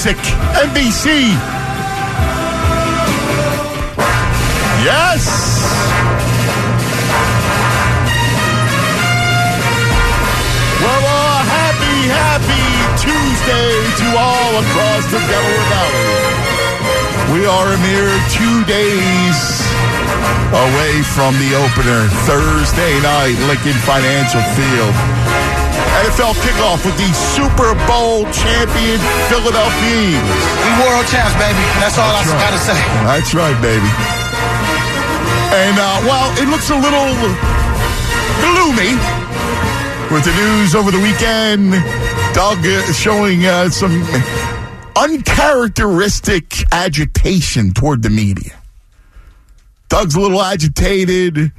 music. NBC. Yes. Well, uh, happy, happy Tuesday to all across the Delaware Valley. We are a mere two days away from the opener Thursday night, Lincoln Financial Field. NFL kickoff with the Super Bowl champion Philadelphia Eagles. We world champs, baby. That's all That's I right. gotta say. That's right, baby. And, uh, well, it looks a little gloomy with the news over the weekend. Doug uh, showing uh, some uncharacteristic agitation toward the media. Doug's a little agitated.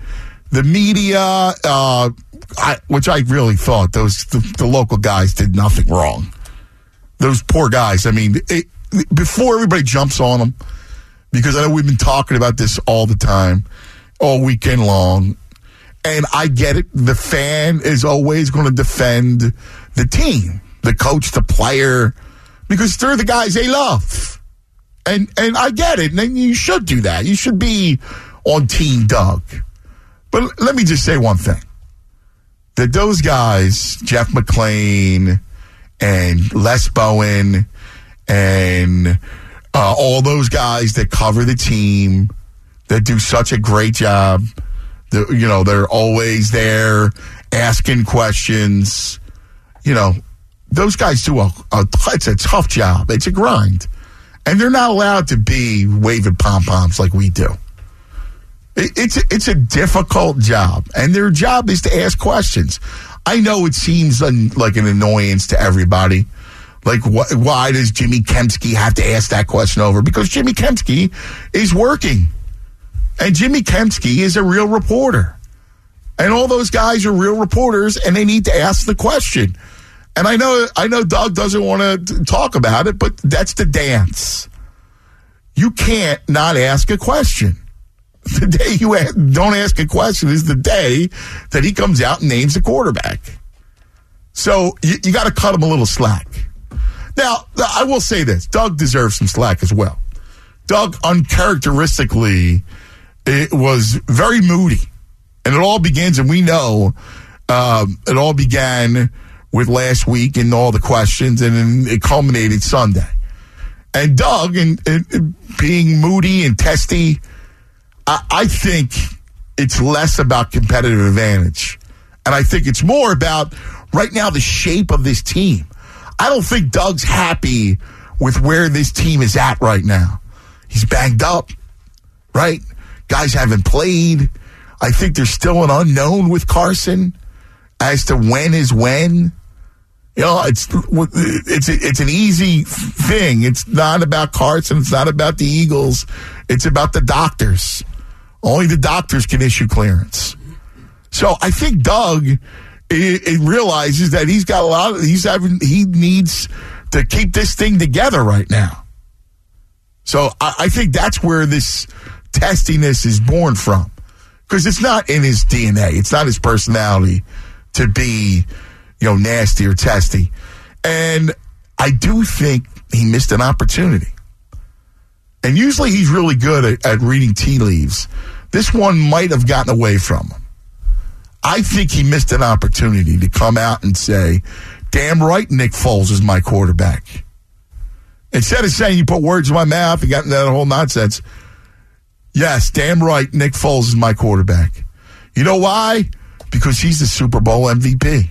The media, uh, I, which I really thought those the, the local guys did nothing wrong. Those poor guys. I mean, it, before everybody jumps on them, because I know we've been talking about this all the time, all weekend long. And I get it. The fan is always going to defend the team, the coach, the player, because they're the guys they love. And and I get it. And you should do that. You should be on Team Doug. But let me just say one thing. That those guys, Jeff McLane and Les Bowen and uh, all those guys that cover the team that do such a great job. The, you know, they're always there asking questions. You know, those guys do a, a it's a tough job. It's a grind, and they're not allowed to be waving pom poms like we do. It, it's a, it's a difficult job, and their job is to ask questions. I know it seems un, like an annoyance to everybody. Like, wh- why does Jimmy Kempski have to ask that question over? Because Jimmy Kempski is working. And Jimmy Kempski is a real reporter. And all those guys are real reporters and they need to ask the question. And I know I know Doug doesn't want to talk about it, but that's the dance. You can't not ask a question. The day you don't ask a question is the day that he comes out and names a quarterback. So you, you got to cut him a little slack. Now, I will say this Doug deserves some slack as well. Doug, uncharacteristically, it was very moody. And it all begins, and we know um, it all began with last week and all the questions, and it culminated Sunday. And Doug, and, and being moody and testy, I, think it's less about competitive advantage. And I think it's more about right now the shape of this team. I don't think Doug's happy with where this team is at right now. He's banged up, right? Guys haven't played. I think there's still an unknown with Carson as to when is when. You know, it's it's it's an easy thing. It's not about Carson. It's not about the Eagles. It's about the doctors. Only the doctors can issue clearance. So I think Doug it, it realizes that he's got a lot. Of, he's having. He needs to keep this thing together right now. So I, I think that's where this testiness is born from, because it's not in his DNA. It's not his personality to be, you know, nasty or testy. And I do think he missed an opportunity. And usually he's really good at, at reading tea leaves. This one might have gotten away from him. I think he missed an opportunity to come out and say, damn right, Nick Foles is my quarterback. Instead of saying you put words in my mouth and got into that whole nonsense, yes, damn right, Nick Foles is my quarterback. You know why? Because he's the Super Bowl MVP.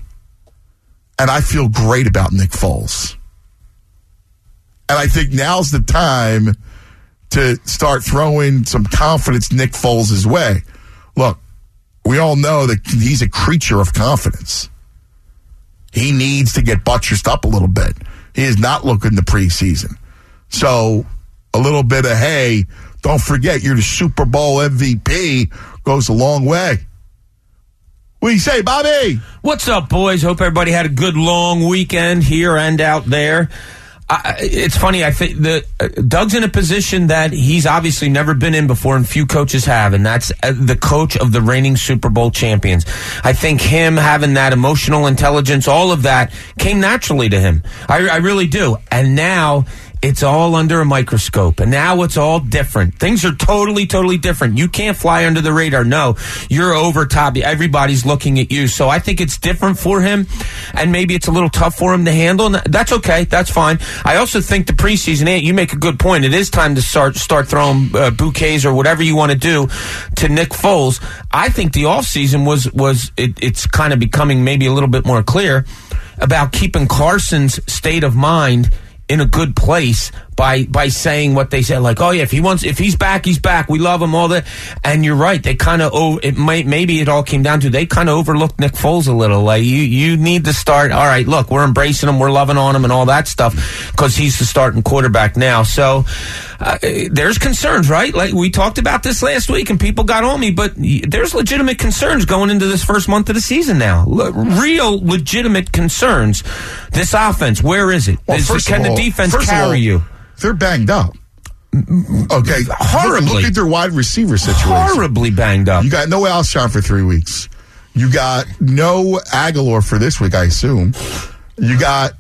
And I feel great about Nick Foles. And I think now's the time to start throwing some confidence Nick Foles' way. Look, we all know that he's a creature of confidence. He needs to get buttressed up a little bit. He is not looking the preseason. So a little bit of, hey, don't forget you're the Super Bowl MVP goes a long way. What do you say, Bobby? What's up, boys? Hope everybody had a good long weekend here and out there. I, it's funny. I think the uh, Doug's in a position that he's obviously never been in before, and few coaches have, and that's uh, the coach of the reigning Super Bowl champions. I think him having that emotional intelligence, all of that, came naturally to him. I, I really do. And now it's all under a microscope and now it's all different. Things are totally totally different. You can't fly under the radar. No you're over top. Everybody's looking at you. So i think it's different for him and maybe it's a little tough for him to handle. That's okay. That's fine. I also think the preseason you make a good point. It is time to start start throwing uh, bouquets or whatever you want to do to nick foles. I think the offseason was was it, it's kind of becoming maybe a little bit more clear about keeping carson's state of mind in a good place by by saying what they said, like, oh yeah, if he wants, if he's back, he's back. We love him, all that. And you're right. They kind of, oh, it might, maybe it all came down to they kind of overlooked Nick Foles a little. Like you, you need to start. All right, look, we're embracing him, we're loving on him, and all that stuff because he's the starting quarterback now. So uh, there's concerns, right? Like we talked about this last week, and people got on me, but there's legitimate concerns going into this first month of the season now. real legitimate concerns. This offense, where is it? Well, is, can all, the defense carry all, you? They're banged up. Okay, horribly. Look at their wide receiver situation. Horribly banged up. You got no Alshon for three weeks. You got no Agholor for this week, I assume. You got,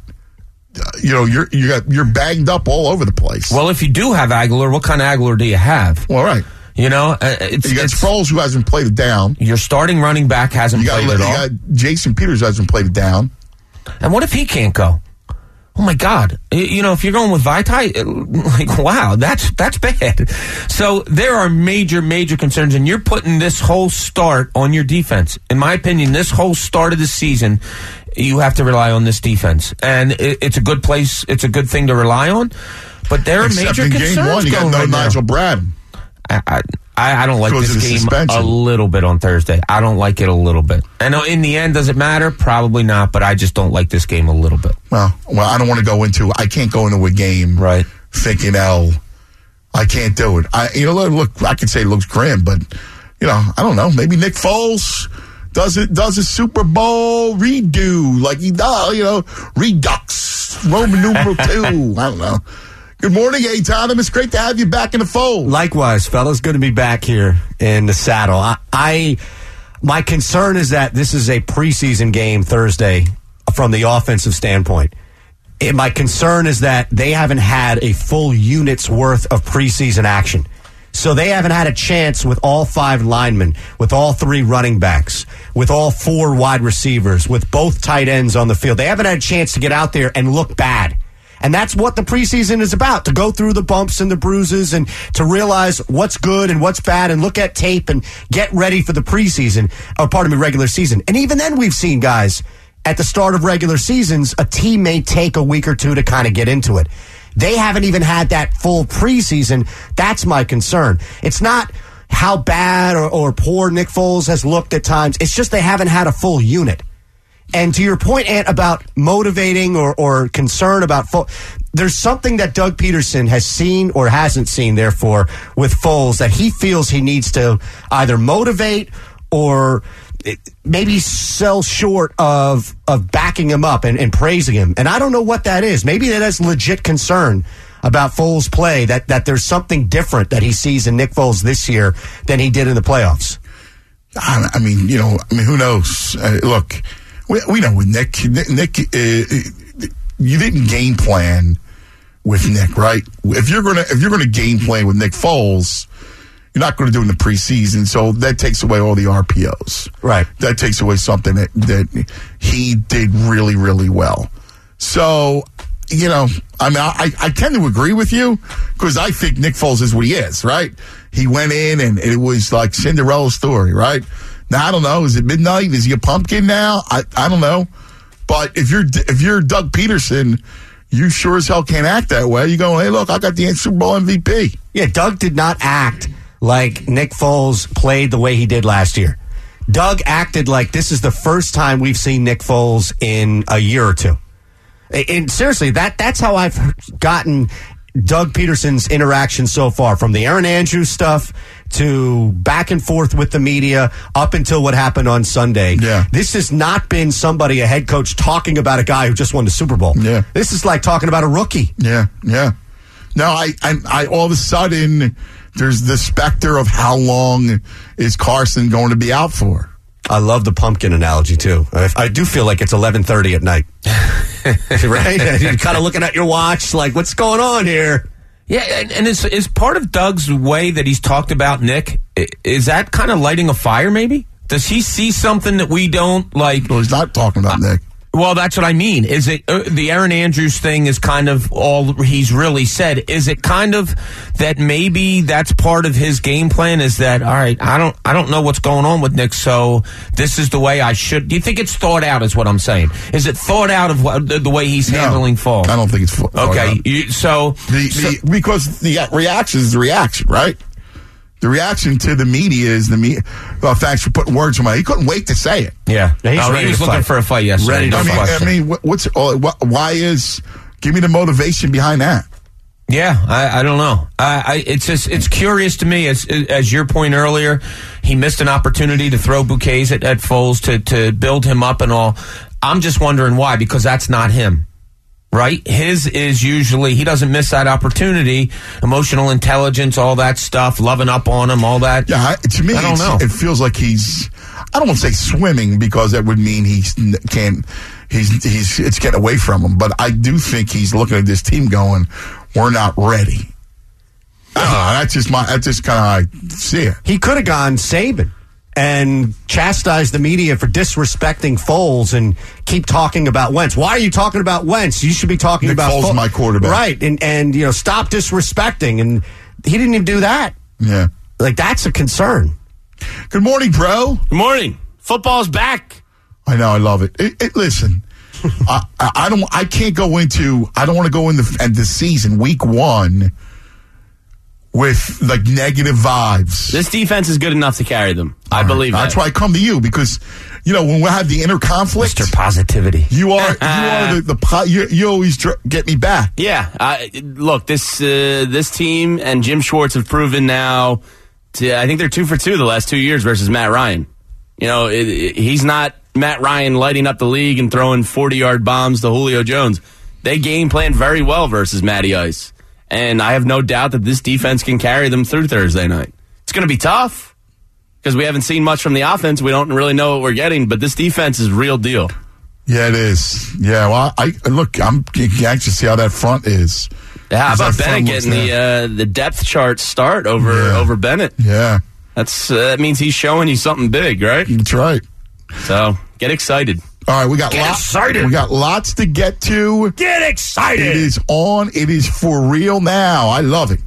you know, you're you got you're banged up all over the place. Well, if you do have Agholor, what kind of Agholor do you have? Well, right. You know, uh, it's, you got Sproles who hasn't played it down. Your starting running back hasn't you got, played it all. Got Jason Peters hasn't played it down. And what if he can't go? Oh my god you know if you're going with Vaitai like wow that's that's bad so there are major major concerns and you're putting this whole start on your defense in my opinion this whole start of the season you have to rely on this defense and it, it's a good place it's a good thing to rely on but there are Except major in concerns game one, you got going no right Nigel now. Brad. I, I, I, I don't like this game suspension. a little bit on Thursday. I don't like it a little bit. I know in the end, does it matter? Probably not, but I just don't like this game a little bit. Well, well, I don't want to go into. I can't go into a game Right. thinking, "Oh, I can't do it." I, you know, look, look, I can say it looks grim, but you know, I don't know. Maybe Nick Foles does it does a Super Bowl redo like he does, you know, redux Roman numeral two. I don't know. Good morning, A Tottenham. It's great to have you back in the fold. Likewise, fellas, good to be back here in the saddle. I, I my concern is that this is a preseason game Thursday from the offensive standpoint. And my concern is that they haven't had a full unit's worth of preseason action. So they haven't had a chance with all five linemen, with all three running backs, with all four wide receivers, with both tight ends on the field. They haven't had a chance to get out there and look bad. And that's what the preseason is about to go through the bumps and the bruises and to realize what's good and what's bad and look at tape and get ready for the preseason or pardon me, regular season. And even then, we've seen guys at the start of regular seasons, a team may take a week or two to kind of get into it. They haven't even had that full preseason. That's my concern. It's not how bad or, or poor Nick Foles has looked at times. It's just they haven't had a full unit. And to your point, Ant, about motivating or, or concern about Foles, there's something that Doug Pederson has seen or hasn't seen, therefore, with Foles that he feels he needs to either motivate or maybe sell short of of backing him up and, and praising him. And I don't know what that is. Maybe that is legit concern about Foles' play that that there's something different that he sees in Nick Foles this year than he did in the playoffs. I mean, you know, I mean, who knows? Uh, look, we, we know with Nick, Nick, Nick uh, you didn't game plan with Nick, right? If you're gonna if you're gonna game plan with Nick Foles, you're not going to do it in the preseason, so that takes away all the RPOs. Right. That takes away something that, that he did really, really well. So, you know, I mean, I, I tend to agree with you because I think Nick Foles is what he is, right? He went in and it was like Cinderella story, right? Now, I don't know. Is it midnight? Is he a pumpkin now? I, I don't know. But if you're, if you're Doug Pederson, you sure as hell can't act that way. You go, hey, look, I got the Super Bowl MVP. Yeah, Doug did not act like Nick Foles played the way he did last year. Doug acted like this is the first time we've seen Nick Foles in a year or two. And seriously, that that's how I've gotten Doug Pederson's interaction so far, from the Aaron Andrews stuff to back and forth with the media up until what happened on Sunday. Yeah. This has not been somebody, a head coach, talking about a guy who just won the Super Bowl. Yeah. This is like talking about a rookie. Yeah, yeah. No, I, I, I all of a sudden there's the specter of how long is Carson going to be out for? I love the pumpkin analogy too. I, I do feel like it's eleven thirty at night, right? You're kind of looking at your watch, like, what's going on here? Yeah, and, and is is part of Doug's way that he's talked about Nick? Is that kind of lighting a fire? Maybe does he see something that we don't like? Well, he's not talking about uh, Nick. Well, that's what I mean. Is it uh, the Aaron Andrews thing? Is kind of all he's really said. Is it kind of that maybe that's part of his game plan? Is that all right? I don't, I don't know what's going on with Nick, so this is the way I should. Do you think it's thought out? Is what I'm saying. Is it thought out of what, the, the way he's No, handling fall? I don't think it's Okay, you, so, The, so- the, because the reaction is the reaction, right? The reaction to the media is the media. Well, thanks for putting words in my. He couldn't wait to say it. yeah, Yeah, he's No, ready he was to looking fight. for a fight yesterday. Ready to I mean, question. I mean, what's uh, why is? Give me the motivation behind that. Yeah, I, I don't know. I, I, it's just it's curious to me as as your point earlier. He missed an opportunity to throw bouquets at, at Foles to to build him up and all. I'm just wondering why because that's not him. Right? His is usually he doesn't miss that opportunity. Emotional intelligence, all that stuff, loving up on him, all that. Yeah, I, to me, I don't know. it feels like he's. I don't want to say swimming because that would mean he can't. He's he's it's getting away from him. But I do think he's looking at this team going, "We're not ready." I don't know, that's just my. That's just kind of how I see it. He could have gone Saban and chastise the media for disrespecting Foles and keep talking about Wentz. Why are you talking about Wentz? You should be talking Nick about Foles is my quarterback. right? And and you know, stop disrespecting. And he didn't even do that. Yeah. Like that's a concern. Good morning, bro. Good morning. Football's back. I know, I love it. it, it listen, I, I I don't. I can't go into. I don't want to go into at the season week one with like negative vibes. This defense is good enough to carry them. I believe That's that. why I come to you because you know when we have the inner conflict. Mr. Positivity. You are you are the, the po- you, you always dr- get me back. Yeah. I look, this uh, this team and Jim Schwartz have proven now. To, I think they're two for two the last two years versus Matt Ryan. You know, it, it- he's not Matt Ryan lighting up the league and throwing forty yard bombs to Julio Jones. They game plan very well versus Matty Ice, and I have no doubt that this defense can carry them through Thursday night. It's going to be tough because we haven't seen much from the offense. We don't really know what we're getting, but this defense is real deal. Yeah, it is. Yeah, well, I I- look. I'm anxious to see how that front is. Yeah, how about Bennett getting the uh, the depth chart start over Yeah. over Bennett? Yeah, That's uh, that means he's showing you something big, right? that's right. So get excited. All right, we got Get lots. excited. We got lots to get to. Get excited. It is on. It is for real now. I love it.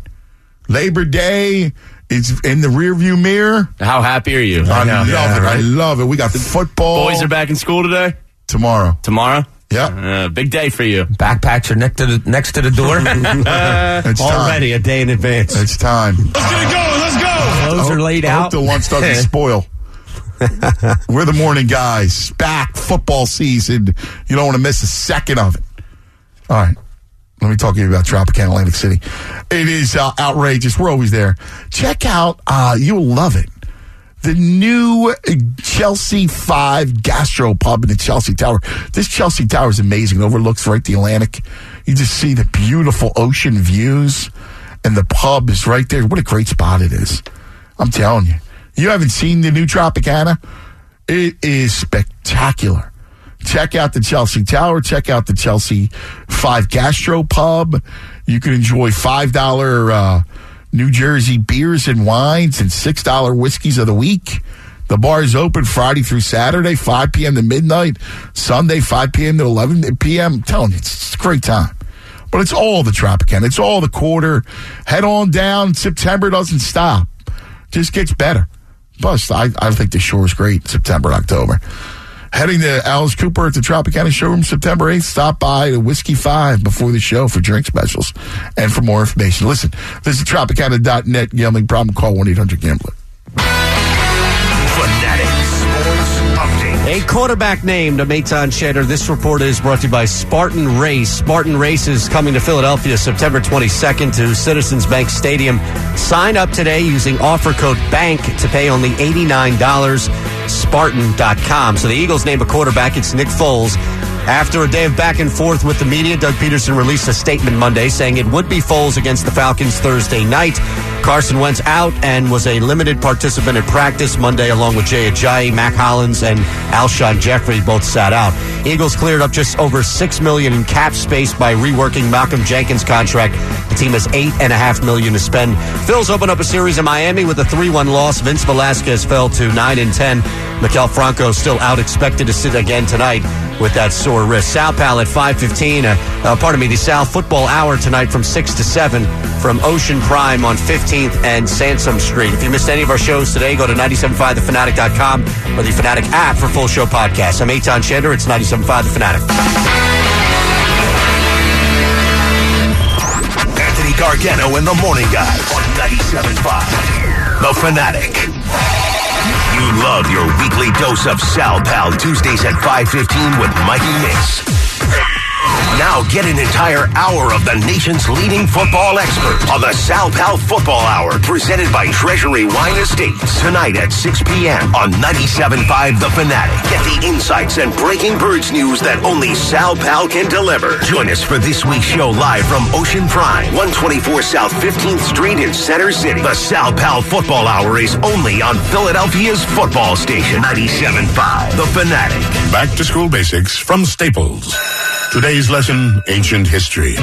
Labor Day is in the rearview mirror. How happy are you? I know. love Yeah, it. I love it. We got football. Boys are back in school today. tomorrow. Tomorrow, Yeah, uh, big day for you. Backpacks are next to the next to the door. it's time. Already a day in advance. It's time. Let's get it going. Let's go. Clothes are laid I hope out. the lunch doesn't spoil. We're the morning guys. Back football season. You don't want to miss a second of it. All right. Let me talk to you about Tropicana Atlantic City. It is uh, outrageous. We're always there. Check out, uh, you'll love it. The new Chelsea 5 Gastro Pub in the Chelsea Tower. This Chelsea Tower is amazing. It overlooks right the Atlantic. You just see the beautiful ocean views, and the pub is right there. What a great spot it is. I'm telling you. You haven't seen the new Tropicana? It is spectacular. Check out the Chelsea Tower. Check out the Chelsea Five Gastro Pub. You can enjoy $5 uh, New Jersey beers and wines and $6 whiskeys of the week. The bar is open Friday through Saturday, 5 p.m. to midnight. Sunday, 5 p.m. to 11 p.m. I'm telling you, it's, it's a great time. But it's all the Tropicana. It's all the quarter. Head on down. September doesn't stop. Just gets better. Plus, I, I think the shore is great September and October. Heading to Alice Cooper at the Tropicana showroom September 8th. Stop by the Whiskey 5 before the show for drink specials and for more information. Listen, visit Tropicana.net. Gambling problem, call 1 800 Gambler. Fanatic. A quarterback named Maton Cheddar. This report is brought to you by Spartan Race. Spartan Race is coming to Philadelphia September 22nd to Citizens Bank Stadium. Sign up today using offer code BANK to pay only $89. Spartan.com. So the Eagles name a quarterback. It's Nick Foles. After a day of back and forth with the media, Doug Pederson released a statement Monday saying it would be Foles against the Falcons Thursday night. Carson Wentz out and was a limited participant in practice Monday along with Jay Ajayi, Mack Hollins, and Alshon Jeffery both sat out. Eagles cleared up just over 6 million in cap space by reworking Malcolm Jenkins' contract. The team has 8.5 million to spend. Phil's opened up a series in Miami with a 3-1 loss. Vince Velasquez fell to 9 and 10. Maikel Franco still out, expected to sit again tonight with that sore wrist. Sal Pal at 5.15, uh, uh, pardon me, the Sal Football Hour tonight from 6 to 7 from Ocean Prime on 15th and Sansom Street. If you missed any of our shows today, go to 975thefanatic.com or the Fanatic app for full show podcasts. I'm Eytan Shander. It's 97.5 The Fanatic. Anthony Gargano and the Morning Guys on 97.5 The Fanatic. You love your weekly dose of Sal Pal Tuesdays at 5.15 with Mikey Mix. Now get an entire hour of the nation's leading football expert on the Sal Pal Football Hour presented by Treasury Wine Estates tonight at 6 p.m. on 97.5 The Fanatic. Get the insights and breaking birds news that only Sal Pal can deliver. Join us for this week's show live from Ocean Prime, 124 South 15th Street in Center City. The Sal Pal Football Hour is only on Philadelphia's football station, 97.5 The Fanatic. Back to school basics from Staples. Today's lesson, ancient history.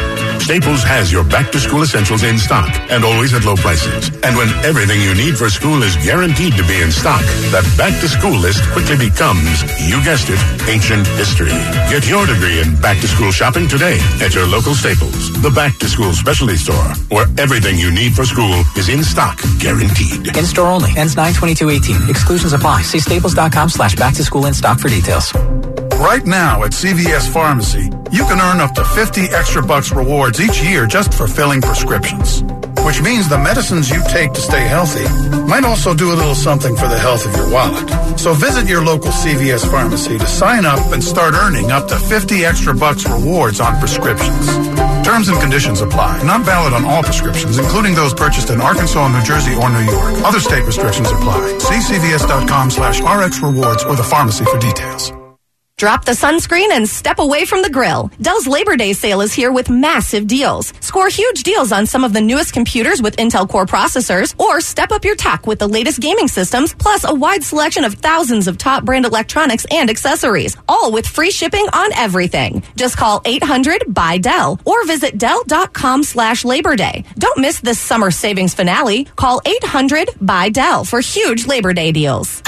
Staples has your back to school essentials in stock and always at low prices. And when everything you need for school is guaranteed to be in stock, that back to school list quickly becomes, you guessed it, ancient history. Get your degree in back to school shopping today at your local Staples, the back to school specialty store, where everything you need for school is in stock, guaranteed. In store only. Ends 92218. Exclusions apply. See staples.com slash back to school in stock for details. Right now at CVS Pharmacy, you can earn up to 50 extra bucks rewards each year just for filling prescriptions. Which means the medicines you take to stay healthy might also do a little something for the health of your wallet. So visit your local CVS pharmacy to sign up and start earning up to 50 extra bucks rewards on prescriptions. Terms and conditions apply. Not valid on all prescriptions, including those purchased in Arkansas, New Jersey, or New York. Other state restrictions apply. See cvs.com slash rx rewards or the pharmacy for details. Drop the sunscreen and step away from the grill. Dell's Labor Day sale is here with massive deals. Score huge deals on some of the newest computers with Intel Core processors, or step up your tech with the latest gaming systems, plus a wide selection of thousands of top brand electronics and accessories, all with free shipping on everything. Just call 800 by Dell or visit Dell.com slash Labor Day. Don't miss this summer savings finale. Call 800 by Dell for huge Labor Day deals.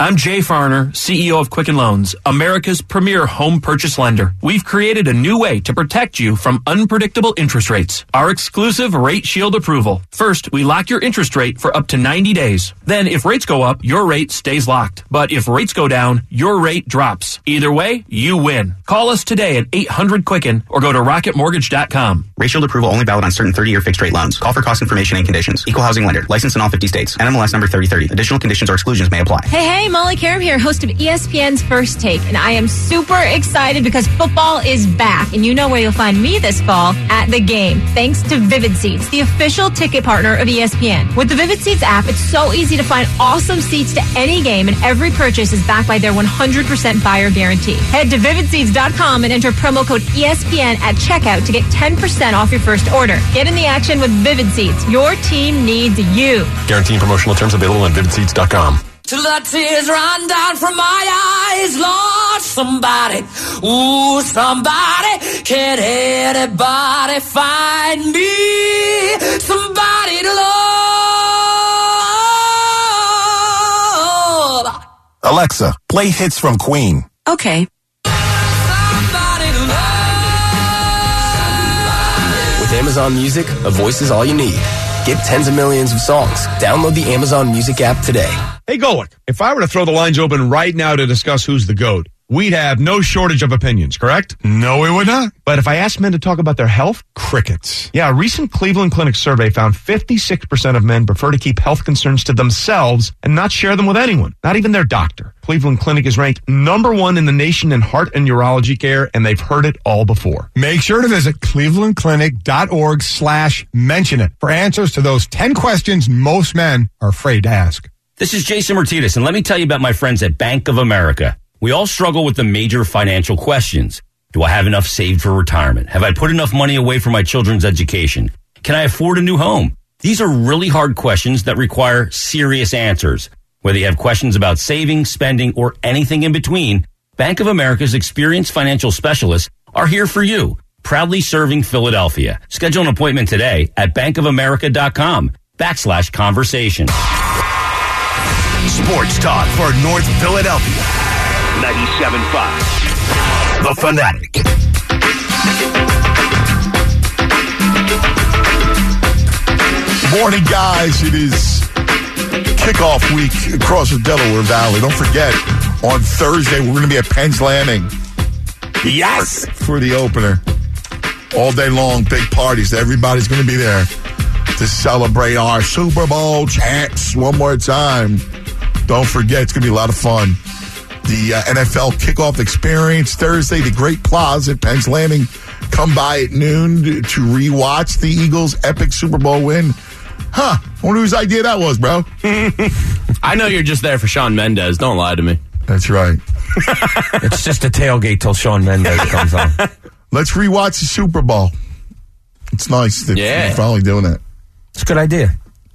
I'm Jay Farner, CEO of Quicken Loans, America's premier home purchase lender. We've created a new way to protect you from unpredictable interest rates. Our exclusive Rate Shield approval. First, we lock your interest rate for up to 90 days. Then, if rates go up, your rate stays locked. But if rates go down, your rate drops. Either way, you win. Call us today at 800 Quicken or go to rocketmortgage.com. Rate Shield approval only valid on certain 30-year fixed rate loans. Call for cost information and conditions. Equal housing lender. Licensed in all 50 states. NMLS number 3030. Additional conditions or exclusions may apply. Hey, hey, Molly Qerim here, host of ESPN's First Take, and I am super excited because football is back, and you know where you'll find me this fall at the game, thanks to Vivid Seats, the official ticket partner of ESPN. With the Vivid Seats app, it's so easy to find awesome seats to any game, and every purchase is backed by their 100% buyer guarantee. Head to vividseats.com and enter promo code ESPN at checkout to get 10% off your first order. Get in the action with Vivid Seats. Your team needs you. Guaranteeing promotional terms available on vividseats.com. Till the tears run down from my eyes, Lord, somebody, ooh, somebody, can anybody find me? Somebody to love. Alexa, play hits from Queen. Okay. With Amazon Music, a voice is all you need. Get tens of millions of songs. Download the Amazon Music app today. Hey, Golick, if I were to throw the lines open right now to discuss who's the GOAT, we'd have no shortage of opinions, correct? No, we would not. But if I asked men to talk about their health, crickets. Yeah, a recent Cleveland Clinic survey found 56% of men prefer to keep health concerns to themselves and not share them with anyone, not even their doctor. Cleveland Clinic is ranked number one in the nation in heart and urology care, and they've heard it all before. Make sure to visit clevelandclinic.org slash mention it for answers to those 10 questions most men are afraid to ask. This is Jason Martinez, and let me tell you about my friends at Bank of America. We all struggle with the major financial questions. Do I have enough saved for retirement? Have I put enough money away for my children's education? Can I afford a new home? These are really hard questions that require serious answers. Whether you have questions about saving, spending, or anything in between, Bank of America's experienced financial specialists are here for you, proudly serving Philadelphia. Schedule an appointment today at bankofamerica.com backslash conversation. Sports talk for North Philadelphia. 97.5. The Fanatic. Morning, guys. It is kickoff week across the Delaware Valley. Don't forget, on Thursday, we're going to be at Penn's Landing. Yes! For the opener. All day long, big parties. Everybody's going to be there to celebrate our Super Bowl champs one more time. Don't forget, it's going to be a lot of fun. The uh, NFL kickoff experience Thursday, the Great Plaza at Penn's Landing. Come by at noon to to rewatch the Eagles' epic Super Bowl win. Huh. I wonder whose idea that was, bro. I know you're just there for Shawn Mendes. Don't lie to me. That's right. it's just a tailgate till Shawn Mendes comes on. Let's rewatch the Super Bowl. It's nice that Yeah. you're finally doing it. It's a good idea.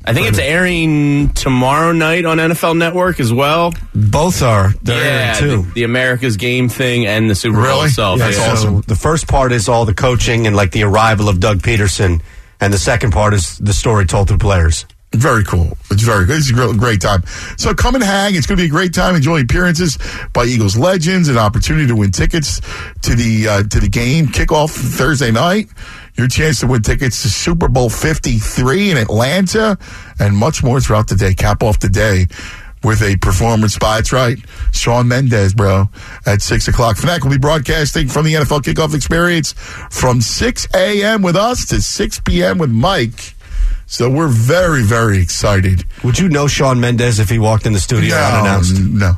I think it's airing tomorrow night on NFL Network as well. Both are. They're yeah, airing too. The, the America's Game thing and the Super Bowl itself. Yeah, yeah. so the first part is all the coaching and like the arrival of Doug Pederson, and the second part is the story told through players. Very cool. It's very good. It's a great, great time. So come and hang. It's going to be a great time. Enjoy appearances by Eagles legends, an opportunity to win tickets to the uh, to the game kickoff Thursday night. Your chance to win tickets to Super Bowl 53 in Atlanta and much more throughout the day. Cap off the day with a performance by, that's right, Shawn Mendes, bro, at 6 o'clock. Fnac will be broadcasting from the NFL kickoff experience from 6 a.m. with us to 6 p.m. with Mike. So we're very, very excited. Would you know Shawn Mendes if he walked in the studio No, unannounced? No,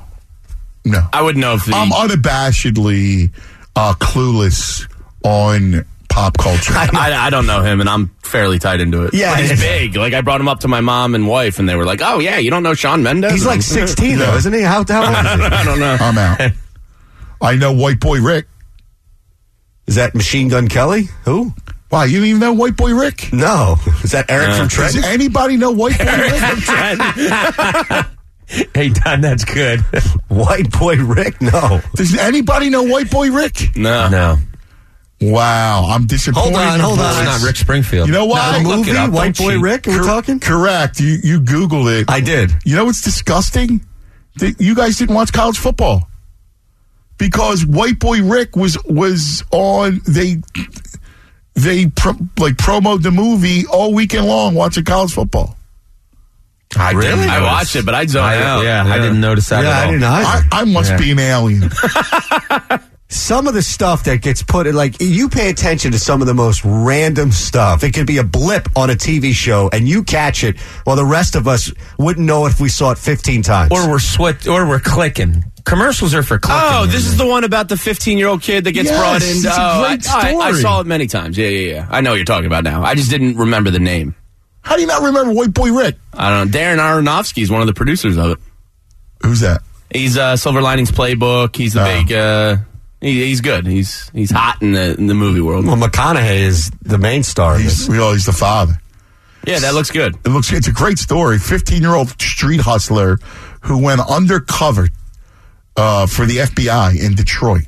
no. I would know if the, I'm unabashedly uh, clueless on pop culture. I, I don't know him, and I'm fairly tied into it. Yeah, but he's big. Like I brought him up to my mom and wife, and they were like, "Oh yeah, you don't know Shawn Mendes?" He's like 16 though, isn't he? How, how old is he? I don't know. I'm out. I know White Boy Rick. Is that Machine Gun Kelly? Who? Why, you don't even know White Boy Rick? No. Is that Eric Uh, from Does Trent? anybody know White Boy Rick? Hey, Don, that's good. White Boy Rick? No. Does anybody know White Boy Rick? No, No, Wow, I'm disappointed. Hold on, in the hold on. it's not Rick Springfield. You know what? No, The look it movie up. White Boy cheat. Rick? Are we Cor- talking? Correct. You you Googled it. I did. You know what's disgusting? That you guys didn't watch college football because White Boy Rick was was on. They they pro, like promoted the movie all weekend long watching college football. I Really? didn't I notice. watched it, but I zoned I, out. yeah, I didn't notice that Yeah, at I didn't either. I, I must Yeah. be an alien. some of the stuff that gets put in, like, you pay attention to some of the most random stuff. It could be a blip on a TV show, and you catch it, while the rest of us wouldn't know if we saw it 15 times. Or we're sweat, or we're clicking. Commercials are for clicking. Oh, this is the one about the 15 year old kid that gets Yes, brought in. it's a oh, great I, I- I story. saw it many times. Yeah, yeah, yeah. I know what you're talking about now. I just didn't remember the name. How do you not remember White Boy Rick? I don't know. Darren Aronofsky is one of the producers of it. Who's that? He's uh, Silver Linings Playbook. He's the Oh. big. Uh, he, he's good. He's he's hot in the in the movie world. well, McConaughey is the main star He's, this. we know he's the father. Yeah, that looks good. It looks it's a great story. 15 year old street hustler who went undercover uh, for the FBI in Detroit.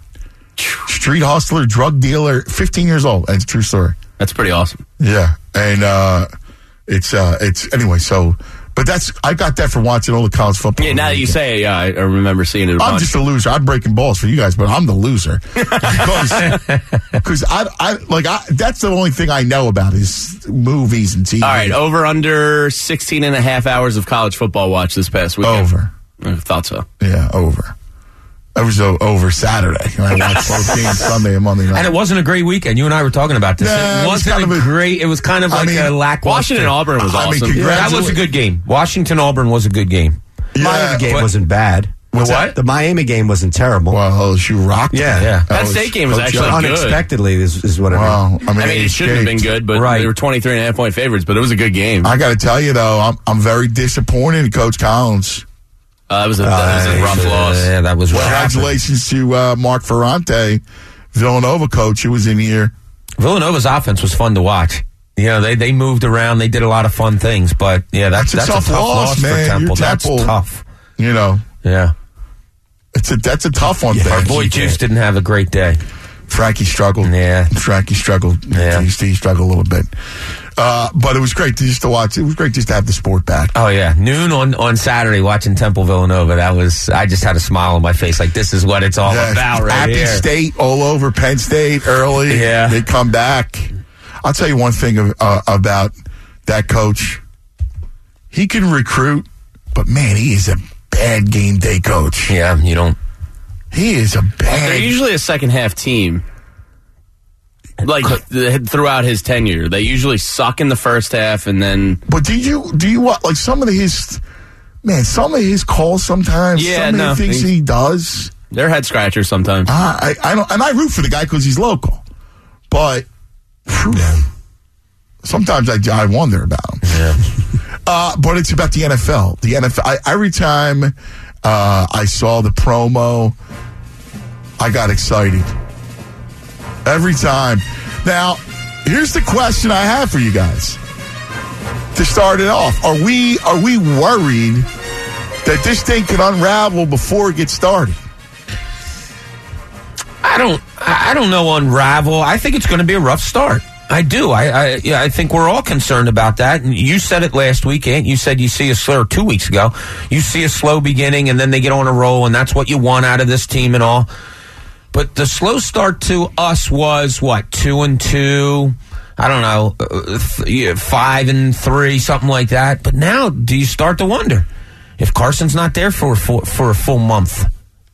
Street hustler, drug dealer, 15 years old. It's a true story. That's pretty awesome. Yeah. And uh, it's, uh, it's, anyway, so, but that's, I got that from watching all the college football. Yeah, now that you say it, yeah, I, I remember seeing it. I'm just a loser. I'm breaking balls for you guys, but I'm the loser because I, I like I, that's the only thing I know about is movies and TV. All right, over under 16 and a half hours of college football watch this past weekend. over. I thought so. Yeah, over. It was uh, over Saturday. And I watched both games Sunday and Monday night. And it wasn't a great weekend. You and I were talking about this. Nah, it it was kind a of a- great. It was kind of I like mean, a lackluster. Washington Auburn was I mean, awesome. Yeah, that was a good game. Washington Auburn was a good game. Miami game but- wasn't bad. What's what? The Miami game wasn't terrible. Well, oh, LSU rocked. Yeah. Yeah. Penn State game was actually good. Unexpectedly is, is what I mean. Well, I mean, I mean, it shouldn't have been good, but Right. they were 23 and a half point favorites, but it was a good game. I got to tell you though, I'm I'm very disappointed in Coach Collins. Uh, that was a, that was a rough loss. Yeah, that was rough. Congratulations to uh, Mark Ferrante, Villanova coach, who was in here. Villanova's offense was fun to watch. You know, they, they moved around. They did a lot of fun things, but yeah, that's, That's a that's, tough loss, for man. Temple. Your That's Temple- tough. You know, Yeah. it's a that's a tough one. Our Frankie. boy Juice didn't have a great day. Frankie struggled. Yeah. Frankie struggled. Yeah. He, he struggled a little bit. Uh, but it was great to just to watch. It was great just to have the sport back. Oh yeah, noon on on Saturday watching Temple Villanova. That was I just had a smile on my face. Like this is what it's all Yeah, about right Appy here. State all over Penn State early. Yeah. they come back. I'll tell you one thing of, uh, about that coach. He can recruit, but man, he is a bad game day coach. Yeah, you don't. He is a bad. They're usually a second half team. Like throughout his tenure, they usually suck in the first half, and then But do you do you what like some of his man? Some of his calls sometimes. Yeah, some no, of the things they- he does. they're head scratchers sometimes. I I, I don't, and I root for the guy because he's local, but phew, sometimes I, I wonder about him. Yeah. Uh, but it's about the NFL. The NFL. I, every time uh, I saw the promo, I got excited. Every time. Now, here's the question I have for you guys. To start it off, are we are we worried that this thing could unravel before it gets started? I don't. I don't know. Unravel. I think it's going to be a rough start. I do. I. I, yeah, I think we're all concerned about that. And you said it last week, Ant. You said you see a slow. Two weeks ago, you see a slow beginning, and then they get on a roll, and that's what you want out of this team and all. But the slow start to us was what two and two. I don't know, uh, five and three, something like that. But now, do you start to wonder if Carson's not there for for, for a full month?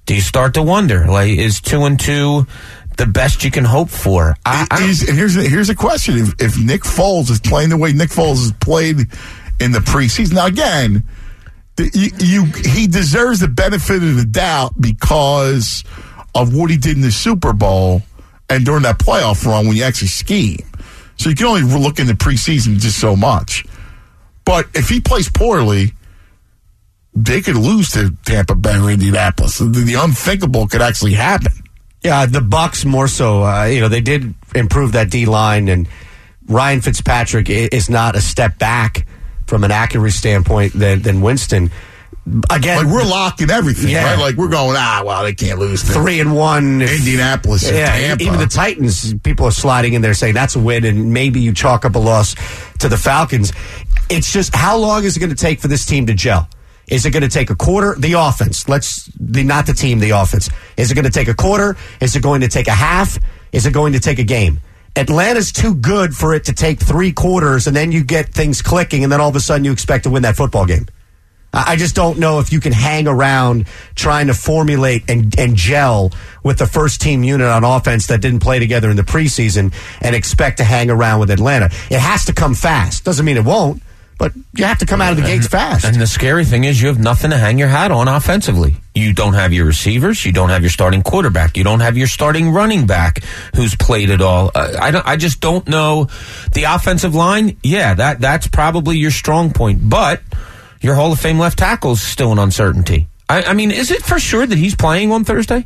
Do you start to wonder, like, is two and two the best you can hope for? I, I here's here's a question: if, if Nick Foles is playing the way Nick Foles has played in the preseason, now again, you, you he deserves the benefit of the doubt because of what he did in the Super Bowl and during that playoff run when you actually scheme. So you can only look in the preseason just so much. But if he plays poorly, they could lose to Tampa Bay or Indianapolis. The, unthinkable could actually happen. Yeah, the Bucs more so. Uh, you know, they did improve that D line, and Ryan Fitzpatrick is not a step back from an accuracy standpoint than, than Winston. Again, Like we're locking everything, Yeah. right? Like we're going, ah, well, they can't lose. three and one. Indianapolis, Yeah, Tampa. even the Titans. People are sliding in there saying that's a win, and maybe you chalk up a loss to the Falcons. It's just how long is it going to take for this team to gel? Is it going to take a quarter? The offense. Let's the not the team. The offense. Is it going to take a quarter? Is it going to take a half? Is it going to take a game? Atlanta's too good for it to take three quarters, and then you get things clicking, and then all of a sudden you expect to win that football game. I just don't know if you can hang around trying to formulate and, and gel with the first team unit on offense that didn't play together in the preseason and expect to hang around with Atlanta. It has to come fast. Doesn't mean it won't, but you have to come out of the gates fast. And the scary thing is, you have nothing to hang your hat on offensively. You don't have your receivers. You don't have your starting quarterback. You don't have your starting running back who's played it all. Uh, I don't. I just don't know the offensive line. Yeah, that that's probably your strong point, but your Hall of Fame left tackle is still an uncertainty. I, I mean, is it for sure that he's playing on Thursday?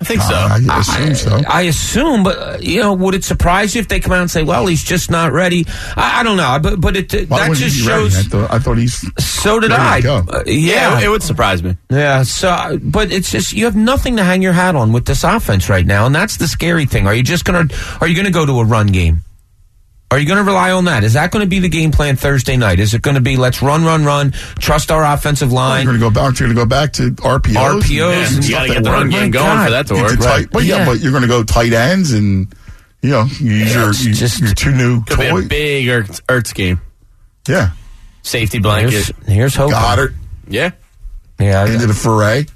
I think so. Uh, I assume so. I assume, but uh, you know, would it surprise you if they come out and say, "Well, he's just not ready"? I, I don't know, but but it Why that just he shows. I thought, I thought he's. So did ready I. to go. Uh, Yeah, yeah, it would surprise me. yeah. So, uh, but it's just you have nothing to hang your hat on with this offense right now, and that's the scary thing. Are you just gonna Are you gonna go to a run game? Are you going to rely on that? Is that going to be the game plan Thursday night? Is it going to be let's run, run, run, trust our offensive line. You're line? going to go back. You're going to go back to RPOs. RPOs and you got to get the work. run game going God. for that to work. Right. Tight, but yeah. yeah, but you're going to go tight ends and you know you use your you, just- your two new Could be a big Ertz, Ertz game. Yeah, Safety blanket. Here's, here's hoping. Goedert Yeah. Yeah, I- into the foray.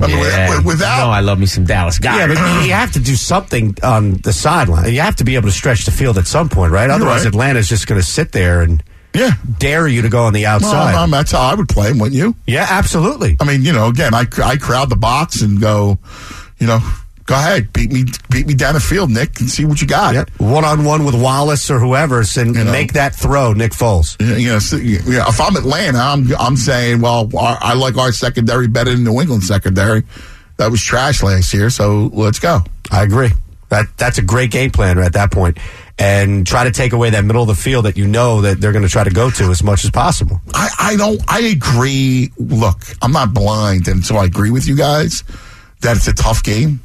I mean, Yeah. without No, I love me some Dallas guys. Yeah, but you have to do something on the sideline. You have to be able to stretch the field at some point, right? Otherwise, right. Atlanta's just going to sit there and yeah. dare you to go on the outside. um, that's how I would play him, wouldn't you? yeah, absolutely. I mean, you know, again, I, I crowd the box and go, you know, go ahead, beat me, beat me down the field, Nick, and see what you got. One on one with Wallace or whoever, and You know. make that throw, Nick Foles. Yeah, You know, so, yeah, if I'm Atlanta, I'm I'm saying, well, our, I like our secondary better than New England secondary. That was trash last year, so let's go. I agree. That that's a great game plan at that point, and try to take away that middle of the field that you know that they're going to try to go to as much as possible. I, I don't. I agree. Look, I'm not blind, and so I agree with you guys that it's a tough game.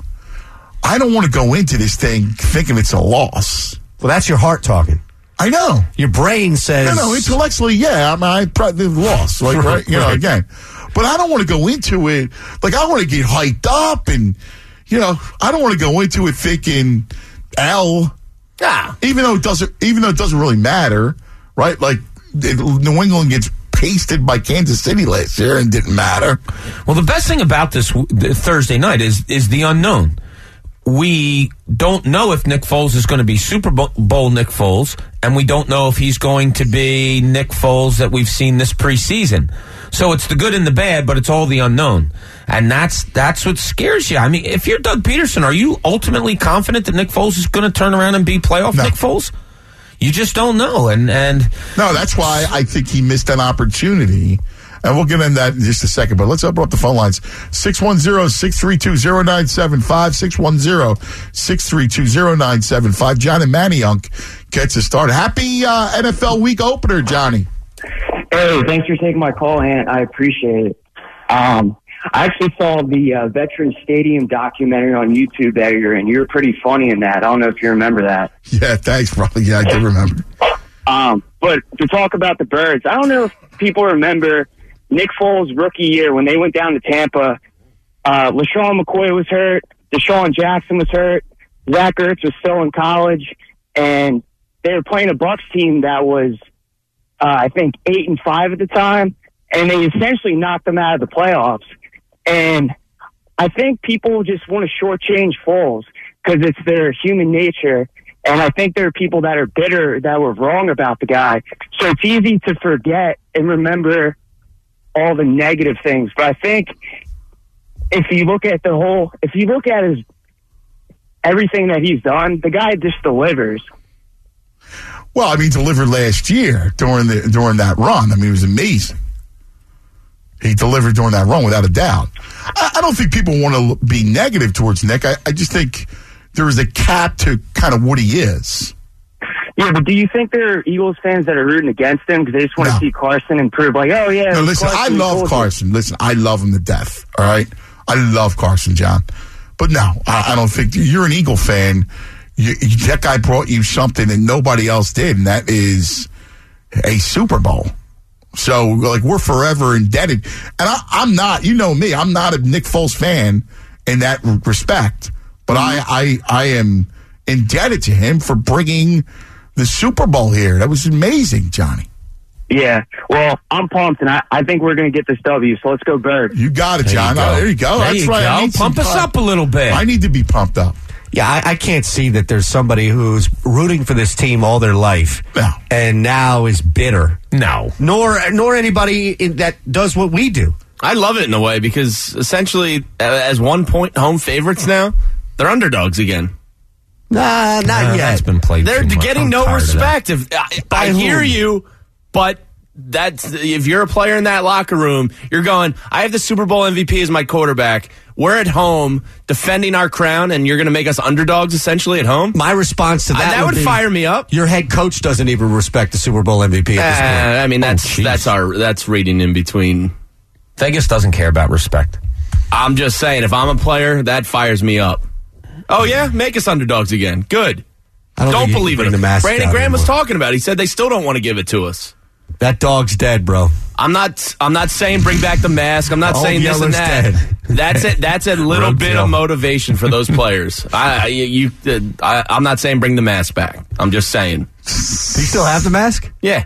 I don't want to go into this thing thinking it's a loss. Well, that's your heart talking. I know. Your brain says No, no, intellectually, yeah, I mean, I probably lost, like, right, you know, again. But I don't want to go into it, like, I want to get hyped up and, you know, I don't want to go into it thinking L, Yeah. even though it doesn't, even though it doesn't really matter, right? Like, New England gets pasted by Kansas City last year and didn't matter. Well, the best thing about this Thursday night is is the unknown. We don't know if Nick Foles is going to be Super Bowl Nick Foles, and we don't know if he's going to be Nick Foles that we've seen this preseason. So it's the good and the bad, but it's all the unknown, and that's that's what scares you. I mean, if you're Doug Pederson, are you ultimately confident that Nick Foles is going to turn around and be playoff Nick Foles? You just don't know, and and No, that's why I think he missed an opportunity. And we'll get into that in just a second. But let's open up the phone lines 610 632 0975. 610 632 0975. John and Manayunk gets us started. Happy uh, NFL week opener, Johnny. Hey, thanks for taking my call, Ant. I appreciate it. Um, I actually saw the uh, Veterans Stadium documentary on YouTube that you're. You were pretty funny in that. I don't know if you remember that. Yeah, thanks, bro. Yeah, I do remember. Um, but to talk about the Birds, I don't know if people remember Nick Foles' rookie year when they went down to Tampa. Uh, LeSean McCoy was hurt. DeSean Jackson was hurt. Zach Ertz was still in college. And they were playing a Bucs team that was, uh, I think, eight and five at the time. And they essentially knocked them out of the playoffs. And I think people just want to shortchange Foles because it's their human nature. And I think there are people that are bitter that were wrong about the guy. So it's easy to forget and remember all the negative things. But I think if you look at the whole, if you look at his everything that he's done, the guy just delivers. Well, I mean, delivered last year during the during that run. I mean, it was amazing. He delivered during that run without a doubt. I, I don't think people want to be negative towards Nick. I, I just think there is a cap to kind of what he is. Yeah, but do you think there are Eagles fans that are rooting against him because they just want to see Carson and prove like, oh yeah. No, listen, I Carson, we love. Carson. Listen, I love him to death. All right, I love Carson, John. But no, I, I don't think you're an Eagle fan. You, you- that guy brought you something that nobody else did, and that is a Super Bowl. So, like, we're forever indebted. And I, I'm not, you know me, I'm not a Nick Foles fan in that respect. But mm-hmm. I, I, I am indebted to him for bringing the Super Bowl here. That was amazing, Johnny. Yeah, well, I'm pumped, and I, I think we're going to get this W. So let's go, Bird. You got it, There you John. go. Oh, there you go. There That's you right. I go. need some Pump us pump. up a little bit. I need to be pumped up. Yeah, I, I can't see that there's somebody who's rooting for this team all their life no. and now is bitter. No, nor nor anybody in, that does what we do. I love it in a way because essentially, uh, as one point home favorites now, they're underdogs again. Nah, not Nah, yet. that's been played They're getting I'm no tired of that. respect. If I, I hear you, but that's if you're a player in that locker room, you're going. I have the Super Bowl MVP as my quarterback. We're at home defending our crown, and you're going to make us underdogs essentially at home. My response to Uh, that, that would be, fire me up. Your head coach doesn't even respect the Super Bowl MVP at this Uh, point. I mean, that's that's our that's reading in between. Vegas doesn't care about respect. I'm just saying, if I'm a player, that fires me up. Oh yeah, make us underdogs again. Good. I don't Don't, think you can believe it. the mask Brandon Graham was talking about. it. He said they still don't want to give it to us. That dog's dead, bro. I'm not. I'm not saying bring back the mask. I'm not Old saying this and that. dead. That's it. That's a little bit Roadkill. of motivation for those players. I, I you. Uh, I, I'm not saying bring the mask back. I'm just saying. Do you still have the mask? Yeah.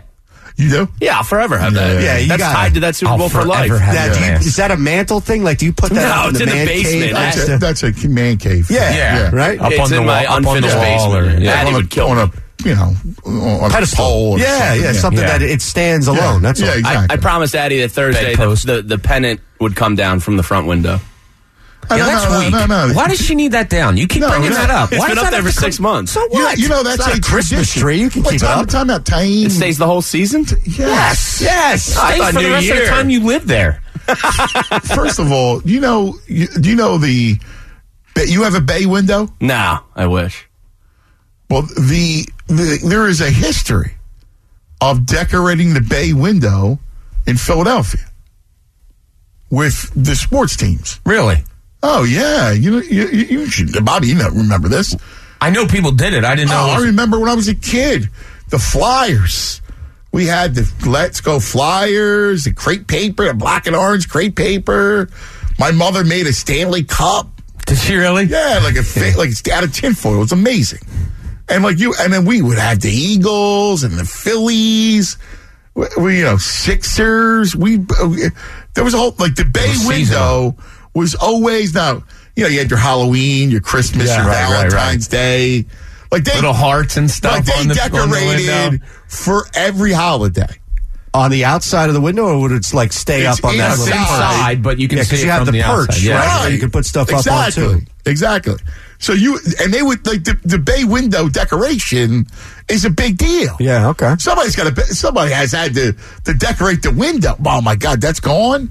You do? Yeah, I'll forever have that. Yeah, you that's gotta- tied to that Super I'll Bowl for life. forever have Now, do you- is that a mantle thing? Like, do you put that No, up in it's the in the man basement. cave? That's That's a, that's a man cave. Yeah, Yeah. right? Up It's on the in my wall, up on the unfinished wall, or, basement. yeah. Daddy on would a, kill on me. a, you know, on a pole. or Yeah, something. yeah, something Yeah. that it stands alone. That's Yeah, all. exactly. I, I promised Addie that Thursday the, Bedpost. the, the pennant would come down from the front window. Yeah, no, that's no, weak. no, no, no. Why does she need that down? You keep No, bringing no. that up. It's Why been does up that there have for to six come- months. So You know, what? you know that's It's not a a Christmas tradition. tree. You can Wait, keep it time, up. Time out, Taim. It stays the whole season? Yes. Yes, I stays thought for the New rest of Year. the time you live there. First of all, you know, you, do you know the? that You have a bay window. No, I wish. Well, the, the there is a history of decorating the bay window in Philadelphia with the sports teams. Really? Oh yeah, you you, you you should, Bobby. You know, remember this? I know people did it. I didn't know. Oh, I remember when I was a kid, the Flyers. We had the Let's Go Flyers, the crepe paper, the black and orange crepe paper. My mother made a Stanley Cup. Did she really? Yeah, like a like it's out of tinfoil. It was amazing. And like you, and then we would have the Eagles and the Phillies. We, we, you know, Sixers. We uh, there was a whole like the Bay seasonal. Window was always now. You know, you had your Halloween, your Christmas, Yeah, your right, right, right. Valentine's Day. Like they Little hearts and stuff like they on the- on the decorated for every holiday. On the outside of the window, or would it like stay It's up on that inside. little inside, but you can Yeah, see because it you have the the perch, outside, yeah. right? Where You can put stuff exactly. up on too. Exactly. So you and they would like the, the bay window decoration is a big deal. Yeah, okay. Somebody's got to. Somebody has had to to decorate the window. Oh my God, that's gone.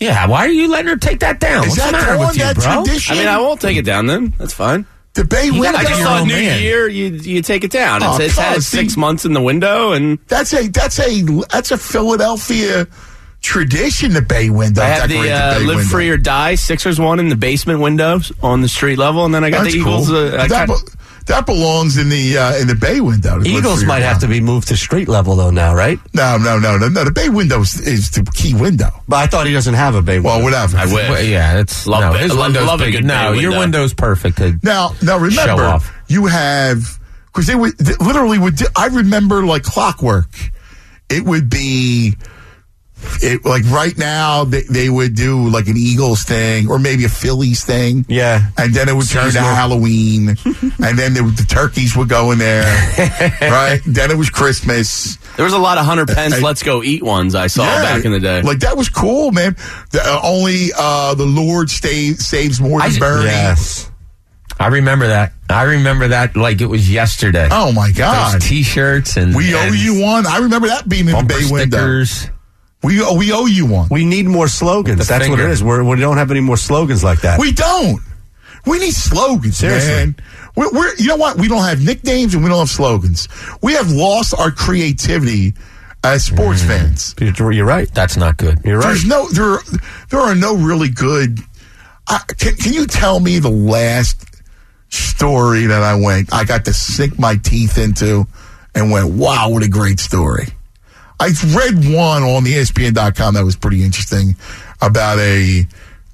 Yeah, why are you letting her take that down? Is What's that the matter with you, that bro? tradition? I mean, I won't take it down then. That's fine. The bay You window. I just your thought New man. Year, you you take it down. Oh, It's, it's had cuz, six see- months in the window, and That's a that's a that's a Philadelphia tradition. The bay window. I had the decorate uh, bay live window. free or die Sixers one in the basement windows on the street level, and then I got That's the Eagles. cool. Uh, I that, kinda- be- that belongs in the uh, in the bay window. Eagles might have to be moved to street level though now, right? No, no, no, no, no. The bay window is, is the key window. But I thought he doesn't have a bay window. Well, whatever. I wish. Well, yeah, it's Love no, it. his Love- window's love a big. good No, bay your window's perfect. To Now, now show remember, off. you have because they would they literally would. do- I remember like clockwork. It would be. It, like right now, they, they would do like an Eagles thing or maybe a Phillies thing. Yeah. And then it would turn to Halloween. and then the, the turkeys would go in there. right? Then it was Christmas. there was a lot of Hunter Pence I- "Let's Go Eat" ones I saw Yeah. back in the day. Like that was cool, man. The, uh, only uh, the Lord stay, saves more than I- Bernie. Yes. I remember that. I remember that like it was yesterday. Oh my God. Those T-shirts and We owe you one. I remember that being in the bumper bay window. Stickers. We owe, we owe you one. We need more slogans. With the That's what it is. We're, we don't have any more slogans like that. We don't. We need slogans, Seriously. man. We're, we're, you know what? We don't have nicknames and we don't have slogans. We have lost our creativity as sports Mm. fans. You're you're right. That's not good. You're right. There's no there. There are no really good. Uh, can, can you tell me the last story that I went? I got to sink my teeth into and went, "Wow, what a great story!" I read one on the ESPN.com that was pretty interesting about a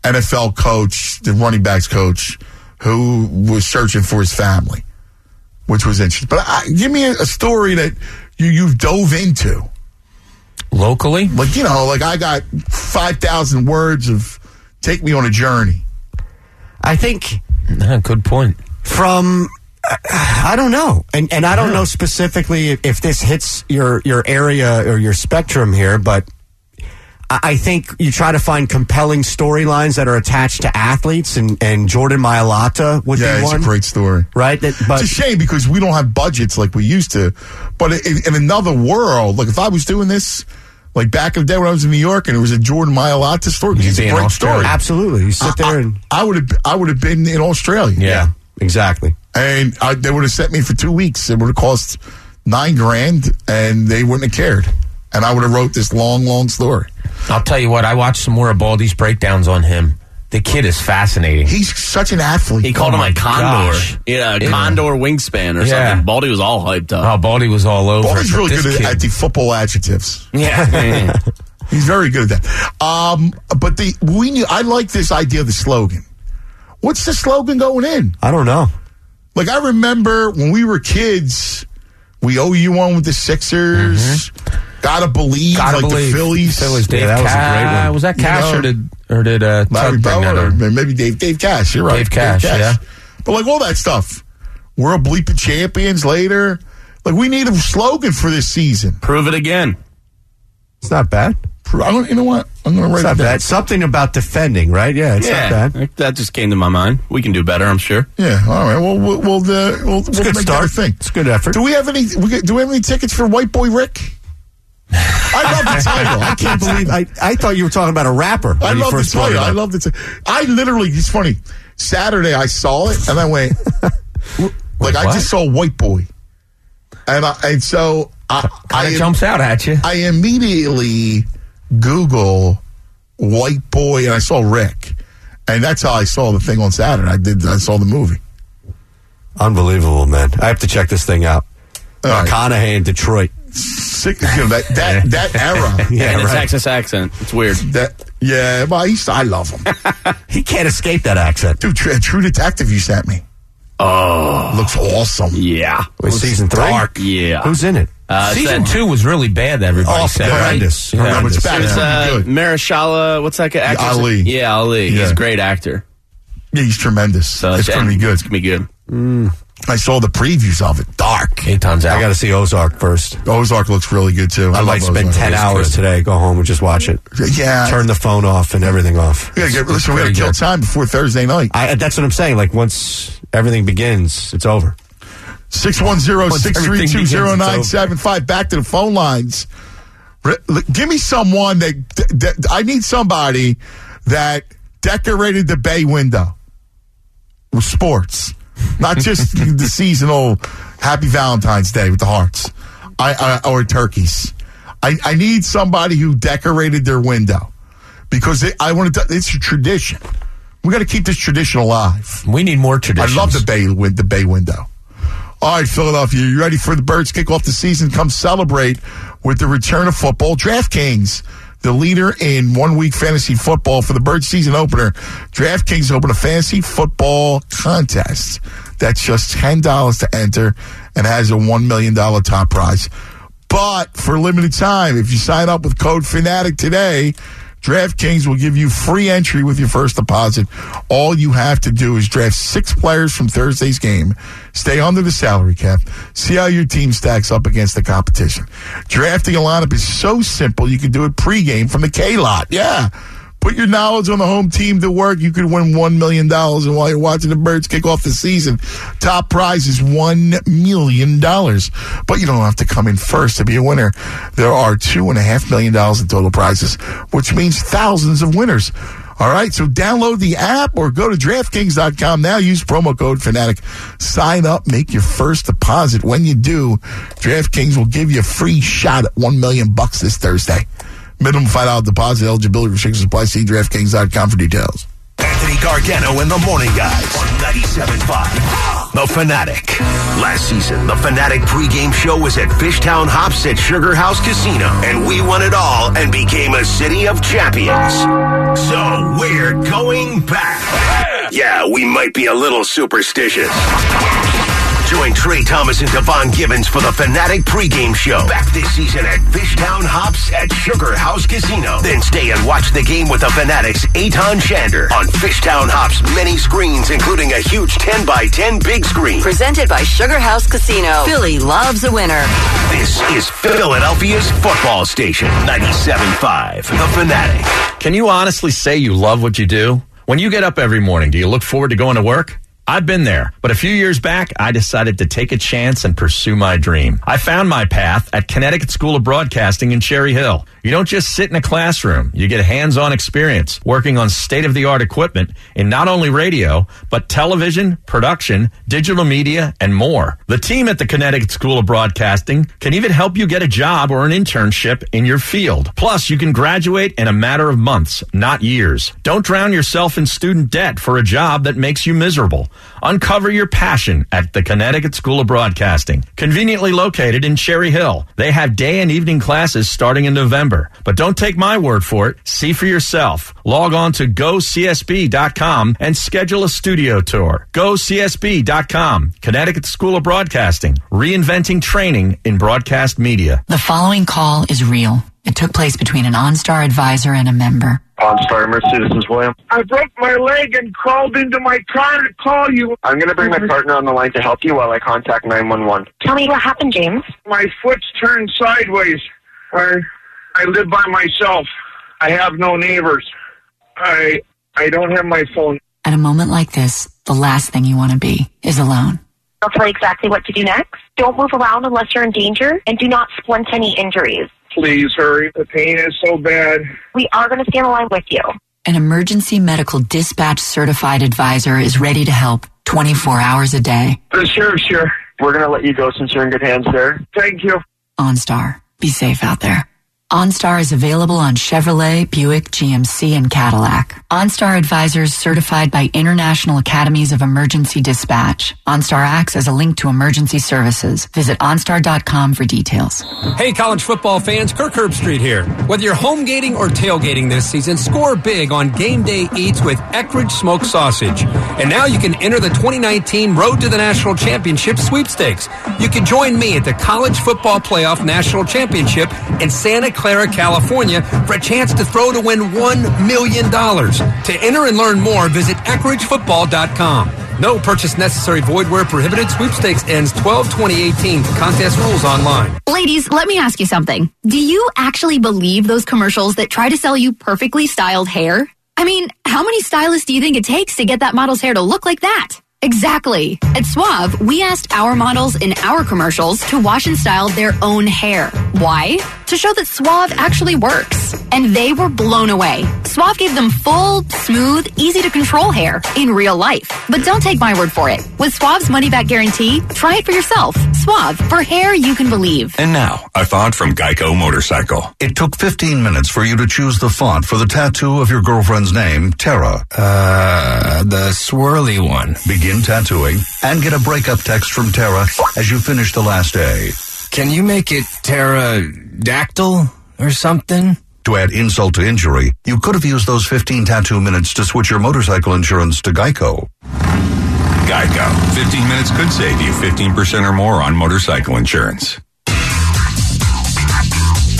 NFL coach, the running backs coach, who was searching for his family, which was interesting. But I, give me a, a story that you you've dove into. Locally, Like, you know, like I got 5,000 words of take me on a journey. I think good point. from I don't know, and and I don't know specifically if, if this hits your your area or your spectrum here, but I, I think you try to find compelling storylines that are attached to athletes, and and Jordan Mailata would Yeah, be it's one, a great story. right? That, but it's a shame because we don't have budgets like we used to. But in, in another world, like if I was doing this, like back in the day when I was in New York and it was a Jordan Mailata story, it's a great story. absolutely, you sit there and I would have, I would have been in Australia. Yeah. exactly. And I, they would have sent me for two weeks. It would have cost nine grand, and they wouldn't have cared. And I would have wrote this long, long story. I'll tell you what. I watched some more of Baldy's breakdowns on him. The kid is fascinating. He's such an athlete. he called Oh him a condor, gosh. yeah, a Yeah. condor wingspan or Yeah. something. Baldy was all hyped Oh, up. Baldy was all over. Baldy's really good at, kid- at the football adjectives. yeah, He's very good at that. Um, but the we knew, I like this idea of the slogan. What's the slogan going in? I don't know. Like I remember when we were kids, we owe you one with the Sixers. Gotta believe, Gotta like believe. the Phillies. Phillies, Dave that was a great one. Was that You Cash know, or did or did uh, Larry Tug bring that Bower, on? or maybe Dave Dave Cash. You're right, Dave Cash, yeah. But like all that stuff, we're a bleeping champions later. Like we need a slogan for this season. Prove it again. It's not bad. Pro- I don't, you know what? I'm going to It's write not it down. bad. Something about defending, right? Yeah, it's yeah, not bad. that just came to my mind. We can do better, I'm sure. Yeah, all right. Well, we'll we'll, uh, we'll, we'll It's a good make start. that a thing. It's a good effort. Do we have any? We, do we have any tickets for White Boy Rick? I love the title. I can't believe I, I thought you were talking about a rapper. I love the first brought title. I love the. T- I literally. It's funny. Saturday, I saw it and I went, like I just saw White Boy, and I, and so I, Kind I of jumps out at you. I immediately Google White Boy and I saw Rick, and that's how I saw the thing on Saturday. I did. I saw the movie. Unbelievable, man. I have to check this thing out. All right. McConaughey in Detroit. Sick. You know, that that that era. Yeah, and it's right. Texas accent. It's weird. That yeah, but I, used to, I love him. He can't escape that accent. Dude, True, True Detective you sent me. Oh, Looks awesome. yeah. Wait, season three? dark. Yeah. Who's in it? Uh, Season two was really bad. Everybody Oh, said right? horrendous. Yeah. It's Horrendous. back. it's, It's uh, good. Mahershala, what's that guy? Ali. Yeah, Ali. Yeah. He's a great actor. Yeah, he's tremendous. So it's going to be good. It's going to be good. I saw the previews of it. Dark. Eytan's out. I got to see Ozark first. Ozark looks really good too. I, love might spend Ozark. 10 It's hours good. today, go home and just watch it. Yeah. Turn the phone off and everything off. we gotta get, listen, we got to kill time before Thursday night. I, that's what I'm saying. Like, once everything begins, it's over. 610-632-0975. Back to the phone lines. Give me someone that, that I need somebody that decorated the bay window with sports, not just the seasonal Happy Valentine's Day with the hearts I, I, or turkeys. I, I need somebody who decorated their window because it, I want to. It's a tradition. We got to keep this tradition alive. We need more traditions. I love the bay win- the bay window. All right, Philadelphia, you ready for the Birds kick off the season? Come celebrate with the return of football. DraftKings, the leader in one week fantasy football for the bird season opener. DraftKings open a fantasy football contest that's just ten dollars to enter and has a one million dollar top prize. But for a limited time, if you sign up with code Fanatic today, DraftKings will give you free entry with your first deposit. All you have to do is draft six players from Thursday's game, stay under the salary cap, see how your team stacks up against the competition. Drafting a lineup is so simple, you can do it pregame from the K lot. Yeah. Put your knowledge on the home team to work. You could win $1 million. And while you're watching the Birds kick off the season, top prize is $1 million. But you don't have to come in first to be a winner. There are $2.5 million in total prizes, which means thousands of winners. All right, so download the app or go to DraftKings.com now. Use promo code Fanatic. Sign up, make your first deposit. When you do, DraftKings will give you a free shot at one million bucks this Thursday. Minimum five dollar deposit eligibility restrictions apply. See DraftKings.com for details. Anthony Gargano and the Morning Guys on 97.5. The Fanatic. Last season, the Fanatic pregame show was at Fishtown Hops at Sugar House Casino, and we won it all and became a city of champions. So we're going back. Yeah, we might be a little superstitious. Join Trey Thomas and Devon Gibbons for the Fanatic pregame show. Back this season at Fishtown Hops at Sugar House Casino. Then stay and watch the game with the Fanatics' Eytan Shander on Fishtown Hops many screens, including a huge 10 by 10 big screen. Presented by Sugar House Casino. Philly loves a winner. This is Philadelphia's football station, 97.5. The Fanatic. Can you honestly say you love what you do? When you get up every morning, do you look forward to going to work? I've been there, but a few years back, I decided to take a chance and pursue my dream. I found my path at Connecticut School of Broadcasting in Cherry Hill. You don't just sit in a classroom, you get hands on experience working on state of the art equipment in not only radio, but television, production, digital media, and more. The team at the Connecticut School of Broadcasting can even help you get a job or an internship in your field. Plus, you can graduate in a matter of months, not years. Don't drown yourself in student debt for a job that makes you miserable. Uncover your passion at the Connecticut School of Broadcasting. Conveniently located in Cherry Hill. They have day and evening classes starting in November. But don't take my word for it. See for yourself. Log on to gocsb.com and schedule a studio tour. GoCSB.com. Connecticut School of Broadcasting. Reinventing training in broadcast media. The following call is real. It took place between an OnStar advisor and a member. OnStar Emergency, this is William. I broke my leg and crawled into my car to call you. I'm going to bring my partner on the line to help you while I contact 911. Tell me what happened, James. My foot's turned sideways. I I live by myself. I have no neighbors. I I don't have my phone. At a moment like this, the last thing you want to be is alone. I'll tell you exactly what to do next. Don't move around unless you're in danger, and do not splint any injuries. Please hurry. The pain is so bad. We are going to stay on the line with you. An emergency medical dispatch certified advisor is ready to help 24 hours a day. The sure, here. We're going to let you go since you're in good hands, sir. Thank you. OnStar. Be safe out there. OnStar is available on Chevrolet, Buick, GMC, and Cadillac. OnStar advisors certified by International Academies of Emergency Dispatch. OnStar acts as a link to emergency services. Visit OnStar.com for details. Hey, college football fans, Kirk Herbstreit here. Whether you're home gating or tailgating this season, score big on game day eats with Eckrich Smoked Sausage. And now you can enter the 2019 Road to the National Championship sweepstakes. You can join me at the College Football Playoff National Championship in Santa Clara, California for a chance to throw to win $1 million. To enter and learn more, visit EckrichFootball.com. No purchase necessary void where prohibited. Sweepstakes ends 12 2018. Contest rules online. Ladies, let me ask you something. Do you actually believe those commercials that try to sell you perfectly styled hair? I mean, how many stylists do you think it takes to get that model's hair to look like that? Exactly. At Suave, we asked our models in our commercials to wash and style their own hair. Why? To show that Suave actually works. And they were blown away. Suave gave them full, smooth, easy to control hair in real life. But don't take my word for it. With Suave's money back guarantee, try it for yourself. Suave, for hair you can believe. And now, a thought from Geico Motorcycle. It took 15 minutes for you to choose the font for the tattoo of your girlfriend's name, Tara. Uh, the swirly one. Begin tattooing and get a breakup text from Tara as you finish the last day. Can you make it pterodactyl or something? To add insult to injury, you could have used those 15 tattoo minutes to switch your motorcycle insurance to Geico. Geico. 15 minutes could save you 15% or more on motorcycle insurance.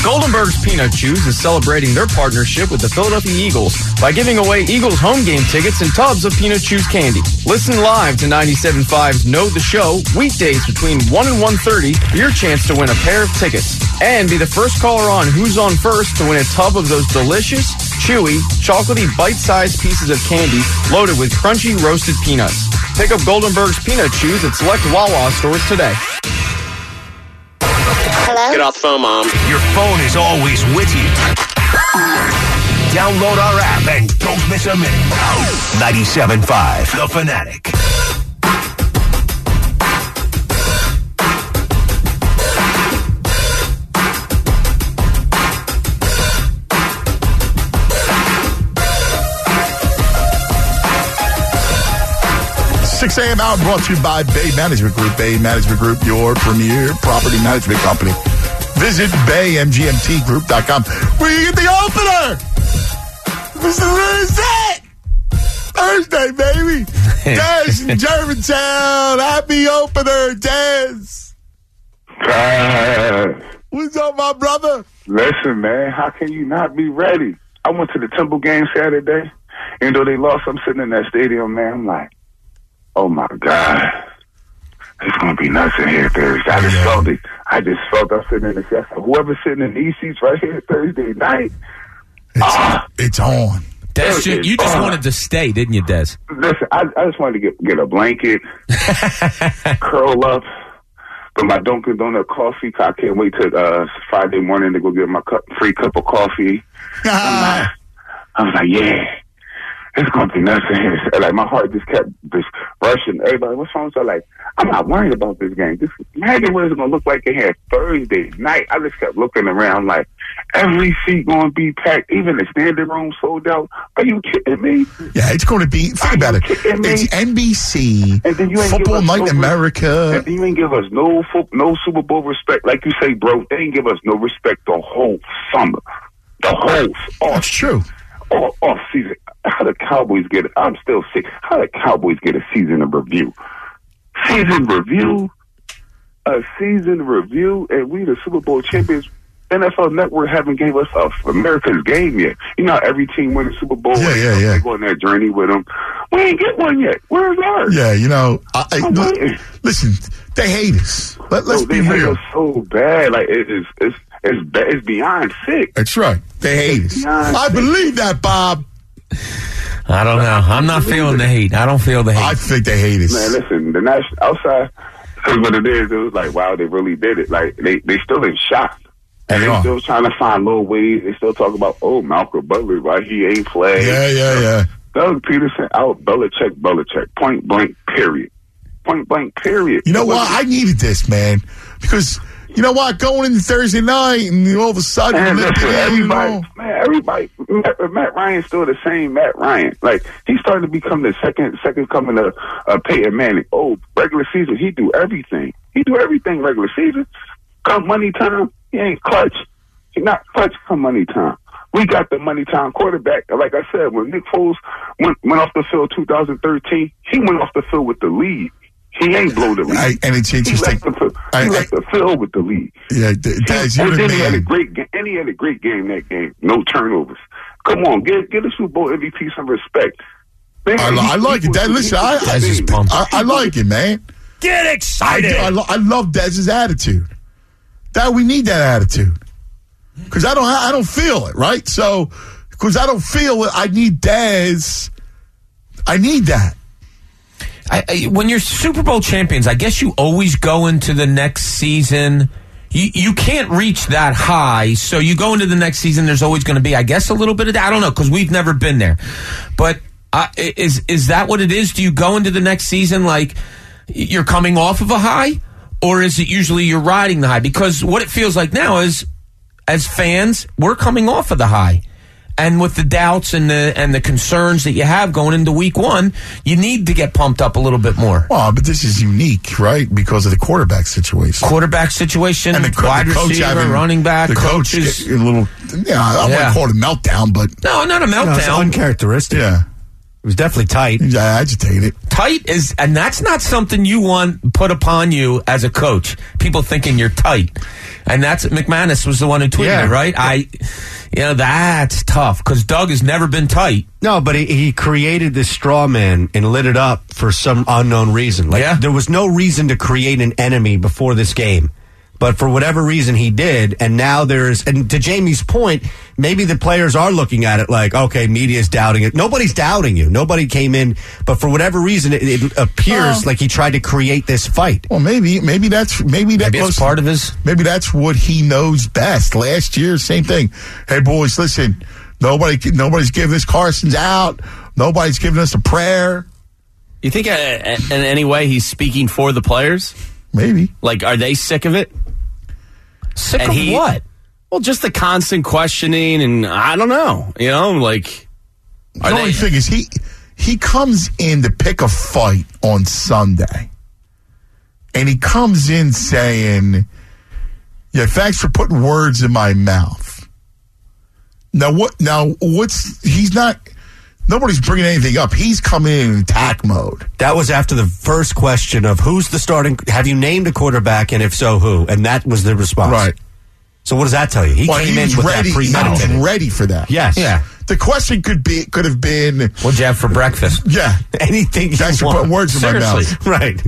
Goldenberg's Peanut Chews is celebrating their partnership with the Philadelphia Eagles by giving away Eagles home game tickets and tubs of Peanut Chews candy. Listen live to 97.5's Know the Show weekdays between 1 and 1.30 for your chance to win a pair of tickets. And be the first caller on Who's On First to win a tub of those delicious, chewy, chocolatey, bite-sized pieces of candy loaded with crunchy roasted peanuts. Pick up Goldenberg's Peanut Chews at select Wawa stores today. Hello? Get off the phone, Mom. Your phone is always with you. Download our app and don't miss a minute. 97.5, The Fanatic. Six a.m. out brought to you by Bay Management Group. Bay Management Group, your premier property management company. Visit baymgmtgroup.com where you get the opener. Mr. Thursday. Thursday, baby. Des in Germantown. Happy opener, Des. What's up, my brother? Listen, man, how can you not be ready? I went to the Temple game Saturday, and though they lost, I'm sitting in that stadium, man. I'm like, oh my god, it's gonna be nuts in here Thursday. I just felt it. I just felt I'm sitting in the seats. Whoever's sitting in these seats right here Thursday night. ah, It's on. Des, It you, you just on. wanted to stay, didn't you, Des? Listen, I, I just wanted to get get a blanket, curl up, but my Dunkin' Donut coffee. I can't wait till uh, Friday morning to go get my cup, free cup of coffee. I'm I was like, yeah. It's gonna be nothing. Like my heart just kept just rushing. Everybody, what's wrong? So like, I'm not worried about this game. Just imagine what it's gonna look like in here Thursday night. I just kept looking around like every seat gonna be packed, even the standing room sold out. Are you kidding me? Yeah, it's going to be. Think about it. It's NBC, And then you ain't Football Night no America. And then you ain't give us no fo- no Super Bowl respect, like you say, bro. They ain't give us no respect the whole summer, the whole off. That's true. Off, off season. How the Cowboys get it? I'm still sick. How the Cowboys get a season of review? Season review, a season review, and we the Super Bowl champions. NFL Network haven't gave us a America's game yet. You know, every team win the Super Bowl. Yeah, yeah, they yeah. go on that journey with them. We ain't get one yet. Where's ours? Yeah, you know, I, I, I'm listen, they hate us. Let, let's Yo, be real. us so bad. Like it is, it's it's it's beyond sick. That's right. They hate us. I believe that, Bob. I don't know. I'm not feeling the hate. I don't feel the hate. I think they hate us. Man, listen, the national outside. Because what it is, it was like, wow, they really did it. Like they they still in shock. And They they are. still trying to find little ways. They still talk about, oh, Malcolm Butler, why he ain't playing. Yeah, yeah, yeah. Doug Pederson out Belichick, Belichick. Point blank, period. Point blank, period. You know what? I needed this, man, because you know what? Going into Thursday night, and all of a sudden, Man, listen, it, you everybody, know, man, everybody, Matt, Matt Ryan's still the same Matt Ryan. Like he's starting to become the second, second coming of uh, Peyton Manning. Oh, regular season, he do everything. He do everything regular season. Come money time, he ain't clutch. He not clutch. Come money time. We got the money time quarterback. Like I said, when Nick Foles went went off the field 2013, he went off the field with the lead. He ain't blow the lead. I, and it's he interesting. left the, field- I- he I- the field with the lead. Yeah, D- Daz, you're and the then he had a great game. And he had a great game that game. No turnovers. Come on, give give the Super Bowl MVP some respect. Man, I, li- I like it. Dad, listen, he I, was- I, I, I like it, man. Get excited. do. I, lo- I love Dez's attitude. That we need that attitude because I don't. I don't feel it right. So because I don't feel it, I need Dez. I need that. I, I, when you're Super Bowl champions, I guess you always go into the next season. You, you can't reach that high, so you go into the next season. There's always going to be, I guess, a little bit of that. I don't know because we've never been there. But uh, is is that what it is? Do you go into the next season like you're coming off of a high, or is it usually you're riding the high? Because what it feels like now is, as fans, we're coming off of the high. And with the doubts and the and the concerns that you have going into week one, you need to get pumped up a little bit more. Well, but this is unique, right? Because of the quarterback situation. Quarterback situation, And the, co- wide the coach receiver, having- running back, the coach coaches. get a little. Yeah, I Yeah. wouldn't call it a meltdown, but No, not a No, it's meltdown. uncharacteristic. yeah, It was definitely tight. he's agitated. Tight is, and that's not something you want put upon you as a coach. People thinking you're tight, and that's McManus was the one who tweeted Yeah. it, right? I, you know, that's tough because Doug has never been tight. No, but he, he created this straw man and lit it up for some unknown reason. Like Yeah. there was no reason to create an enemy before this game. But for whatever reason he did, and now there's and to Jamie's point, maybe the players are looking at it like, okay, media's doubting it. Nobody's doubting you. Nobody came in, but for whatever reason it, it appears Oh. like he tried to create this fight. Well, maybe, maybe that's maybe that Maybe was part of his. Maybe that's what he knows best. Last year, same thing. Hey, boys, listen. Nobody, nobody's giving us Carson's out. Nobody's giving us a prayer. You think uh, in any way he's speaking for the players? Maybe. Like, are they sick of it? Sick And of he- what? Well, just the constant questioning, and I don't know. You know, like, the only thing is he he comes in to pick a fight on Sunday, and he comes in saying, "Yeah, thanks for putting words in my mouth." Now what? Now what's he's not? Nobody's bringing anything up. He's coming in attack mode. That was after the first question of who's the starting. Have you named a quarterback, and if so, who? And that was the response. Right. So what does that tell you? He Well, came he in with ready. that He was ready for that. Yes. Yeah. The question could be could have been, What'd you have for breakfast? yeah, Anything. thanks you for want. putting words in my mouth. Right.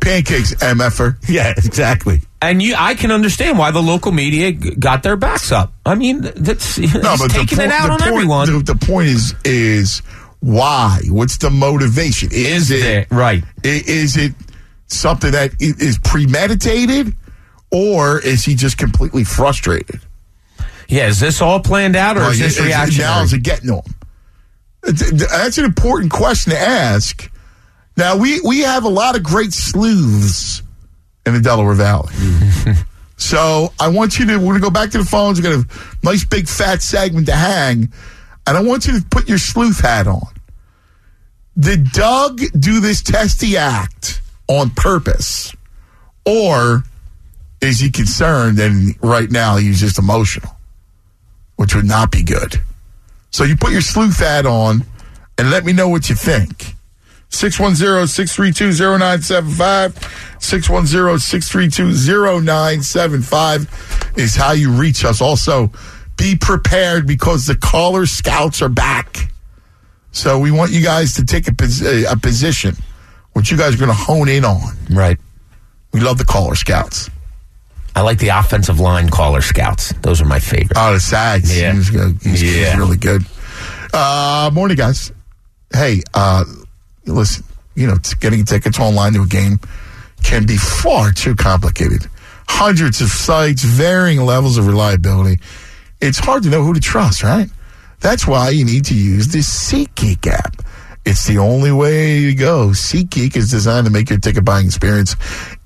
Pancakes, mf'er. yeah. Exactly. And you, I can understand why the local media got their backs up. I mean, that's he's taking it out on point, everyone. The, the point is is why? What's the motivation? Is, Is it there- right. Is it something that is premeditated, or is he just completely frustrated? yeah, is this all planned out, or is this reaction? Now is it getting to him? That's an important question to ask. Now we we have a lot of great sleuths in the Delaware Valley. Mm-hmm. so I want you to we're gonna go back to the phones. We're gonna have a nice big fat segment to hang, and I want you to put your sleuth hat on. Did Doug do this testy act on purpose, or is he concerned and right now he's just emotional, which would not be good. So you put your sleuth hat on and let me know what you think. 610-632-0975. 610-632-0975 is how you reach us. Also, be prepared because the caller scouts are back. So we want you guys to take a, pos- a position, which you guys are going to hone in on. Right. We love the caller scouts. I like the offensive line caller scouts. Those are my favorite. Oh, the Sags. Yeah. He's, good. He's- he's Yeah. really good. Uh, morning, guys. Hey, uh, listen, you know, getting tickets online to a game can be far too complicated. Hundreds of sites, varying levels of reliability. It's hard to know who to trust, right? That's why you need to use the SeatGeek app. It's the only way to go. SeatGeek is designed to make your ticket buying experience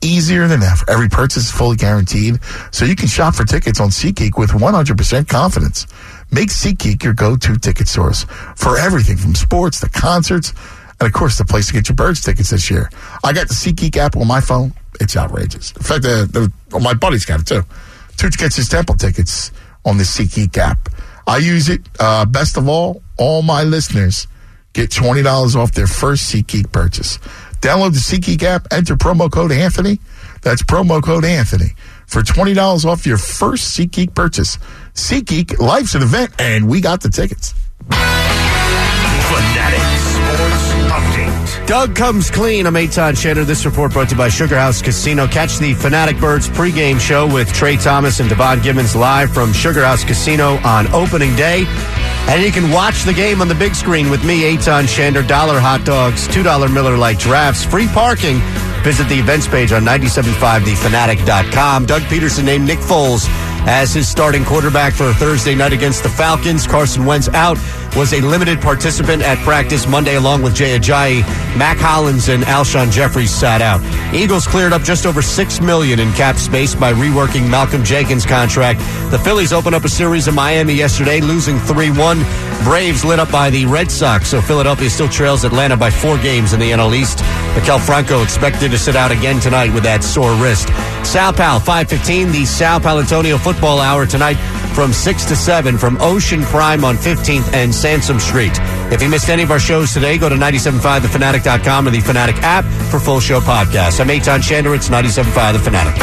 easier than ever. Every purchase is fully guaranteed, so you can shop for tickets on SeatGeek with 100% confidence. Make SeatGeek your go-to ticket source for everything from sports to concerts, and of course, the place to get your Birds tickets this year. I got the SeatGeek app on my phone. It's outrageous. In fact, the, well, my buddy's got it too. Tooch gets his Temple tickets on the SeatGeek app. I use it. Uh, best of all, all my listeners get twenty dollars off their first SeatGeek purchase. Download the SeatGeek app. Enter promo code Anthony. That's promo code Anthony for twenty dollars off your first SeatGeek purchase. SeatGeek, life's an event, and we got the tickets. Doug comes clean. I'm Eytan Shander. This report brought to you by Sugar House Casino. Catch the Fanatic Birds pregame show with Trey Thomas and Devon Gibbons live from Sugar House Casino on opening day. And you can watch the game on the big screen with me, Eytan Shander. Dollar hot dogs, $2 Miller Lite drafts, free parking. Visit the events page on 975thefanatic.com. Doug Pederson named Nick Foles as his starting quarterback for Thursday night against the Falcons. Carson Wentz out was a limited participant at practice Monday along with Jay Ajayi. Mack Hollins and Alshon Jeffery sat out. Eagles cleared up just over six million in cap space by reworking Malcolm Jenkins' contract. The Phillies opened up a series in Miami yesterday, losing 3-1. Braves lit up by the Red Sox, so Philadelphia still trails Atlanta by four games in the NL East. Maikel Franco expected to sit out again tonight with that sore wrist. Sal Pal, 515, the Sal Paolantonio Football Hour tonight from 6 to 7 from Ocean Prime on 15th and Sansom Street. If you missed any of our shows today, go to 975thefanatic.com or the Fanatic app for full show podcasts. I'm Eytan Shander. It's 975 The Fanatic.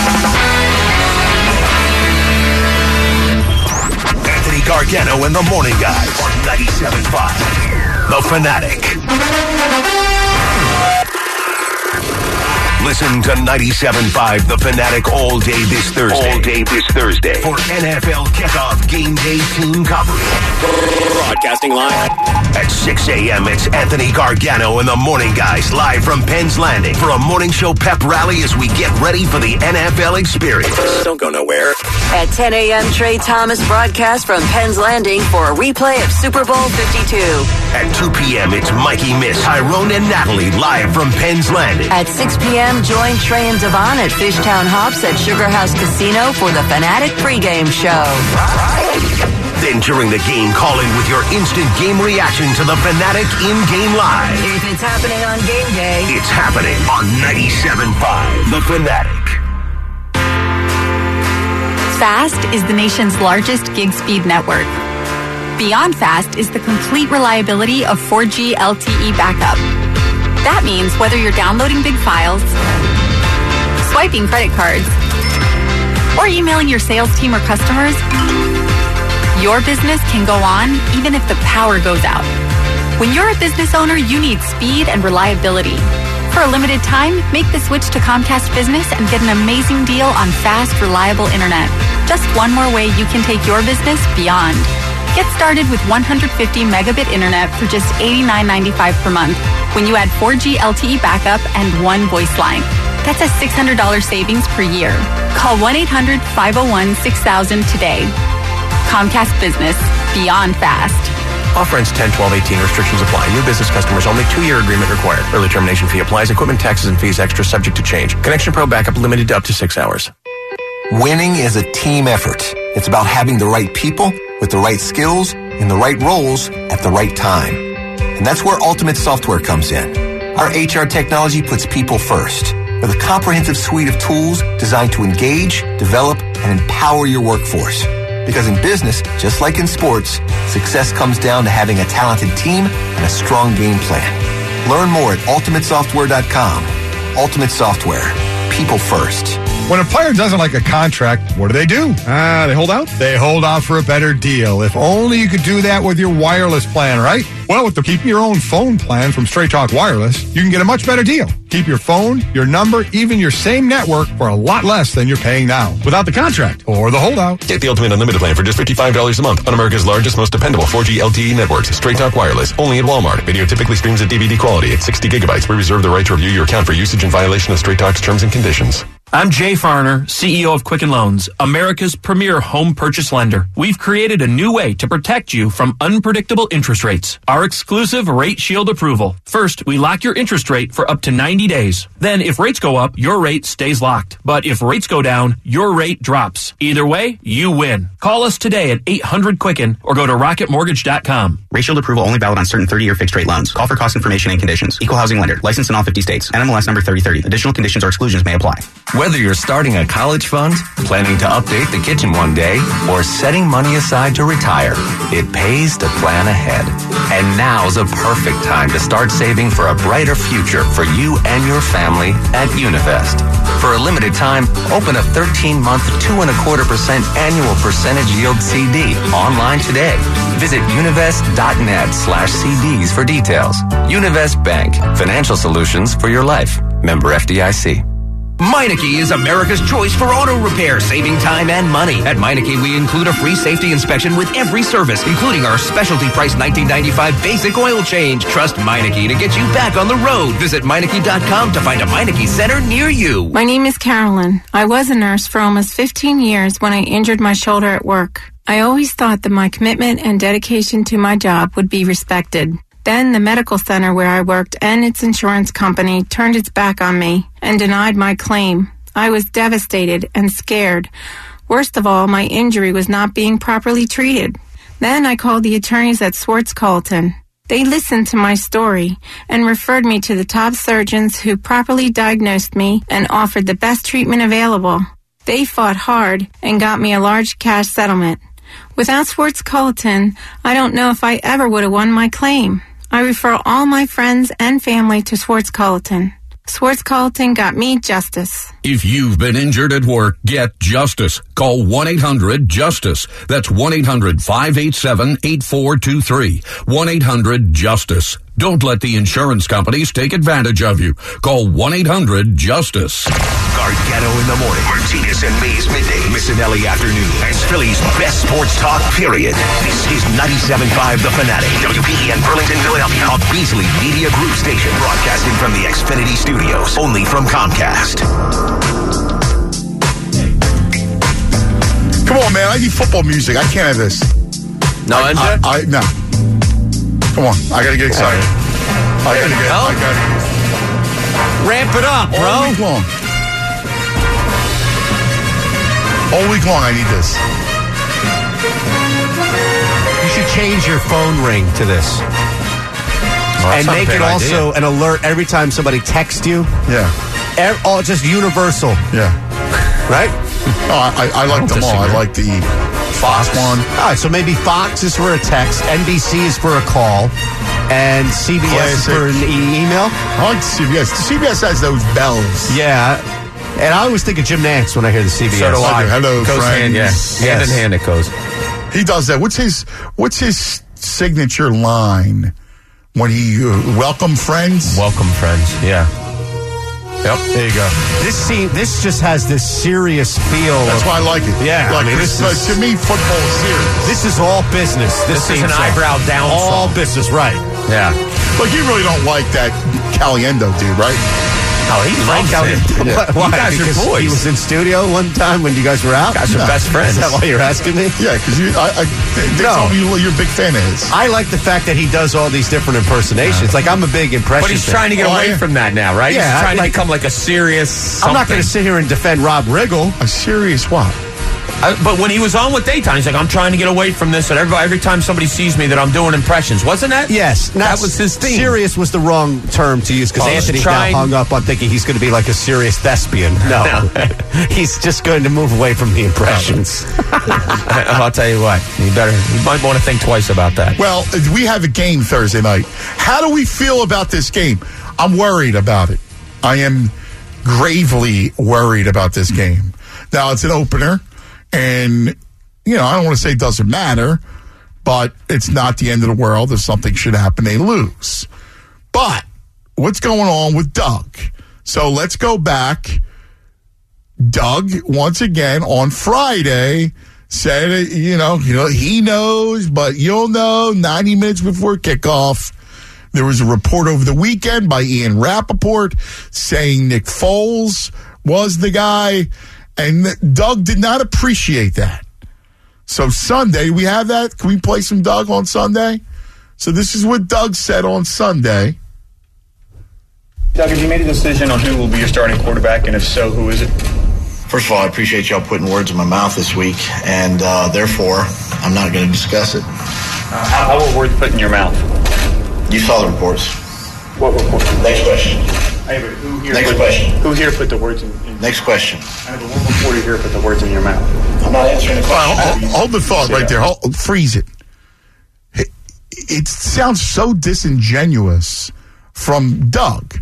Anthony Gargano and the Morning Guys on 97.5. The Fanatic. Listen to 97.5 The Fanatic all day this Thursday. All day this Thursday. For NFL kickoff game day team coverage. Broadcasting live. At 6 a.m., it's Anthony Gargano and the Morning Guys live from Penn's Landing for a morning show pep rally as we get ready for the NFL experience. Don't go nowhere. At 10 a.m., Trey Thomas broadcasts from Penn's Landing for a replay of Super Bowl 52. At 2 p.m., it's Mikey Miss, Tyrone, and Natalie live from Penn's Landing. At 6 p.m., join Trey and Devon at Fishtown Hops at Sugar House Casino for the Fanatic pregame show. Then during the game, call in with your instant game reaction to the Fanatic in-game live. If it's happening on game day, It's happening on 97.5 The Fanatic. Fast is the nation's largest gig speed network. Beyond Fast is the complete reliability of 4G LTE backup. That means whether you're downloading big files, swiping credit cards, or emailing your sales team or customers, your business can go on even if the power goes out. When you're a business owner, you need speed and reliability. For a limited time, make the switch to Comcast Business and get an amazing deal on fast, reliable internet. Just one more way you can take your business beyond. Get started with 150 megabit internet for just $89.95 per month when you add 4G LTE backup and one voice line. That's a $600 savings per year. Call 1-800-501-6000 today. Comcast Business. Beyond fast. Offer ends 10 12 18. Restrictions apply. New business customers only. Two-year agreement required. Early termination fee applies. Equipment taxes and fees extra subject to change. Connection Pro backup limited to up to six hours. Winning is a team effort. It's about having the right people with the right skills in the right roles at the right time. And that's where Ultimate Software comes in. Our HR technology puts people first with a comprehensive suite of tools designed to engage, develop, and empower your workforce. Because in business, just like in sports, success comes down to having a talented team and a strong game plan. Learn more at ultimatesoftware.com. Ultimate Software. People first. When a player doesn't like a contract, what do they do? Ah, they hold out? They hold out for a better deal. If only you could do that with your wireless plan, right? Well, with the Keep Your Own Phone plan from Straight Talk Wireless, you can get a much better deal. Keep your phone, your number, even your same network for a lot less than you're paying now without the contract or the holdout. Get the Ultimate Unlimited plan for just $55 a month on America's largest, most dependable 4G LTE networks. Straight Talk Wireless, only at Walmart. Video typically streams at DVD quality at 60 gigabytes. We reserve the right to review your account for usage in violation of Straight Talk's terms and conditions. I'm Jay Farner, CEO of Quicken Loans, America's premier home purchase lender. We've created a new way to protect you from unpredictable interest rates. Our exclusive Rate Shield approval. First, we lock your interest rate for up to 90 days. Then, if rates go up, your rate stays locked. But if rates go down, your rate drops. Either way, you win. Call us today at 800 Quicken or go to rocketmortgage.com. Rate Shield approval only valid on certain 30-year fixed rate loans. Call for cost information and conditions. Equal housing lender. Licensed in all 50 states. NMLS number 3030. Additional conditions or exclusions may apply. Whether you're starting a college fund, planning to update the kitchen one day, or setting money aside to retire, it pays to plan ahead. And now's a perfect time to start saving for a brighter future for you and your family at Univest. For a limited time, open a 13-month, two and a quarter percent annual percentage yield CD online today. Visit univest.net slash CDs for details. Univest Bank, financial solutions for your life. Member FDIC. Meineke is America's choice for auto repair, saving time and money. At Meineke, we include a free safety inspection with every service, including our specialty price 1995 basic oil change. Trust Meineke to get you back on the road. Visit Meineke.com to find a Meineke center near you. My name is Carolyn. I was a nurse for almost 15 years when I injured my shoulder at work. I always thought that my commitment and dedication to my job would be respected. Then the medical center where I worked and its insurance company turned its back on me and denied my claim. I was devastated and scared. Worst of all, my injury was not being properly treated. Then I called the attorneys at Swartz Culleton. They listened to my story and referred me to the top surgeons who properly diagnosed me and offered the best treatment available. They fought hard and got me a large cash settlement. Without Swartz Culleton, I don't know if I ever would have won my claim. I refer all my friends and family to Swartz Culleton. Swartz Culleton got me justice. If you've been injured at work, get justice. Call 1-800-JUSTICE. That's 1-800-587-8423. 1-800-JUSTICE. Don't let the insurance companies take advantage of you. Call 1-800-JUSTICE. Gargano in the morning. Martinez and Mays midday. Missanelli afternoon. And Philly's best sports talk, period. This is 97.5 The Fanatic. WPEN Burlington, Philadelphia. A Beasley Media Group station. Broadcasting from the Xfinity Studios. Only from Comcast. Come on, man. I need football music. I can't have this. No, I, I, I, no. Come on. I gotta get excited. I gotta get. I gotta. get. Ramp it up, bro. All week long. All week long, I need this. You should change your phone ring to this. that's and make it also an alert every time somebody texts you. Yeah. Ev- oh, just universal. Yeah. Right? Oh, I, I like them all. I like the Fox one. All right, so maybe Fox is for a text, NBC is for a call, and CBS is for an e- email. I like CBS. CBS has those bells. Yeah. And I always think of Jim Nantz when I hear the CBS. So do I. Hello, Goes friends. hand, yeah. Hand in hand it goes. He does that. What's his What's his signature line when he uh, welcome friends? Welcome friends. Yeah. Yep. There you go. This scene, this just has this serious feel. That's of- why I like it. Yeah, like I mean, this, this is- to me, football is serious. This is all business. This, This is an song. eyebrow down All song. business, right? Yeah. Like you really don't like that Caliendo dude, right? Oh, he loves Frank out him. in- Yeah. Why? You guys are boys. He was in studio one time when you guys were out. guys are best friends. Is that why you're asking me? Yeah, because you, I, I, they, they No. told me you- you're a big fan of his. I like the fact that he does all these different impersonations. Like I'm a big impression. But he's fan. trying to get Oh, away yeah. from that now, right? Yeah, he's trying like- to become like a serious. I'm not going to sit here and defend Rob Riggle. A serious what? Uh, but when he was on with daytime, he's like, "I'm trying to get away from this." And every, every time somebody sees me, that I'm doing impressions, wasn't that? Yes, that was his thing. Serious was the wrong term to use because Oh, he's Anthony's trying- now hung up on thinking he's going to be like a serious thespian. No, he's just going to move away from the impressions. I'll tell you what, you better, you might want to think twice about that. Well, we have a game Thursday night. How do we feel about this game? I'm worried about it. I am gravely worried about this game. Now, it's an opener, and, you know, I don't want to say it doesn't matter, but it's not the end of the world. If something should happen, they lose. But what's going on with Doug? So let's go back. Doug, once again, on Friday, said, you know, you know, he knows, but you'll know 90 minutes before kickoff. There was a report over the weekend by Ian Rapoport saying Nick Foles was the guy, and Doug did not appreciate that. So Sunday, we have that. Can we play some Doug on Sunday? So this is what Doug said on Sunday. Doug, have you made a decision on who will be your starting quarterback, and if so, who is it? First of all, I appreciate y'all putting words in my mouth this week, and uh, therefore, I'm not going to discuss it. Uh, how, how were words put in your mouth? You saw the reports. What report? Next question. Hey, but who here Next put, question. Who here put the words in? in Next question. I have but what reporter here put the words in your mouth? I'm not answering the All right, question. hold, hold the thought right there. Hold, freeze it. it. It sounds so disingenuous from Doug.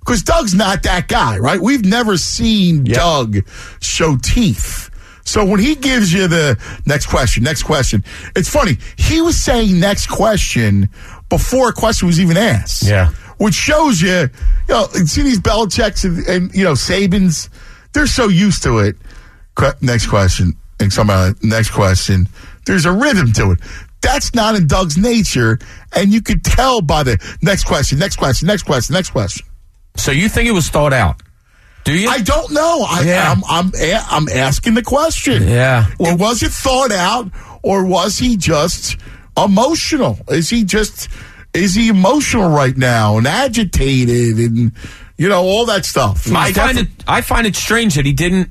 Because Doug's not that guy, right? We've never seen Doug show teeth. So when he gives you the next question, next question, it's funny. He was saying next question before a question was even asked. Yeah. Which shows you, you know, see these Belichick's and, and you know, Sabans, they're so used to it. Que- next question. And somebody, uh, next question. There's a rhythm to it. That's not in Doug's nature. And you could tell by the next question, next question, next question, next question. So you think it was thought out? Do you? I don't know. I, Yeah. I'm, I'm, a- I'm asking the question. Yeah. Well, was it thought out or was he just emotional? Is he just, is he emotional right now and agitated and, you know, all that stuff? I find it. I find it strange that he didn't.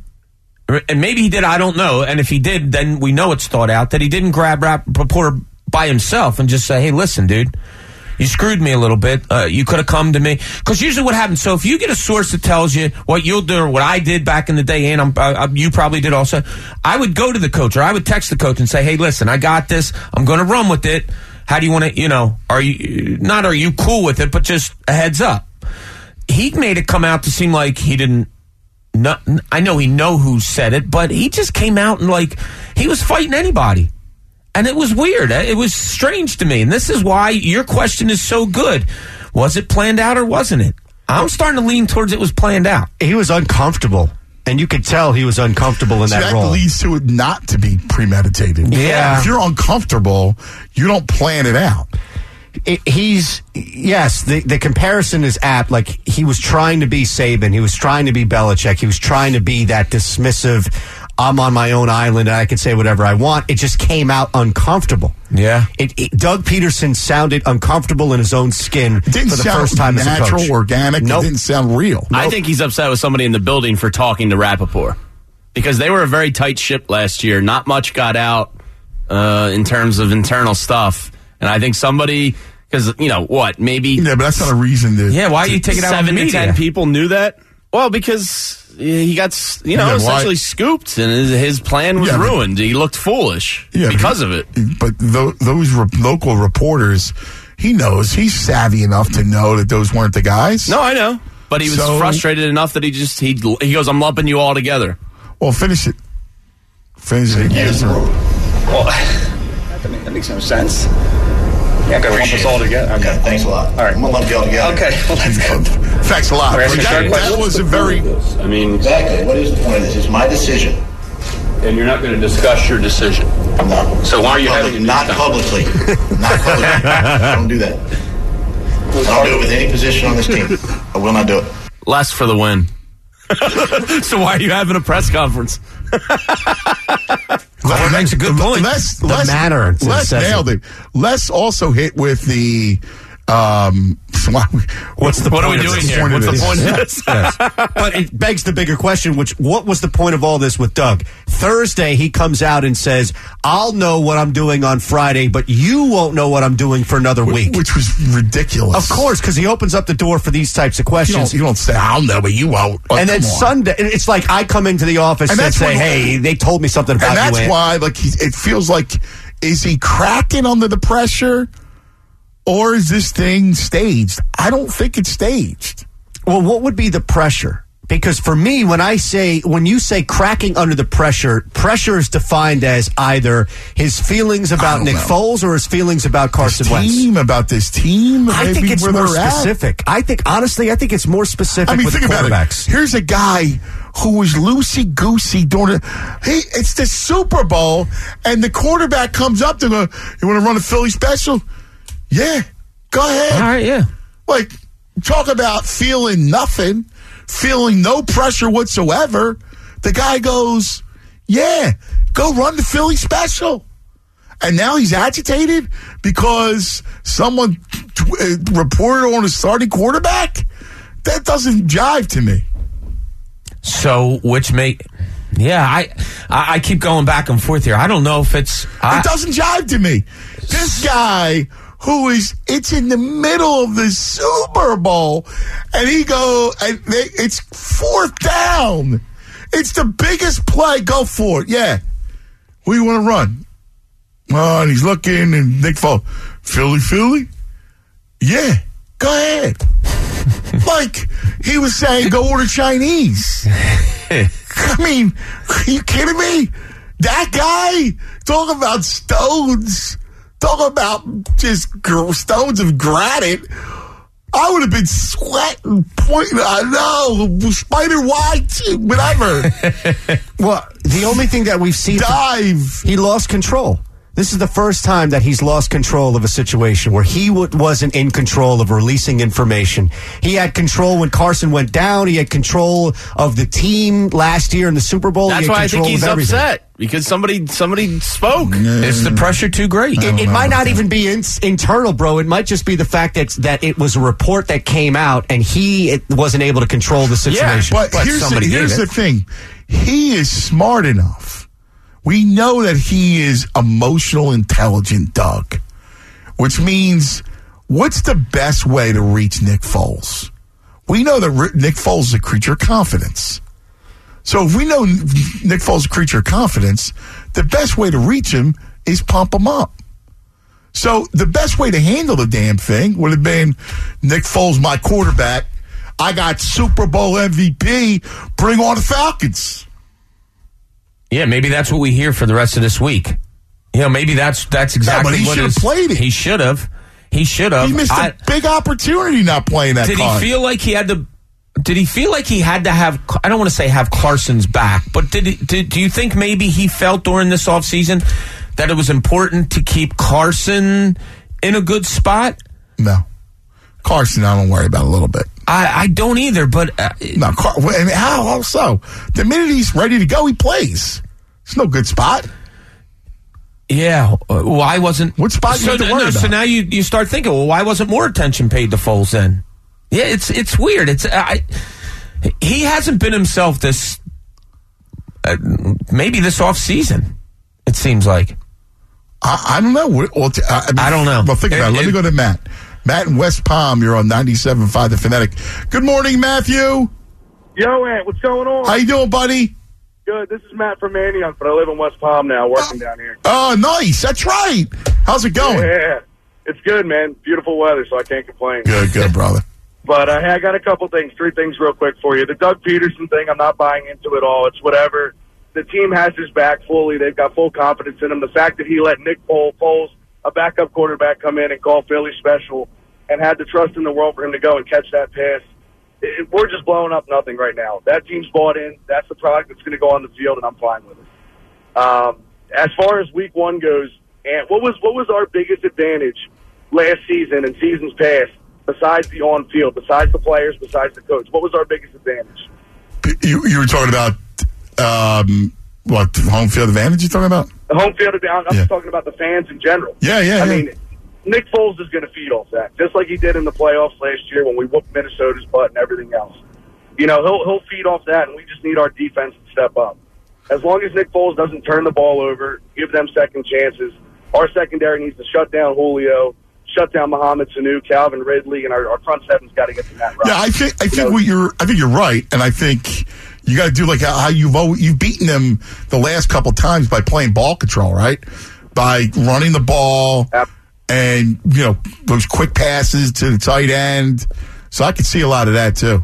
And maybe he did. I don't know. And if he did, then we know it's thought out that he didn't grab rap reporter by himself and just say, "Hey, listen, dude." You screwed me a little bit. Uh, you could have come to me because usually what happens. So if you get a source that tells you what you'll do or what I did back in the day, and I'm, uh, you probably did also, I would go to the coach or I would text the coach and say, "Hey, listen, I got this. I'm going to run with it. How do you want to? You know, are you not? Are you cool with it? But just a heads up." He made it come out to seem like he didn't I know he know who said it, but he just came out and like he was fighting anybody, and it was weird. It was strange to me, and this is why your question is so good. Was it planned out or wasn't it? I'm starting to lean towards it was planned out. He was uncomfortable, and you could tell he was uncomfortable in See, that that role. leads to it not to be premeditated. Yeah. If you're uncomfortable, you don't plan it out. it, he's yes. The the comparison is apt. Like he was trying to be Saban, he was trying to be Belichick, he was trying to be that dismissive. I'm on my own island and I can say whatever I want. It just came out uncomfortable. Yeah. It, it- Doug Pederson sounded uncomfortable in his own skin didn't for the sound first time as a natural, coach. organic. Nope. It didn't sound real. I think he's upset with somebody in the building for talking to Rapoport because they were a very tight ship last year. Not much got out uh, in terms of internal stuff, and I think somebody because you know what maybe Yeah, but that's not a reason to. Yeah, why are you taking out on seven the to media? ten people knew that. Well, because he got you know Yeah, why- essentially scooped, and his, his plan was Yeah, but- ruined. He looked foolish Yeah, because but- of it. But tho- those re- local reporters, he knows he's savvy enough to know that those weren't the guys. No, I know, but he was So- frustrated enough that he just he he goes, "I'm lumping you all together." Well, finish it. Finish it. Well, that, make- that makes no sense. Yeah, gotta lump us Appreciate all it. together. Okay. Okay, thanks a lot. All right. I'm gonna lump you all together. Okay, well, that's good. Thanks a lot. All right, that, that with- was a very. I mean, Exactly. What is the point of this? It's my decision. and you're not going to discuss your decision. No. So why are you Public- having a Not conference? publicly. Not publicly. I don't do that. I don't do it with any position on this team. I will not do it. Less for the win. so why are you having a press conference? Well, makes a good point. Les, The Les- manner Les says nailed it. Les also hit with the. Um, What's the What are we doing this? here? What's the point of this? yes. But it begs the bigger question, which what was the point of all this with Doug? Thursday he comes out and says, "I'll know what I'm doing on Friday, but you won't know what I'm doing for another week." Which was ridiculous. Of course, because he opens up the door for these types of You questions. don't, you don't say, I'll know, but you won't. Oh, and then on. Sunday, it's like I come into the office And and, say, "Hey, they told me something about and that's you." Ant." why, like, he, it feels like, is he cracking under the pressure, or is this thing staged? I don't think it's staged. Well, what would be the pressure? Because for me, when I say, when you say cracking under the pressure, pressure is defined as either his feelings about Nick know. Foles or his feelings about Carson This Wentz. team about this team. I maybe think it's more they're at. specific. I think, honestly, I think it's more specific I mean, with think about quarterbacks. it. Here's a guy who was loosey goosey doing it. Hey, it's the Super Bowl, and the quarterback comes up to go, "You want to run a Philly special? Yeah, go ahead. All right, yeah. Like, talk about feeling nothing, feeling no pressure whatsoever. The guy goes, Yeah, go run the Philly special. And now he's agitated because someone t- uh, reported on a starting quarterback? That doesn't jive to me. So, which make, yeah, I, I I keep going back and forth here. I don't know if it's. I, it doesn't jive to me. This guy who is it's in the middle of the Super Bowl and he go and they, it's fourth down. It's the biggest play. Go for it. Yeah. Who you want to run? Oh, and he's looking and Nick Foles, Philly, Philly? Yeah. Go ahead. like he was saying, go order Chinese. I mean, are you kidding me? That guy talk about stones, talk about just stones of granite. I would have been sweating, pointing. I know, spider white, whatever. Well, the only thing that we've seen dive. he lost control. This is the first time that he's lost control of a situation where he w- wasn't in control of releasing information. He had control when Carson went down. He had control of the team last year in the Super Bowl. That's had why I think he's upset because somebody somebody spoke. Is the pressure too great? It, it might not even be in, internal, bro. It might just be the fact that that it was a report that came out and he it wasn't able to control the situation. Yeah, but, here's, the, here's the thing: he is smart enough. We know that he is emotional intelligent, Doug, which means what's the best way to reach Nick Foles? We know that Nick Foles is a creature of confidence. So if we know Nick Foles is a creature of confidence, the best way to reach him is pump him up. So the best way to handle the damn thing would have been Nick Foles, my quarterback. I got Super Bowl MVP. Bring on the Falcons. Yeah, maybe that's what we hear for the rest of this week. You know, maybe that's that's exactly he what he should have played it. He should have. He should have. He missed a I- big opportunity not playing that did card. he feel like he had to? Did he feel like he had to have? I don't want to say have Carson's back, but did, he, did do you think maybe he felt during this offseason that it was important to keep Carson in a good spot? No, Carson, I don't worry about a little bit. I, I don't either, but uh, No, Car- and how also? The minute he's ready to go, he plays. It's no good spot. yeah, uh, why wasn't what spot you So, have to worry no, so now you you start thinking, well, why wasn't more attention paid to Foles then? Yeah, it's it's weird. It's I, he hasn't been himself this uh, maybe this off season. It seems like. I, I don't know. What- Well, t- I, mean, I don't know. Well, think about it. Let It- me go to Matt. Matt in West Palm. You're on 97.5 The Fanatic. Good morning, Matthew. Yo, Ant, what's going on? How you doing, buddy? Good. This is Matt from Manayunk, but I live in West Palm now, working down here. Oh, nice. That's right. How's it going? Yeah, it's good, man. Beautiful weather, so I can't complain. Good, good, brother. But uh, hey, I got a couple things, three things real quick for you. The Doug Pederson thing, I'm not buying into it all. It's whatever. The team has his back fully. They've got full confidence in him. The fact that he let Nick Foles, Foles a backup quarterback, come in and call Philly special and had the trust in the world for him to go and catch that pass. It, we're just blowing up nothing right now. That team's bought in. That's the product that's going to go on the field, and I'm fine with it. Um, as far as week one goes, and what was what was our biggest advantage last season and seasons past besides the on field, besides the players, besides the coach? What was our biggest advantage? You, you were talking about um, what home field advantage? You talking about? The home field advantage. I'm just talking about the fans in general. Yeah, yeah, I yeah. mean, Nick Foles is going to feed off that, just like he did in the playoffs last year when we whooped Minnesota's butt and everything else. You know, he'll he'll feed off that, and we just need our defense to step up. As long as Nick Foles doesn't turn the ball over, give them second chances, our secondary needs to shut down Julio, shut down Mohamed Sanu, Calvin Ridley, and our, our front seven's got to get to that right. Yeah, I think I think what you're I think you're right, and I think you got to do like how, how you've always, you've beaten them the last couple times by playing ball control, right? By running the ball and you know those quick passes to the tight end. So I could see a lot of that too.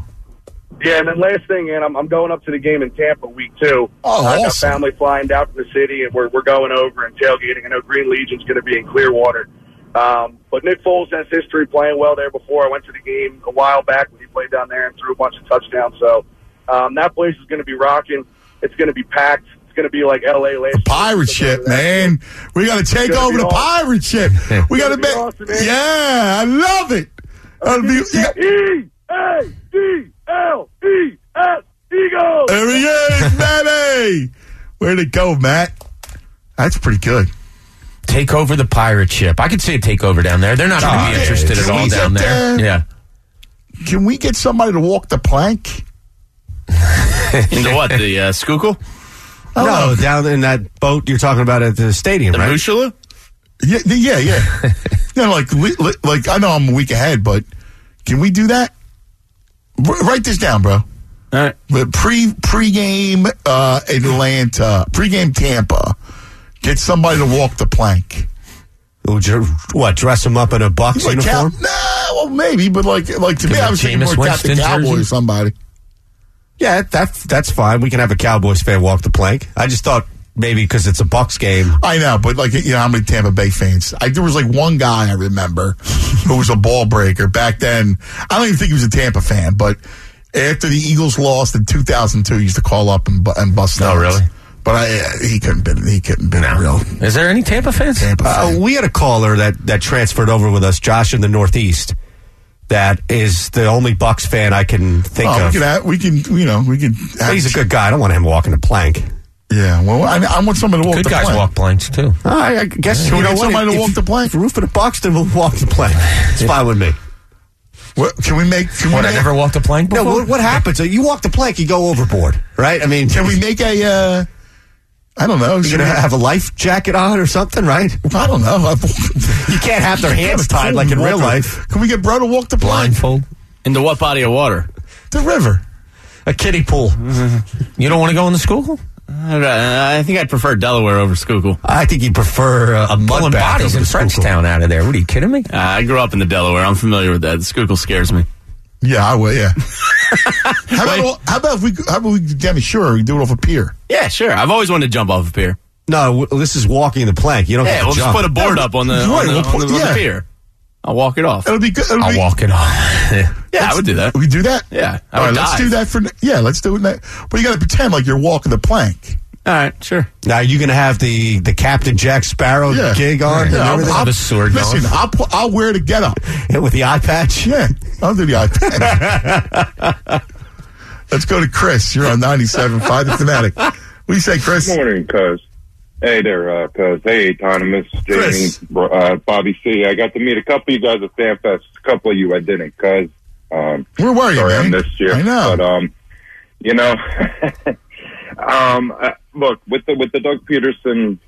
Yeah, and then last thing, and I'm, I'm going up to the game in Tampa week two. Oh, I got family flying down from the city, and we're we're going over and tailgating. I know Green Legion's going to be in Clearwater, um, but Nick Foles has history playing well there. Before I went to the game a while back when he played down there and threw a bunch of touchdowns. So um, that place is going to be rocking. It's going to be packed. It's going to be like L.A. last. Pirate ship, man. We got to take over the awesome. pirate ship. We got to make. yeah, I love it. That'll be, E A D L E S Eagles. There he is, baby. Where'd it go, Matt? That's pretty good. Take over the pirate ship. I could see a takeover down there. They're not going to be interested at all down there. there? Yeah. Can we get somebody to walk the plank? Into what? The uh, Schuylkill? No, down in that boat you're talking about at the stadium, The right? Mushula? Yeah, yeah, yeah. yeah, like, li- li- like I know I'm a week ahead, but can we do that? R- write this down, bro. All right. The pre pregame uh, Atlanta, pregame Tampa. Get somebody to walk the plank. Would you, what, dress him up in a box Like uniform? Cal- nah, well, maybe, but like, like to Give me, I was thinking Jameis more Captain Winston Cowboy or somebody. Yeah, that's that's fine. We can have a Cowboys fan walk the plank. I just thought maybe because it's a Bucs game. I know, but like you know, how many Tampa Bay fans? I, there was like one guy I remember who was a ball breaker back then. I don't even think he was a Tampa fan, but after the Eagles lost in 2002, he used to call up and, and bust. Oh, nuts. really? But I, uh, he couldn't been he couldn't been real Is there any Tampa fans? Tampa Uh, fan. we had a caller that that transferred over with us, Josh in the Northeast. That is the only Bucs fan I can think Oh, we of. can, have, we can, you know, we can. Have, He's a good guy. I don't want him walking the plank. Yeah, well, I, I want somebody to walk Good the guys plank. walk planks too. I, I guess Can you we know get what? somebody to walk the plank? If Roof of the Buxton will walk the plank. It's fine with me. What, can we make? Can What? we I make, never walked a plank No, what, what happens? You walk the plank, you go overboard, right? I mean, Can we make a? Uh, I don't know. You're should gonna have a life jacket on or something, right? I don't know. You can't have their hands tied like in real life. Can we get bro to walk the? Blindfold. Into what body of water? The river. A kiddie pool. You don't want to go in the school? I, I think I'd prefer Delaware over Schuylkill. I think you'd prefer uh, a mud bath bodies over in the Schuylkill. Frenchtown out of there. What are you kidding me? Uh, I grew up in the Delaware. I'm familiar with that. The Schuylkill scares me. Yeah, I will. Yeah. how, about, how about if we? How about we? Damn sure we do it off a pier. Yeah, sure. I've always wanted to jump off a pier. No, w- this is walking the plank. You don't Yeah, have to we'll just jump. put a board up on the, on Right, the, we'll on put- the, on the yeah. pier. I'll walk it off. It'll be good. It'll I'll be, walk it off. Yeah, I would do that. We do that. Yeah, I All right, would let's dive. do that for. Yeah, let's do it. ne- But you got to pretend like you're walking the plank. All right, sure. Now, are you going to have the, the Captain Jack Sparrow Yeah. gig on and Yeah, I'll, everything? I'll, the sword listen, going. I'll put, I'll wear the get up. with the eye patch? Yeah, I'll do the iPad. let's go to Chris. You're on 97.5 The Fanatic. What do you say, Chris? Good morning, cuz. Hey there, uh, cuz. Hey, Autonomous, Jamie, Chris. uh, Bobby C. I got to meet a couple of you guys at FanFest. A couple of you I didn't, cuz. Um, Where were you, sorry I man? missed you. I know. But, um, you know, um, uh, look, with the, with the Doug Pederson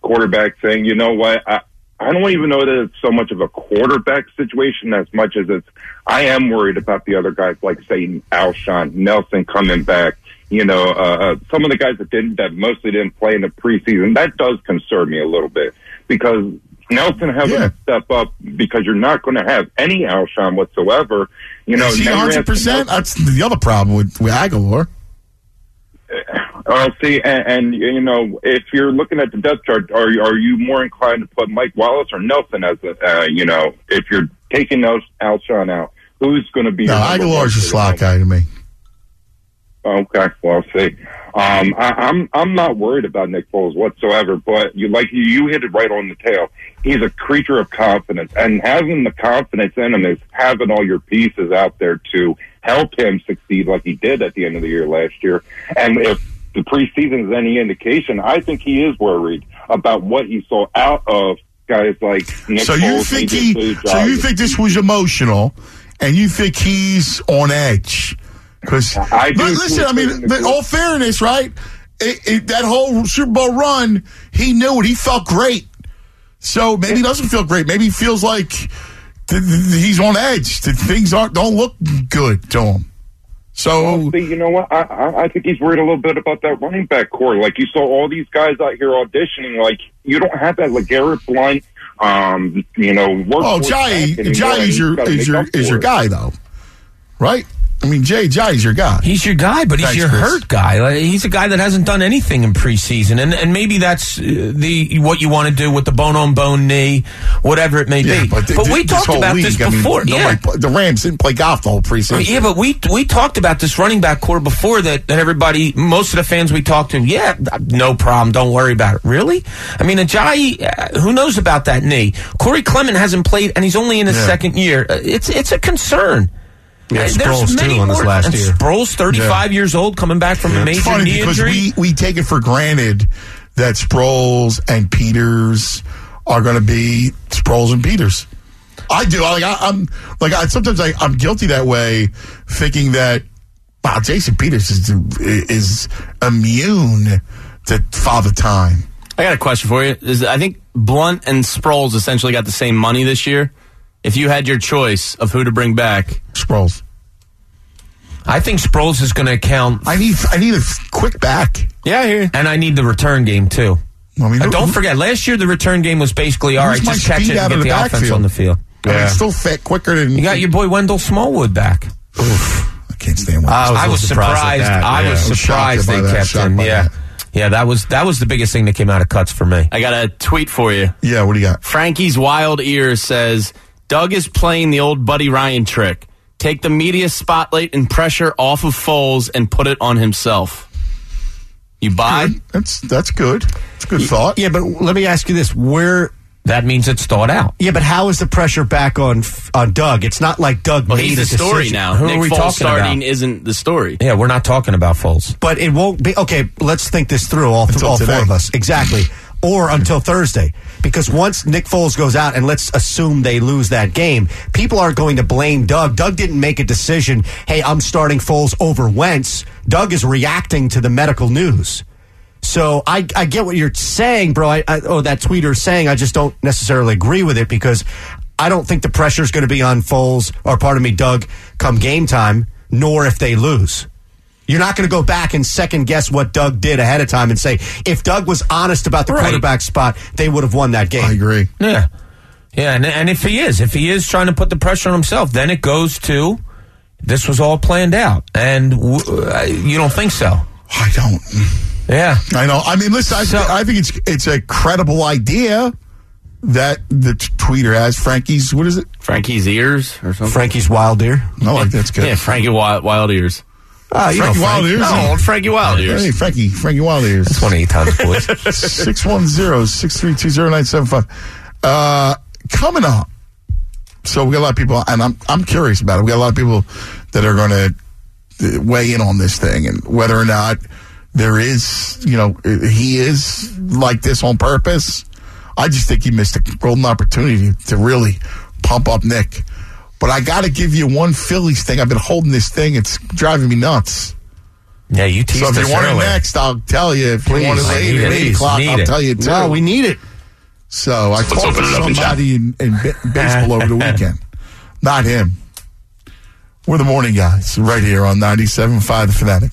quarterback thing, you know what? I, I don't even know that it's so much of a quarterback situation as much as it's, I am worried about the other guys like, say, Alshon, Nelson coming back. You know, uh, uh, some of the guys that didn't, that mostly didn't play in the preseason, that does concern me a little bit because Nelson having Yeah. to step up because you're not going to have any Alshon whatsoever. You know, Is he 100? percent That's the other problem with with Agholor. Uh, see, and, and you know, if you're looking at the depth chart, are you- are you more inclined to put Mike Wallace or Nelson as a, uh, you know, if you're taking those Alshon out, who's going to be? No, Agholor's a slot guy to me. Okay, well, see, Um, I, I'm I'm not worried about Nick Foles whatsoever. But you like you, you hit it right on the tail. He's a creature of confidence, and having the confidence in him is having all your pieces out there to help him succeed, like he did at the end of the year last year. And if the preseason is any indication, I think he is worried about what he saw out of guys like Nick so Foles. you think he? So you think this was emotional, and you think he's on edge? Because I do listen, I mean, all fairness, right? It, it, that whole Super Bowl run, he knew it. He felt great. So maybe he doesn't feel great. Maybe he feels like he's on edge. Things aren't don't look good to him. So you know what? I, I I think he's worried a little bit about that running back core. Like you saw all these guys out here auditioning. Like you don't have that LeGarrette Blount. Um, you know, Oh, Jai, Jai is your is your is your guy though, right? I mean, Jay Jai's your guy. He's your guy, but he's your Chris. hurt guy. Like, he's a guy that hasn't done anything in preseason, and and maybe that's uh, the what you want to do with the bone on bone knee, whatever it may Yeah, be. but, th- we talked about league, this I mean, before. nobody yeah. the Rams didn't play golf the whole preseason. Yeah, but we we talked about this running back core before that, that everybody, most of the fans we talked to, yeah, no problem, don't worry about it. Really? I mean, Ajayi, uh, who knows about that knee? Corey Clement hasn't played, and he's only in his Yeah. second year. Uh, It's it's a concern. Yeah, Sproles, too, on this last year. Sproles, 35 years old, coming back from a major It's funny knee because injury. we, we take it for granted that Sproles and Peters are going to be Sproles and Peters. I do. Like I, I'm like I sometimes I, I'm guilty that way, thinking that wow, Jason Peters is is immune to father time. I got a question for you. Is, I think Blount and Sproles essentially got the same money this year. If you had your choice of who to bring back, Sproles. I think Sproles is going to count. I need I need a quick back. Yeah, here. And I need the return game too. I mean, Uh, don't forget, last year the return game was basically all Who's right. my Just catch it out and of get the the offense backfield? on the field. I mean, it's still fit quicker than You got your boy Wendell Smallwood back. I can't stand. Wendell. I was, I was surprised. surprised I yeah. was I was shocked surprised they that, kept shocked him. Yeah, that. yeah. That was that was the biggest thing that came out of cuts for me. I got a tweet for you. Yeah, what do you got? Frankie's Wild ear says Doug is playing the old Buddy Ryan trick. Take the media spotlight and pressure off of Foles and put it on himself. You buy? That's that's good. It's a good thought. Yeah, but let me ask you this: Where? That means it's thought out. Yeah, but how is the pressure back on on Doug? It's not like Doug Well, made the story decision. now. Who Nick are we Foles talking starting about? isn't the story. Yeah, we're not talking about Foles. But it won't be okay. Let's think this through. All, Until all four of us exactly, or until Thursday, because once Nick Foles goes out, and let's assume they lose that game, people aren't going to blame Doug. Doug didn't make a decision. Hey, I'm starting Foles over Wentz. Doug is reacting to the medical news. So I, I get what you're saying, bro. I, I, oh, that tweeter saying. I just don't necessarily agree with it because I don't think the pressure is going to be on Foles or, pardon me, Doug, come game time. Nor if they lose. You're not going to go back and second guess what Doug did ahead of time and say if Doug was honest about the Right. quarterback spot, they would have won that game. I agree. Yeah, yeah, and and if he is, if he is trying to put the pressure on himself, then it goes to this was all planned out, and w- uh, you don't think so? I don't. Yeah, I know. I mean, listen. I, So- I think it's it's a credible idea that the t- tweeter has. Frankie's what is it? Frankie's ears or something. Frankie's wild deer. No, like that's good. Yeah, Frankie Wild, Wild Ears. Ah, you Frankie Frank. Ears. No, old Frankie Wild Ears. Hey, Frankie, Frankie Wild Ears. that's one of eight times, boys. 610-632-0975. Uh, coming up. So we got a lot of people, and I'm I'm curious about it. We got a lot of people that are going to weigh in on this thing and whether or not there is, you know, he is like this on purpose. I just think he missed a golden opportunity to really pump up Nick. But I got to give you one Phillies thing. I've been holding this thing. It's driving me nuts. Yeah, you teased So if us you want it next, I'll tell you. If you want it I later at 8 o'clock, I'll it. tell you too. No, we need it. So I Let's talked to it up and chat. somebody in, in ba- baseball over the weekend. Not him. We're the morning guys right here on 97.5 The Fanatic.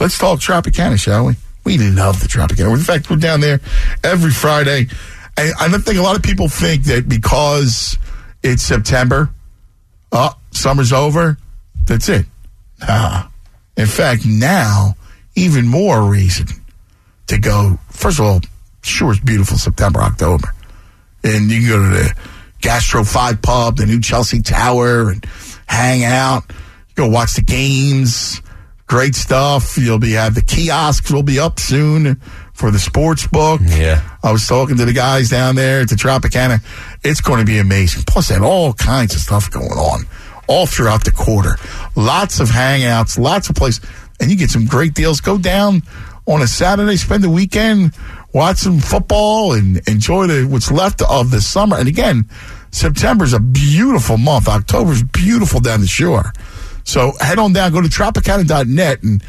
Let's talk Tropicana, shall we? We love the Tropicana. In fact, we're down there every Friday. And I don't think a lot of people think that because it's September, oh, summer's over, that's it. Nah. In fact, now, even more reason to go. First of all, sure it's beautiful September, October. And you can go to the Gastro 5 Pub, the new Chelsea Tower, and hang out. Go watch the games. Great stuff. You'll be have the kiosks will be up soon for the sports book. Yeah. I was talking to the guys down there at the Tropicana. It's going to be amazing. Plus, they have all kinds of stuff going on all throughout the quarter. Lots of hangouts, lots of places, and you get some great deals. Go down on a Saturday, spend the weekend, watch some football, and enjoy the, what's left of the summer. And again, September's a beautiful month. October's beautiful down the shore. So head on down, go to Tropicana.net and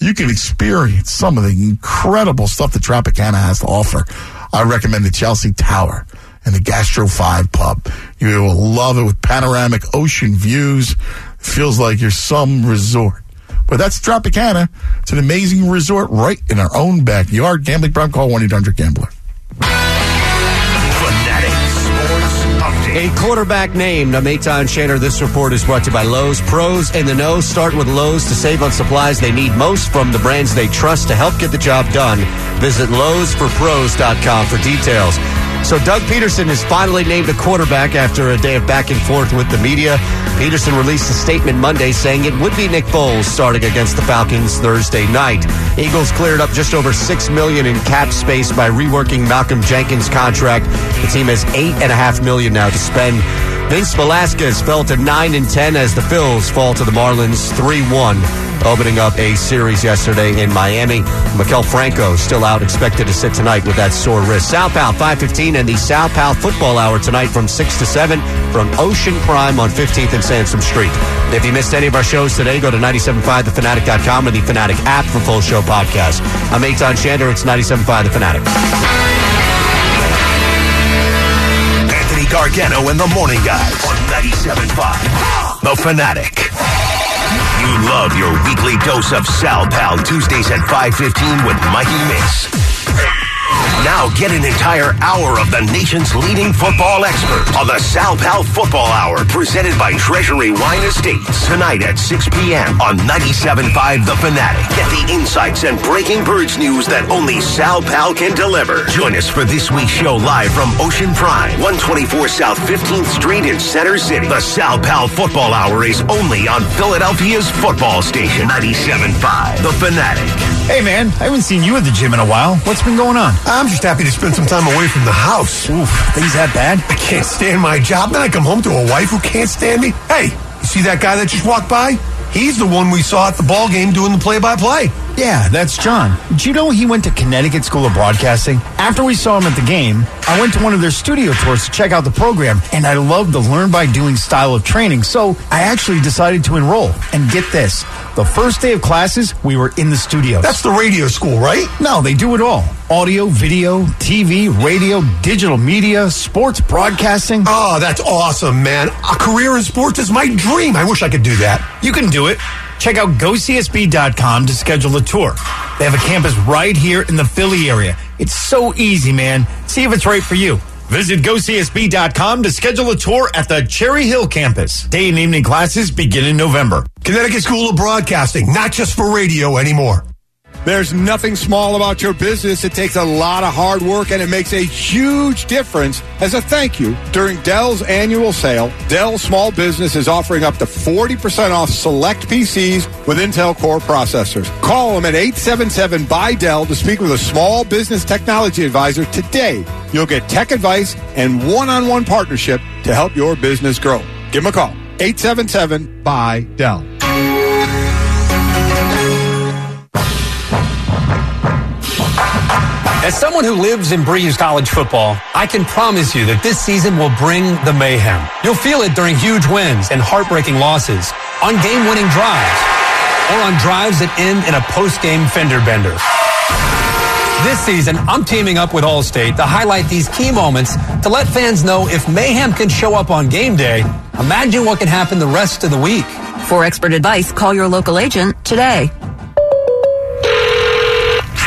you can experience some of the incredible stuff that Tropicana has to offer. I recommend the Chelsea Tower and the Gastro 5 pub. You will love it with panoramic ocean views. It feels like you're some resort. But that's Tropicana. It's an amazing resort right in our own backyard. Gambling problem, call 1-800-GAMBLER. Fanatic A quarterback named Maton Shanner. This report is brought to you by Lowe's. Pros in the know start with Lowe's to save on supplies they need most from the brands they trust to help get the job done. Visit Lowe'sForPros.com for details. So Doug Pederson is finally named a quarterback after a day of back and forth with the media. Pederson released a statement Monday saying it would be Nick Foles starting against the Falcons Thursday night. Eagles cleared up just over six million in cap space by reworking Malcolm Jenkins' contract. The team has eight and a half million now to spend. Vince Velasquez fell to 9 and 10 as the Phils fall to the Marlins 3 1, opening up a series yesterday in Miami. Maikel Franco still out, expected to sit tonight with that sore wrist. Southbound 515 and the Sal Pal Football Hour tonight from 6 to 7 from Ocean Prime on 15th and Sansom Street. If you missed any of our shows today, go to 975thefanatic.com or the Fanatic app for full show podcast. I'm Eytan Shander. It's 975 The Fanatic. Anthony Gargano and the Morning Guys on 975 The Fanatic. You love your weekly dose of Sal Pal Tuesdays at 5:15 with Mikey Miss. Now get an entire hour of the nation's leading football expert on the Sal Pal Football Hour presented by Treasury Wine Estates tonight at 6 p.m. on 97.5 The Fanatic. Get the insights and breaking birds news that only Sal Pal can deliver. Join us for this week's show live from Ocean Prime, 124 South 15th Street in Center City. The Sal Pal Football Hour is only on Philadelphia's football station, 97.5 The Fanatic. Hey man, I haven't seen you at the gym in a while. What's been going on? I'm just happy to spend some time away from the house. Oof, things that bad? I can't stand my job. Then I come home to a wife who can't stand me. Hey, you see that guy that just walked by? He's the one we saw at the ball game doing the play-by-play. Yeah, that's John. Did you know he went to Connecticut School of Broadcasting? After we saw him at the game, I went to one of their studio tours to check out the program, and I loved the learn by doing style of training, so I actually decided to enroll. And get this, the first day of classes, we were in the studio. That's the radio school, right? No, they do it all. Audio, video, TV, radio, digital media, sports broadcasting. Oh, that's awesome, man. A career in sports is my dream. I wish I could do that. You can do it. Check out gocsb.com to schedule a tour. They have a campus right here in the Philly area. It's so easy, man. See if it's right for you. Visit gocsb.com to schedule a tour at the Cherry Hill campus. Day and evening classes begin in November. Connecticut School of Broadcasting, not just for radio anymore. There's nothing small about your business. It takes a lot of hard work and it makes a huge difference. As a thank you, during Dell's annual sale, Dell Small Business is offering up to 40% off select PCs with Intel Core processors. Call them at 877 by Dell to speak with a small business technology advisor today. You'll get tech advice and one-on-one partnership to help your business grow. Give them a call. 877 by Dell. As someone who lives and breathes college football, I can promise you that this season will bring the mayhem. You'll feel it during huge wins and heartbreaking losses, on game-winning drives, or on drives that end in a post-game fender bender. This season, I'm teaming up with Allstate to highlight these key moments to let fans know if mayhem can show up on game day, imagine what can happen the rest of the week. For expert advice, call your local agent today.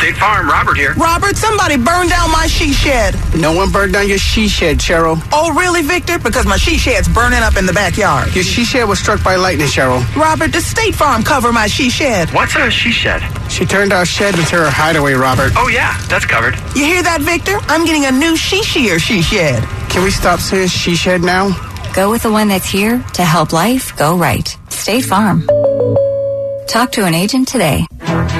State Farm, Robert here. Robert, somebody burned down my she shed. No one burned down your she shed, Cheryl. Oh, really, Victor? Because my she shed's burning up in the backyard. Your she shed was struck by lightning, Cheryl. Robert, does State Farm cover my she shed? What's a she shed? She turned our shed into her hideaway, Robert. Oh, yeah, that's covered. You hear that, Victor? I'm getting a new she shear she shed. Can we stop saying she shed now? Go with the one that's here to help life go right. State Farm. Talk to an agent today.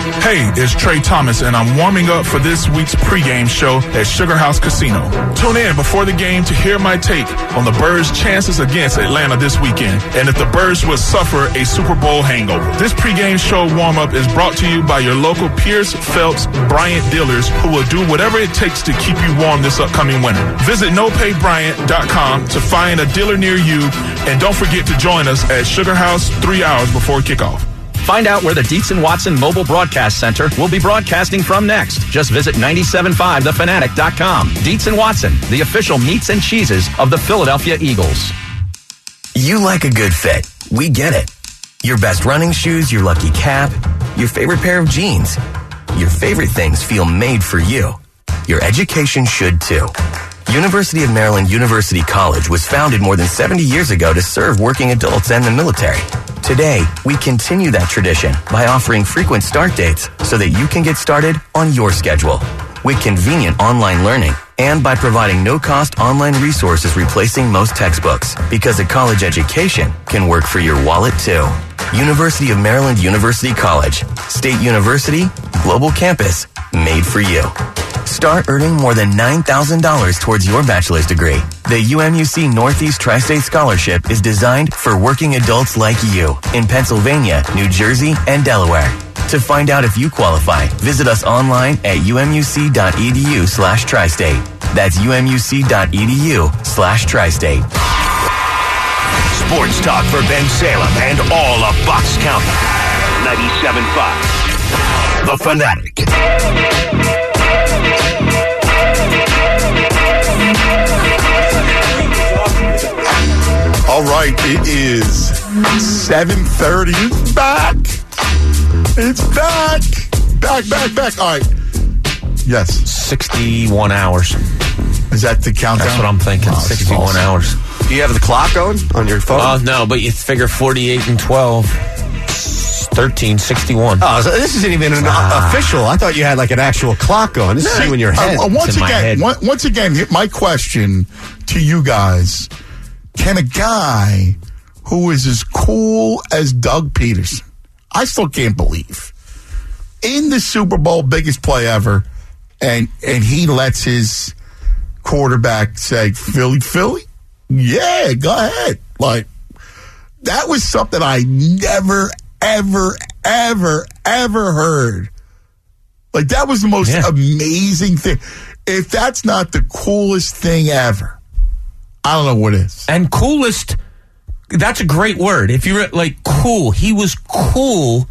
Hey, it's Trey Thomas, and I'm warming up for this week's pregame show at Sugar House Casino. Tune in before the game to hear my take on the Birds' chances against Atlanta this weekend, and if the Birds will suffer a Super Bowl hangover. This pregame show warm up is brought to you by your local Pierce Phelps Bryant dealers, who will do whatever it takes to keep you warm this upcoming winter. Visit nopaybryant.com to find a dealer near you, and don't forget to join us at Sugar House three hours before kickoff. Find out where the Dietz and Watson Mobile Broadcast Center will be broadcasting from next. Just visit 975thefanatic.com. Dietz and Watson, the official meats and cheeses of the Philadelphia Eagles. You like a good fit. We get it. Your best running shoes, your lucky cap, your favorite pair of jeans. Your favorite things feel made for you. Your education should too. University of Maryland University College was founded more than 70 years ago to serve working adults and the military. Today, we continue that tradition by offering frequent start dates so that you can get started on your schedule. With convenient online learning and by providing no-cost online resources replacing most textbooks because a college education can work for your wallet too. University of Maryland University College, State University, Global Campus, made for you. Start earning more than $9,000 towards your bachelor's degree. The UMUC Northeast Tri-State Scholarship is designed for working adults like you in Pennsylvania, New Jersey, and Delaware. To find out if you qualify, visit us online at umuc.edu slash tri-state. That's umuc.edu slash tri-state. Sports talk for Bensalem and all of Bucks County. 97.5. The Fanatic. All right, it is 7.30. It's back. It's back. Back, back, back. All right. Yes. 61 hours. Is that the countdown? That's what I'm thinking. Oh, 61 awesome. hours. Do you have the clock going on your phone? Uh, no, but you figure 48 and 12. 13, 61. Oh, so this isn't even an Ah. official. I thought you had like an actual clock going. This is you in your head. Uh, uh, once again, on- once again, my question to you guys: Can a guy who is as cool as Doug Pederson, I still can't believe, in the Super Bowl, biggest play ever, and and he lets his quarterback say Philly, Philly, yeah, go ahead, like that was something I never, ever, ever, ever heard. Like that was the most amazing thing. If that's not the coolest thing ever, I don't know what is. And coolest, that's a great word. If you're like cool, he was cool,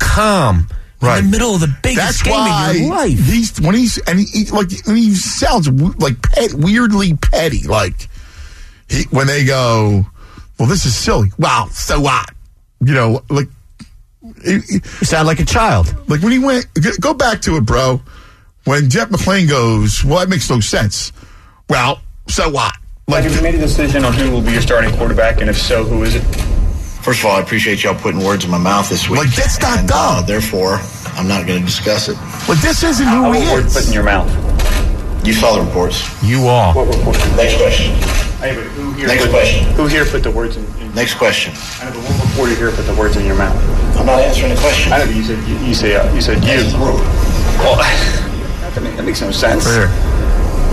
calm, Right. in the middle of the biggest That's game why of your life. he's when he's and he, he- like when he sounds like pet, weirdly petty. Like he, when they go, well, this is silly. Wow, so what? You know, like you sound like a child. Like when he went, go back to it, bro. When Jeff McLane goes, well, that makes no sense. Well, so what? Like, have you made a decision on who will be your starting quarterback, and if so, who is it? First of all, I appreciate y'all putting words in my mouth this week. Like, that's not and, Uh, therefore, I'm not going to discuss it. But this isn't who he Word put in your mouth. You saw the reports. You are. What report? Next question. Hey, but who here Next put, question. Who here put the words in? in Next question. I know, but what reporter here put the words in your mouth? I'm not answering the question. I know, but you said you, you say uh, you said you. Well, that, makes, that makes no sense.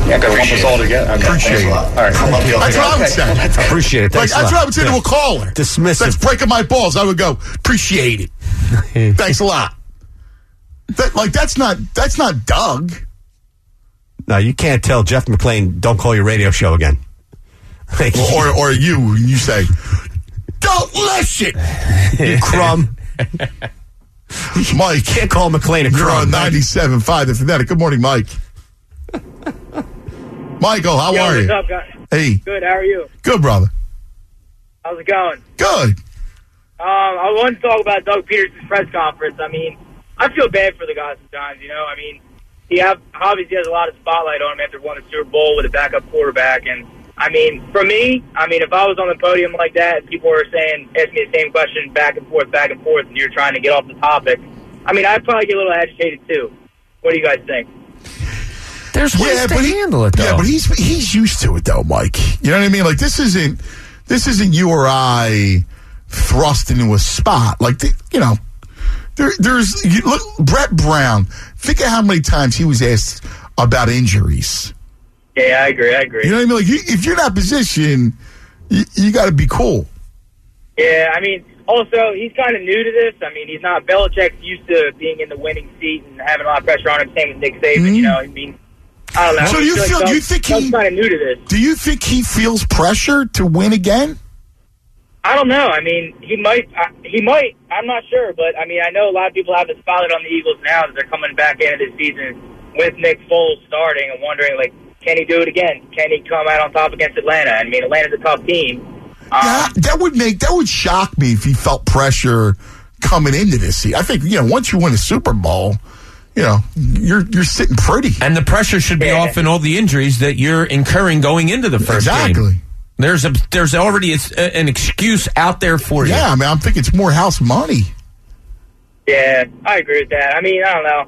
Yeah, gotta lump us all it. together. Okay, Appreciate thanks a it. lot. All right, I'll lump you all That's what I would say. Appreciate it. Like, Thanks a that's what I would say to Yeah. a caller. Dismissive. That's breaking my balls. I would go, appreciate it. Thanks a lot. That, like that's not that's not Doug. No, you can't tell Jeff McLane, don't call your radio show again. Like, Or or, or you you say, don't listen. you crumb. Mike, Can't call McLane a you're on crumb. 97.5 The Fanatic. Good morning, Mike. Michael, how Yo, are you? up? Hey, Good. How are you? good brother. How's it going? Good. Um, I want to talk about Doug Pederson's press conference. I mean, I feel bad for the guy sometimes. You know, I mean, he have, obviously has a lot of spotlight on him after winning a Super Bowl with a backup quarterback. And I mean, for me, I mean, if I was on the podium like that, and people were saying, asking me the same question back and forth, back and forth, and you're trying to get off the topic, I mean, I'd probably get a little agitated too. What do you guys think? There's ways Yeah, to but he- handle it, though. Yeah, but he's he's used to it though, Mike. You know what I mean? Like this isn't this isn't you or I thrust into a spot. Like th- you know, There, there's you look Brett Brown. Think of how many times he was asked about injuries. Yeah, I agree. I agree. You know what I mean? Like, you, if you're not positioned, you, you got to be cool. Yeah, I mean, also he's kind of new to this. I mean, he's not Belichick's used to being in the winning seat and having a lot of pressure on him. Same with Nick Saban. You mm-hmm. know, I mean, I don't know. So I you like feel? Do you think he? kind of new to this? Do you think he feels pressure to win again? I don't know. I mean, he might. He might. I'm not sure, but I mean, I know a lot of people have the spotlight on the Eagles now that they're coming back into this season with Nick Foles starting and wondering, like, can he do it again? Can he come out on top against Atlanta? I mean, Atlanta's a tough team. Yeah, um, that would make that would shock me if he felt pressure coming into this. season. I think you know once you win a Super Bowl, you know you're you're sitting pretty. And the pressure should be off in all the injuries that you're incurring going into the first Exactly. game. There's a there's already a, uh, an excuse out there for you. Yeah, I mean, I'm thinking it's more house money. Yeah, I agree with that. I mean, I don't know.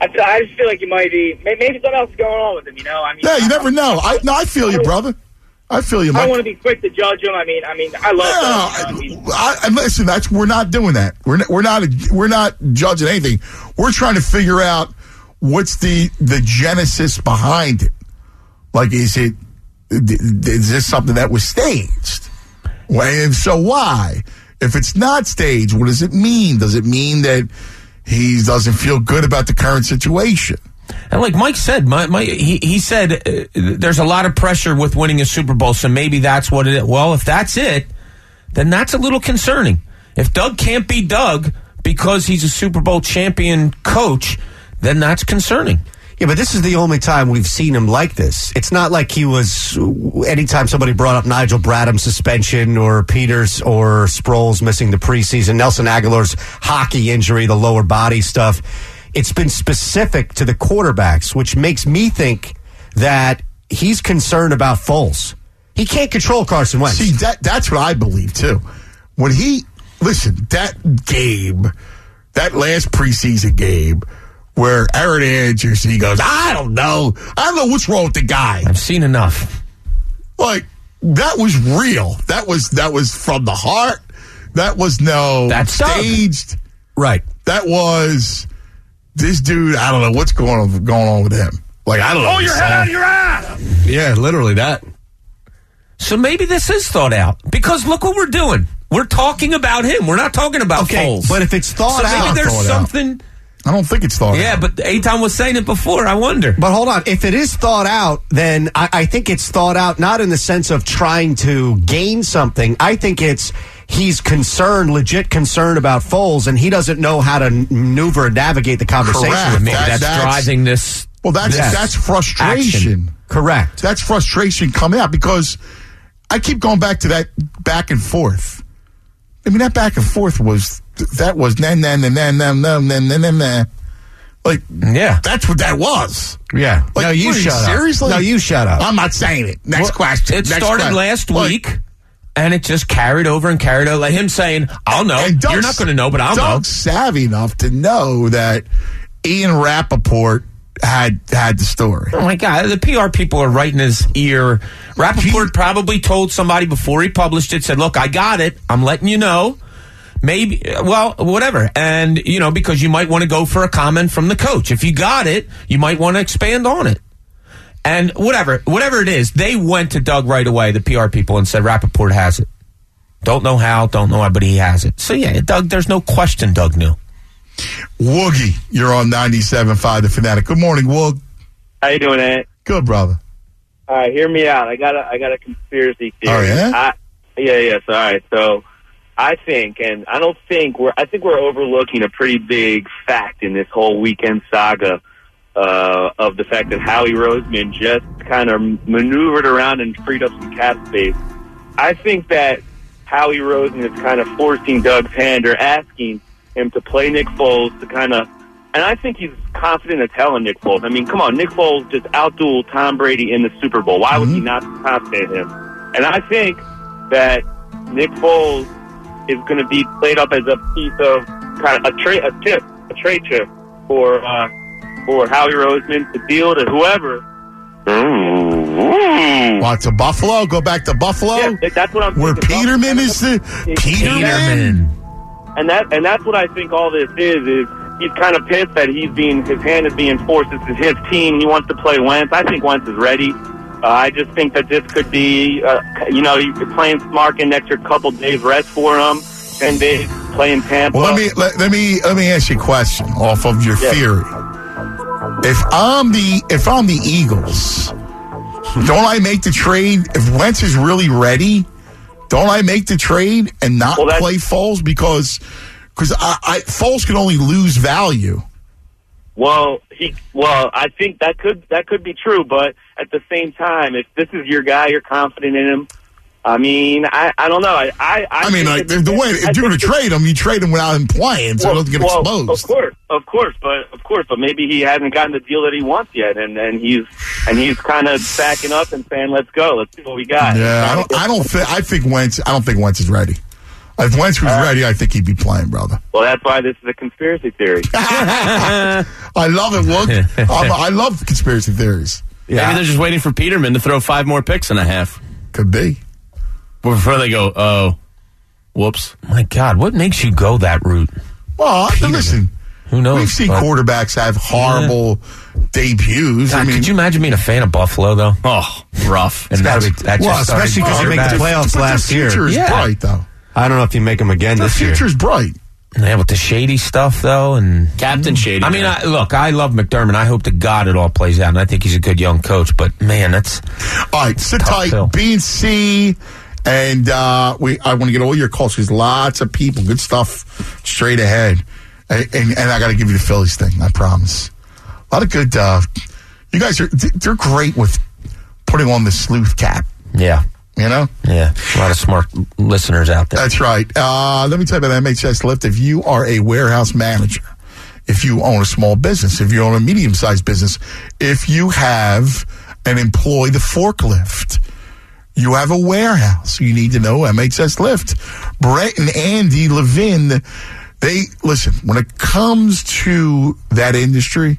I, feel, I just feel like you might be may- maybe something else is going on with him. You know, I mean, Yeah, you never know. I no, I feel you, brother. I feel you. I Mike. don't want to be quick to judge him. I mean, I mean, I love. Doug, you know, I mean, I, and listen, that's we're not doing that. We're not, we're not we're not judging anything. We're trying to figure out what's the the genesis behind it. Like, is it is this something that was staged? And so why? If it's not staged, what does it mean? Does it mean that he doesn't feel good about the current situation? And like Mike said, my, my he, he said uh, there's a lot of pressure with winning a Super Bowl, so maybe that's what it is. Well, if that's it, then that's a little concerning. If Doug can't be Doug because he's a Super Bowl champion coach, then that's concerning. Yeah, but this is the only time we've seen him like this. It's not like he was. Anytime somebody brought up Nigel Bradham's suspension or Peters or Sproles missing the preseason, Nelson Agholor's hockey injury, the lower body stuff, it's been specific to the quarterbacks, which makes me think that he's concerned about Foles. He can't control Carson Wentz. See, that that's what I believe too. When he listen, that game, that last preseason game where Aaron Andrews he goes, I don't know. I don't know what's wrong with the guy. I've seen enough. Like that was real. That was that was from the heart. That was no That's Doug. staged. Right. That was this dude, I don't know what's going on going on with him. Like I don't know. Oh, your head out of your ass. Yeah, literally that. So maybe this is thought out because look what we're doing. We're talking about him. We're not talking about Okay, Foles. but if it's thought so maybe out- there's Thought out. something. I don't think it's thought out. Yeah, out. but Eytan was saying it before. I wonder. But hold on. If it is thought out, then I, I think it's thought out not in the sense of trying to gain something. I think it's he's concerned, legit concerned about Foles, and he doesn't know how to maneuver and navigate the conversation. Correct. with Maybe Foles. that's, that's- driving this. Well, that's this that's frustration. action. Correct. That's frustration coming out because I keep going back to that back and forth. I mean, that back and forth was that was na na na na na na na na na na. Like, Yeah. that's what that was. Yeah. Like, no, you shut up. seriously? No, you shut up. I'm not saying it. Next Well, question. It Next started question. last Like, week, and it just carried over and carried over. Like him saying, "I'll know." and Doug's- You're not going to know, but I'll Doug's savvy enough to know that Ian Rapoport had had the story. Oh my God, the PR people are right in his ear. Rapoport probably told somebody before he published it, said, "Look, I got it. I'm letting you know." Maybe, well, whatever. And, you know, because you might want to go for a comment from the coach. If you got it, you might want to expand on it. And whatever, whatever it is, they went to Doug right away, the PR people, and said, Rapoport has it. Don't know how, don't know why, but he has it. So, yeah, Doug, there's no question Doug knew. Woogie, you're on 97.5 The Fanatic. Good morning, Woog. How you doing, Ed? Good, brother. All right, hear me out. I got a I got a conspiracy theory. Oh, yeah? I, yeah, yeah. So, all right. So, I think, and I don't think we're. I think we're overlooking a pretty big fact in this whole weekend saga uh, of the fact that Howie Roseman just kind of maneuvered around and freed up some cap space. I think that Howie Roseman is kind of forcing Doug's hand or asking him to play Nick Foles to kind of. And I think he's confident of telling Nick Foles. I mean, come on, Nick Foles just outdueled Tom Brady in the Super Bowl. Why would he not be confident in him? And I think that Nick Foles is going to be played up as a piece of kind of a trade, a tip, a trade chip for uh, for Howie Roseman to deal to whoever. What, to Buffalo? Go back to Buffalo? Yeah, that's what I'm Where thinking. Peterman is the Peterman? And that and that's what I think all this is is he's kind of pissed that he's being his hand is being forced. This is his team. He wants to play Wentz. I think Wentz is ready. Uh, I just think that this could be, uh, you know, playing smart an extra couple days rest for him, ten days playing Tampa. Well, let me let, let me let me ask you a question off of your Yeah. theory. If I'm the if I'm the Eagles, don't I make the trade? If Wentz is really ready, don't I make the trade and not Well, play Foles because because I, I Foles can only lose value. Well, he well, I think that could that could be true, but at the same time, if this is your guy, you're confident in him. I mean, I, I don't know. I I, I, mean, like the, the way I if you're going to trade him, you trade him without him playing, so he doesn't get well, exposed. Of course, of course, but of course, but maybe he hasn't gotten the deal that he wants yet, and and he's and he's kind of backing up and saying, "Let's go, let's see what we got." Yeah, I don't. I don't think. I think Wentz. I don't think Wentz is ready. If Wentz was ready, I think he'd be playing, brother. Well, that's why this is a conspiracy theory. I love it, Wook. I'm- I love conspiracy theories. Maybe they're just waiting for Peterman to throw five more picks and a half. Could be. Before they go, oh, whoops. My God, what makes you go that route? Well, listen. Who knows? We've seen but- quarterbacks have horrible debuts. God, I mean, could you imagine being a fan of Buffalo though? Oh, rough. And gotta that's, that well, just started especially 'cause going they make the playoffs but last the year. future is Yeah. bright, though. I don't know if you make them again The this year. The future's bright. Yeah, with the shady stuff though, and Captain Shady. I mean. I, look, I love McDermott. I hope to God it all plays out, and I think he's a good young coach. But man, that's All right, sit tight. pill. B and C, and uh, we. I want to get all your calls because lots of people, good stuff, straight ahead. And, and, and I got to give you the Phillies thing. I promise. A lot of good. Uh, you guys are. They're great with putting on the sleuth cap. yeah, You know. yeah. A lot of smart listeners out there. That's right. Uh, let me tell you about MHS Lift. If you are a warehouse manager, if you own a small business, if you own a medium sized business, if you have an employee, the forklift, you have a warehouse, you need to know MHS Lift. Brett and Andy Levin, they listen, when it comes to that industry,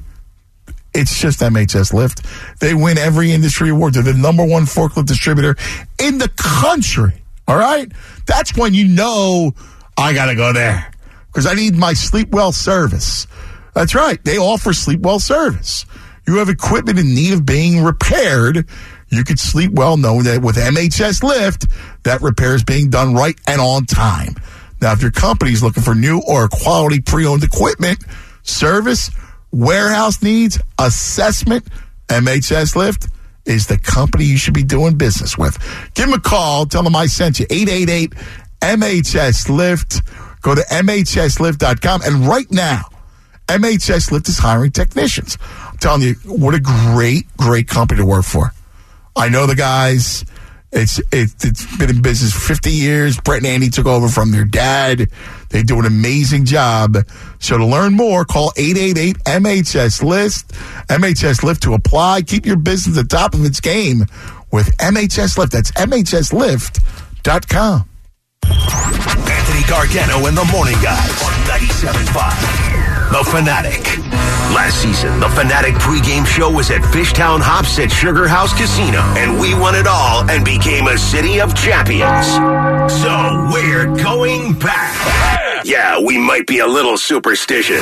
it's just MHS Lift. They win every industry award. They're the number one forklift distributor in the country. All right? That's when you know I got to go there because I need my sleep well service. That's right. They offer sleep well service. You have equipment in need of being repaired. You could sleep well knowing that with MHS Lift, that repair is being done right and on time. Now, if your company is looking for new or quality pre-owned equipment, service, warehouse needs, assessment, MHS Lift is the company you should be doing business with. Give them a call. Tell them I sent you. 888 MHS Lift. Go to MHSLift.com. And right now, MHS Lift is hiring technicians. I'm telling you, what a great, great company to work for. I know the guys. It's it, it's been in business 50 years. Brett and Andy took over from their dad. They do an amazing job. So to learn more, call 888 MHS Lift. MHS Lift to apply. Keep your business at the top of its game with MHS Lift. That's MHSLift.com. Anthony Gargano and the Morning Guys on 97.5. The Fanatic. Last season, the Fanatic pregame show was at Fishtown Hops at Sugar House Casino, and we won it all and became a city of champions. So we're going back. Yeah, we might be a little superstitious.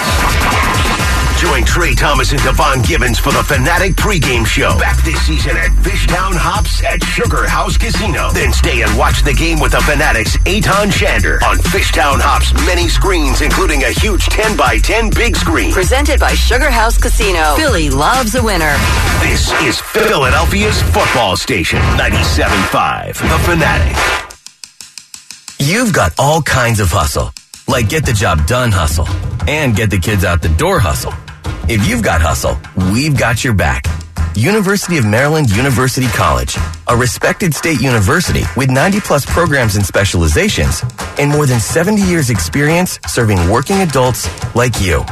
Join Trey Thomas and Devon Gibbons for the Fanatic pregame show. Back this season at Fishtown Hops at Sugar House Casino. Then stay and watch the game with the Fanatics' Eytan Shander on Fishtown Hops many screens, including a huge 10 by 10 big screen. Presented by Sugar House Casino. Philly loves a winner. This is Philadelphia's football station, 97.5. The Fanatic. You've got all kinds of hustle, like get the job done hustle and get the kids out the door hustle. If you've got hustle, we've got your back. University of Maryland University College, a respected state university with 90 plus programs and specializations and more than 70 years experience serving working adults like you.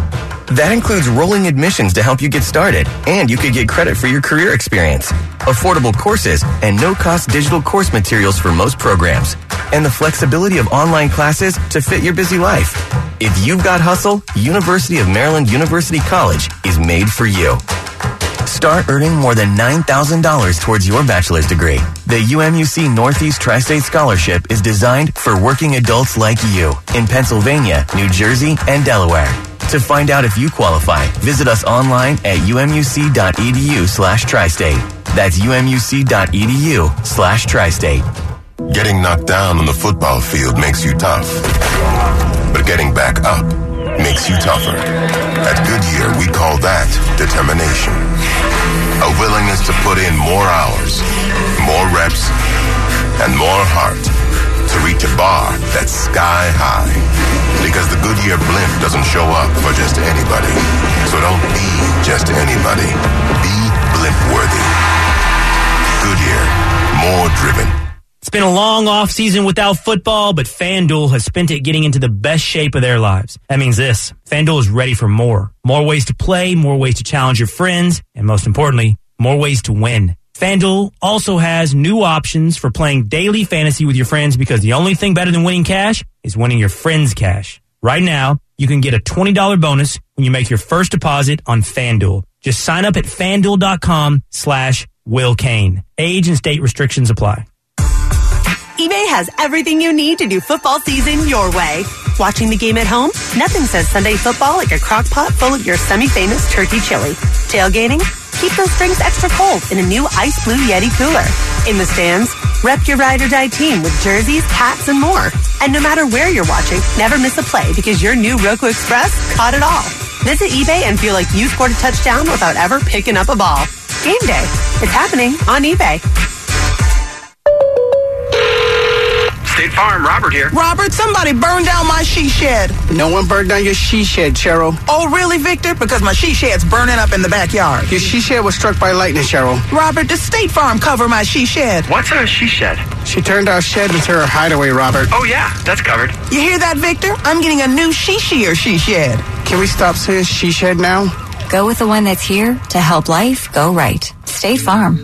That includes rolling admissions to help you get started, and you could get credit for your career experience, affordable courses, and no-cost digital course materials for most programs, and the flexibility of online classes to fit your busy life. If you've got hustle, University of Maryland University College is made for you. Start earning more than $9,000 towards your bachelor's degree. The UMUC Northeast Tri-State Scholarship is designed for working adults like you in Pennsylvania, New Jersey, and Delaware. To find out if you qualify, visit us online at umuc.edu slash tri-state. That's umuc.edu slash tri-state. Getting knocked down on the football field makes you tough. But getting back up makes you tougher. At Goodyear, we call that determination. A willingness to put in more hours, more reps, and more heart to reach a bar that's sky high. Because the Goodyear blimp doesn't show up for just anybody. So don't be just anybody. Be blimp worthy. Goodyear, more driven. It's been a long off season without football, but FanDuel has spent it getting into the best shape of their lives. That means this. FanDuel is ready for more. More ways to play, more ways to challenge your friends, and most importantly, more ways to win. FanDuel also has new options for playing daily fantasy with your friends because the only thing better than winning cash is winning your friends' cash. Right now, you can get a $20 bonus when you make your first deposit on FanDuel. Just sign up at fanduel.com slash Will Kane. Age and state restrictions apply. eBay has everything you need to do football season your way. Watching the game at home? Nothing says Sunday football like a crock pot full of your semi-famous turkey chili. Tailgating? Keep those drinks extra cold in a new ice blue Yeti cooler. In the stands? Rep your ride or die team with jerseys, hats, and more. And no matter where you're watching, never miss a play because your new Roku Express caught it all. Visit eBay and feel like you scored a touchdown without ever picking up a ball. Game day. It's happening on eBay. State Farm, Robert here. Robert, somebody burned down my she shed. No one burned down your she shed, Cheryl. Oh, really, Victor? Because my she shed's burning up in the backyard. Your she shed was struck by lightning, Cheryl. Robert, does State Farm cover my she shed? What's a she shed? She turned our shed into her hideaway, Robert. Oh, yeah, that's covered. You hear that, Victor? I'm getting a new she she or she shed. Can we stop saying she shed now? Go with the one that's here to help life go right. State Farm.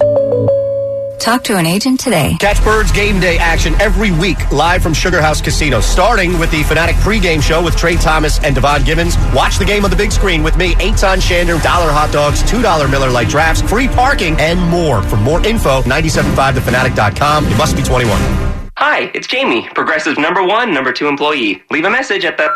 Talk to an agent today. Catch Birds game day action every week live from Sugar House Casino, starting with the Fanatic pregame show with Trey Thomas and Devon Gibbons. Watch the game on the big screen with me, Eytan Shander, dollar hot dogs, $2 Miller Lite drafts, free parking, and more. For more info, 975thefanatic.com. You must be 21. Hi, it's Jamie, Progressive number one, number two employee. Leave a message at the.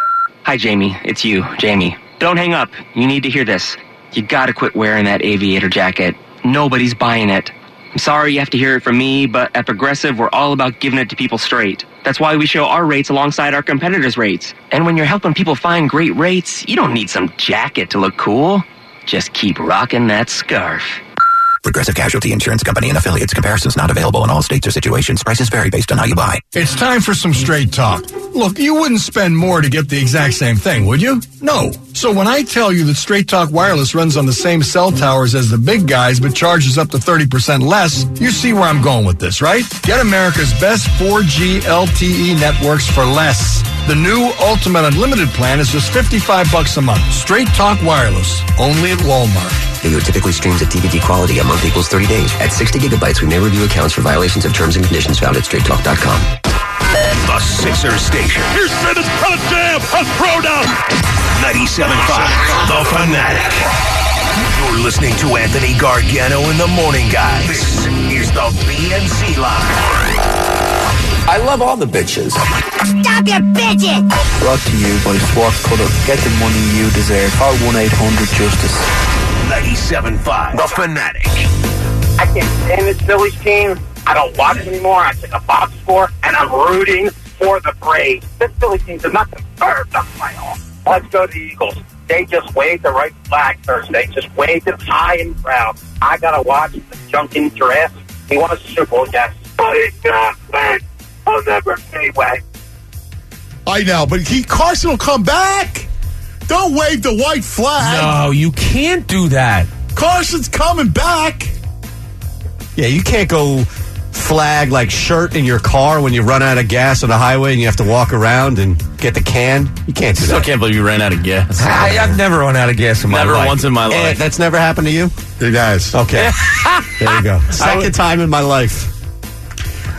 Hi, Jamie. It's you, Jamie. Don't hang up. You need to hear this. You gotta quit wearing that aviator jacket. Nobody's buying it. I'm sorry you have to hear it from me, but at Progressive, we're all about giving it to people straight. That's why we show our rates alongside our competitors' rates. And when you're helping people find great rates, you don't need some jacket to look cool. Just keep rocking that scarf. Progressive Casualty Insurance Company and affiliates. Comparisons not available in all states or situations. Prices vary based on how you buy. It's time for some straight talk. Look, you wouldn't spend more to get the exact same thing, would you? No. So when I tell you that Straight Talk Wireless runs on the same cell towers as the big guys but charges up to 30% less, you see where I'm going with this, right? Get America's best 4G LTE networks for less. The new Ultimate Unlimited plan is just 55 bucks a month. Straight Talk Wireless, only at Walmart. Video typically streams at DVD quality. A month equals 30 days. At 60 gigabytes, we may review accounts for violations of terms and conditions found at straighttalk.com. The Sixer Station. Here's Simmons, cut a jam, a throwdown. 97.5, The Fanatic. You're listening to Anthony Gargano in the Morning Guys. This is the BNC Line. I love all the bitches. Stop your bitching! Brought to you by Swartz Culleton. Get the money you deserve. Call 1-800-JUSTICE. 97.5, The Fanatic. I can't stand this Phillies team. I don't watch it anymore. I took a box score, and I'm rooting for the Braves. This Phillies team does not deserve the playoffs. Let's go to the Eagles. They just waved the right flag Thursday. Just waved it high and proud. I gotta watch the Junkin dress. He won a Super Bowl, yes. But he got win. I'll never be way. I know, but he Carson will come back. Don't wave the white flag. No, you can't do that. Carson's coming back. Yeah, you can't go flag like shirt in your car when you run out of gas on the highway and you have to walk around and get the can. You can't do Still that. can't believe you ran out of gas. I, have never run out of gas in my life. Never life. once in my life. Eh, that's never happened to you? It has. Okay. there you go. Second time in my life.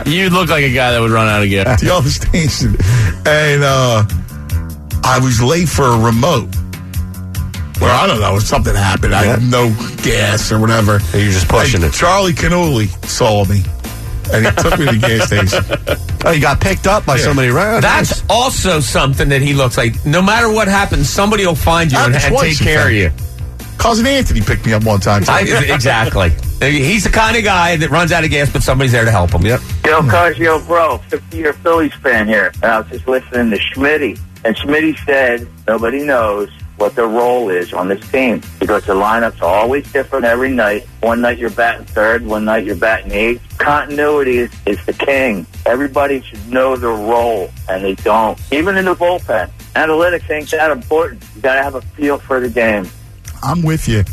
You look like a guy that would run out of gas. at the other station, and uh, I was late for a remote, Well, I don't know. Something happened. I had no gas or whatever. You're just pushing Hey, it. Charlie Canoli saw me, and he took me to the gas station. Oh, you got picked up by Yeah. somebody, right? That's also something that he looks like. No matter what happens, somebody will find you and, and take care of you. Cousin Anthony picked me up one time. I, exactly. He's the kind of guy that runs out of gas, but somebody's there to help him. Yep. Yo, cuz, yo, bro, 50 year Phillies fan here. And I was just listening to Schmitty. And Schmitty said nobody knows what their role is on this team because the lineups are always different every night. One night you're batting third, one night you're batting eighth. Continuity is, is the king. Everybody should know their role, and they don't. Even in the bullpen. Analytics ain't that important. You got to have a feel for the game. I'm with you.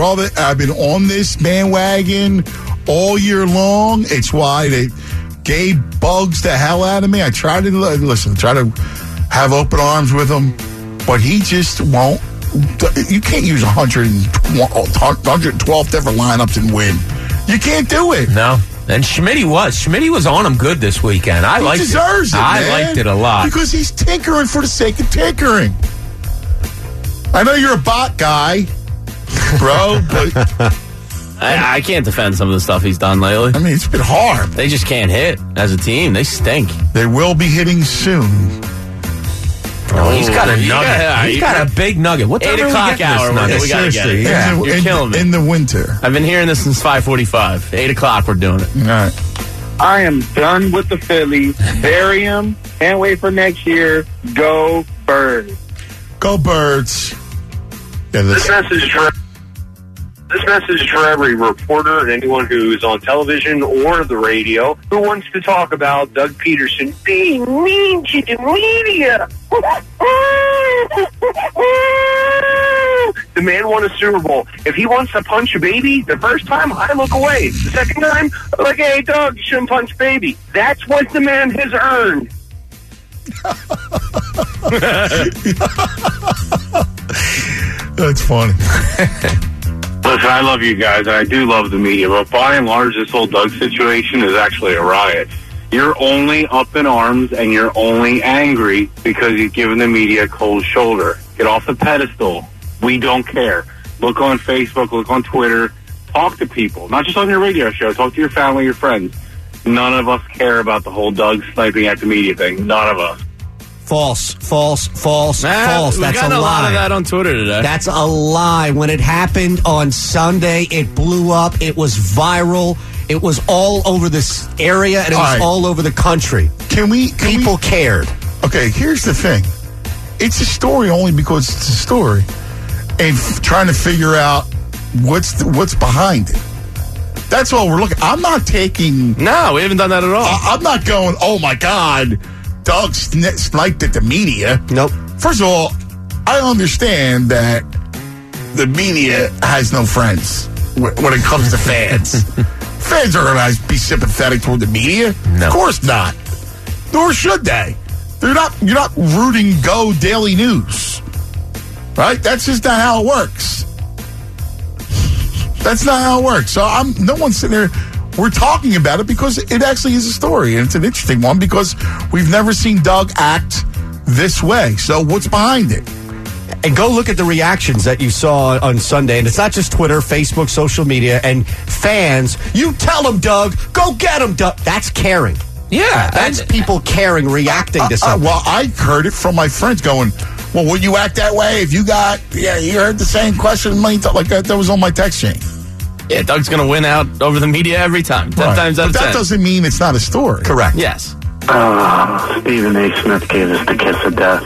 I've been on this bandwagon all year long. It's why they Gabe bugs the hell out of me. I try to listen, try to have open arms with him, but he just won't. You can't use 112, 112 different lineups and win. You can't do it. No. And Schmitty was. Schmitty was on him good this weekend. I he liked deserves it. I man. liked it a lot. because he's tinkering for the sake of tinkering. I know you're a bot guy, bro, but I, I can't defend some of the stuff he's done lately. I mean it's been hard. They just can't hit as a team. They stink. They will be hitting soon. Oh, he's got a you nugget. got- he's you got got- a big nugget. What time Eight are we o'clock getting hour. nugget? We gotta get it. Yeah. in, the, You're in- killing me. in the winter. I've been hearing this since 5:45. Eight o'clock. We're doing it. All right. I am done with the Phillies. Bury 'em. Can't wait for next year. Go Birds. Go birds. Yeah, This this, message is for this message is for every reporter and anyone who's on television or the radio who wants to talk about Doug Pederson being mean to the media. the man won a Super Bowl. If he wants to punch a baby, the first time I look away. The second time, I'm like, hey, Doug, you shouldn't punch baby. That's what the man has earned. that's funny. Listen, I love you guys, I do love the media, but by and large, this whole Doug situation is actually a riot. You're only up in arms and you're only angry because you've given the media a cold shoulder. Get off the pedestal. We don't care. Look on Facebook, look on Twitter, talk to people, not just on your radio show, talk to your family, your friends. None of us care about the whole Doug sniping at the media thing. None of us. False, false, false, Ah, false. we've That's gotten a a lot lie. of that on Twitter today. That's a lie. When it happened on Sunday, it blew up. It was viral. It was all over this area, and it All was right. all over the country. Can we? Can People we, cared. okay, here's the thing. It's a story only because it's a story, and f- trying to figure out what's the, what's behind it. That's all we're looking. I'm not taking. no, we haven't done that at all. I, I'm not going. Oh my God, Doug sn- sniped at the media. Nope. First of all, I understand that the media has no friends when it comes to fans. fans are going to be sympathetic toward the media. No. Of course not. Nor should they. They're not. You're not rooting Go Daily News, right? That's just not how it works. That's not how it works. So I'm. No one's sitting there. We're talking about it because it actually is a story, and it's an interesting one because we've never seen Doug act this way. So what's behind it? And go look at the reactions that you saw on Sunday. And it's not just Twitter, Facebook, social media, and fans. You tell them, Doug, go get him, Doug. That's caring. Yeah, That's and- people caring, reacting to Uh, something. well, I heard it from my friends going, "Well, would you act that way if you got? Yeah, you heard the same question many times. Like that, that was on my text chain. Yeah, Doug's going to win out over the media every time. Ten Right. times out but of that ten. doesn't mean it's not a story. Correct. Yes. Uh, Stephen A. Smith gave us the kiss of death.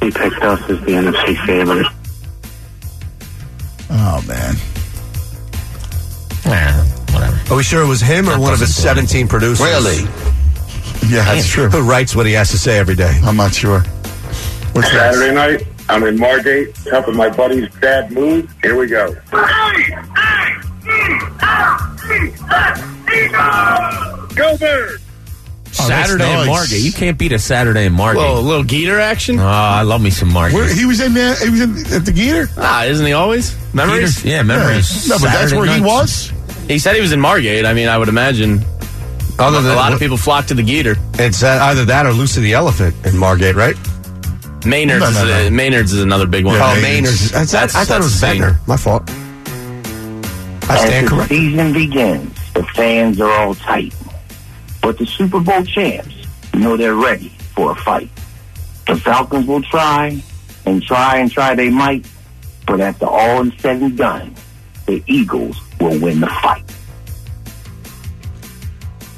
He picked us as the NFC favorite. Oh man, Yeah, whatever. Are we sure it was him or one of his doesn't 17 producers? Really? yeah, that's true. Who writes what he has to say every day? I'm not sure. What's that? Saturday night, I'm in Margate, helping my buddy's bad mood. Here we go. Go Birds! Oh, that's Saturday in nice. Margate. You can't beat a Saturday in Margate. Well, a little Geeter action. Oh, I love me some Margate. Where, he was in there. He was in, at the Geeter. Ah, isn't he always? Memories? Peter's- yeah, memories. No, but that's Saturday where he was. He said he was in Margate. I mean, I would imagine Other than, a than lot of people flock to the Geeter. It's uh, either that or Lucy the Elephant in Margate, right? Maynard's, No, no, is, no. a- Maynard's is another big one. Yeah, Oh, Maynard's. I, I, I thought it was that's the Ventnor. My fault. I As the corrected. season begins, the fans are all tight. But the Super Bowl champs know they're ready for a fight. The Falcons will try and try and try they might, but after all is said and done, the Eagles will win the fight.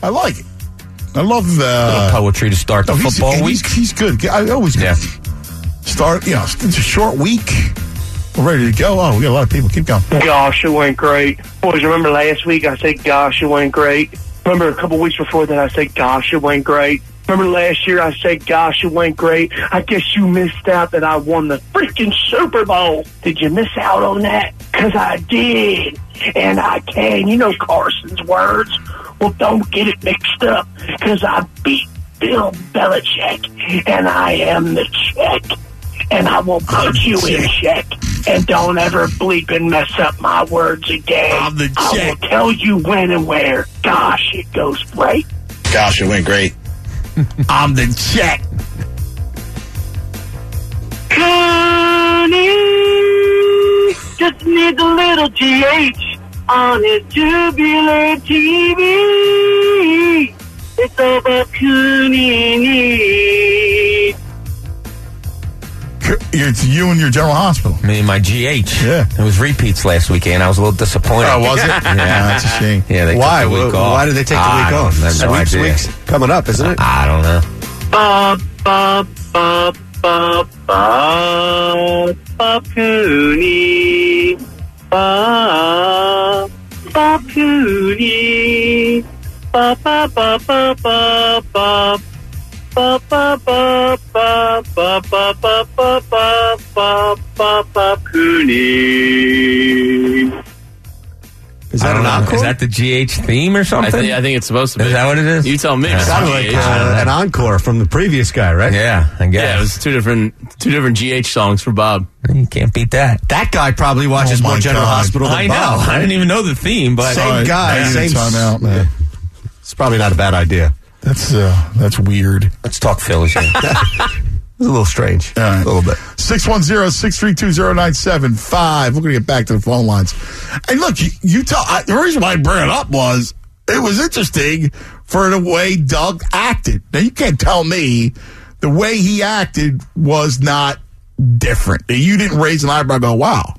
I like it. I love the poetry to start the No, he's- football and week. He's, he's good. I always Yeah. start. You know, it's a short week. We're ready to go. Oh, we got a lot of people. Keep going. Gosh, it went great. Boys, remember last week I said, gosh, it went great. Remember a couple weeks before that I said, gosh, it went great. Remember last year I said, gosh, it went great. I guess you missed out that I won the freaking Super Bowl. Did you miss out on that? Because I did. And I can. You know Carson's words. Well, don't get it mixed up because I beat Bill Belichick and I am the check. And I will put you in check. And don't ever bleep and mess up my words again. I'm the check. I will tell you when and where. Gosh, it goes great. Gosh, it went great. I'm the check. Honey, just need a little GH on his tubular TV. It's all about Cooney. It's you and your general hospital. Me and my GH. Yeah. It was repeats last weekend. I was a little disappointed. Oh, was it? yeah. Yeah, that's a shame. Yeah, they Why? took the week Why- off. why did they take the ah, I week don't- off? I have no Weeks- idea. weeks coming up, isn't it? I don't know. Bob, Bob, Bob, Bob, Bob, Bob Cooney. Bob, Bob Cooney. Bob, Bob, Bob, Bob, Bob, Bob. Cooney. Is that an encore? Is that the GH theme or I, something? I think it's supposed to be. Is that what it is? You tell me. Yeah. It's Sounded like GH. uh, an encore from the previous guy, right? yeah, I guess. yeah, it was two different two different GH songs for Bob. You can't beat that. That guy probably watches Oh, more General God. Hospital than I know. Bob. I didn't even know the theme, but Same guy, same time out, man. It's probably not a bad idea. That's uh, that's weird. let's talk Phillies. It's a little strange. Right. A little bit. 610-632-0975. We're going to get back to the phone lines. And look, you, you tell, I, the reason why I brought it up was it was interesting for the way Doug acted. Now, you can't tell me the way he acted was not different. You didn't raise an eyebrow and go, wow,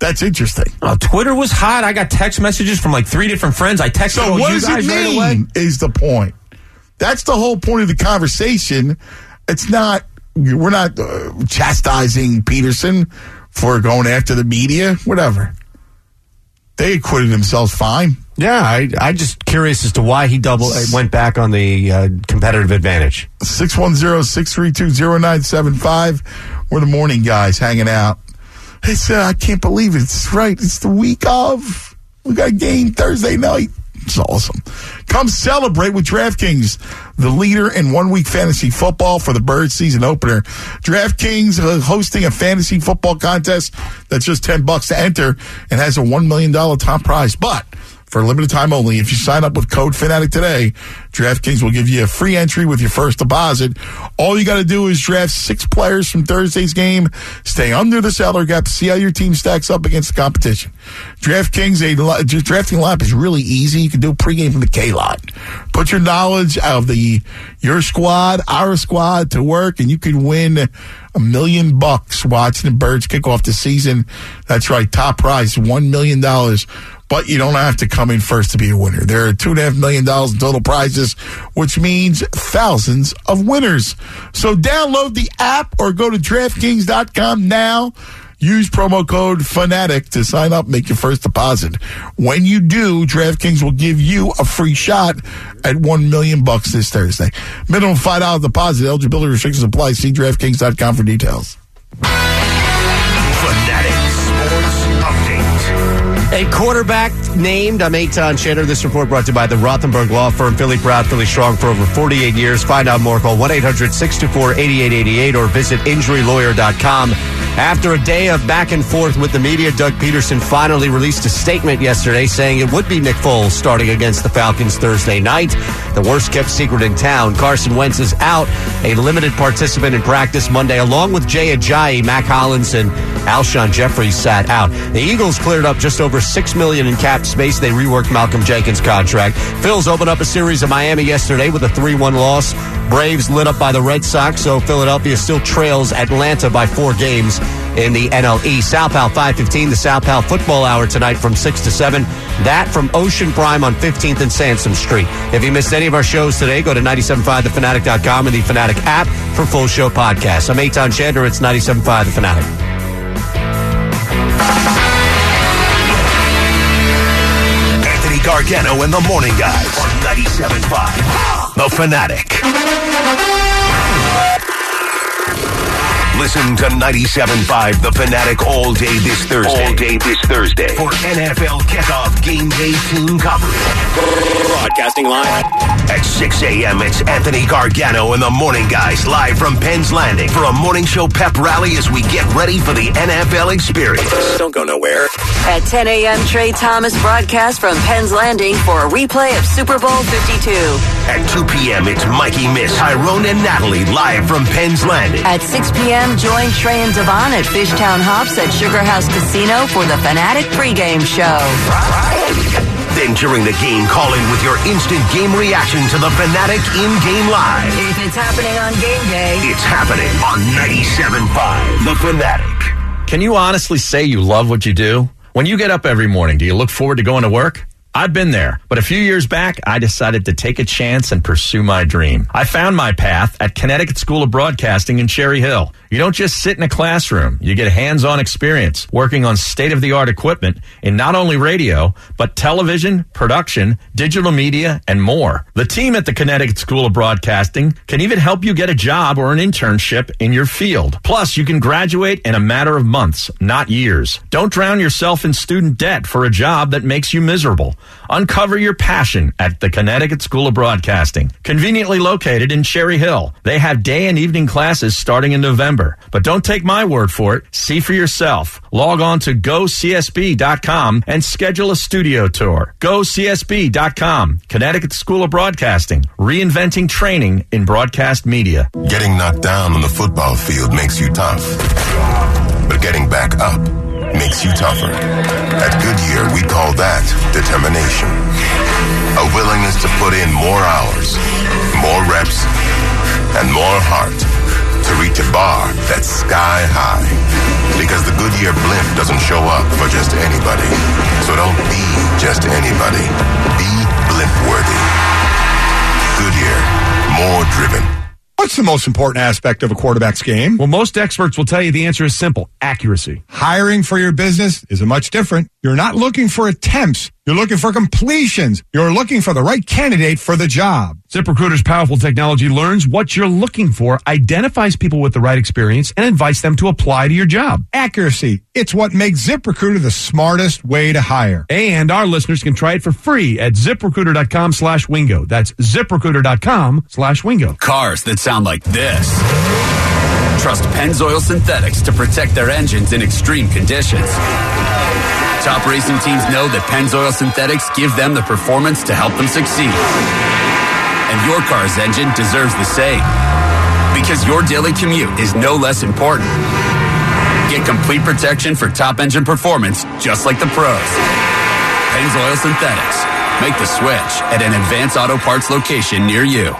that's interesting. Oh, Twitter was hot. I got text messages from like three different friends. I texted So all what you does guys it right away. mean is the point. That's the whole point of the conversation. It's not, we're not uh, chastising Pederson for going after the media, whatever. They acquitted themselves fine. Yeah, I I just curious as to why he double uh, went back on the uh, competitive advantage. 610-632-0975. We're the morning guys hanging out. It's, uh, I can't believe it. It's right. It's the week of. We got a game Thursday night. It's awesome. Come celebrate with DraftKings, the leader in one week fantasy football for the Bird season opener. DraftKings uh, hosting a fantasy football contest that's just 10 bucks to enter and has a $1 million top prize. But for a limited time only, if you sign up with code Fanatic today, DraftKings will give you a free entry with your first deposit. All you got to do is draft six players from Thursday's game, stay under the salary cap, see how your team stacks up against the competition. DraftKings, a drafting lineup is really easy. You can do pregame from the K lot. Put your knowledge of the your squad, our squad to work, and you could win a million bucks watching the Birds kick off the season. That's right, top prize, one million dollars. But you don't have to come in first to be a winner. There are two and a half million dollars in total prizes, which means thousands of winners. So download the app or go to DraftKings.com now. Use promo code FANATIC to sign up, make your first deposit. When you do, DraftKings will give you a free shot at one million bucks this Thursday. Minimum five dollar deposit. Eligibility restrictions apply. See DraftKings.com for details. A quarterback named. I'm Eytan Shander. This report brought to you by the Rothenberg Law Firm. Philly proud, Philly strong for over 48 years. Find out more. Call 1 800 624 8888 or visit injurylawyer.com. After a day of back and forth with the media, Doug Pederson finally released a statement yesterday saying it would be Nick Foles starting against the Falcons Thursday night. The worst kept secret in town. Carson Wentz is out, a limited participant in practice Monday, along with Jay Ajayi, Mack Hollins, and Alshon Jeffery sat out. The Eagles cleared up just over six million in cap space. They reworked Malcolm Jenkins' contract. Phil's opened up a series in Miami yesterday with a 3-1 loss. Braves lit up by the Red Sox, so Philadelphia still trails Atlanta by four games in the NL East. South Pal 515, the South Pal football hour tonight from 6 to 7. That from Ocean Prime on 15th and Sansom Street. If you missed any of our shows today, go to 975thefanatic.com and the Fanatic app for full show podcasts. I'm Eytan Shander. It's 975 The Fanatic. Anthony Gargano and the Morning Guys on 97.5. The Fanatic. Listen to 97.5 The Fanatic all day this Thursday. All day this Thursday. For NFL kickoff game day team coverage. Broadcasting live. At 6 a.m., it's Anthony Gargano and the Morning Guys live from Penn's Landing for a morning show pep rally as we get ready for the NFL experience. Don't go nowhere. At 10 a.m., Trey Thomas broadcasts from Penn's Landing for a replay of Super Bowl 52. At 2 p.m., it's Mikey Miss, Tyrone, and Natalie live from Penn's Landing. At 6 p.m., join Trey and Devon at Fishtown Hops at Sugar House Casino for the Fanatic pregame show. Then during the game, call in with your instant game reaction to the Fanatic in-game live. If it's happening on game day, It's happening on 97.5 The Fanatic. Can you honestly say you love what you do? When you get up every morning, do you look forward to going to work? I've been there, but a few years back, I decided to take a chance and pursue my dream. I found my path at Connecticut School of Broadcasting in Cherry Hill. You don't just sit in a classroom, you get hands on experience working on state of the art equipment in not only radio, but television, production, digital media, and more. The team at the Connecticut School of Broadcasting can even help you get a job or an internship in your field. Plus, you can graduate in a matter of months, not years. Don't drown yourself in student debt for a job that makes you miserable. Uncover your passion at the Connecticut School of Broadcasting, conveniently located in Cherry Hill. They have day and evening classes starting in November. But don't take my word for it. See for yourself. Log on to gocsb.com and schedule a studio tour. GoCSB.com, Connecticut School of Broadcasting, reinventing training in broadcast media. Getting knocked down on the football field makes you tough. But getting back up makes you tougher. At Goodyear, we call that determination. A willingness to put in more hours, more reps, and more heart to reach a bar that's sky high. Because the Goodyear blimp doesn't show up for just anybody. So don't be just anybody. Be blimp worthy. Goodyear, more driven. What's the most important aspect of a quarterback's game? Well, most experts will tell you the answer is simple accuracy. Hiring for your business is a much different. You're not looking for attempts. You're looking for completions. You're looking for the right candidate for the job. ZipRecruiter's powerful technology learns what you're looking for, identifies people with the right experience, and invites them to apply to your job. Accuracy. It's what makes ZipRecruiter the smartest way to hire. And our listeners can try it for free at ziprecruiter.com slash wingo. That's ziprecruiter.com slash wingo. Cars that sound like this. Trust Pennzoil Synthetics to protect their engines in extreme conditions. Top racing teams know that Pennzoil Synthetics give them the performance to help them succeed. And your car's engine deserves the same. Because your daily commute is no less important. Get complete protection for top engine performance just like the pros. Pennzoil Synthetics. Make the switch at an Advance Auto Parts location near you.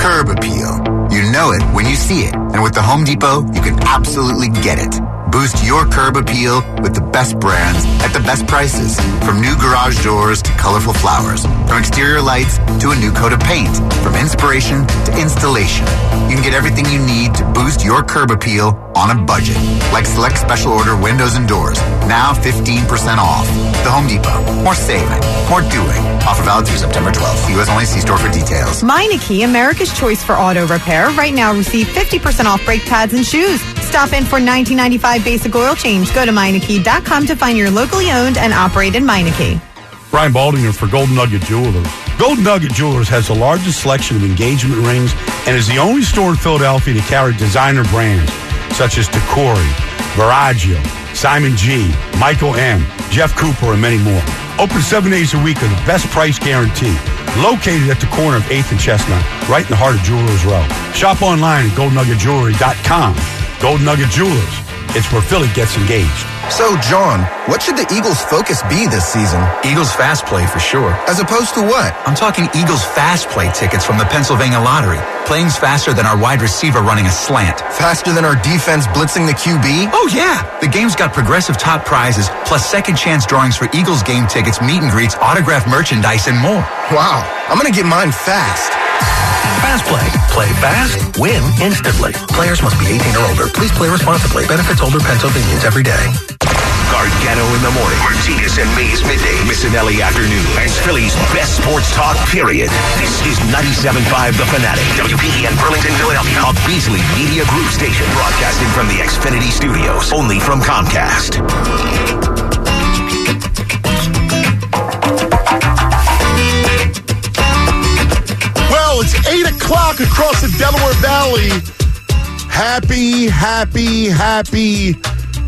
Curb appeal. You know it when you see it. And with the Home Depot, you can absolutely get it. Boost your curb appeal with the best brands at the best prices. From new garage doors to colorful flowers. From exterior lights to a new coat of paint. From inspiration to installation. You can get everything you need to boost your curb appeal on a budget. Like select special order windows and doors. Now 15% off. The Home Depot. More saving. More doing. Offer valid through September 12th. U.S. only. See store for details. Meineke, America's choice for auto repair. Right now, receive 50% off brake pads and shoes. Stop in for 1995 basic oil change. Go to Meineke.com to find your locally owned and operated Meineke. Brian Baldinger for Golden Nugget Jewelers. Golden Nugget Jewelers has the largest selection of engagement rings and is the only store in Philadelphia to carry designer brands such as Tacori, Verragio, Simon G, Michael M, Jeff Cooper, and many more. Open seven days a week with the best price guarantee. Located at the corner of 8th and Chestnut, right in the heart of Jewelers Row. Shop online at goldnuggetjewelry.com. Golden Nugget Jewelers. It's where Philly gets engaged. So, John, what should the Eagles' focus be this season? Eagles Fast Play for sure. As opposed to what? I'm talking Eagles Fast Play tickets from the Pennsylvania Lottery. Playing's faster than our wide receiver running a slant. Faster than our defense blitzing the QB? Oh, yeah. The game's got progressive top prizes, plus second chance drawings for Eagles game tickets, meet and greets, autographed merchandise, and more. Wow. I'm going to get mine fast. Fast Play. Play fast, win instantly. Players must be 18 or older. Please play responsibly. Benefits older Pennsylvanians every day. Gargano in the morning. Martinez and Mays midday. Missanelli afternoon. And Philly's best sports talk, period. This is 97.5 The Fanatic. WPEN Burlington, Philadelphia. A Beasley Media Group station broadcasting from the Xfinity Studios. Only from Comcast. It's 8 o'clock across the Delaware Valley. Happy, happy, happy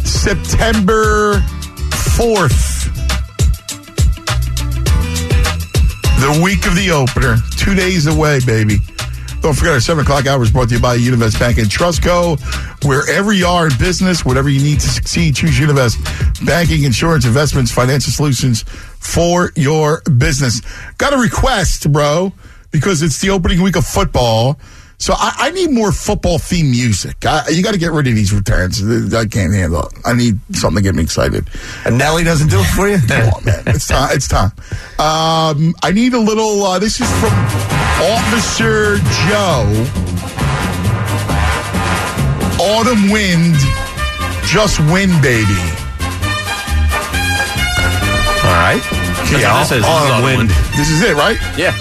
September 4th. The week of the opener. Two days away, baby. Don't forget our 7 o'clock hours brought to you by Univest Bank and Trustco. Wherever you are in business, whatever you need to succeed, choose Univest. Banking, insurance, investments, financial solutions for your business. Got a request, bro, because it's the opening week of football. So I, I need more football theme music. I, you got to get rid of these returns. I can't handle it. I need something to get me excited. And Nelly doesn't do it for you? Come on, man. It's time. It's time. Um, I need a little. Uh, this is from Officer Joe. Autumn wind, just wind, baby. All right. Yeah, this is- all this is in Autumn wind. Wind. This is it, right? Yeah.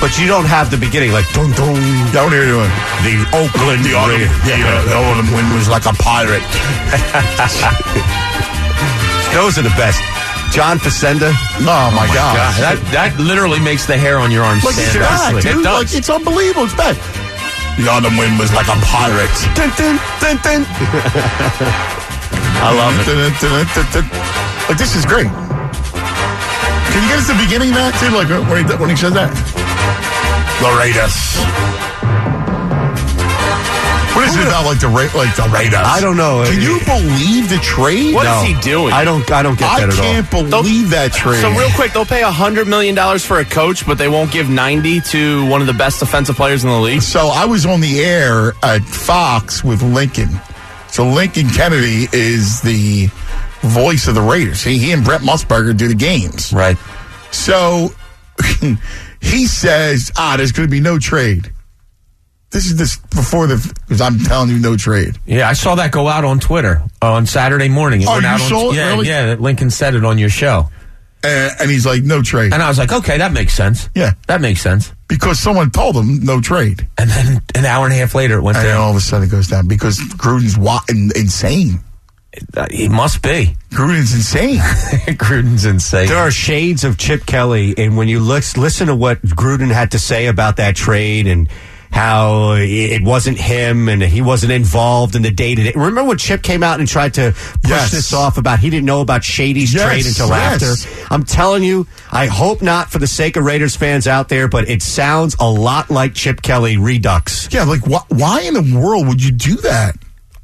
But you don't have the beginning like dun dun. Down here doing the Oakland the autumn, Raiders. yeah, the autumn wind was like a pirate. Those are the best. John Facenda. Oh my, oh, God. That that literally makes the hair on your arms Like stand up. dude. Like it's unbelievable. It's back. The autumn wind was like a pirate. Dun, dun, dun, dun. I love it. Like this is great. Can you get us the beginning of that too? Like when he, when he says that? The Raiders. What is it about like the Ra- like the Raiders? I don't know. Can you believe the trade? What is No. he doing? I don't. I don't get I that at all. I can't believe that trade. So real quick, they'll pay hundred million dollars for a coach, but they won't give ninety to one of the best defensive players in the league. So I was on the air at Fox with Lincoln. So Lincoln Kennedy is the voice of the Raiders. He, he and Brent Musburger do the games. Right. So he says, ah, there's going to be no trade. This is this before the, because I'm telling you no trade. Yeah, I saw that go out on Twitter on Saturday morning. It Oh, went you out on, saw it? Yeah, Really? yeah. Lincoln said it on your show, And, and he's like, no trade. and I was like, okay, that makes sense. Yeah. that makes sense. Because someone told him no trade. And then an hour and a half later, it went And down. all of a sudden it goes down because Gruden's wa- insane. Uh, he must be. Gruden's insane. Gruden's insane. There are shades of Chip Kelly, and when you lis- listen to what Gruden had to say about that trade and how it wasn't him and he wasn't involved in the day to day. Remember when Chip came out and tried to push Yes. this off about he didn't know about Shady's Yes, trade until yes. after? I'm telling you, I hope not for the sake of Raiders fans out there, but it sounds a lot like Chip Kelly redux. yeah, like wh- why in the world would you do that?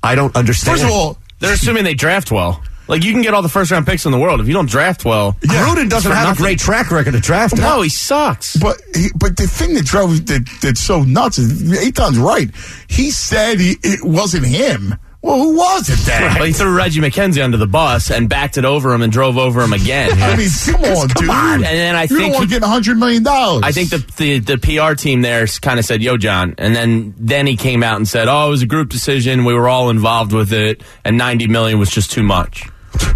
I don't understand. First of all, They're assuming they draft well. Like you can get all the first round picks in the world if you don't draft well. Gruden doesn't have nothing. a great track record of drafting. No, he sucks. But he, but the thing that drove that that's so nuts is Eytan's right. He said he, it wasn't him. Well, who was it then? Well, he threw Reggie McKenzie under the bus and backed it over him and drove over him again. I mean, come on, come dude. And then I You're think he- getting $100 million. I think the, the the PR team there kind of said, "Yo, John," and then then he came out and said, "Oh, it was a group decision. We were all involved with it, and ninety million was just too much."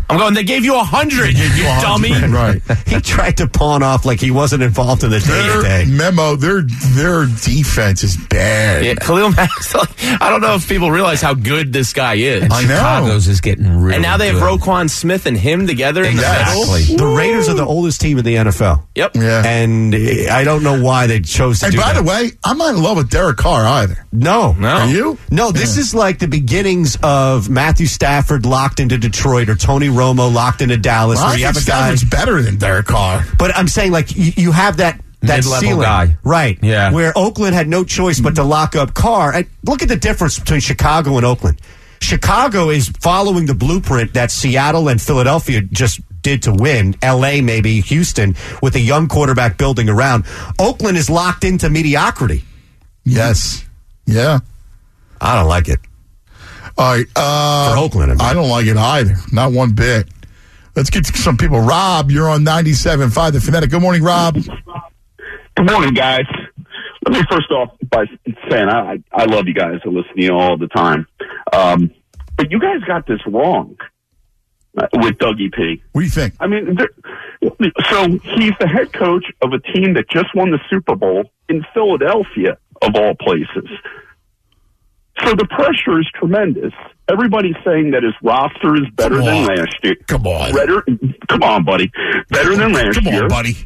I'm going. They gave you a hundred, you dummy. Right. he tried to pawn off like he wasn't involved in the day-to-day. memo, their their defense is bad. Yeah, Khalil Mack. I don't know if people realize how good this guy is. I know. Chicago's is getting really and now they have good. Roquan Smith and him together in the Exactly. middle. The Raiders are the oldest team in the NFL. Yep. Yeah. And I don't know why they chose to And do by that. the way, I'm not in love with Derek Carr either. no. No. Are you? No, this is like the beginnings of Matthew Stafford locked into Detroit or Tony Romo locked into Dallas, Well, where I you think have a guy. Stafford's better than Derek Carr. But I'm saying, like, you, you have that that Mid-level ceiling, guy. right? Yeah. Where Oakland had no choice but to lock up Carr. And look at the difference between Chicago and Oakland. Chicago is following the blueprint that Seattle and Philadelphia just did to win. L.A. maybe Houston with a young quarterback building around. Oakland is locked into mediocrity. Yes. Yeah. I don't like it. All right. Uh, For Oakland, I mean. I don't like it either. Not one bit. Let's get to some people. Rob, you're on 97.5 The Fanatic. Good morning, Rob. Good morning, guys. Let me first off by saying I, I love you guys. I listen to you all the time. Um, but you guys got this wrong uh, with Dougie P. What do you think? I mean, so he's the head coach of a team that just won the Super Bowl in Philadelphia, of all places. So the pressure is tremendous. Everybody's saying that his roster is better Come than on. last year. Come on. Better, come on, buddy. Better than last Come year. on, buddy.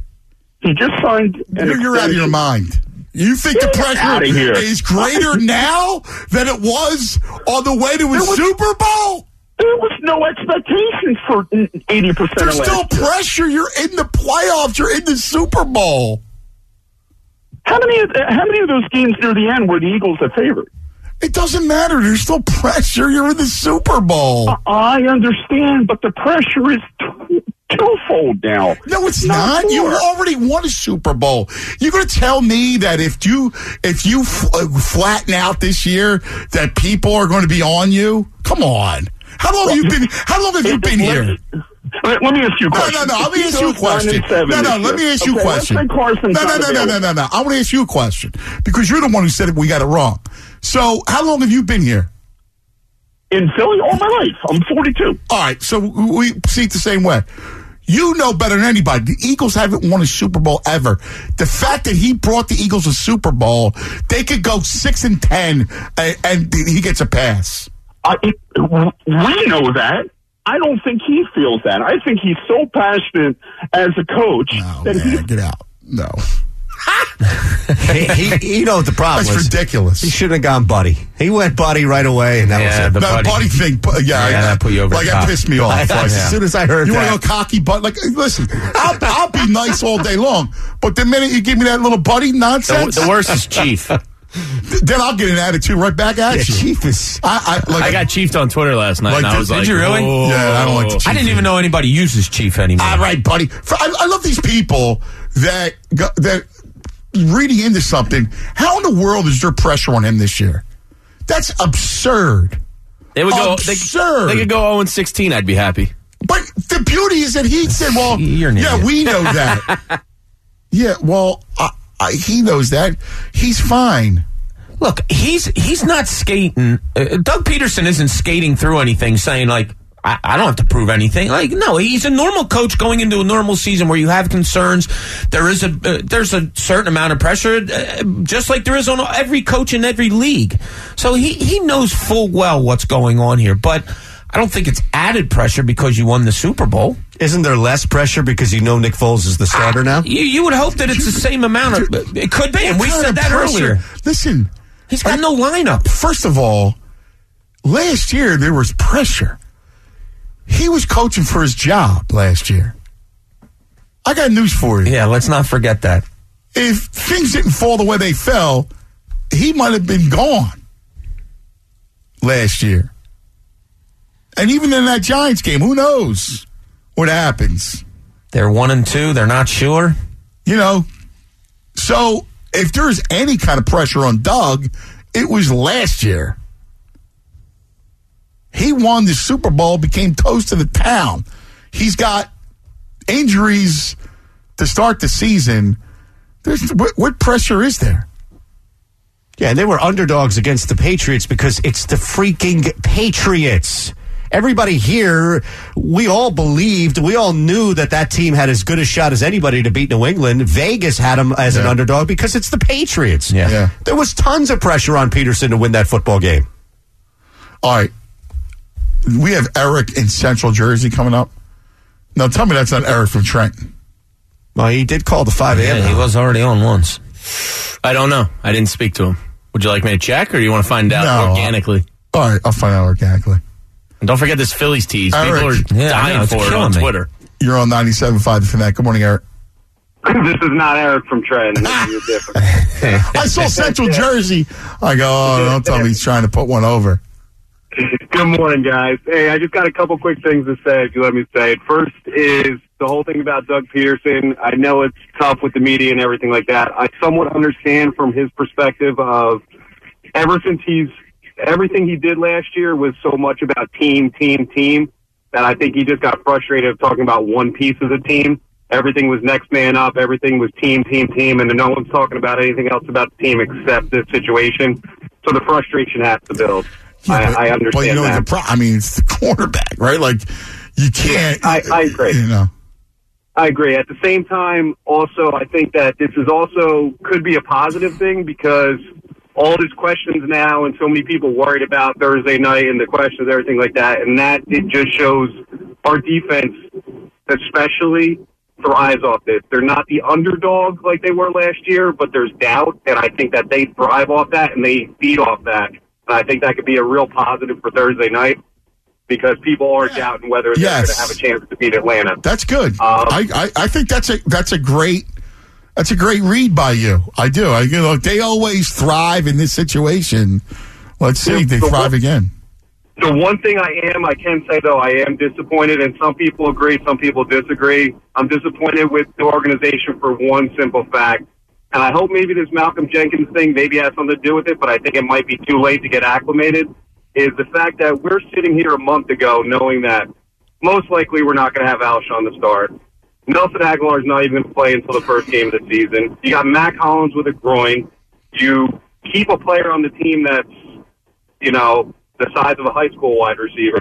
He just signed. An You're, you're out of your mind. You think the Get outta pressure here. is greater now than it was on the way to a was- Super Bowl? There was no expectations for eighty percent of There's last still year. pressure. You're in the playoffs. You're in the Super Bowl. How many? Of, how many of those games near the end were the Eagles the favorite? It doesn't matter. There's still pressure. You're in the Super Bowl. I understand, but the pressure is twofold now. No, it's not. You already won a Super Bowl. You're going to tell me that if you if you uh, flatten out this year, that people are going to be on you? Come on. How long have you been? How long have you been here? Let, let me ask you a question. no, no. No. Let me ask you a question. No, no. Let me ask you a question. Let's say Carson's No, no, no, no, no, no, no. I want to ask you a question because you're the one who said it. We got it wrong. So, how long have you been here? In Philly, all my life. I'm 42. All right, so we see it the same way. You know better than anybody. The Eagles haven't won a Super Bowl ever. The fact that he brought the Eagles a Super Bowl, they could go six and ten, and, and he gets a pass. I, it, we know that. I don't think he feels that. I think he's so passionate as a coach that he Get out. No. he, he, you know what the problem That's was? ridiculous. He shouldn't have gone buddy. He went buddy right away, and that Yeah, was the it. No, buddy- buddy, thing, pu- yeah, Yeah, I- that put you over like the that pissed me off. I- Like, as soon as I heard you that. want to go cocky, but like, listen, I'll, I'll be nice all day long, but the minute you give me that little buddy nonsense, the worst is Chief. then I'll get an attitude right back at Yeah, you. Chief is. I, I, like, I got chiefed on Twitter last night, Like and I this- was did like, you really? "Whoa." Yeah, I don't like the Chief. I didn't even know anybody uses Chief anymore. All right, buddy. For, I, I love these people that go, that reading into something. How in the world is there pressure on him this year? That's absurd. They would go. They, Absurd. they could go 0 and 16. I'd be happy. But the beauty is that he said, "Well, yeah, we know that. yeah, well, I, I, he knows that. He's fine. Look, he's he's not skating. Uh, Doug Pederson isn't skating through anything, saying like. I, I don't have to prove anything. Like no, he's a normal coach going into a normal season where you have concerns. There is a uh, there's a certain amount of pressure, uh, just like there is on every coach in every league. So he he knows full well what's going on here. But I don't think it's added pressure because you won the Super Bowl. Isn't there less pressure because you know Nick Foles is the starter now? You, you would hope that it's the same amount of. It could be, and we said that pressure? earlier. Listen, He's got no lineup. first of all, last year there was pressure. He was coaching for his job last year. I got news for you. Yeah, let's not forget that. If things didn't fall the way they fell, he might have been gone last year. And even in that Giants game, who knows what happens? They're one and two. They're not sure. You know, so if there's any kind of pressure on Doug, it was last year. He won the Super Bowl, became toast of the town. He's got injuries to start the season. There's what, what pressure is there? Yeah, and they were underdogs against the Patriots because it's the freaking Patriots. Everybody here, we all believed, we all knew that that team had as good a shot as anybody to beat New England. Vegas had them as an underdog because it's the Patriots. Yeah. Yeah. There was tons of pressure on Pederson to win that football game. All right. We have Eric in Central Jersey coming up. Now tell me that's not Eric from Trenton. Well, he did call the 5 a.m. Yeah, he was already on once. I don't know. I didn't speak to him. Would you like me to check, or do you want to find out No. organically? All right, I'll find out organically. And don't forget this Phillies tease. Eric. People are Yeah, dying know, for it on me. Twitter. You're on 97.5 The Fanatic. Good morning, Eric. this is not Eric from Trenton. I saw Central Jersey. I go, oh, don't tell me he's trying to put one over. Good morning, guys. Hey, I just got a couple quick things to say, if you let me say it. First is the whole thing about Doug Pederson. I know it's tough with the media and everything like that. I somewhat understand from his perspective of ever since he's everything he did last year was so much about team, team, team that I think he just got frustrated of talking about one piece of the team. Everything was next man up. Everything was team, team, team, and no one's talking about anything else about the team except this situation. So the frustration has to build. I, I understand But you know, that. the pro- I mean, it's the quarterback, right? Like, you can't. I, I agree. You know, I agree. At the same time, also, I think that this is also could be a positive thing because all these questions now and so many people worried about Thursday night and the questions, everything like that, and that it just shows our defense, especially thrives off this. They're not the underdog like they were last year, but there's doubt, and I think that they thrive off that and they feed off that. And I think that could be a real positive for Thursday night because people are doubting whether they're Yes. going to have a chance to beat Atlanta. that's good. Um, I, I, I think that's a that's a great that's a great read by you. I do. I you know they always thrive in this situation. Let's see, Yeah, they the thrive one- again. The one thing I am, I can say though, I am disappointed, and some people agree, some people disagree. I'm disappointed with the organization for one simple fact, and I hope maybe this Malcolm Jenkins thing maybe has something to do with it, but I think it might be too late to get acclimated. Is the fact that we're sitting here a month ago knowing that most likely we're not going to have Alshon to start. Nelson Agholor is not even going to play until the first game of the season. You got Mack Hollins with a groin. You keep a player on the team that's you know, the size of a high school wide receiver,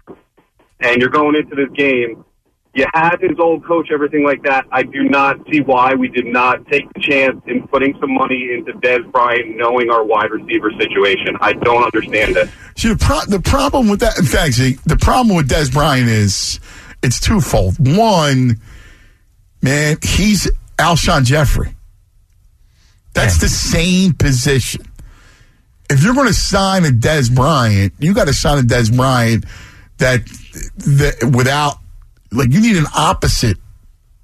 and you're going into this game, you have his old coach, everything like that. I do not see why we did not take the chance in putting some money into Dez Bryant, knowing our wide receiver situation. I don't understand it. See, the, pro- the problem with that, in fact, the problem with Dez Bryant is it's twofold. One, man, he's Alshon Jeffery. That's the same position. If you're going to sign a Dez Bryant, you got to sign a Dez Bryant that, that without, like, you need an opposite.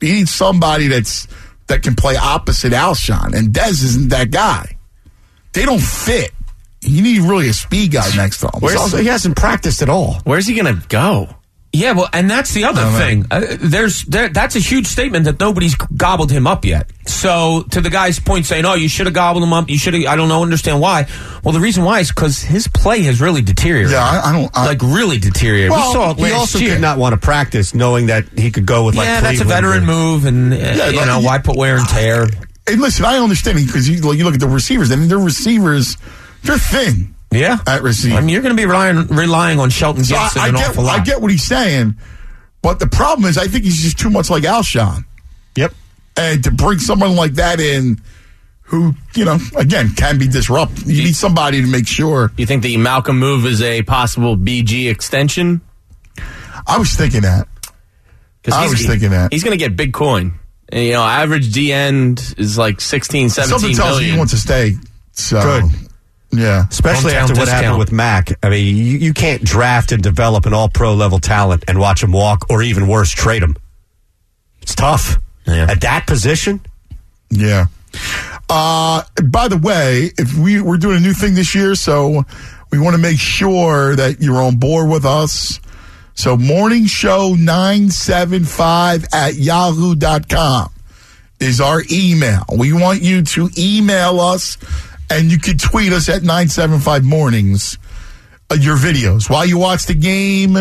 You need somebody that's that can play opposite Alshon, and Dez isn't that guy. They don't fit. You need really a speed guy next to him. So- he hasn't practiced at all. Where's he going to go? Yeah, well, and that's the other I thing. Uh, there's there, that's a huge statement that nobody's gobbled him up yet. So to the guy's point, saying, "Oh, you should have gobbled him up. You should have." I don't know, understand why. Well, the reason why is because his play has really deteriorated. Yeah, I, I don't. I, like really deteriorated. we saw it he also year. did not want to practice, knowing that he could go with like yeah, that's a veteran or- move, and uh, Yeah, you like, know why put wear and tear. and listen, I understand because you, like, you look at the receivers. I mean, their receivers, they're thin. Yeah, at receiver. I mean, you're going to be relying relying on Shelton So I, Gibson I an get, awful lot. I get what he's saying, but the problem is, I think he's just too much like Alshon. Yep. And to bring someone like that in, who you know, again, can be disruptive. You need somebody to make sure. You think the Malcolm move is a possible BG extension? I was thinking that. I was thinking that. He's going to get big coin. And, you know, average D end is like 16, 17 Something tells me million. he wants to stay. So Good. Yeah, Especially Hometown after what discount. happened with Mack. I mean, you, you can't draft and develop an all pro level talent and watch him walk, or even worse, trade him. It's tough. Yeah. At that position, Yeah. Uh, by the way, if we we're doing a new thing this year, so we want to make sure that you're on board with us. So morning show 975 at yahoo.com is our email. We want you to email us and you can tweet us at 975 mornings. uh, your videos while you watch the game.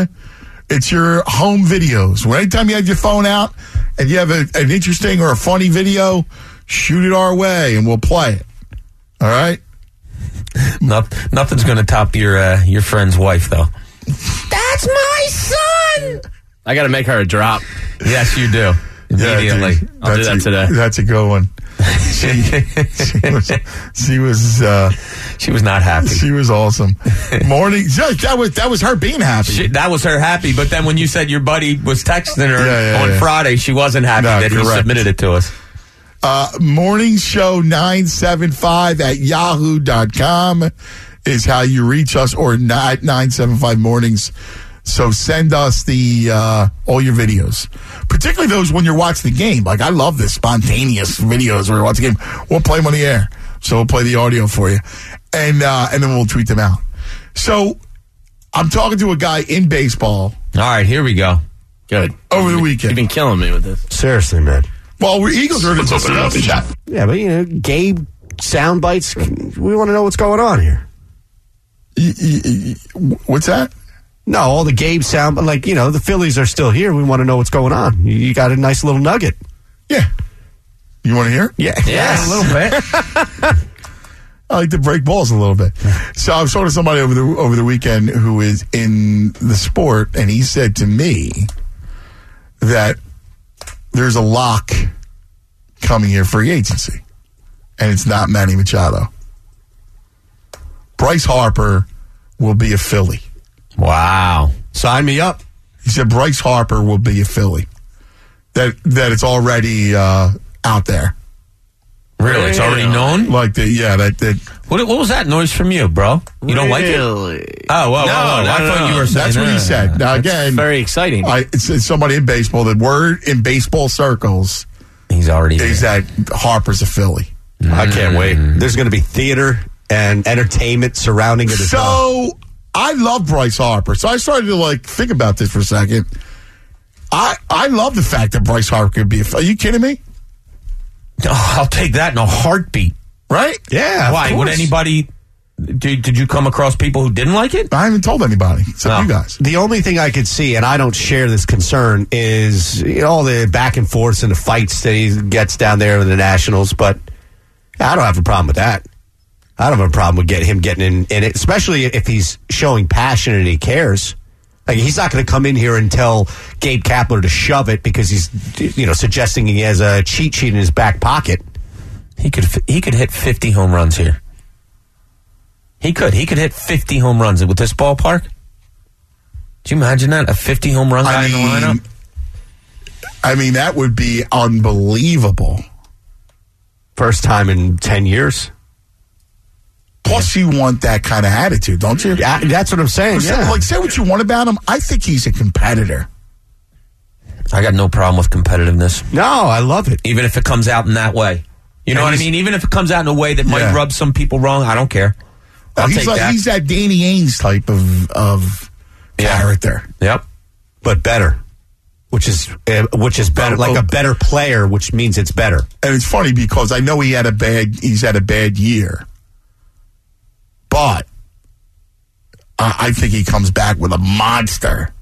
It's your home videos. When anytime you have your phone out and you have a, an interesting or a funny video, shoot it our way and we'll play it. All right. Noth- nothing's going to top your uh, your friend's wife, though. That's my son. I got to make her a drop. Yes, you do. Immediately. dude. I'll do that a- today. That's a good one. She, she was, she was, uh, she was not happy. She was awesome. Morning. That was that was her being happy. She, that was her happy, but then when you said your buddy was texting her Yeah, yeah, on yeah. Friday, she wasn't happy No, that he submitted it to us. Uh, morning show 975 at yahoo.com is how you reach us or not 975 mornings. So send us the, uh, all your videos, particularly those when you're watching the game. Like I love this spontaneous videos where you watch the game. We'll play them on the air. So we'll play the audio for you and, uh, and then we'll tweet them out. So I'm talking to a guy in baseball. All right, here we go. Good. Over the weekend. You've been killing me with this. Seriously, man. Well, we're Eagles are Let's open up and chat. Yeah, but you know, Gabe sound bites. We want to know what's going on here. What's that? No, all the Gabe sound, like you know, the Phillies are still here. We want to know what's going on. You- You got a nice little nugget. Yeah. You want to hear? Yeah, Yeah, a little bit. I like to break balls a little bit. So I was talking to somebody over the over the weekend who is in the sport, and he said to me that there's a lock coming here free agency, and it's not Manny Machado. Bryce Harper will be a Philly. Wow. Sign me up. He said Bryce Harper will be a Philly. That that it's already uh, out there. Really? It's already known? Like the yeah, that that What, what was that noise from you, bro? You don't like it? Oh, whoa, whoa, No, whoa. no, I no, thought no. you were saying That's what he said. Now again, Very exciting. I, it's, it's somebody in baseball. The word in baseball circles He's already is that Harper's a Philly. I can't wait. There's going to be theater and entertainment surrounding it as well. So I love Bryce Harper. So I started to like think about this for a second. I I love the fact that Bryce Harper could be. A, are you kidding me? Oh, I'll take that in a heartbeat. Right? Yeah. of Why? Would anybody? Did, did you come across people who didn't like it? I haven't told anybody except No. you guys. The only thing I could see, and I don't share this concern, is you know, all the back and forths and the fights that he gets down there with the Nationals. But I don't have a problem with that. I don't have a problem with get him getting in, in it, especially if he's showing passion and he cares. Like he's not going to come in here and tell Gabe Kapler to shove it because he's, you know, suggesting he has a cheat sheet in his back pocket. He could he could hit 50 home runs here. He could. He could hit 50 home runs with this ballpark. Do you imagine that? A 50 home run guy I in the lineup? I mean that would be unbelievable. First time in ten years. Plus, you want that kind of attitude, don't you? Yeah, that's what I'm saying. Say- Yeah. Like, say what you want about him. I think he's a competitor. I got no problem with competitiveness. No, I love it. Even if it comes out in that way. You know And what I mean? Even if it comes out in a way that might Yeah. rub some people wrong, I don't care. I'll he's take like that. he's that Danny Ainge type of of character. Yep. but better, which is uh, which is better, like a better player, which means it's better. And it's funny because I know he had a bad he's had a bad year, but I, I think he comes back with a monster.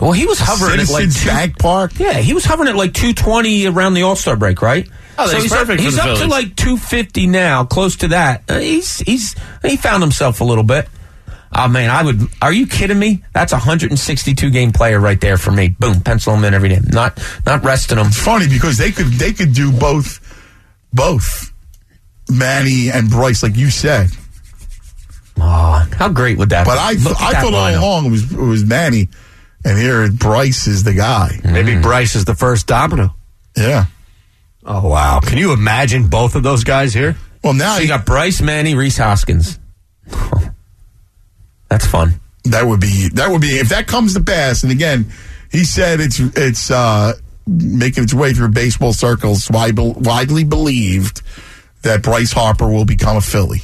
Well, he was hovering at like Citizens two, Bank Park. Yeah, he was hovering at like 220 around the All Star break, right? Oh, he's he's perfect Up, for he's the up to like 250 now, close to that. Uh, he's he's he found himself a little bit. Oh man, I would. Are you kidding me? That's a 162 game player right there for me. Boom, pencil him in every day. Not not resting him. It's funny because they could they could do both both Manny and Bryce, like you said. Oh, how great would that? But be? I Look I that thought all along it was it was Manny, and here Bryce is the guy. Maybe Bryce is the first domino. Yeah. Oh wow! Can you imagine both of those guys here? Well, now So you got Bryce, Manny, Rhys Hoskins. That's fun. That would be that would be if that comes to pass. And again, he said it's it's uh, making its way through baseball circles. Widely, widely believed that Bryce Harper will become a Philly.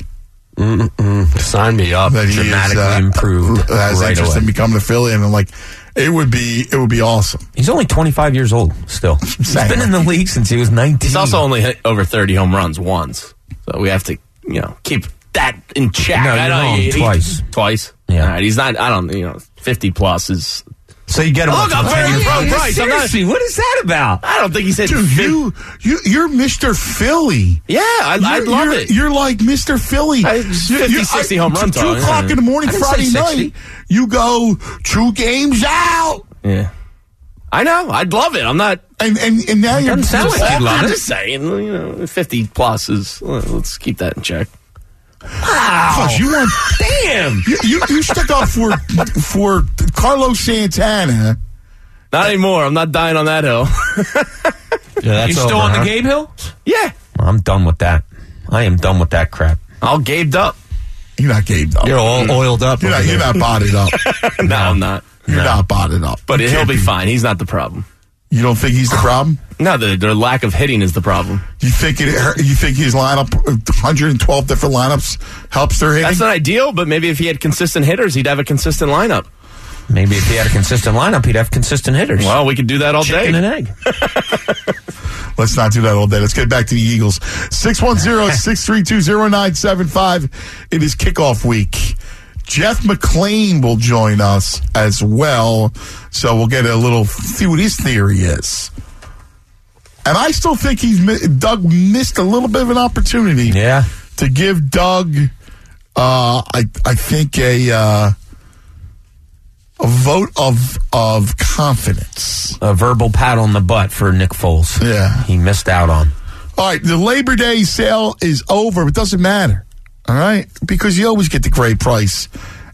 Mm-mm. Sign me up. That he Dramatically is, uh, improved Has right interest away. in becoming a Philly, and I'm like, it would be it would be awesome. He's only 25 years old still. He's been in the league since he was 19. He's also only hit over 30 home runs once. So we have to, you know, keep that in check. No, I you're know, wrong. he- he- Twice. Twice. Yeah. Yeah. All right, he's not. I don't. You know, fifty plus is. So you get him. Look, on I'm very Twitter. pro Bryce. I'm not. Seriously, what is that about? I don't think he said. Dude, you, you, you're Mr. Philly. Yeah, I, I You're- love you're, it. You're like Mr. Philly. I- You- 50, you- 60 I- home run Two total, o'clock yeah. in the morning I didn't Friday say night, you go two games out. Yeah. I know. I'd love it. I'm not. And and, and now you're Doesn't sound like you'd love I'm it. just saying. You know, fifty plus is. Let's keep that in check. Plus, you want Damn. you, you, you stuck up for for Carlos Santana. Not anymore. I'm not dying on that hill. Yeah, You still over, on the huh? Gabe Hill? yeah. I'm done with that. I am done with that crap. All gabed up. You're not gaved up. You're all oiled up. You're not, over you're not botted up. No, I'm not. You're not botted up. But You he'll can't be fine. He's not the problem. You don't think he's the problem? No, the, their lack of hitting is the problem. You think it? You think his lineup, uh, 112 different lineups, helps their hitting? That's not ideal, but maybe if he had consistent hitters, he'd have a consistent lineup. Maybe if he had a consistent lineup, he'd have consistent hitters. Well, we could do that all Chicken day. and egg. Let's not do that all day. Let's get back to the Eagles. 610-632-0975. It is kickoff week. Jeff McLane will join us as well. So we'll get a little, see what his theory is. And I still think he's, Doug missed a little bit of an opportunity Yeah. to give Doug, uh, I, I think a, uh, a vote of, of confidence. A verbal pat on the butt for Nick Foles. Yeah. He missed out on. All right, the Labor Day sale is over. It doesn't matter. All right, because you always get the great price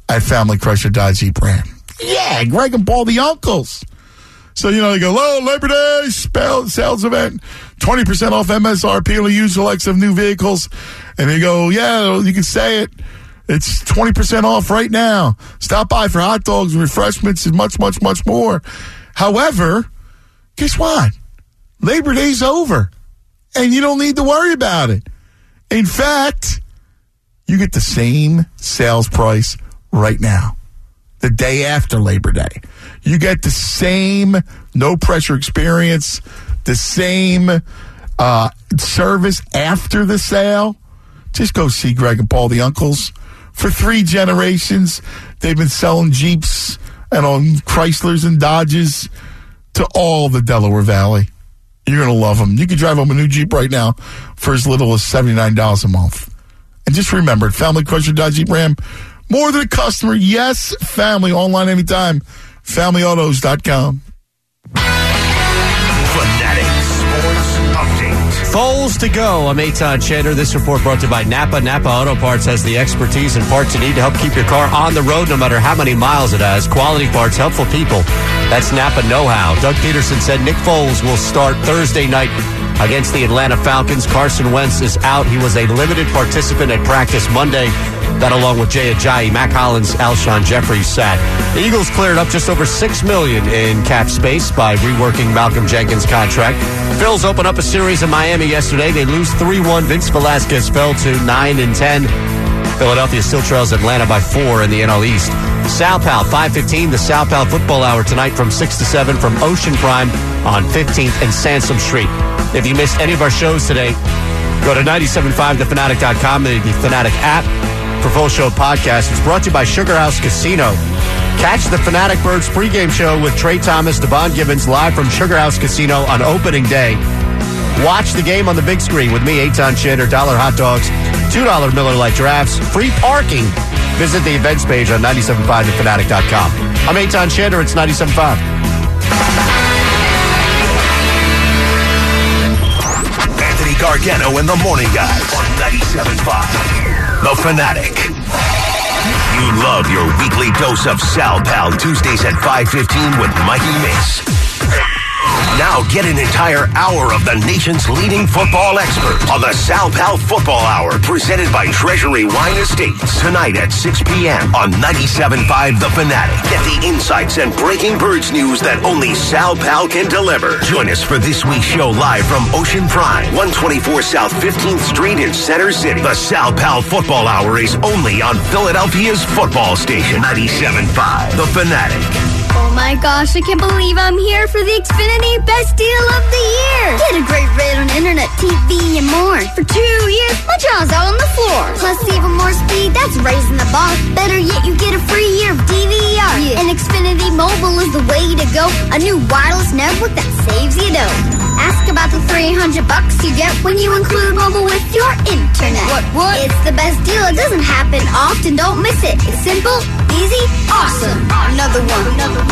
at Family Chrysler Dodge Ram. Yeah, Greg and Paul, the uncles. So you know they go, "Oh, Labor Day sales event, twenty percent off MSRP on a used selection of new vehicles," and they go, "Yeah, you can say it." It's 20% off right now. Stop by for hot dogs, and refreshments, and much, much, much more. However, guess what? Labor Day's over and you don't need to worry about it. In fact, you get the same sales price right now, the day after Labor Day. You get the same no pressure experience, the same uh, service after the sale. Just go see Greg and Paul, the uncles. For three generations, they've been selling Jeeps and on Chryslers and Dodges to all the Delaware Valley. You're going to love them. You can drive home a new Jeep right now for as little as $79 a month. And just remember, at Family Chrysler Dodge Ram, more than a customer. Yes, family. Online anytime. FamilyAutos.com. Fanatic Sports Update. Foles to go. I'm Eytan Shander. This report brought to you by Napa. Napa Auto Parts has the expertise and parts you need to help keep your car on the road no matter how many miles it has. Quality parts, helpful people. That's Napa know-how. Doug Pederson said Nick Foles will start Thursday night against the Atlanta Falcons. Carson Wentz is out. He was a limited participant at practice Monday. That along with Jay Ajayi, Mack Hollins, Alshon Jeffries sat. The Eagles cleared up just over six million in cap space by reworking Malcolm Jenkins' contract. Phils opened up a series in Miami yesterday. They lose 3-1. Vince Velasquez fell to 9 and 10. Philadelphia still trails Atlanta by four in the NL East. Sal Pal, 515, the Sal Pal Football Hour tonight from 6 to 7 from Ocean Prime on 15th and Sansom Street. If you missed any of our shows today, go to 975thefanatic.com, the Fanatic app for full show podcast. It's brought to you by Sugar House Casino. Catch the Fanatic Birds pregame show with Trey Thomas, Devon Gibbons live from Sugar House Casino on opening day. Watch the game on the big screen with me, Eytan Shander, dollar hot dogs, $2 Miller Lite drafts, free parking. Visit the events page on 975thefanatic.com. I'm Eytan Shander, it's 97.5. Anthony Gargano and the Morning Guys on 97.5. The Fanatic. You love your weekly dose of Sal Pal Tuesdays at 5.15 with Mikey Mace. Now get an entire hour of the nation's leading football expert on the Sal Pal Football Hour presented by Treasury Wine Estates tonight at 6 p.m. on 97.5 The Fanatic. Get the insights and breaking birds news that only Sal Pal can deliver. Join us for this week's show live from Ocean Prime, 124 South 15th Street in Center City. The Sal Pal Football Hour is only on Philadelphia's football station, 97.5 The Fanatic. Oh my gosh, I can't believe I'm here for the Xfinity Best Deal of the Year. Get a great rate on internet, TV, and more. For two years, my jaw's out on the floor. Plus even more speed, that's raising the bar. Better yet, you get a free year of DVR. And Xfinity Mobile is the way to go. A new wireless network that saves you dough. Ask about the 300 bucks you get when you include mobile with your internet. What, what? It's the best deal. It doesn't happen often. Don't miss it. It's simple, easy, awesome. Another one.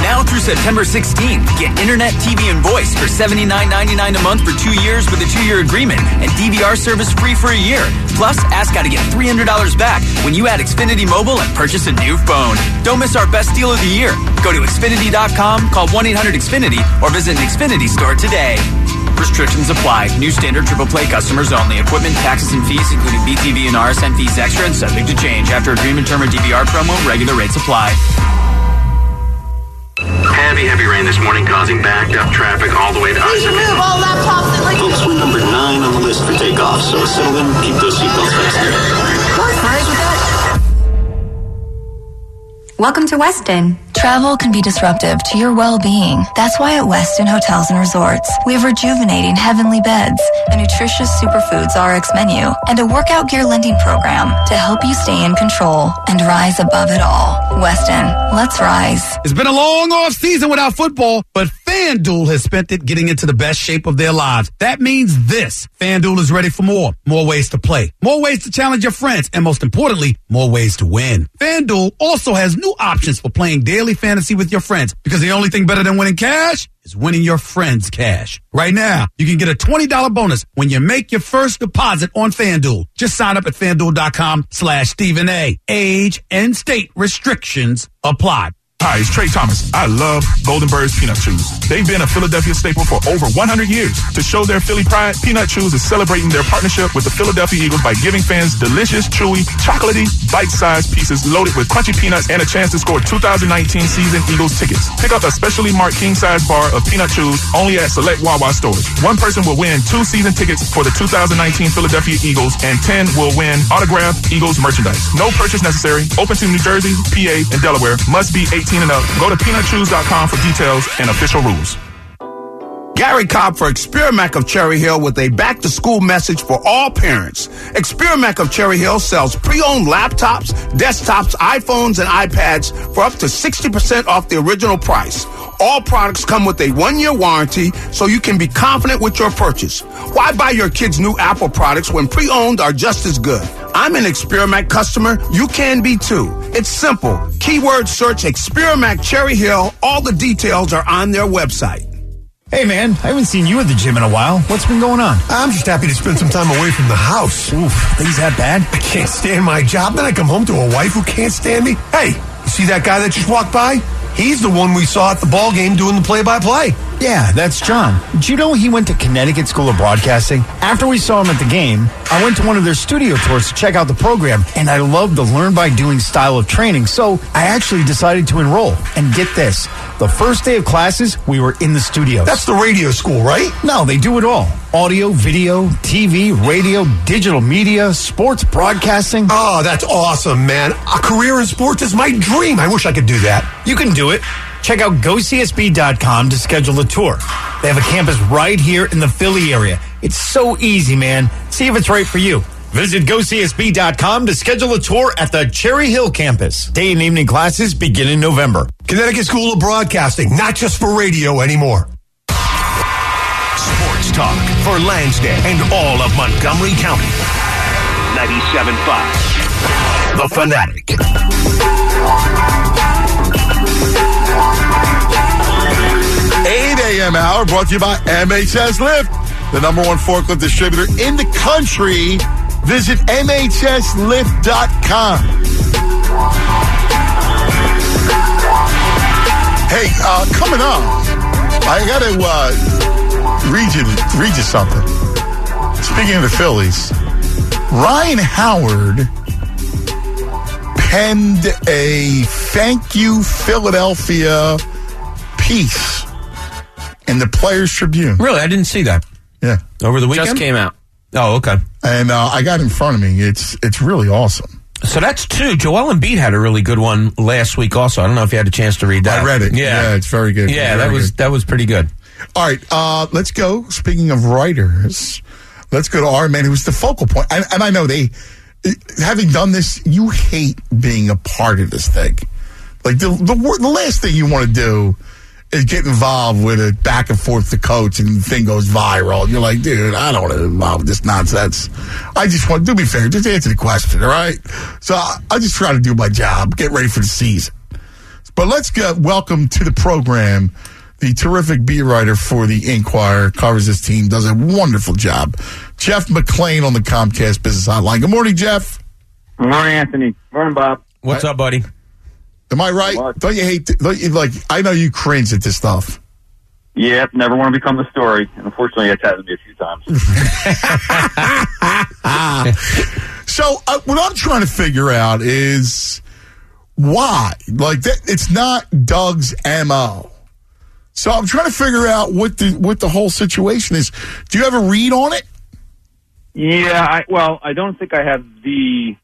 Now through September 16th, get internet, TV, and voice for $79.99 a month for two years with a two-year agreement and DVR service free for a year. Plus, ask how to get $300 back when you add Xfinity Mobile and purchase a new phone. Don't miss our best deal of the year. Go to Xfinity.com, call 1-800-XFINITY, or visit an Xfinity store today. Restrictions apply. New standard triple play customers only. Equipment, taxes, and fees, including BTV and RSN fees extra and subject to change. After agreement term or DVR promo, regular rates apply. Heavy, heavy rain this morning causing backed up traffic all the way to We should I-70. move all laptops and like. Folks, we're number nine on the list for takeoff, so settle in, keep those seatbelts fastened. Welcome to Westin. Travel can be disruptive to your well-being. That's why at Westin Hotels and Resorts, we have rejuvenating heavenly beds, a nutritious superfoods RX menu, and a workout gear lending program to help you stay in control and rise above it all. Westin, let's rise. It's been a long off season without football, but FanDuel has spent it getting into the best shape of their lives. That means this. FanDuel is ready for more. More ways to play. More ways to challenge your friends. And most importantly, more ways to win. FanDuel also has new options for playing daily fantasy with your friends because the only thing better than winning cash is winning your friends cash. Right now, you can get a $20 bonus when you make your first deposit on FanDuel. Just sign up at fanduel.com slash Stephen A. Age and state restrictions apply. Hi, it's Trey Thomas. I love Golden Bird's Peanut Chews. They've been a Philadelphia staple for over 100 years. To show their Philly pride, Peanut Chews is celebrating their partnership with the Philadelphia Eagles by giving fans delicious, chewy, chocolatey, bite-sized pieces loaded with crunchy peanuts and a chance to score 2019 season Eagles tickets. Pick up a specially marked king-size bar of Peanut Chews only at select Wawa stores. One person will win two season tickets for the 2019 Philadelphia Eagles, and 10 will win autographed Eagles merchandise. No purchase necessary. Open to New Jersey, PA, and Delaware. Must be 18 and up. Go to peanutchews.com for details and official rules. Gary Cobb for Experimac of Cherry Hill with a back to school message for all parents. Experimac of Cherry Hill sells pre owned laptops, desktops, iPhones, and iPads for up to 60% off the original price. All products come with a one year warranty so you can be confident with your purchase. Why buy your kids new Apple products when pre owned are just as good? I'm an Experimac customer. You can be too. It's simple. Keyword search Experimac Cherry Hill. All the details are on their website. Hey man, I haven't seen you at the gym in a while. What's been going on? I'm just happy to spend some time away from the house. Oof, things that bad? I can't stand my job. Then I come home to a wife who can't stand me. Hey, you see that guy that just walked by? He's the one we saw at the ball game doing the play-by-play. Yeah, that's John. Did you know he went to Connecticut School of Broadcasting? After we saw him at the game, I went to one of their studio tours to check out the program, and I love the learn by doing style of training, so I actually decided to enroll. And get this, the first day of classes, we were in the studio. That's the radio school, right? No, they do it all. Audio, video, TV, radio, digital media, sports broadcasting. Oh, that's awesome, man. A career in sports is my dream. I wish I could do that. You can do it. Check out gocsb.com to schedule a tour. They have a campus right here in the Philly area. It's so easy, man. See if it's right for you. Visit gocsb.com to schedule a tour at the Cherry Hill campus. Day and evening classes begin in November. Connecticut School of Broadcasting, not just for radio anymore. Sports talk for Lansdale and all of Montgomery County. 97.5. The Fanatic. a.m. hour brought to you by MHS Lift, the number one forklift distributor in the country. Visit MHSLift.com. Hey, uh, coming up, I got to uh, read you read you something. Speaking of the Phillies, Ryan Howard penned a thank you Philadelphia piece in the Players Tribune. Really, I didn't see that. Yeah, over the weekend. Just came out. Oh, okay. and uh, I got in front of me. It's it's really awesome. So that's two. Joel Embiid had a really good one last week. Also, I don't know if you had a chance to read that. I read it. Yeah, Yeah, it's very good. Yeah, Very that was good. that was pretty good. All right, uh, let's go. Speaking of writers, let's go to our man who was the focal point. And, and I know they, having done this, you hate being a part of this thing. Like the the, the last thing you want to do is get involved with it back and forth the coach and the thing goes viral. And you're like, dude, I don't want to involve this nonsense. I just want, to do me a favor, just answer the question, all right? So I, I just try to do my job, get ready for the season. But let's get welcome to the program. The terrific beat writer for the Inquirer covers this team, does a wonderful job. Jeff McLane on the Comcast Business Hotline. Good morning, Jeff. Good morning, Anthony. Morning, Bob. What's up, buddy? Am I right? Don't you hate? Don't you, like I know you cringe at this stuff. Yep, never want to become the story. And unfortunately, it's happened to me a few times. So uh, what I'm trying to figure out is why. Like that, it's not Doug's mo. So I'm trying to figure out what the what the whole situation is. Do you have a read on it? yeah, I, well, I don't think I have the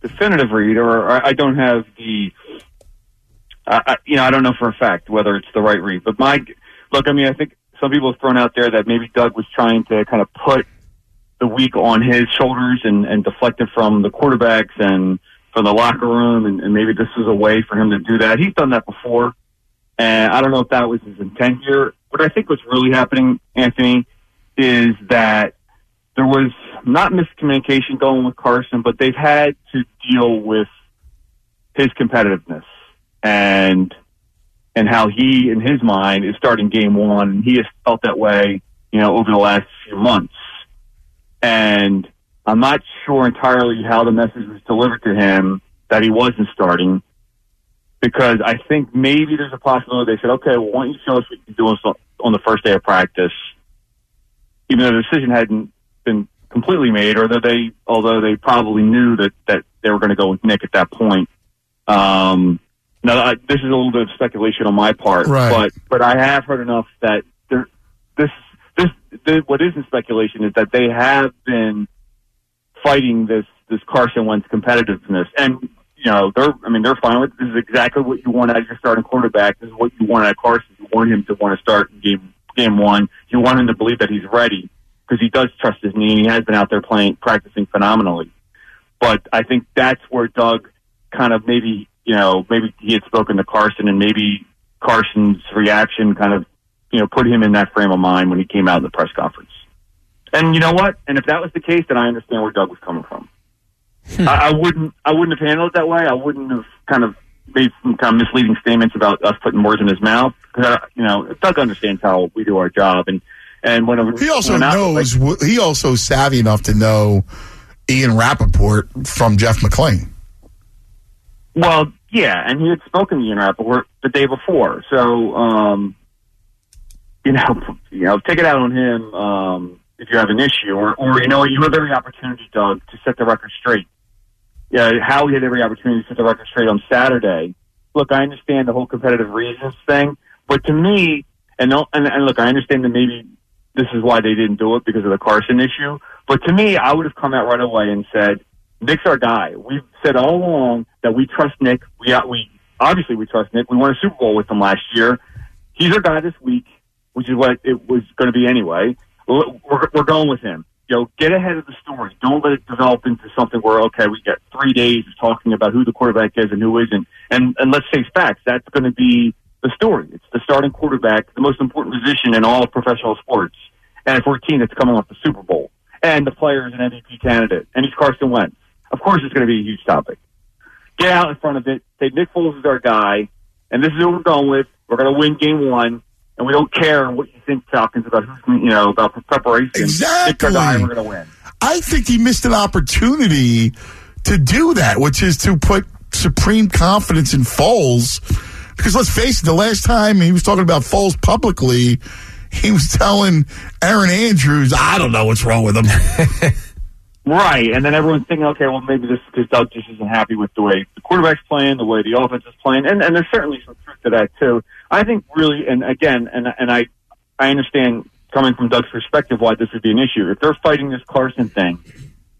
definitive read, or, or I don't have the, You know, I don't know for a fact whether it's the right read. But my look, I mean, I think some people have thrown out there that maybe Doug was trying to kind of put the week on his shoulders and, and deflect it from the quarterbacks and from the locker room, and, and maybe this was a way for him to do that. He's done that before, and I don't know if that was his intent here. What I think what's really happening, Anthony, is that there was not miscommunication going with Carson, but they've had to deal with his competitiveness and and how he, in his mind, is starting game one, and he has felt that way, you know, over the last few months. And I'm not sure entirely how the message was delivered to him that he wasn't starting, because I think maybe there's a possibility they said, okay, well, why don't you show us what you can do on- the first day of practice, even though the decision hadn't been completely made, or that they, although they probably knew that that they were going to go with Nick at that point. Um, now, I, this is a little bit of speculation on my part, Right. but but I have heard enough that there, this this this what isn't speculation is that they have been fighting this this Carson Wentz competitiveness, and you know they're I mean they're fine with this is exactly what you want out of your starting quarterback. This is what you want out of Carson. You want him to want to start in game game one. You want him to believe that he's ready because he does trust his knee and he has been out there playing practicing phenomenally. But I think that's where Doug kind of maybe you know maybe he had spoken to Carson and maybe Carson's reaction kind of you know put him in that frame of mind when he came out in the press conference. And you know what? And if that was the case, then I understand where Doug was coming from. Hmm. I, I wouldn't. I wouldn't have handled it that way. I wouldn't have kind of made some kind of misleading statements about us putting words in his mouth. Because uh, you know, Doug understands how we do our job, and and when He also when I- knows. he also savvy enough to know Ian Rapoport from Jeff McLane. Well, yeah, and he had spoken to Ian Rapoport the day before, so um, you know, you know, take it out on him um, if you have an issue, or or you know, you have every opportunity, Doug, to set the record straight. Yeah, Howie had every opportunity to set the record straight on Saturday. Look, I understand the whole competitive reasons thing, but to me, and and, and look, I understand that maybe this is why they didn't do it because of the Carson issue. But to me, I would have come out right away and said, Nick's our guy. We've said all along that we trust Nick. We uh, we obviously we trust Nick. We won a Super Bowl with him last year. He's our guy this week, which is what it was going to be anyway. We're, we're we're going with him. You know, get ahead of the story. Don't let it develop into something where okay, we got three days of talking about who the quarterback is and who isn't. And and let's face facts. That's going to be the story. It's the starting quarterback, the most important position in all of professional sports, and for a team that's coming off the Super Bowl, and the player is an MVP candidate, and he's Carson Wentz. Of course, it's going to be a huge topic. Get out in front of it. Say Nick Foles is our guy, and this is what we're going with. We're going to win Game One, and we don't care what you think, Falcons, about who's you know about the preparation. Exactly. Nick's our guy, we're going to win. I think he missed an opportunity to do that, which is to put supreme confidence in Foles. Because let's face it, the last time he was talking about Foles publicly, he was telling Erin Andrews, I don't know what's wrong with him. Right, and then everyone's thinking, okay, well, maybe this is because Doug just isn't happy with the way the quarterback's playing, the way the offense is playing, and, and there's certainly some truth to that too. I think really, and again, and and I I understand coming from Doug's perspective why this would be an issue. If they're fighting this Carson thing,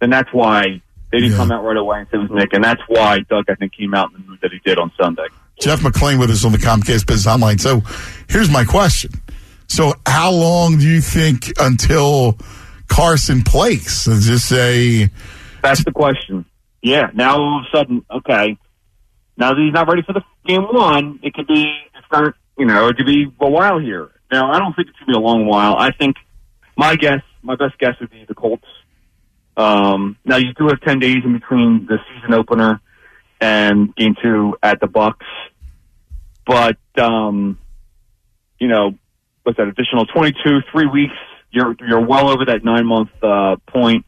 then that's why They didn't Yeah. come out right away and say it was Nick, and that's why Doug, I think, came out in the mood that he did on Sunday. Jeff McLane with us on the Comcast Business Online. So here's my question. So how long do you think until Carson plays? Is this a That's the question. Yeah. Now all of a sudden, okay. Now that he's not ready for the game one, it could be. It's not. You know, it could be a while here. Now I don't think it's gonna be a long while. I think my guess, my best guess would be the Colts. Um, now you do have ten days in between the season opener and game two at the Bucs, but um, you know, what's that additional twenty two, three weeks? You're you're well over that nine month uh, point.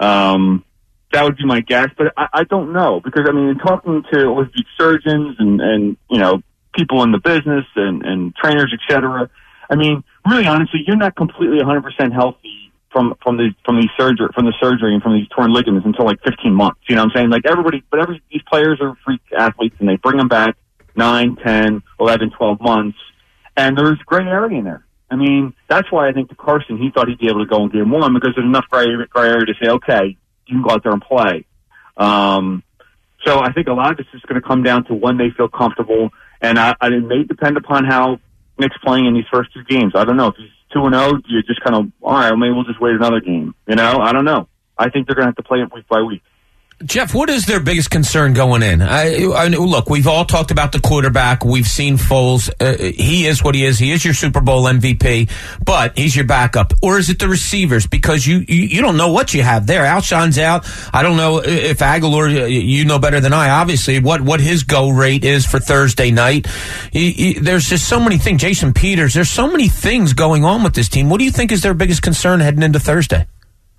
Um, that would be my guess, but I, I don't know because I mean, in talking to orthopedic surgeons and and you know people in the business and and trainers, etc. I mean, really honestly, you're not completely 100 percent healthy from from the from the surgery from the surgery and from these torn ligaments until like 15 months. You know what I'm saying? Like everybody, but every these players are freak athletes and they bring them back nine, ten, eleven, twelve months, and there's gray area in there. I mean, that's why I think to Carson, he thought he'd be able to go in game one because there's enough gray, area to say, okay, you can go out there and play. Um, so I think a lot of this is going to come down to when they feel comfortable, and I, I, it may depend upon how Nick's playing in these first two games. I don't know if he's two and zero. You just kind of all right. Maybe we'll just wait another game. You know, I don't know. I think they're going to have to play it week by week. Jeff, what is their biggest concern going in? I, I look, we've all talked about the quarterback. We've seen Foles. Uh, he is what he is. He is your Super Bowl MVP, but he's your backup. Or is it the receivers? Because you you, you don't know what you have there. Alshon's out. I don't know if Agholor. You know better than I, obviously, what what his go rate is for Thursday night. He, he, there's just so many things. Jason Peters. There's so many things going on with this team. What do you think is their biggest concern heading into Thursday?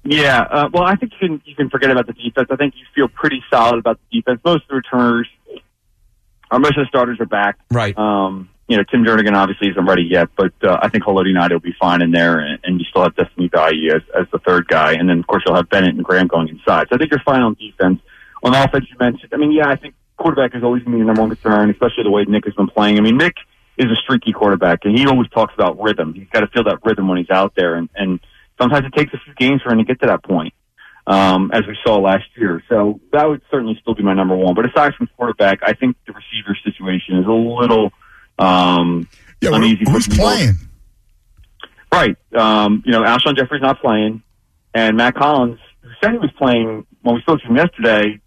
Yeah, uh, well, I think you can you can forget about the defense. I think you feel pretty solid about the defense. Most of the returners, or most of the starters are back. Right. Um, you know, Tim Jernigan obviously isn't ready yet, but uh, I think Haloti Ngata will be fine in there, and, and you still have Destiny Vaeao as, as the third guy, and then of course you'll have Bennett and Graham going inside. So I think you're fine on defense. On offense, you mentioned. I mean, yeah, I think quarterback is always going to be the number one concern, especially the way Nick has been playing. I mean, Nick is a streaky quarterback, and he always talks about rhythm. He's got to feel that rhythm when he's out there, and, and sometimes it takes a few games for him to get to that point um, as we saw last year. So that would certainly still be my number one. But aside from quarterback, I think the receiver situation is a little um, yeah, uneasy. who's playing? Right. Um, you know, Alshon Jeffery's not playing, and Mack Hollins, who said he was playing when we spoke to him yesterday,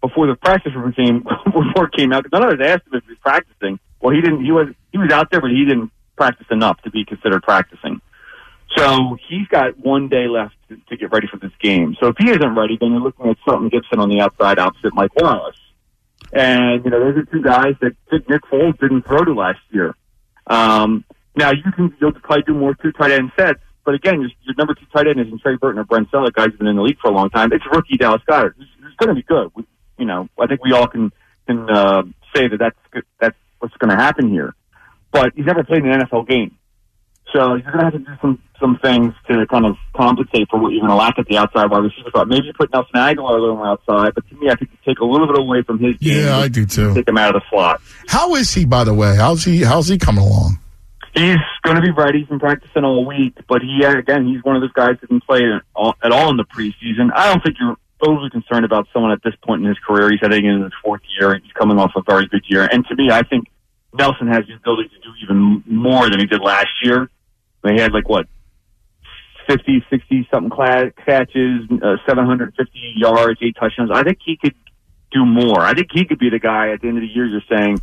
before the practice routine report came out, because none of us asked him if he was practicing. Well, he didn't. He was he was out there, but he didn't practice enough to be considered practicing. So he's got one day left to, to get ready for this game. So if he isn't ready, then you're looking at Shelton Gibson on the outside opposite Mike Wallace. And, you know, those are two guys that Nick Foles didn't throw to last year. Um, now you can, you'll probably do more two tight end sets, but again, your, your number two tight end isn't Trey Burton or Brent Celek, guys who've been in the league for a long time. It's rookie Dallas Goedert, who's, who's going to be good. We, you know, I think we all can, can, uh, say that that's, that's what's going to happen here. But he's never played an NFL game. So you're going to have to do some some things to kind of compensate for what you're going to lack at the outside wide receiver spot. Maybe you put Nelson Agholor a little more outside, but to me, I think you take a little bit away from his game. Yeah, I do too. Take him out of the slot. How is he, by the way? How's he? How's he coming along? He's going to be ready. He's been practicing all week, but he uh, again, he's one of those guys that didn't play at all, at all in the preseason. I don't think you're overly concerned about someone at this point in his career. He's heading into his fourth year. And he's coming off a very good year, and to me, I think Nelson has the ability to do even more than he did last year. They had like what 50, 60 something catches, uh, 750 yards, eight touchdowns. I think he could do more. I think he could be the guy at the end of the year you're saying,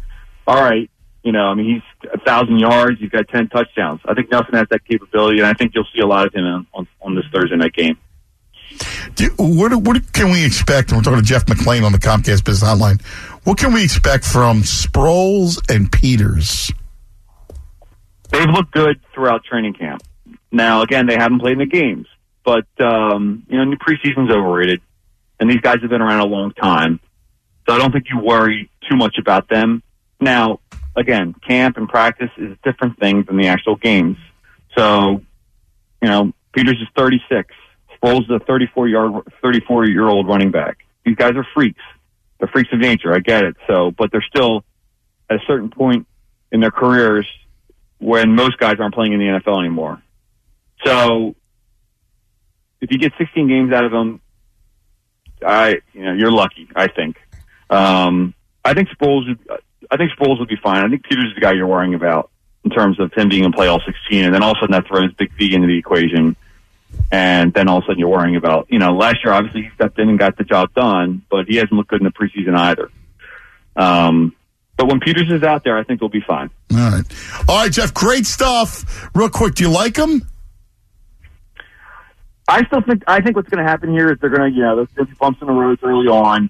all right, you know, I mean, he's a thousand yards, he's got 10 touchdowns. I think Nelson has that capability, and I think you'll see a lot of him on, on, this Thursday night game. Do, what, what can we expect? And we're talking to Jeff McLane on the Comcast Business Hotline. What can we expect from Sproles and Peters? They've looked good throughout training camp. Now, again, they haven't played in the games, but um, you know, preseason's overrated, and these guys have been around a long time, so I don't think you worry too much about them. Now, again, camp and practice is a different thing than the actual games. So, you know, Peters is 36. Sproles is a 34 yard, 34 year old running back. These guys are freaks. They're freaks of nature. I get it. So, but they're still at a certain point in their careers when most guys aren't playing in the NFL anymore. So if you get 16 games out of them, I, you know, you're lucky. I think. Um, I think Sproles. I think Sproles would be fine. I think Peters is the guy you're worrying about in terms of him being in play all 16, and then all of a sudden that throws Big V into the equation, and then all of a sudden you're worrying about, you know, last year obviously he stepped in and got the job done, but he hasn't looked good in the preseason either. Um, but when Peters is out there, I think he'll be fine. All right. All right, Jeff, great stuff. Real quick, do you like him? I still think I think what's going to happen here is they're going to you know there's going to be bumps in the roads early on,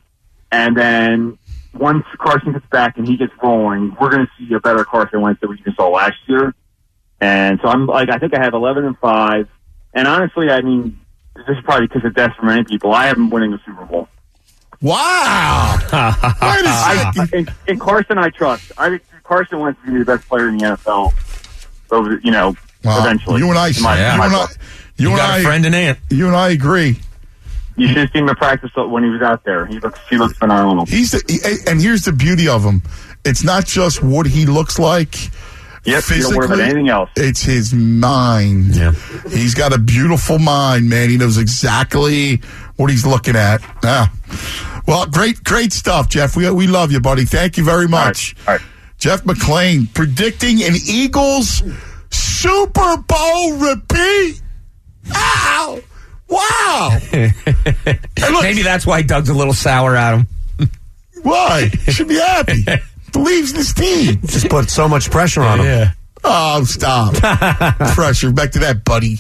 and then once Carson gets back and he gets rolling, we're going to see a better Carson Wentz than we saw last year. And so I'm like I think I have 11 and five, and honestly, I mean this is probably because of death for many people. I have him winning the Super Bowl. Wow! Wait a I, second. in, in Carson, I trust. I think Carson Wentz is going to be the best player in the NFL. Over you know, Wow. eventually. You and I, In my- you and I, book. you, and got I, a friend and aunt. You and I agree. You should have seen him in practice when he was out there. He looks he looks phenomenal. He's the, he- and here's the beauty of him. It's not just what he looks like. Yep, you don't worry about physically, anything else. It's his mind. Yeah. He's got a beautiful mind, man. He knows exactly what he's looking at. Yeah. Well, great, great stuff, Jeff. We we love you, buddy. Thank you very much. All right. Jeff McLane predicting an Eagles Super Bowl repeat. Ow! Wow! Maybe that's why Doug's a little sour at him. Why? He should be happy. Believes in his team. Just put so much pressure on him. Yeah. Oh, stop. Pressure. Back to that, buddy.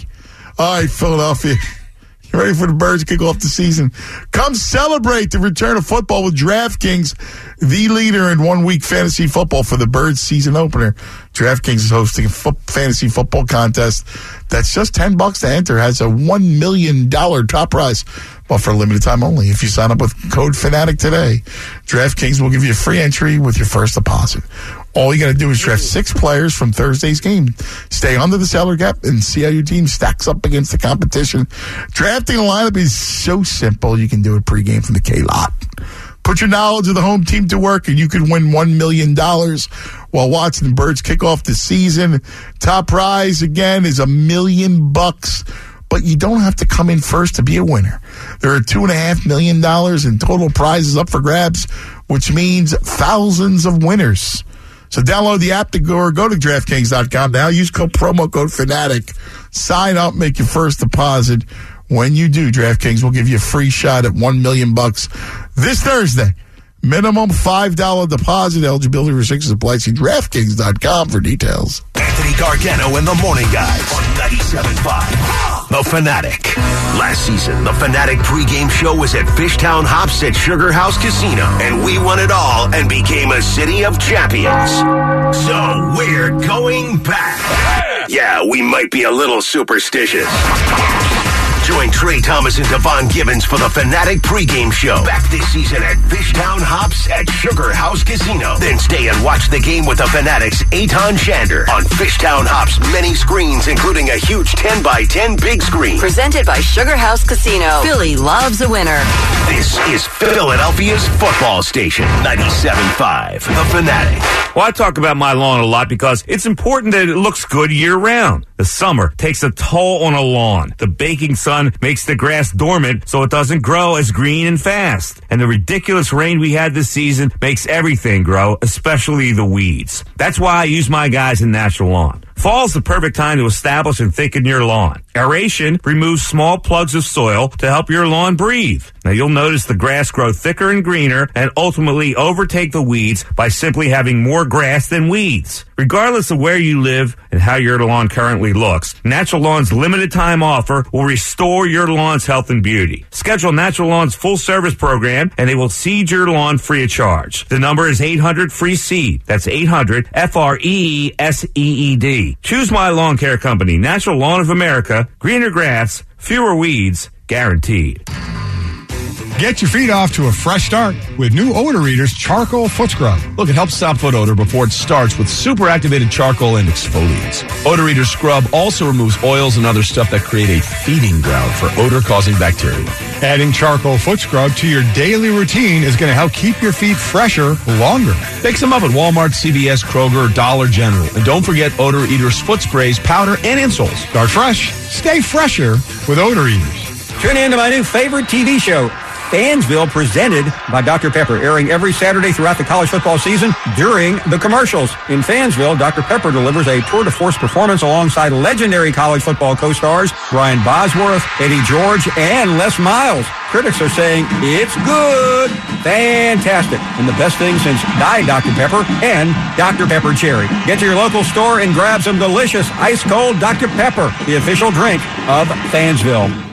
All right, Philadelphia. Ready for the Birds to kick off the season? Come celebrate the return of football with DraftKings, the leader in one week fantasy football for the Birds season opener. DraftKings is hosting a fo- fantasy football contest that's just 10 bucks to enter, has a $1 million top prize, but for a limited time only. If you sign up with code FANATIC today, DraftKings will give you a free entry with your first deposit. All you got to do is draft six players from Thursday's game. Stay under the salary cap and see how your team stacks up against the competition. Drafting a lineup is so simple. You can do it pregame from the K lot. Put your knowledge of the home team to work and you could win $1 million while watching the Birds kick off the season. Top prize again is a million bucks, but you don't have to come in first to be a winner. There are two and a half million dollars in total prizes up for grabs, which means thousands of winners. So download the app to go or go to DraftKings.com now. Use code promo code Fanatic. Sign up, make your first deposit. When you do, DraftKings will give you a free shot at one million bucks this Thursday. Minimum five dollar deposit. Eligibility restrictions apply. See DraftKings.com for details. Anthony Gargano and the Morning Guys on 97.5. The Fanatic. Last season, the Fanatic pregame show was at Fishtown Hops at Sugar House Casino, and we won it all and became a city of champions. So we're going back. Yeah, we might be a little superstitious. Join Trey Thomas and Devon Gibbons for the Fanatic pregame show. Back this season at Fishtown Hops at Sugar House Casino. Then stay and watch the game with the Fanatics' Eytan Shander on Fishtown Hops many screens, including a huge 10 by 10 big screen. Presented by Sugar House Casino. Philly loves a winner. This is Philadelphia's football station, 97.5. The Fanatic. Well, I talk about my lawn a lot because it's important that it looks good year round. The summer takes a toll on a lawn. The baking sun makes the grass dormant so it doesn't grow as green and fast. And the ridiculous rain we had this season makes everything grow, especially the weeds. That's why I use my guys in Natural Lawn. Fall's the perfect time to establish and thicken your lawn. Aeration removes small plugs of soil to help your lawn breathe. Now you'll notice the grass grow thicker and greener and ultimately overtake the weeds by simply having more grass than weeds. Regardless of where you live and how your lawn currently looks, Natural Lawn's limited time offer will restore your lawn's health and beauty. Schedule Natural Lawn's full service program and they will seed your lawn free of charge. The number is 800 free seed. That's 800 F R E E S E E D. Choose my lawn care company, Natural Lawn of America. Greener grass, fewer weeds, guaranteed. Get your feet off to a fresh start with new Odor Eaters Charcoal Foot Scrub. Look, it helps stop foot odor before it starts with super activated charcoal and exfoliates. Odor Eater Scrub also removes oils and other stuff that create a feeding ground for odor causing bacteria. Adding Charcoal Foot Scrub to your daily routine is going to help keep your feet fresher longer. Pick some up at Walmart, CVS, Kroger, Dollar General. And don't forget Odor Eater's foot sprays, powder, and insoles. Start fresh, stay fresher with Odor Eaters. Tune in to my new favorite TV show, Fansville, presented by Dr. Pepper, airing every Saturday throughout the college football season during the commercials. In Fansville, Dr. Pepper delivers a tour de force performance alongside legendary college football co-stars Brian Bosworth, Eddie George, and Les Miles. Critics are saying it's good, fantastic, and the best thing since Diet Dr. Pepper and Dr. Pepper Cherry. Get to your local store and grab some delicious ice cold Dr. Pepper, the official drink of Fansville.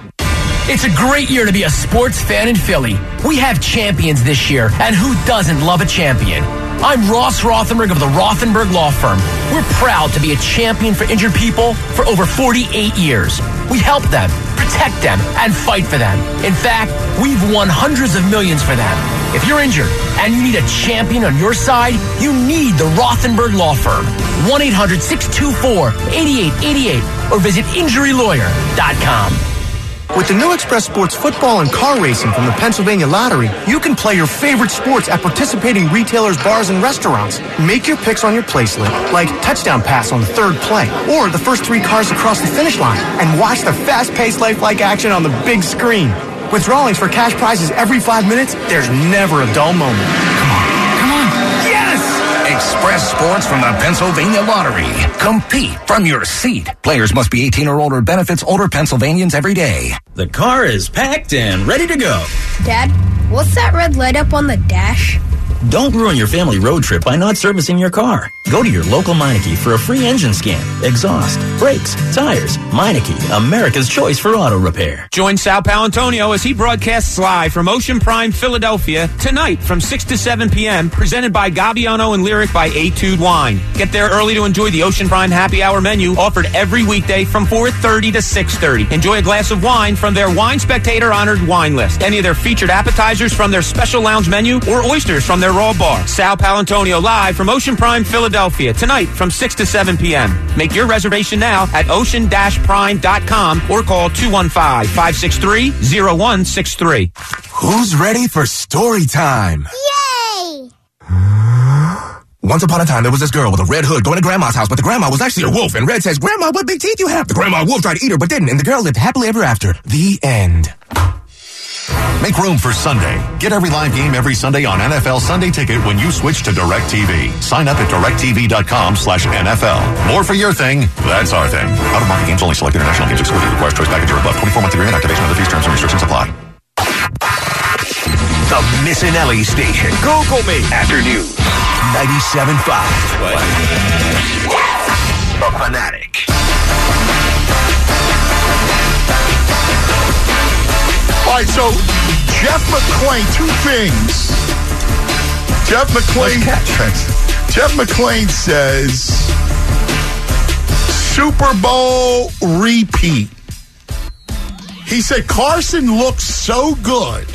It's a great year to be a sports fan in Philly. We have champions this year, and who doesn't love a champion? I'm Ross Rothenberg of the Rothenberg Law Firm. We're proud to be a champion for injured people for over 48 years. We help them, protect them, and fight for them. In fact, we've won hundreds of millions for them. If you're injured and you need a champion on your side, you need the Rothenberg Law Firm. 1 800 624 8888 or visit injurylawyer.com. With the new Express Sports football and car racing from the Pennsylvania Lottery, you can play your favorite sports at participating retailers, bars, and restaurants. Make your picks on your play slip, like touchdown pass on the third play, or the first three cars across the finish line, and watch the fast-paced lifelike action on the big screen. With drawings for cash prizes every five minutes, there's never a dull moment. Come on. Yes! Express Sports from the Pennsylvania Lottery. Compete from your seat. Players must be 18 or older. Benefits older Pennsylvanians every day. The car is packed and ready to go. Dad, what's that red light up on the dash? Don't ruin your family road trip by not servicing your car. Go to your local Meineke for a free engine scan, exhaust, brakes, tires. Meineke, America's choice for auto repair. Join Sal Paolantonio as he broadcasts live from Ocean Prime, Philadelphia, tonight from 6 to 7 p.m., presented by Gabbiano and Lyric by Etude Wine. Get there early to enjoy the Ocean Prime happy hour menu offered every weekday from 4.30 to 6.30. Enjoy a glass of wine from their Wine Spectator honored wine list. Any of their featured appetizers from their special lounge menu or oysters from their raw bar. Sal Paolantonio live from Ocean Prime, Philadelphia, tonight from 6 to 7 p.m. Make your reservation now at ocean-prime.com or call 215-563-0163. Who's ready for story time? Yay! Once upon a time, there was this girl with a red hood going to grandma's house, but the grandma was actually a wolf. And Red says, Grandma, what big teeth you have? The grandma wolf tried to eat her, but didn't. And the girl lived happily ever after. The end. Make room for Sunday. Get every live game every Sunday on NFL Sunday Ticket when you switch to DirecTV. Sign up at directtv.com slash NFL. More for your thing, that's our thing. Out of market games only. Select international games excluded. Requires choice package or above. 24 month agreement. Activation of the fees, terms, and restrictions apply. The Missanelli Station. Google me. Afternoon. 97.5. The Fanatic. Right, so Jeff McLane, two things. Jeff McLane. Jeff McLane says Super Bowl repeat. He said Carson looks so good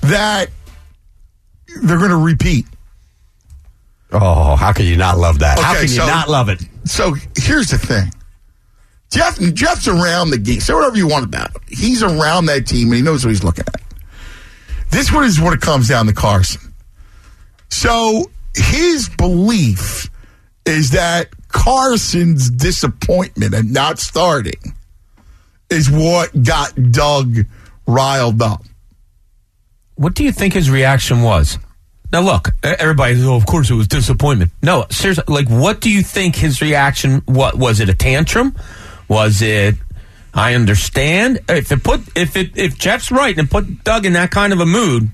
that they're going to repeat. Oh, how can you not love that? how Okay, can you so- not love it? So here's the thing. Jeff Jeff's around the game. Say whatever you want about him. He's around that team and he knows what he's looking at. This one is what it comes down to Carson. So his belief is that Carson's disappointment at not starting is what got Doug riled up. What do you think his reaction was? Now, look, everybody, oh, of course it was disappointment. No, seriously, like, what do you think his reaction? What was it? A tantrum? Was it? I understand. If it put, if it, if Jeff's right and put Doug in that kind of a mood,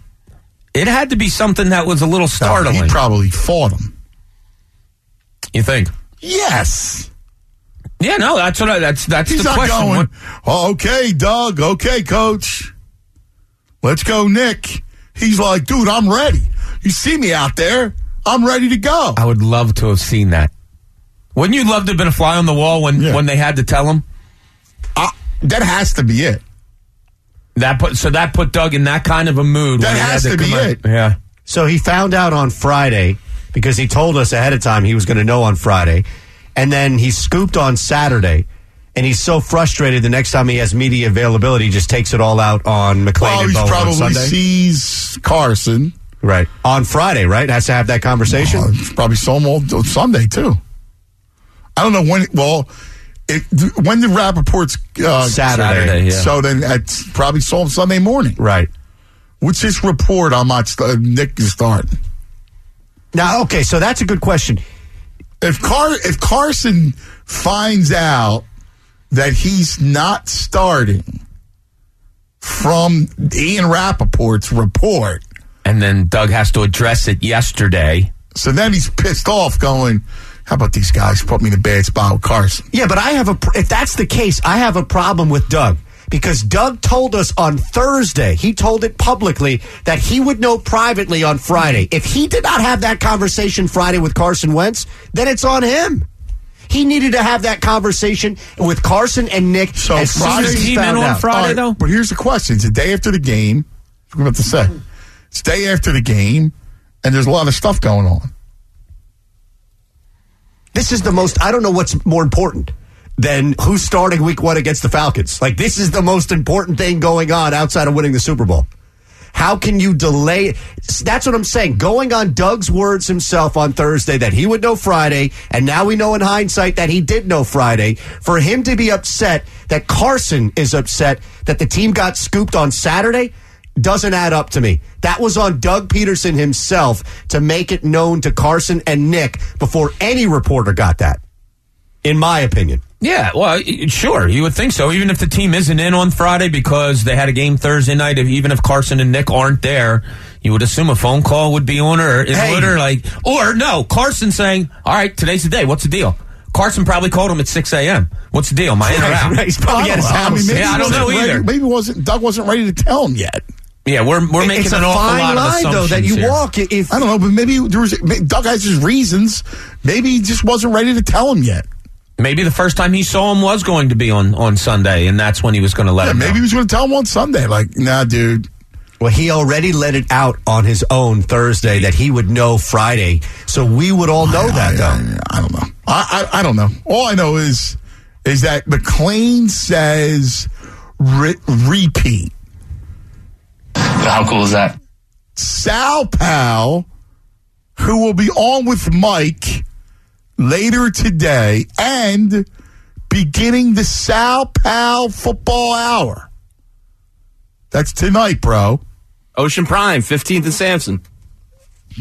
it had to be something that was a little startling. he probably fought him. You think? Yes. Yeah, no, that's what I, that's that's He's the not question. going. "Oh, okay, Doug. Okay, coach. Let's go, Nick. He's like, dude, I'm ready. You see me out there. I'm ready to go. I would love to have seen that. Wouldn't you love to have been a fly on the wall when when they had to tell him? Uh, that has to be it. That put so that put Doug in that kind of a mood. That when has had to be out- it. Yeah. So he found out on Friday because he told us ahead of time he was going to know on Friday. And then he scooped on Saturday. And he's so frustrated the next time he has media availability, he just takes it all out on McLane Well, and he's Bowen on probably Sunday. sees Carson. Right. On Friday, right? Has to have that conversation. Well, probably saw him all Sunday, too. I don't know when. Well, it, when did Rapoport's uh, Saturday. Saturday, yeah. So then I probably him Sunday morning. Right. What's this report on my st- Nick is starting? Now, okay, so that's a good question. If Car if Carson finds out that he's not starting from Ian Rapoport's report, and then Doug has to address it yesterday. So then he's pissed off, going, "How about these guys who put me in a bad spot with Carson?" Yeah, but I have a. If that's the case, I have a problem with Doug because Doug told us on Thursday. He told it publicly that he would know privately on Friday. If he did not have that conversation Friday with Carson Wentz, then it's on him. He needed to have that conversation with Carson and Nick. So as soon as he found out. All right, But here's the question: It's the day after the game. What am I about to say? It's day after the game, and there's a lot of stuff going on. This is the most. I don't know what's more important than who's starting Week One against the Falcons. Like this is the most important thing going on outside of winning the Super Bowl. How can you delay? That's what I'm saying. Going on Doug's words himself on Thursday that he would know Friday, and now we know in hindsight that he did know Friday. For him to be upset that Carson is upset that the team got scooped on Saturday doesn't add up to me. That was on Doug Pederson himself to make it known to Carson and Nick before any reporter got that. In my opinion. Yeah, well, sure, you would think so. Even if the team isn't in on Friday because they had a game Thursday night, even if Carson and Nick aren't there, you would assume a phone call would be on or in Hey. order, like, or no, Carson saying, "All right, today's the day. What's the deal?" Carson probably called him at six a.m. What's the deal? I in or Right, out? right. He's probably at his I mean, house. maybe Yeah, I don't know wasn't either. ready- maybe wasn't Doug wasn't ready to tell him yet. Yeah, we're we're making It's a an awful fine lot of line, though, that assumptions you here. walk. If I don't know, but maybe there was Doug has his reasons. Maybe he just wasn't ready to tell him yet. Maybe the first time he saw him was going to be on on Sunday, and that's when he was going to let Yeah, him. maybe know. he was going to tell him on Sunday. Like, nah, dude. Well, he already let it out on his own Thursday that he would know Friday, so we would all know that, though. I, I don't know. I, I I don't know. All I know is is that McLane says re- repeat. How cool is that? Sal Pal, who will be on with Mike later today, and beginning the Sal Pal football hour. That's tonight, bro. Ocean Prime, 15th and Sansom.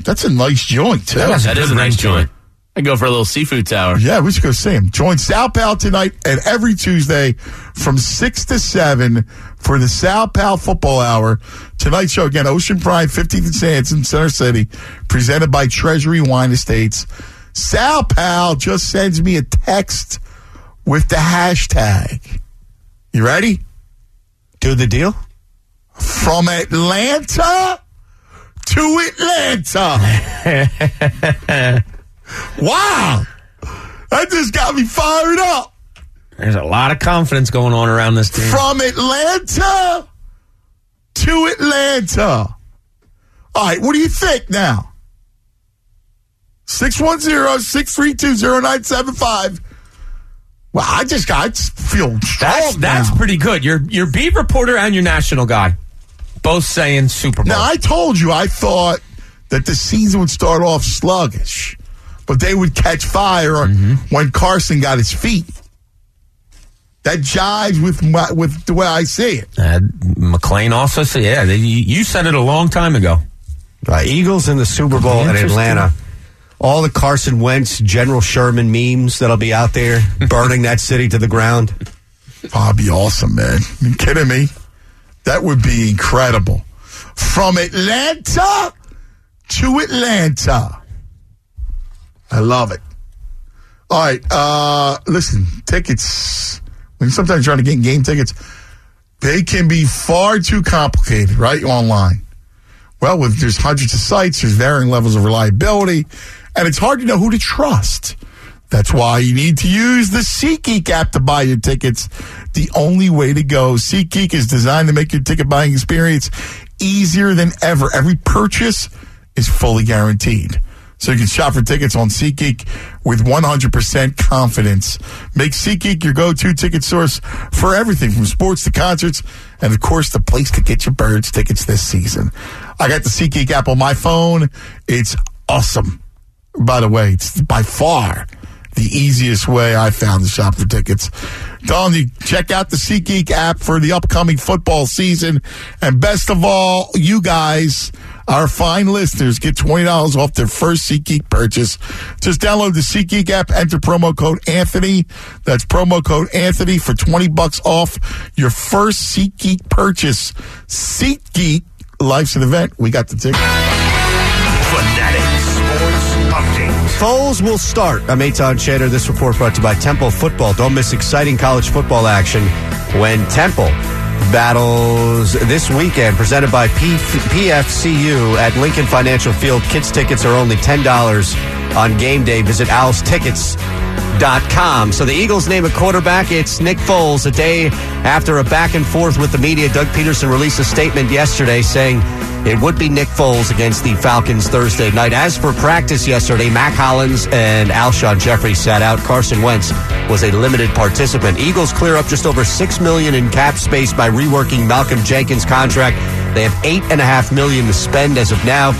That's a nice joint, too. that is a nice joint. I go for a little seafood tower. Yeah, we should go see him. Join Sal Pal tonight and every Tuesday from 6 to 7 for the Sal Pal Football Hour. Tonight's show, again, Ocean Prime, 15th and Sansom, Center City, presented by Treasury Wine Estates. Sal Pal just sends me a text with the hashtag. You ready? Do the deal? From Atlanta to Atlanta. wow. That just got me fired up. There's a lot of confidence going on around this team. From Atlanta to Atlanta. All right, what do you think now? 610-632-0975. Well, I just got I just feel strong That's that's now. pretty good. Your your beat reporter and your national guy, both saying Super Bowl. Now, I told you I thought that the season would start off sluggish, but they would catch fire mm-hmm. when Carson got his feet. That jives with my, with the way I see it. Uh, McLane also said, yeah, they, you you said it a long time ago. Uh, Eagles in the Super Bowl in Atlanta. All the Carson Wentz, General Sherman memes that'll be out there burning that city to the ground. That'd be awesome, man. You kidding me? That would be incredible. From Atlanta to Atlanta. I love it. All right. Uh, listen, tickets. You're sometimes trying to get game tickets, they can be far too complicated, right? Online. Well, with there's hundreds of sites, there's varying levels of reliability, and it's hard to know who to trust. That's why you need to use the SeatGeek app to buy your tickets. The only way to go. SeatGeek is designed to make your ticket buying experience easier than ever. Every purchase is fully guaranteed. So you can shop for tickets on SeatGeek with 100% confidence. Make SeatGeek your go-to ticket source for everything from sports to concerts and of course the place to get your birds tickets this season. I got the SeatGeek app on my phone. It's awesome. By the way, it's by far the easiest way I found to shop for tickets. Telling you, check out the SeatGeek app for the upcoming football season. And best of all, you guys, our fine listeners, get $20 off their first SeatGeek purchase. Just download the SeatGeek app, enter promo code Anthony. That's promo code Anthony for 20 bucks off your first SeatGeek purchase. SeatGeek, life's an event. We got the ticket. Fanatic Sports Update. Foles will start. I'm Eytan Shander. This report brought to you by Temple Football. Don't miss exciting college football action when Temple battles this weekend, presented by P- PFCU at Lincoln Financial Field. Kids tickets are only $10 on game day. Visit owlstickets.com. So the Eagles name a quarterback. It's Nick Foles. A day after a back and forth with the media, Doug Pederson released a statement yesterday saying it would be Nick Foles against the Falcons Thursday night. As for practice yesterday, Mack Hollins and Alshon Jeffery sat out. Carson Wentz was a limited participant. Eagles clear up just over six million in cap space by reworking Malcolm Jenkins' contract. They have eight and a half million to spend as of now.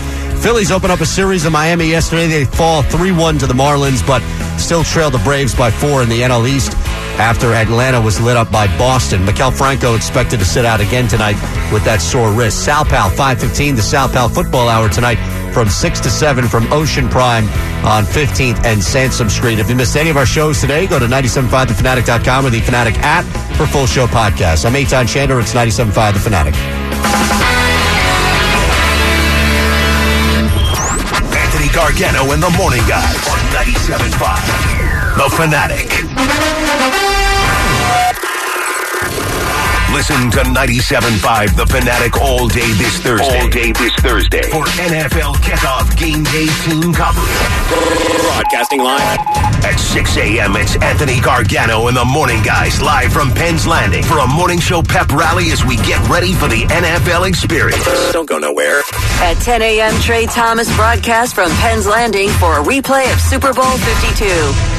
Phillies open up a series in Miami yesterday. They fall 3 1 to the Marlins, but still trail the Braves by four in the NL East after Atlanta was lit up by Boston. Maikel Franco expected to sit out again tonight with that sore wrist. Sal Pal, 515, the Sal Pal football hour tonight from 6 to 7 from Ocean Prime on 15th and Sansom Street. If you missed any of our shows today, go to 975thefanatic.com or the Fanatic app for full show podcasts. I'm Eytan Shander. It's 975 The Fanatic. Gargano and the Morning Guys on 97.5. The Fanatic. Listen to 97.5 The Fanatic all day this Thursday. All day this Thursday. For NFL kickoff game day team coverage. Broadcasting live. At 6 a.m., it's Anthony Gargano and the Morning Guys live from Penn's Landing for a morning show pep rally as we get ready for the NFL experience. Don't go nowhere. At 10 a.m., Trey Thomas broadcasts from Penn's Landing for a replay of Super Bowl 52.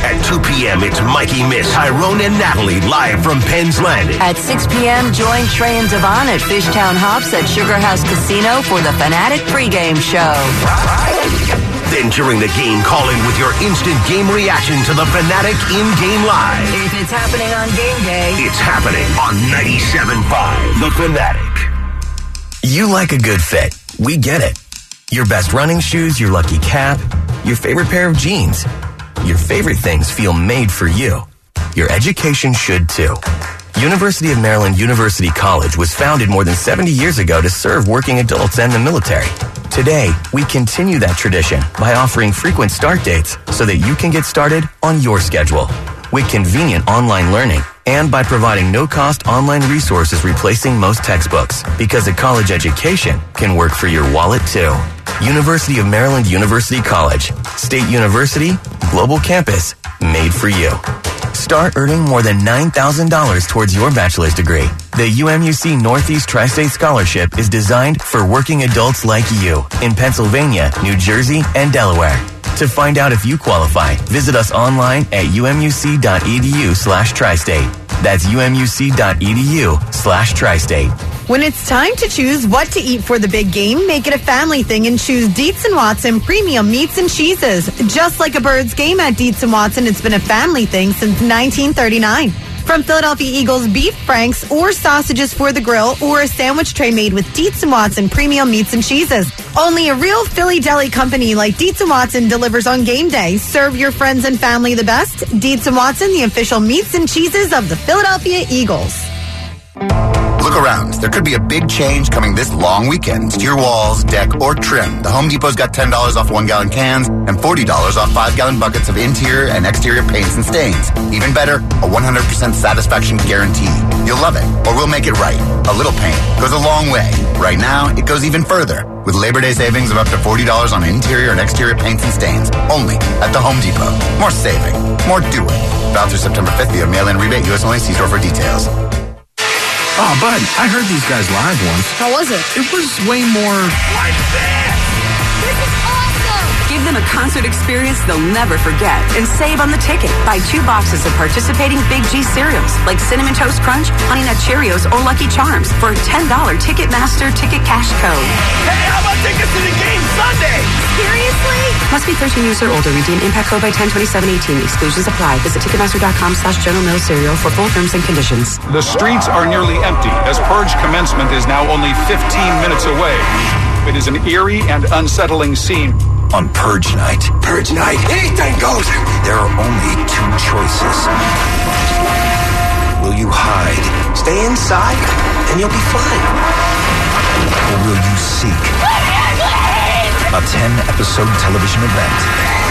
At 2 p.m., it's Mikey Miss, Tyrone, and Natalie live from Penn's Landing. At 6 p.m., join Trey and Devon at Fishtown Hops at Sugar House Casino for the Fanatic pregame show. Then during the game, call in with your instant game reaction to the Fanatic in-game live. If it's happening on game day, It's happening on 97.5 The Fanatic. You like a good fit. We get it. Your best running shoes, your lucky cap, your favorite pair of jeans. Your favorite things feel made for you. Your education should too. University of Maryland University College was founded more than 70 years ago to serve working adults and the military. Today, we continue that tradition by offering frequent start dates so that you can get started on your schedule with convenient online learning and by providing no-cost online resources replacing most textbooks because a college education can work for your wallet too. University of Maryland University College, State University, Global Campus, made for you. Start earning more than $9,000 towards your bachelor's degree. The UMUC Northeast Tri-State Scholarship is designed for working adults like you in Pennsylvania, New Jersey, and Delaware. To find out if you qualify, visit us online at umuc.edu slash tri-state. That's umuc.edu slash tri-state. When it's time to choose what to eat for the big game, make it a family thing and choose Dietz and Watson premium meats and cheeses. Just like a bird's game at Dietz and Watson, it's been a family thing since 1939. From Philadelphia Eagles beef franks or sausages for the grill or a sandwich tray made with Dietz and Watson premium meats and cheeses. Only a real Philly deli company like Dietz Watson delivers on game day. Serve your friends and family the best. Dietz and Watson, the official meats and cheeses of the Philadelphia Eagles. Look around. There could be a big change coming this long weekend to your walls, deck, or trim. The Home Depot's got $10 off one gallon cans and $40 off five gallon buckets of interior and exterior paints and stains. Even better, a 100% satisfaction guarantee. You'll love it, or we'll make it right. A little paint goes a long way. Right now, it goes even further with Labor Day savings of up to $40 on interior and exterior paints and stains. Only at the Home Depot. More saving, more doing. Valid through September 5th via mail-in rebate. U.S. only. See store for details. Oh, bud, I heard these guys live once. How was it? It was way more. Give them a concert experience they'll never forget and save on the ticket. Buy two boxes of participating Big G cereals like Cinnamon Toast Crunch, Honey Nut Cheerios, or Lucky Charms for a $10 Ticketmaster ticket cash code. Hey, how about tickets to the game Sunday? Seriously? Must be 13 years or older. Redeem impact code by 102718. Exclusions apply. Visit Ticketmaster.com slash General Mills Cereal for full terms and conditions. The streets are nearly empty as purge commencement is now only 15 minutes away. It is an eerie and unsettling scene. On Purge Night. Purge Night. Anything goes. There are only two choices. Will you hide? Stay inside and you'll be fine. Or will you seek a 10 episode television event?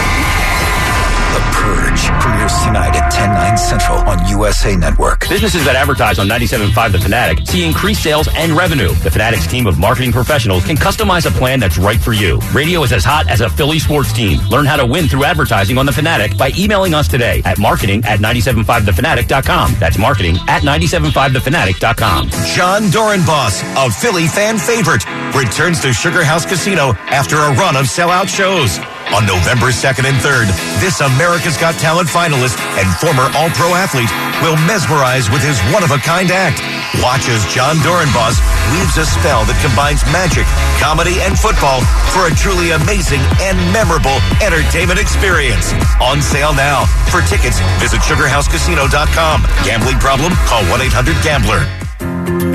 The Purge premieres tonight at 10, 9 central on USA Network. Businesses that advertise on 97.5 The Fanatic see increased sales and revenue. The Fanatic's team of marketing professionals can customize a plan that's right for you. Radio is as hot as a Philly sports team. Learn how to win through advertising on The Fanatic by emailing us today at marketing at 975thefanatic.com. That's marketing at 975thefanatic.com. Jon Dorenbos, a Philly fan favorite, returns to Sugar House Casino after a run of sellout shows. On November 2nd and 3rd, this America's Got Talent finalist and former All-Pro athlete will mesmerize with his one-of-a-kind act. Watch as Jon Dorenbos weaves a spell that combines magic, comedy, and football for a truly amazing and memorable entertainment experience. On sale now. For tickets, visit sugarhousecasino.com. Gambling problem? Call 1-800-GAMBLER.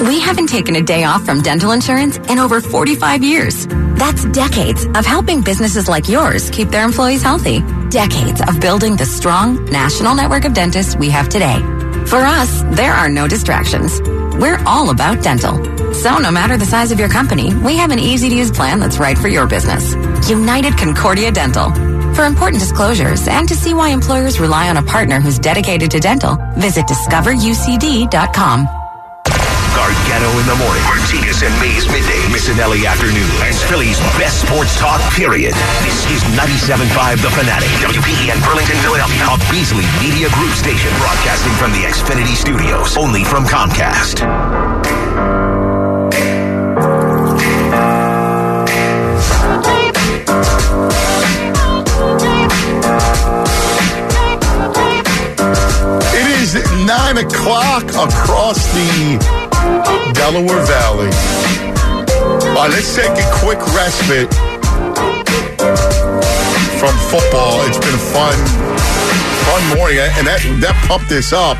We haven't taken a day off from dental insurance in over 45 years. That's decades of helping businesses like yours keep their employees healthy. Decades of building the strong national network of dentists we have today. For us, there are no distractions. We're all about dental. So no matter the size of your company, we have an easy to use plan that's right for your business. United Concordia Dental. For important disclosures and to see why employers rely on a partner who's dedicated to dental, visit discoverucd.com. Gargano in the morning. Martinez and Mays midday. Missanelli afternoon. And Philly's best sports talk, period. This is 97.5 The Fanatic. WPEN Burlington, Philadelphia. A Beasley Media Group station. Broadcasting from the Xfinity Studios. Only from Comcast. It is nine o'clock across the Delaware Valley. All right, let's take a quick respite from football. It's been a fun, fun morning, and that that pumped this up.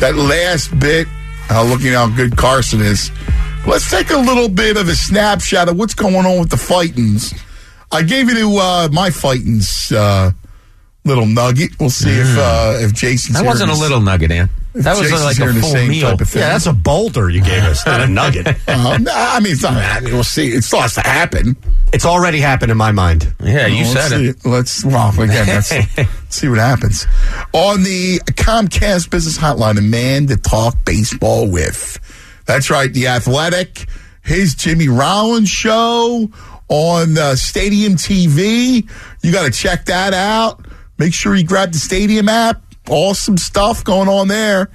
That last bit, uh, looking how good Carson is. Let's take a little bit of a snapshot of what's going on with the fightings. I gave you to uh, my fightings uh, little nugget. We'll see if uh, if Jayson's That wasn't a little nugget, Dan. If That was Jayson's like here a in the full same meal. type of thing. Yeah, that's a boulder you gave us, not a nugget. Uh, I mean, it's not. I mean, we'll see. It still has to happen. It's already happened in my mind. Yeah, you Well, let's said it. see. Let's well again. Let's see what happens on the Comcast Business Hotline. A man to talk baseball with. That's right. The Athletic, his Jimmy Rollins show on uh, Stadium TV. You got to check that out. Make sure you grab the Stadium app. Awesome stuff going on there.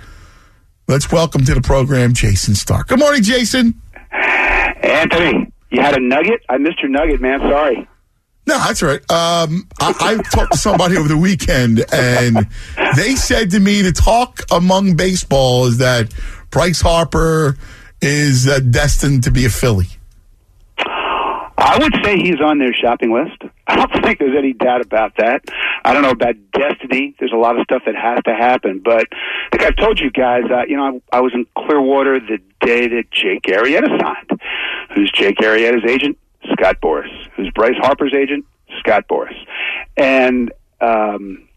Let's welcome to the program Jayson Stark. Good morning, Jayson. Anthony, you had a nugget? I missed your nugget, man. Sorry. No, that's right. Um, I, I talked to somebody over the weekend, and they said to me the talk among baseball is that Bryce Harper is uh, destined to be a Philly. I would say he's on their shopping list. I don't think there's any doubt about that. I don't know about destiny. There's a lot of stuff that has to happen, but think I've told you guys. Uh, you know, I, I was in Clearwater the day that Jake Arrieta signed. Who's Jake Arrieta's agent? Scott Boras. Who's Bryce Harper's agent? Scott Boras. And um,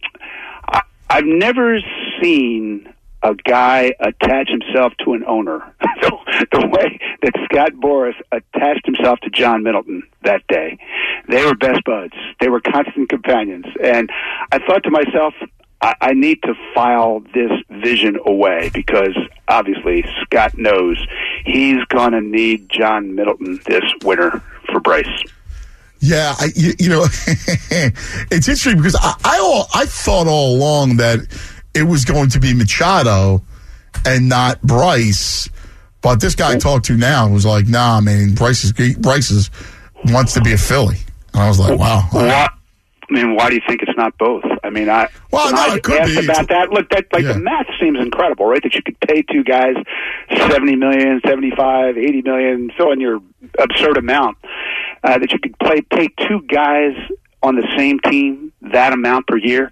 I, I've never seen a guy attach himself to an owner the, way that Scott Boras attached himself to John Middleton that day. They were best buds. They were constant companions. And I thought to myself, I, I need to file this vision away because obviously Scott knows he's going to need John Middleton this winter for Bryce. Yeah, I, you, you know, it's interesting because I, I all I thought all along that it was going to be Machado and not Bryce, but this guy I talked to now was like, "Nah, man, Bryce is Bryce is wants to be a Philly." And I was like, wow. What? I mean, why do you think it's not both? I mean, I Well, no, I asked be. about that. Look, that like Yeah. the math seems incredible, right? That you could pay two guys seventy million, seventy-five, eighty million, fill in your absurd amount. Uh, that you could play pay two guys on the same team that amount per year.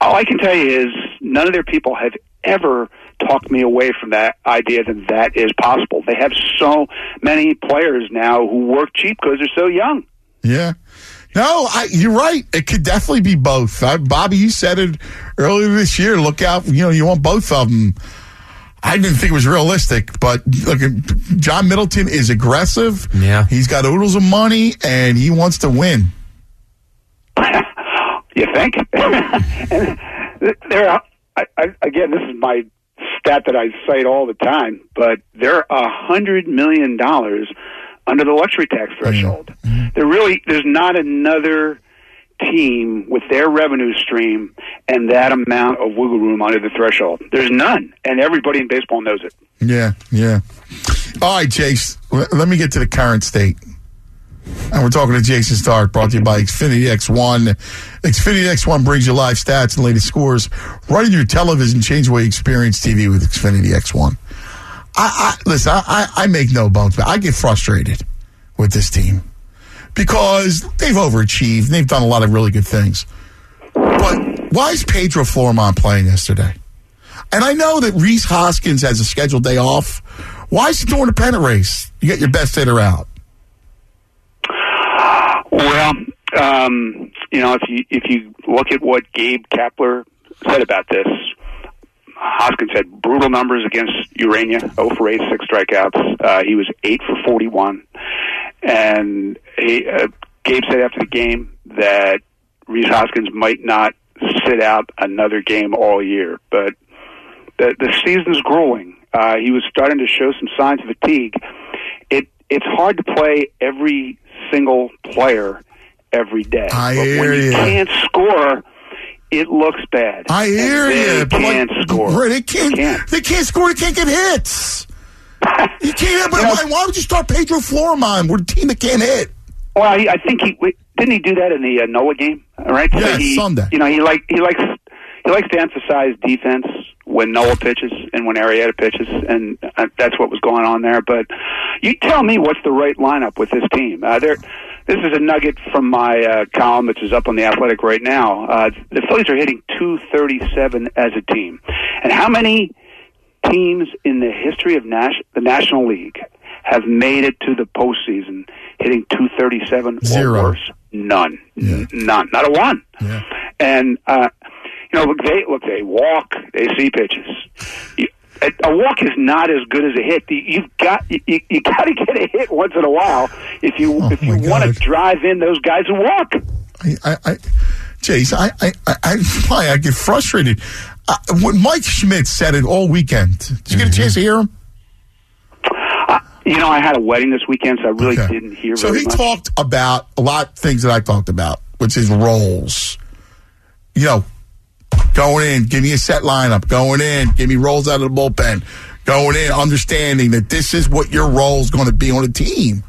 All I can tell you is none of their people have ever talked me away from that idea that that is possible. They have so many players now who work cheap because they're so young. Yeah. No, I, you're right. It could definitely be both. I, Bobby, you said it earlier this year. Look out. You know, you want both of them. I didn't think it was realistic, but look, John Middleton is aggressive. Yeah. He's got oodles of money and he wants to win. You think? and there, I, I, again, this is my stat that I cite all the time, but they're a hundred million dollars under the luxury tax mm-hmm. threshold. Mm-hmm. There really, there's not another team with their revenue stream and that amount of wiggle room under the threshold. There's none, and everybody in baseball knows it. Yeah, yeah. All right, Chase, let me get to the current state. And we're talking to Jayson Stark, brought to you by Xfinity X1. Xfinity X1 brings you live stats and latest scores right on your television. Change the way you experience TV with Xfinity X1. I, I listen. I, I, make no bones, but I get frustrated with this team because they've overachieved. And they've done a lot of really good things. But why is Pedro Florimon playing yesterday? And I know that Rhys Hoskins has a scheduled day off. Why is he doing a pennant race? You get your best hitter out. Well, um, you know, if you if you look at what Gabe Kapler said about this, Hoskins had brutal numbers against Ureña, 0 for 8, six strikeouts. Uh, he was 8 for 41. And he, uh, Gabe said after the game that Rhys Hoskins might not sit out another game all year. But the, the season's grueling. Uh, he was starting to show some signs of fatigue. It It's hard to play every single player every day. I but hear when you ya. can't score, it looks bad. I hear they you. can't like, score. Right, they can't, They can't score. They can't get hits. You can't. But why, why would you start Pedro Florimon? We're a team that can't hit. Well, he, I think he didn't he do that in the uh, Nola game. All right, Yeah, he, Sunday. You know, he like he likes he likes to emphasize defense when Nola pitches and when Arrieta pitches, and uh, that's what was going on there. But you tell me what's the right lineup with this team? Uh, there, this is a nugget from my uh, column, which is up on the Athletic right now. Uh, the Phillies are hitting 237 as a team, and how many teams in the history of Nash- the National League have made it to the postseason hitting 237 Zero. or worse? None. N- None. Not a one. And uh, you know, look, they look. They walk. They see pitches. You, a, walk is not as good as a hit. You- You've got you, you, got to get a hit once in a while if you if you want to drive in those guys who walk. I, I, I Jace, I, I, I, why I get frustrated. Uh, when Mike Schmidt said it all weekend, did you get a chance to hear him? You know, I had a wedding this weekend, so I really Okay. didn't hear So he much. talked about a lot of things that I talked about, which is roles. You know, going in, give me a set lineup. Going in, give me rolls out of the bullpen. Going in, understanding that this is what your role is going to be on a team.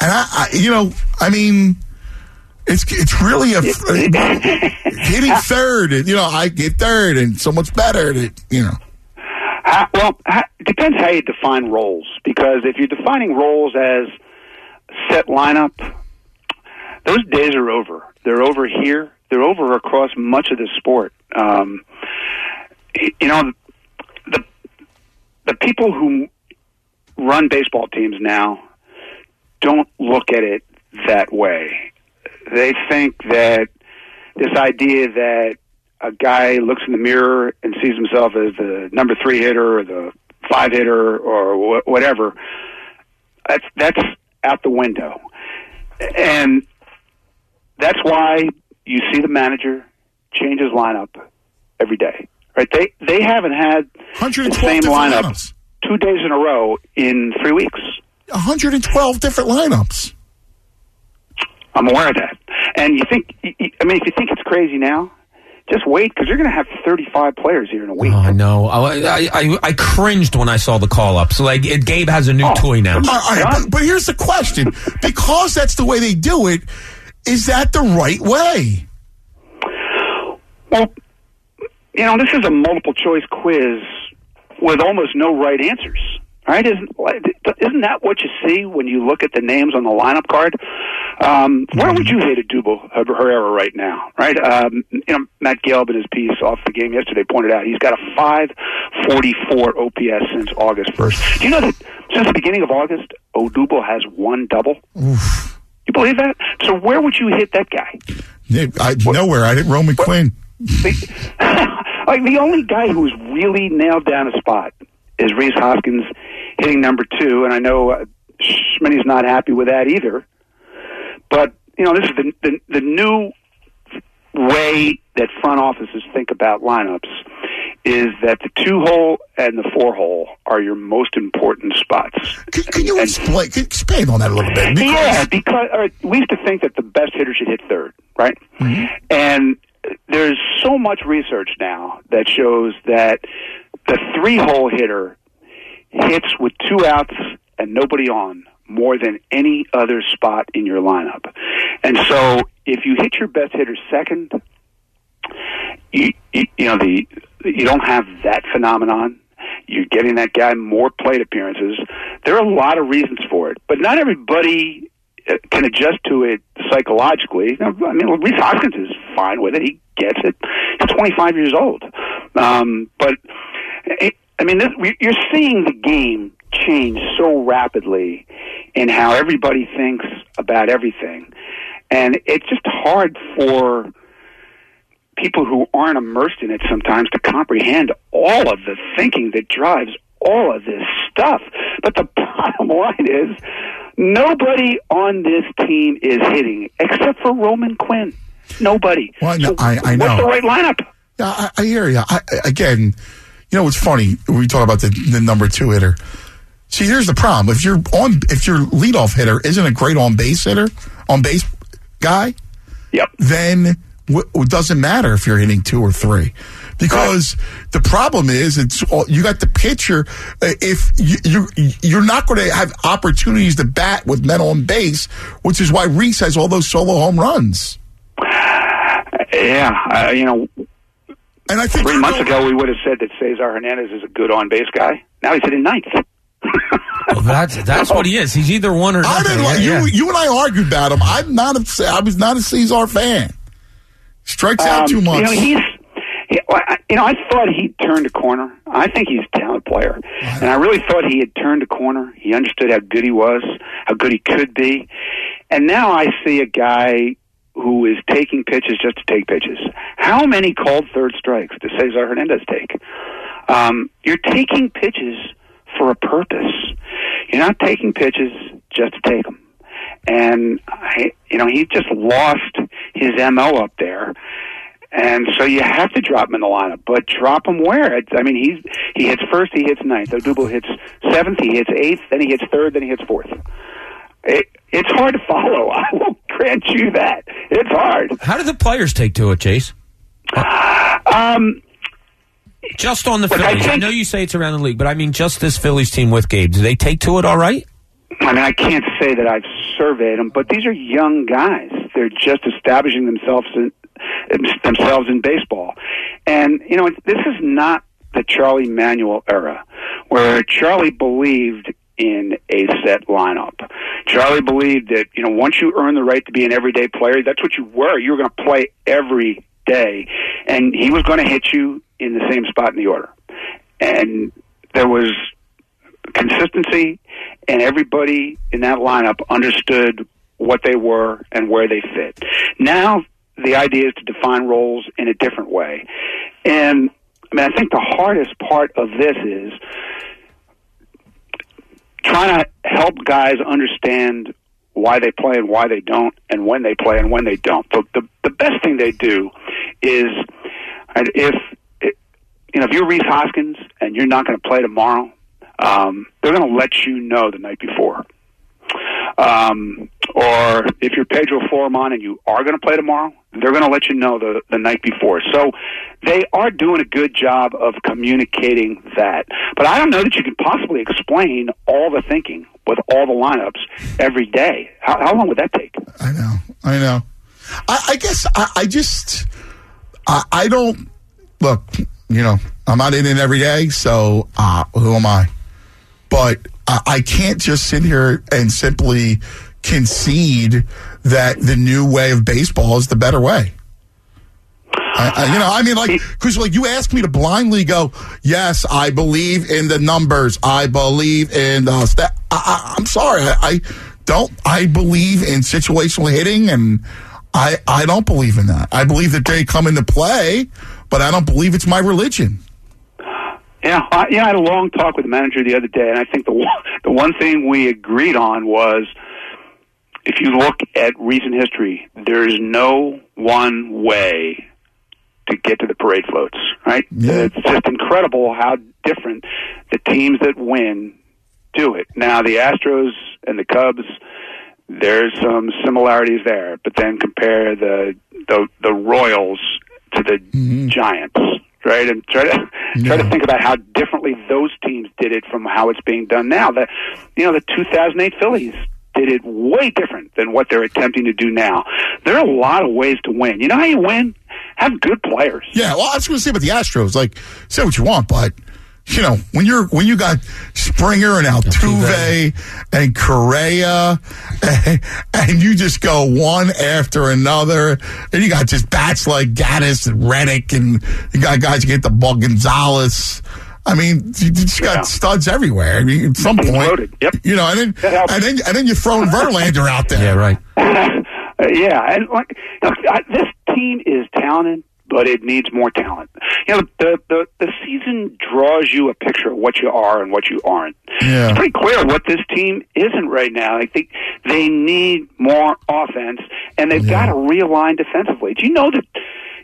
And I, I you know, I mean, it's it's really a hitting third. and, You know, I get third, and so much better. That you know. How, well, it depends how you define roles. Because if you're defining roles as set lineup, those days are over. They're over here. They're over across much of the sport. Um, you know, the the people who run baseball teams now don't look at it that way. They think that this idea that a guy looks in the mirror and sees himself as the number three hitter or the five hitter or wh- whatever, that's that's out the window, and that's why you see the manager change his lineup every day. Right? They they haven't had the same lineup lineups. two days in a row in three weeks. 112 different lineups. I'm aware of that. And you think, I mean, if you think it's crazy now, just wait because you're going to have 35 players here in a week. Oh, I know. I, I, I, I cringed when I saw the call up. So, like, it, Gabe has a new oh, toy now. All right, but, but here's the question: because that's the way they do it, is that the right way? Well, you know, this is a multiple choice quiz with almost no right answers. Right? Isn't isn't that what you see when you look at the names on the lineup card? Um, where would you hit Odubel Herrera right now? Right? Um, you know, Matt Gelb in his piece off the game yesterday pointed out he's got a 544 OPS since August 1st. Do you know that since the beginning of August, Odubel has one double? Oof. You believe that? So where would you hit that guy? I, nowhere. I hit Roman Quinn. like the only guy who's really nailed down a spot is Rhys Hoskins hitting number two, and I know uh, Schmitty's not happy with that either. But you know, this is the the, the new way that front offices think about lineups is that the two hole and the four hole are your most important spots. Can, can you explain, can expand on that a little bit? Because yeah, because uh, we used to think that the best hitter should hit third, right? Mm-hmm. And there's so much research now that shows that the three hole hitter hits with two outs and nobody on more than any other spot in your lineup. And so if you hit your best hitter second, you, you know the you don't have that phenomenon. You're getting that guy more plate appearances. There are a lot of reasons for it, but not everybody uh, can adjust to it psychologically. I mean, Rhys Hoskins is fine with it. He gets it. He's 25 years old. Um, but, it, I mean, this, you're seeing the game change so rapidly in how everybody thinks about everything. And it's just hard for people who aren't immersed in it sometimes to comprehend all of the thinking that drives all of this stuff. But the bottom line is nobody on this team is hitting except for Roman Quinn. Nobody. Well, so I, I know. What's the right lineup? Yeah, I, I hear you. I, again, you know, it's funny. We talk about the, the number two hitter. See, here's the problem. If you're on, if your leadoff hitter isn't a great on base hitter, on base guy, yep. then it doesn't matter if you're hitting two or three, because right. the problem is it's all, you got the pitcher. Uh, if you, you you're not going to have opportunities to bat with men on base, which is why Rhys has all those solo home runs. Yeah, uh, you know, and I think three months ago we would have said that Cesar Hernandez is a good on base guy. Now he's hitting ninth. well, that's that's what he is. He's either one or nothing. I yeah, you, yeah. you and I argued about him. I'm not a, I was not a Cesar fan. Strikes out um, too much. You know, he's. He, you know, I thought he'd turned a corner. I think he's a talented player, and I really thought he had turned a corner. He understood how good he was, how good he could be, and now I see a guy who is taking pitches just to take pitches. How many called third strikes does Cesar Hernandez take? Um, you're taking pitches for a purpose. You're not taking pitches just to take them. And I, you know, he just lost his mo up there, and so you have to drop him in the lineup. But drop him where? It's, I mean, he's he hits first, he hits ninth. Odubel hits seventh, he hits eighth, then he hits third, then he hits fourth. It, it's hard to follow. I will grant you that. It's hard. How do the players take to it, Chase? Um, just on the Look, I Phillies. I, know you say it's around the league, but I mean just this Phillies team with Gabe. Do they take to it all right? I mean, I can't say that I've surveyed them, but these are young guys. They're just establishing themselves in, themselves in baseball, and you know, this is not the Charlie Manuel era, where Charlie believed in a set lineup. Charlie believed that you know once you earn the right to be an everyday player, that's what you were. You were going to play every day, and he was going to hit you in the same spot in the order, and there was consistency, and everybody in that lineup understood what they were and where they fit. Now the idea is to define roles in a different way, and I mean I think the hardest part of this is trying to help guys understand why they play and why they don't, and when they play and when they don't. The the, the best thing they do is if you know if you're Rhys Hoskins and you're not going to play tomorrow, um, they're going to let you know the night before. Um, or if you're Pedro Florimon and you are going to play tomorrow, they're going to let you know the, the night before. So they are doing a good job of communicating that. But I don't know that you can possibly explain all the thinking with all the lineups every day. How, how long would that take? I know. I know. I, I guess I, I just I, I don't look. You know, I'm not in it every day, so uh, who am I? But I, can't just sit here and simply concede that the new way of baseball is the better way. I, I, you know, I mean, like, because like you asked me to blindly go, yes, I believe in the numbers, I believe in the stat. I, I'm sorry, I, I don't. I believe in situational hitting, and I I don't believe in that. I believe that they come into play, but I don't believe it's my religion. Yeah, I, yeah. I had a long talk with the manager the other day, and I think the one, the one thing we agreed on was, if you look at recent history, there is no one way to get to the parade floats. Right? It's just incredible how different the teams that win do it. Now, the Astros and the Cubs, there's some similarities there, but then compare the the, the Royals to the mm-hmm. Giants, right? And try to try to think about how differently those teams did it from how it's being done now. The you know the 2008 Phillies did it way different than what they're attempting to do now. There are a lot of ways to win. You know how you win? Have good players. Yeah, well, I was going to say about the Astros, like, say what you want, but you know, when you're when you got Springer and Altuve and Correa, and, and you just go one after another, and you got just bats like Gattis and Reddick, and you got guys you get the ball Gonzalez. I mean, you just got studs everywhere. I mean, at some point, you know, and then and then and then you're throwing Verlander out there. Yeah, right. Uh, yeah, and like look, I, this team is talented, but it needs more talent. You know, the, the the season draws you a picture of what you are and what you aren't. Yeah. It's pretty clear what this team isn't right now. I think they need more offense, and they've got to realign defensively. Do you know that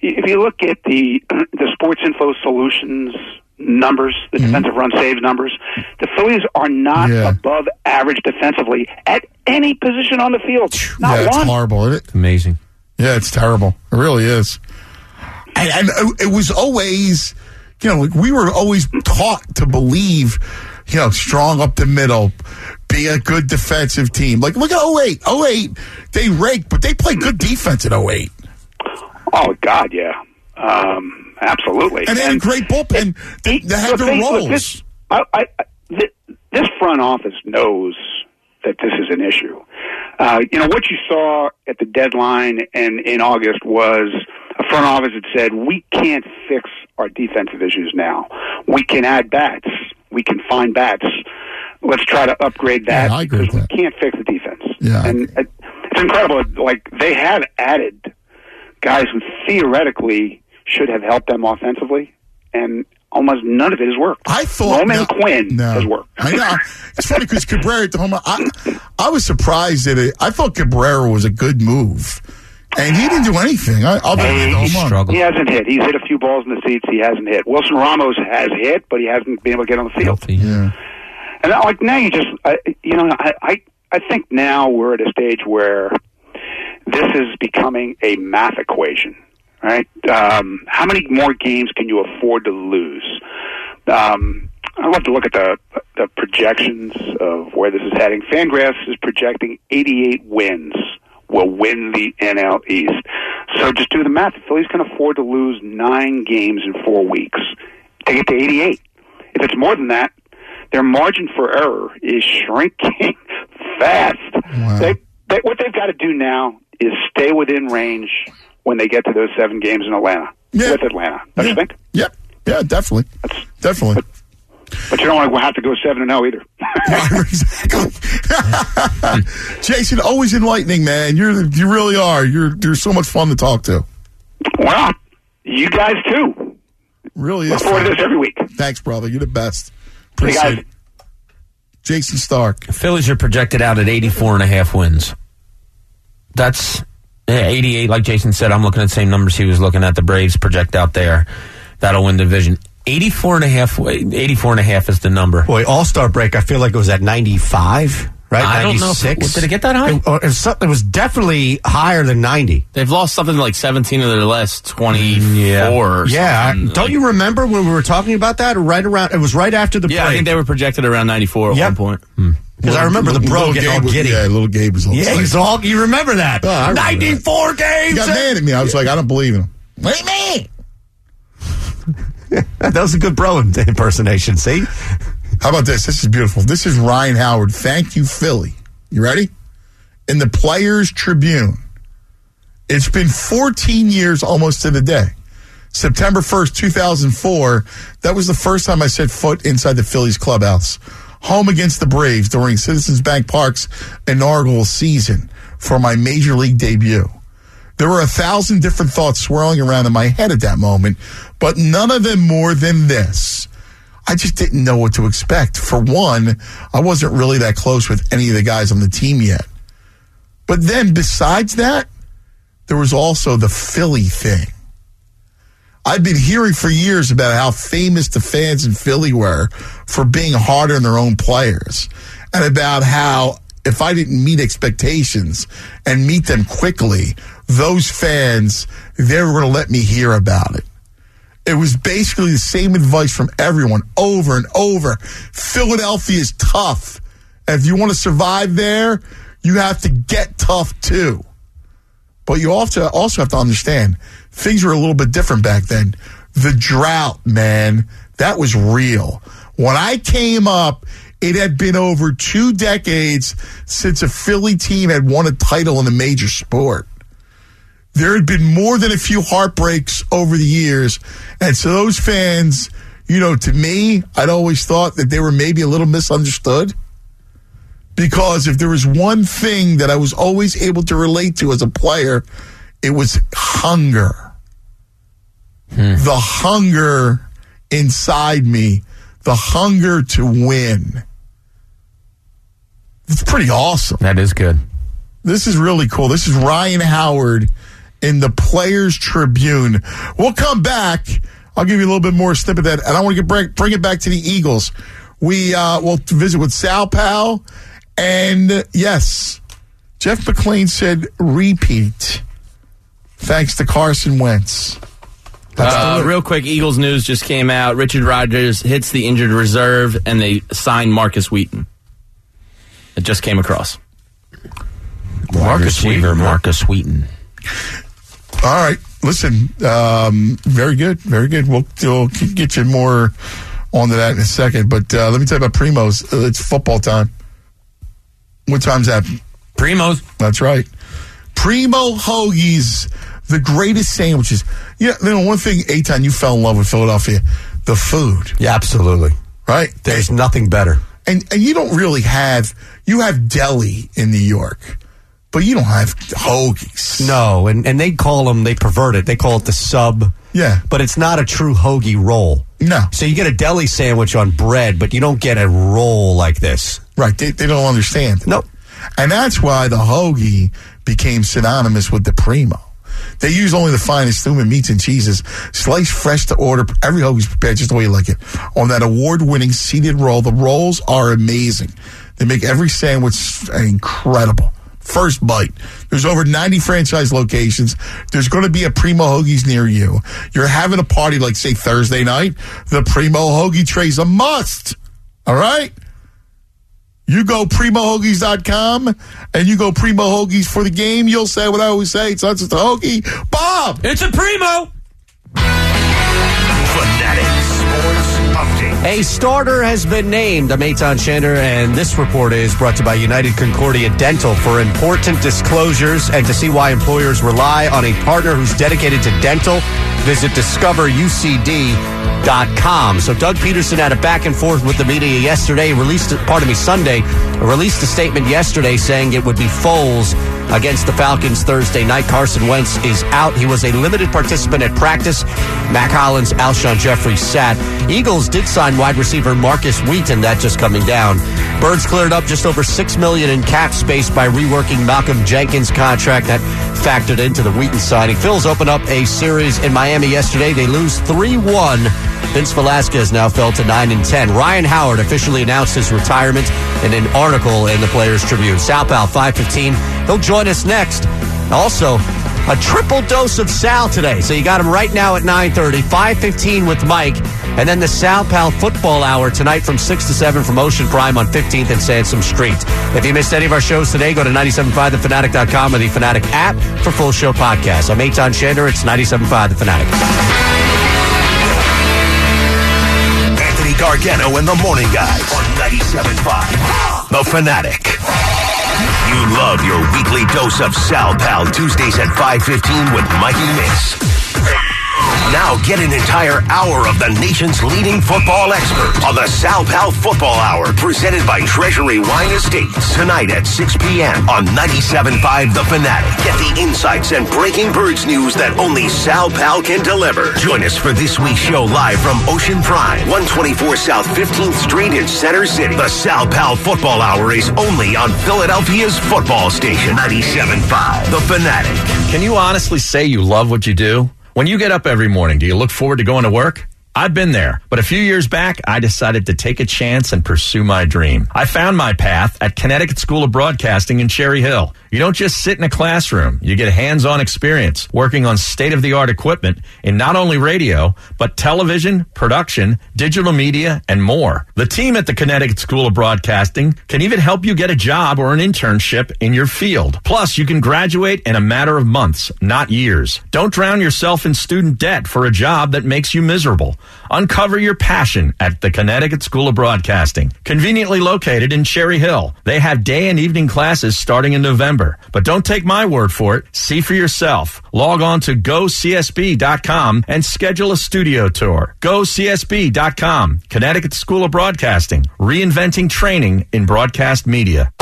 if you look at the the Sports Info Solutions numbers, the mm-hmm. defensive run saves numbers, the Phillies are not Yeah. above average defensively at any position on the field. Not yeah, it's one. horrible. Isn't it? Amazing. Yeah, it's terrible. It really is. And, and it- it was always, you know, like we were always taught to believe, you know, strong up the middle, be a good defensive team. Like, look at 08. 08, they raked, but they played good defense at 08. Oh God, yeah, um, absolutely. And they had a great bullpen. They, they had their look, roles. this, I, I, this front office knows that this is an issue. Uh, you know what you saw at the deadline and in August was a front office that said we can't fix our defensive issues now. We can add bats. We can find bats. Let's try to upgrade that Yeah, I agree with because we can't fix the defense. Yeah, and it's incredible. Like they have added guys who theoretically should have helped them offensively, and almost none of it has worked. I thought Roman no, Quinn no. has worked. I know. It's funny because Cabrera at the home. I, I was surprised that it. I thought Cabrera was a good move, and he didn't do anything. I, I'll He, the home run. he hasn't hit. He's hit a few balls in the seats. He hasn't hit. Wilson Ramos has hit, but he hasn't been able to get on the field. Yeah. And uh, like now, you just, I, you know, I, I, I think now we're at a stage where this is becoming a math equation, right? Um, how many more games can you afford to lose? Um, I'd love to look at the the projections of where this is heading. Fangraphs is projecting 88 wins will win the NL East. So just do the math. The Phillies can afford to lose nine games in four weeks to get to 88. If it's more than that, their margin for error is shrinking fast. They, they, what they've got to do now is stay within range when they get to those seven games in Atlanta with Atlanta. Don't you think? Yep. Yeah, definitely. definitely. But you don't want to have to go seven and zero either. Jayson, always enlightening, man. You're you really are. You're you're so much fun to talk to. Well, you guys too. Really Look is. forward to this every week. Thanks, brother. You're the best. Hey, guys. Appreciate it. Jayson Stark. Phillies are projected out at 84 and a half wins. That's yeah, 88, like Jayson said. I'm looking at the same numbers he was looking at. The Braves project out there. That'll win the division. 84 and a half, 84 and a half is the number. Boy, All Star break, I feel like it was at 95, right? I don't know if- 96. did it get that high? It, or it, was, it was definitely higher than 90. They've lost something like 17 of their last 24 mm, or Yeah. Don't you remember when we were talking about that? Right around, it was right after the Yeah, break. I think they were projected around 94 at Yep. one point. Hmm. Because I remember the bro Little getting Gabe all was- giddy. Yeah, little Gabe was all Yeah, excited. he's all. You remember that? Oh, I remember that. 94 games. He got mad at me. I was like, I don't believe in him. What do you mean? that was a good bro impersonation. See? How about this? This is beautiful. This is Ryan Howard. Thank you, Philly. You ready? In the Players Tribune. It's been 14 years almost to the day. September 1st, 2004. That was the first time I set foot inside the Phillies clubhouse. Home against the Braves during Citizens Bank Park's inaugural season for my major league debut. There were a thousand different thoughts swirling around in my head at that moment, but none of them more than this. I just didn't know what to expect. For one, I wasn't really that close with any of the guys on the team yet. But then besides that, there was also the Philly thing. I've been hearing for years about how famous the fans in Philly were for being hard on their own players and about how if I didn't meet expectations and meet them quickly, those fans, they were going to let me hear about it. It was basically the same advice from everyone over and over. Philadelphia is tough. If you want to survive there, you have to get tough too. But you also also have to understand things were a little bit different back then. The drought, man, that was real. When I came up, it had been over two decades since a Philly team had won a title in a major sport. There had been more than a few heartbreaks over the years. And so those fans, you know, to me, I'd always thought that they were maybe a little misunderstood because if there was one thing that I was always able to relate to as a player, it was hunger. Hmm. The hunger inside me, the hunger to win. It's pretty awesome. That is good. This is really cool. This is Ryan Howard in the Players Tribune. We'll come back. I'll give you a little bit more snippet of that, and I want to get bring, bring it back to the Eagles. We uh, will visit with Sal Pal, and uh, yes, Jeff McLane said repeat. Thanks to Carson Wentz. Uh, real quick, Eagles news just came out. Richard Rodgers hits the injured reserve, and they sign Markus Wheaton. It just came across. Marcus Weaver, Markus Wheaton. All right, listen, um, very good, very good. We'll, we'll get you more onto that in a second. But uh, let me tell you about Primos. Uh, It's football time. What time's that? Primos. That's right. Primo Hoagies, the greatest sandwiches. Yeah, you know, one thing, Eytan, you fell in love with Philadelphia, the food. Yeah, absolutely. Right? There's nothing better. And, and you don't really have, you have deli in New York, but you don't have hoagies. No, and, and they call them, they pervert it. They call it the sub. Yeah. But it's not a true hoagie roll. No. So you get a deli sandwich on bread, but you don't get a roll like this. Right. They, they don't understand. Nope. And that's why the hoagie became synonymous with the primo. They use only the finest human meats and cheeses, sliced fresh to order. Every hoagie's prepared just the way you like it. On that award-winning seeded roll, the rolls are amazing. They make every sandwich incredible. First bite. There's over 90 franchise locations. There's going to be a Primo Hoagies near you. You're having a party like, say, Thursday night. The Primo Hoagie tray's a must. All right? You go primohoagies.com and you go primo hoagies for the game. You'll say what I always say. It's not just a hoagie. Bob! It's a primo! Fanatic Sports Update. A starter has been named. I'm Eytan Shander, and this report is brought to you by United Concordia Dental for important disclosures and to see why employers rely on a partner who's dedicated to dental. Visit discoverucd.com. So Doug Pederson had a back and forth with the media yesterday. Released, pardon me, Sunday. Released a statement yesterday saying it would be Foles against the Falcons Thursday night. Carson Wentz is out. He was a limited participant at practice. Mack Hollins, Alshon Jeffery sat. Eagles did sign wide receiver Markus Wheaton. That just coming down. Birds cleared up just over six million in cap space by reworking Malcolm Jenkins' contract. That factored into the Wheaton signing. Phil's opened up a series in Miami yesterday. They lose three one. Vince Velasquez now fell to 9 and 10. Ryan Howard officially announced his retirement in an article in the Players Tribune. Sal Pal 515. He'll join us next. Also, a triple dose of Sal today. So you got him right now at 9:30, 5:15 with Mike, And then the Sal Pal Football Hour tonight from 6 to 7 from Ocean Prime on 15th and Sansom Street. If you missed any of our shows today, go to 975thefanatic.com or the Fanatic app for full show podcasts. I'm Eytan Shander. It's 97.5 The Fanatic. Gargano and the Morning Guys on 97.5. The Fanatic. You love your weekly dose of Sal Pal Tuesdays at 5.15 with Mikey Miss. Now get an entire hour of the nation's leading football expert on the Sal Pal Football Hour presented by Treasury Wine Estates tonight at 6 p.m. on 97.5 The Fanatic. Get the insights and breaking birds news that only Sal Pal can deliver. Join us for this week's show live from Ocean Prime, 124 South 15th Street in Center City. The Sal Pal Football Hour is only on Philadelphia's football station, 97.5 The Fanatic. Can you honestly say you love what you do? When you get up every morning, do you look forward to going to work? I've been there, but a few years back, I decided to take a chance and pursue my dream. I found my path at Connecticut School of Broadcasting in Cherry Hill. You don't just sit in a classroom. You get hands-on experience working on state-of-the-art equipment in not only radio, but television, production, digital media, and more. The team at the Connecticut School of Broadcasting can even help you get a job or an internship in your field. Plus, you can graduate in a matter of months, not years. Don't drown yourself in student debt for a job that makes you miserable. Uncover your passion at the Connecticut School of Broadcasting, conveniently located in Cherry Hill. They have day and evening classes starting in November. But don't take my word for it. See for yourself. Log on to gocsb.com and schedule a studio tour. GoCSB.com, Connecticut School of Broadcasting, reinventing training in broadcast media.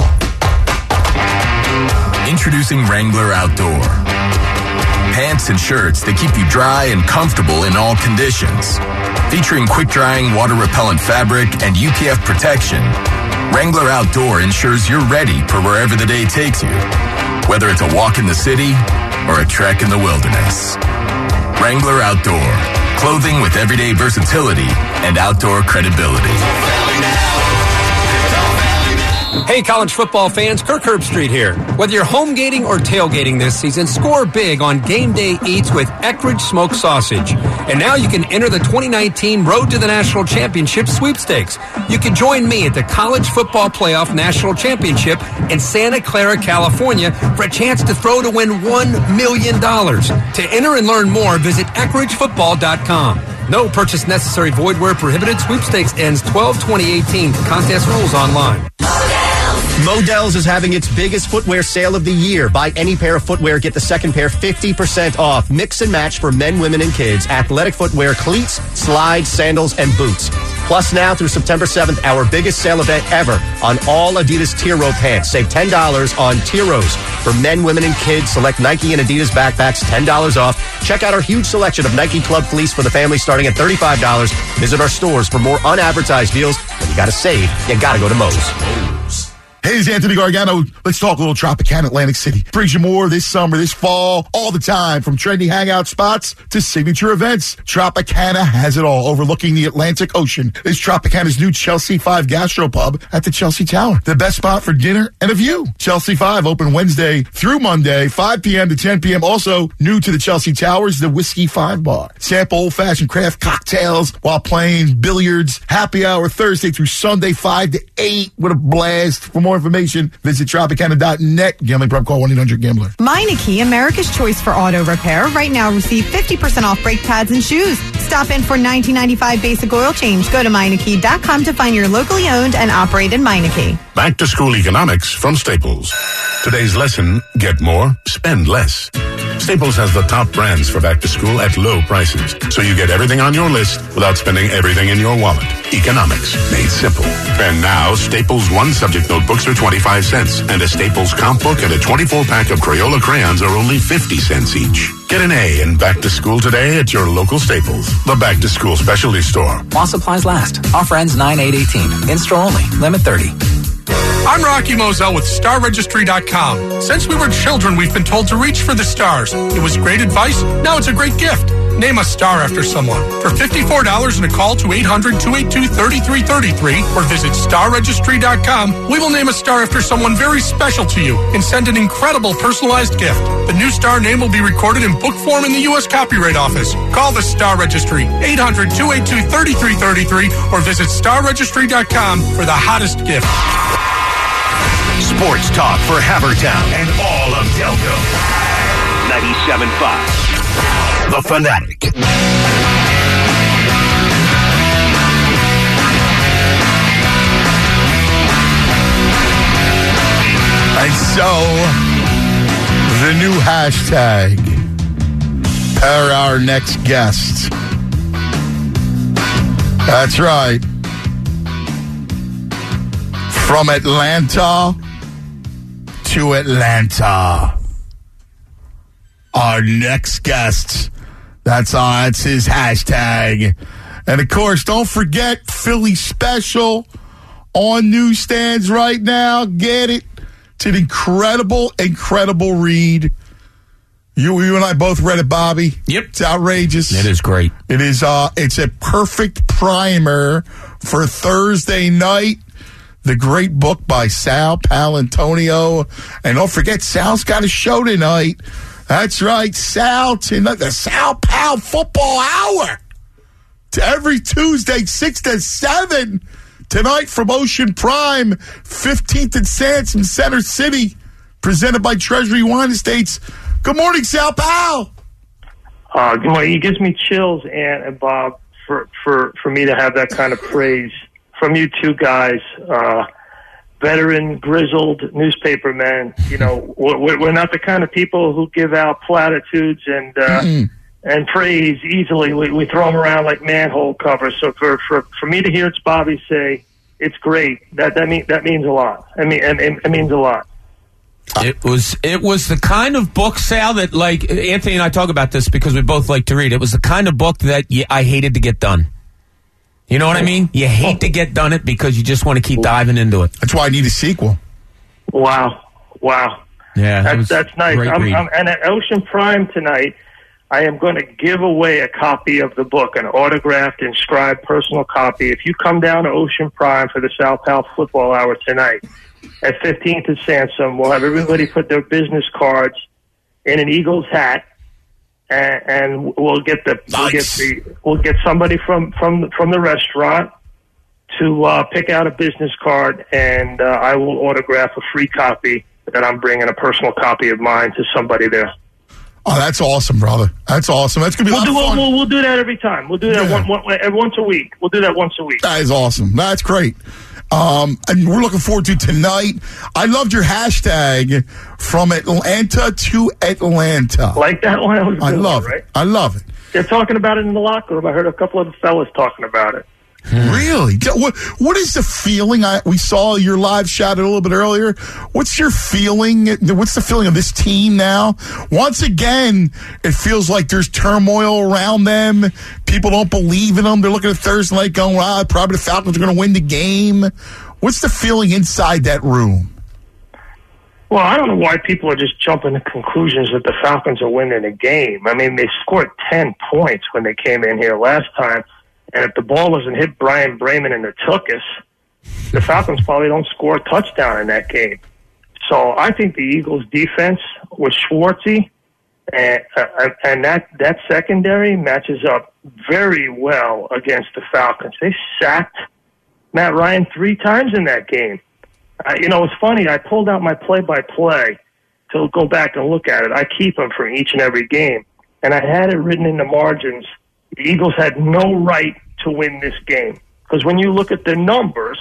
Introducing Wrangler Outdoor. Pants and shirts that keep you dry and comfortable in all conditions. Featuring quick drying, water repellent fabric and UPF protection, Wrangler Outdoor ensures you're ready for wherever the day takes you, whether it's a walk in the city or a trek in the wilderness. Wrangler Outdoor, clothing with everyday versatility and outdoor credibility. Hey, college football fans, Kirk Herbstreit here. Whether you're home gating or tailgating this season, score big on game day eats with Eckrich Smoked Sausage. And now you can enter the 2019 Road to the National Championship sweepstakes. You can join me at the College Football Playoff National Championship in Santa Clara, California for a chance to throw to win $1 million. To enter and learn more, visit EckrichFootball.com. No purchase necessary, void where prohibited. Sweepstakes ends 12 2018. Contest rules online. Modell's is having its biggest footwear sale of the year. Buy any pair of footwear, get the second pair 50% off. Mix and match for men, women, and kids. Athletic footwear, cleats, slides, sandals, and boots. Plus now through September 7th, our biggest sale event ever on all Adidas Tiro pants. Save $10 on Tiros for men, women, and kids. Select Nike and Adidas backpacks, $10 off. Check out our huge selection of Nike Club fleece for the family starting at $35. Visit our stores for more unadvertised deals. When you gotta save, you gotta go to Moe's. Hey, it's Anthony Gargano. Let's talk a little Tropicana Atlantic City. Brings you more this summer, this fall, all the time, from trendy hangout spots to signature events. Tropicana has it all, overlooking the Atlantic Ocean. Is Tropicana's new Chelsea 5 gastropub at the Chelsea Tower. The best spot for dinner and a view. Chelsea 5 open Wednesday through Monday, 5 p.m. to 10 p.m. Also, new to the Chelsea Towers, the Whiskey 5 Bar. Sample old-fashioned craft cocktails while playing billiards. Happy hour Thursday through Sunday, 5 to 8 with a blast. For more information, visit Tropicana.net. Gambling prep call 1-800-GAMBLER. Meineke, America's choice for auto repair. Right now, receive 50% off brake pads and shoes. Stop in for 1995 basic oil change. Go to Meineke.com to find your locally owned and operated Meineke. Back to school economics from Staples. Today's lesson get more, spend less. Staples has the top brands for back to school at low prices, so you get everything on your list without spending everything in your wallet. Economics made simple. And now, Staples one subject notebooks are 25 cents, and a Staples comp book and a 24 pack of Crayola crayons are only 50 cents each. Get an A in back to school today at your local Staples, the back to school specialty store. While supplies last. Offer ends 9 8 18. In store only. Limit 30. I'm Rocky Moselle with StarRegistry.com. Since we were children, we've been told to reach for the stars. It was great advice. Now it's a great gift. Name a star after someone. For $54 and a call to 800 282 3333 or visit starregistry.com, we will name a star after someone very special to you and send an incredible personalized gift. The new star name will be recorded in book form in the U.S. Copyright Office. Call the Star Registry 800 282 3333 or visit starregistry.com for the hottest gift. Sports talk for Havertown and all of Delco. 97.5. The Fanatic. And so, the new hashtag for our next guest. That's right. From Atlanta to Atlanta. Our next guest. That's uh, that's his hashtag. And of course, don't forget Philly Special on newsstands right now. Get it. It's an incredible, incredible read. You, you and I both read it, Bobby. Yep, it's outrageous. It is great. It is. Uh, it's a perfect primer for Thursday night. The great book by Sal Paolantonio, and don't forget Sal's got a show tonight. That's right, Sal tonight. The Sal Pal Football Hour. To every Tuesday, six to seven. Tonight from Ocean Prime, 15th and Sansom Center City, presented by Treasury Wine Estates. Good morning, Sal Pal. Uh, good morning. It gives me chills, Ann and Bob, for, for, for me to have that kind of praise from you two guys, uh, veteran, grizzled newspaper men. You know, we're, we're not the kind of people who give out platitudes and uh, and praise easily. We, we throw them around like manhole covers. So for, for, for me to hear it's Bobby say it's great, that that mean that means a lot. I mean, it, it means a lot. It was it was the kind of book Sal that like Anthony and I talk about this because we both like to read. It was the kind of book that I hated to get done. You know what I mean? You hate to get done it because you just want to keep diving into it. That's why I need a sequel. Wow, wow. Yeah, That's that's nice. I'm. I'm, and at Ocean Prime tonight, I am going to give away a copy of the book, an autographed, inscribed personal copy. If you come down to Ocean Prime for the Sal Pal Football Hour tonight at 15th and Sansom, we'll have everybody put their business cards in an Eagles hat, and, and we'll get the we'll get the we'll get somebody from from from the restaurant to uh, pick out a business card, and uh, I will autograph a free copy that I'm bringing a personal copy of mine to somebody there. Oh, that's awesome, brother. That's awesome. That's gonna be We'll do, fun. we'll, we'll do that every time. We'll do that one, one, once a week. We'll do that once a week. That is awesome. That's great. Um, and we're looking forward to tonight. I loved your hashtag from Atlanta to Atlanta. Like that one? That was a I love it. right? I love it. They're talking about it in the locker room. I heard a couple of the fellas talking about it. Really? What, what is the feeling? I, we saw your live shot a little bit earlier. What's your feeling? What's the feeling of this team now? Once again, it feels like there's turmoil around them. People don't believe in them. They're looking at Thursday night going, ah, probably the Falcons are going to win the game. What's the feeling inside that room? Well, I don't know why people are just jumping to conclusions that the Falcons are winning a game. I mean, they scored 10 points when they came in here last time. And if the ball doesn't hit Bryan Braman and the Tuckus, the Falcons probably don't score a touchdown in that game. So I think the Eagles' defense with Schwartzy and, uh, and that, that secondary matches up very well against the Falcons. They sacked Matt Ryan three times in that game. Uh, you know, it's funny. I pulled out my play-by-play to go back and look at it. I keep them from each and every game, and I had it written in the margins. The Eagles had no right to win this game because when you look at the numbers,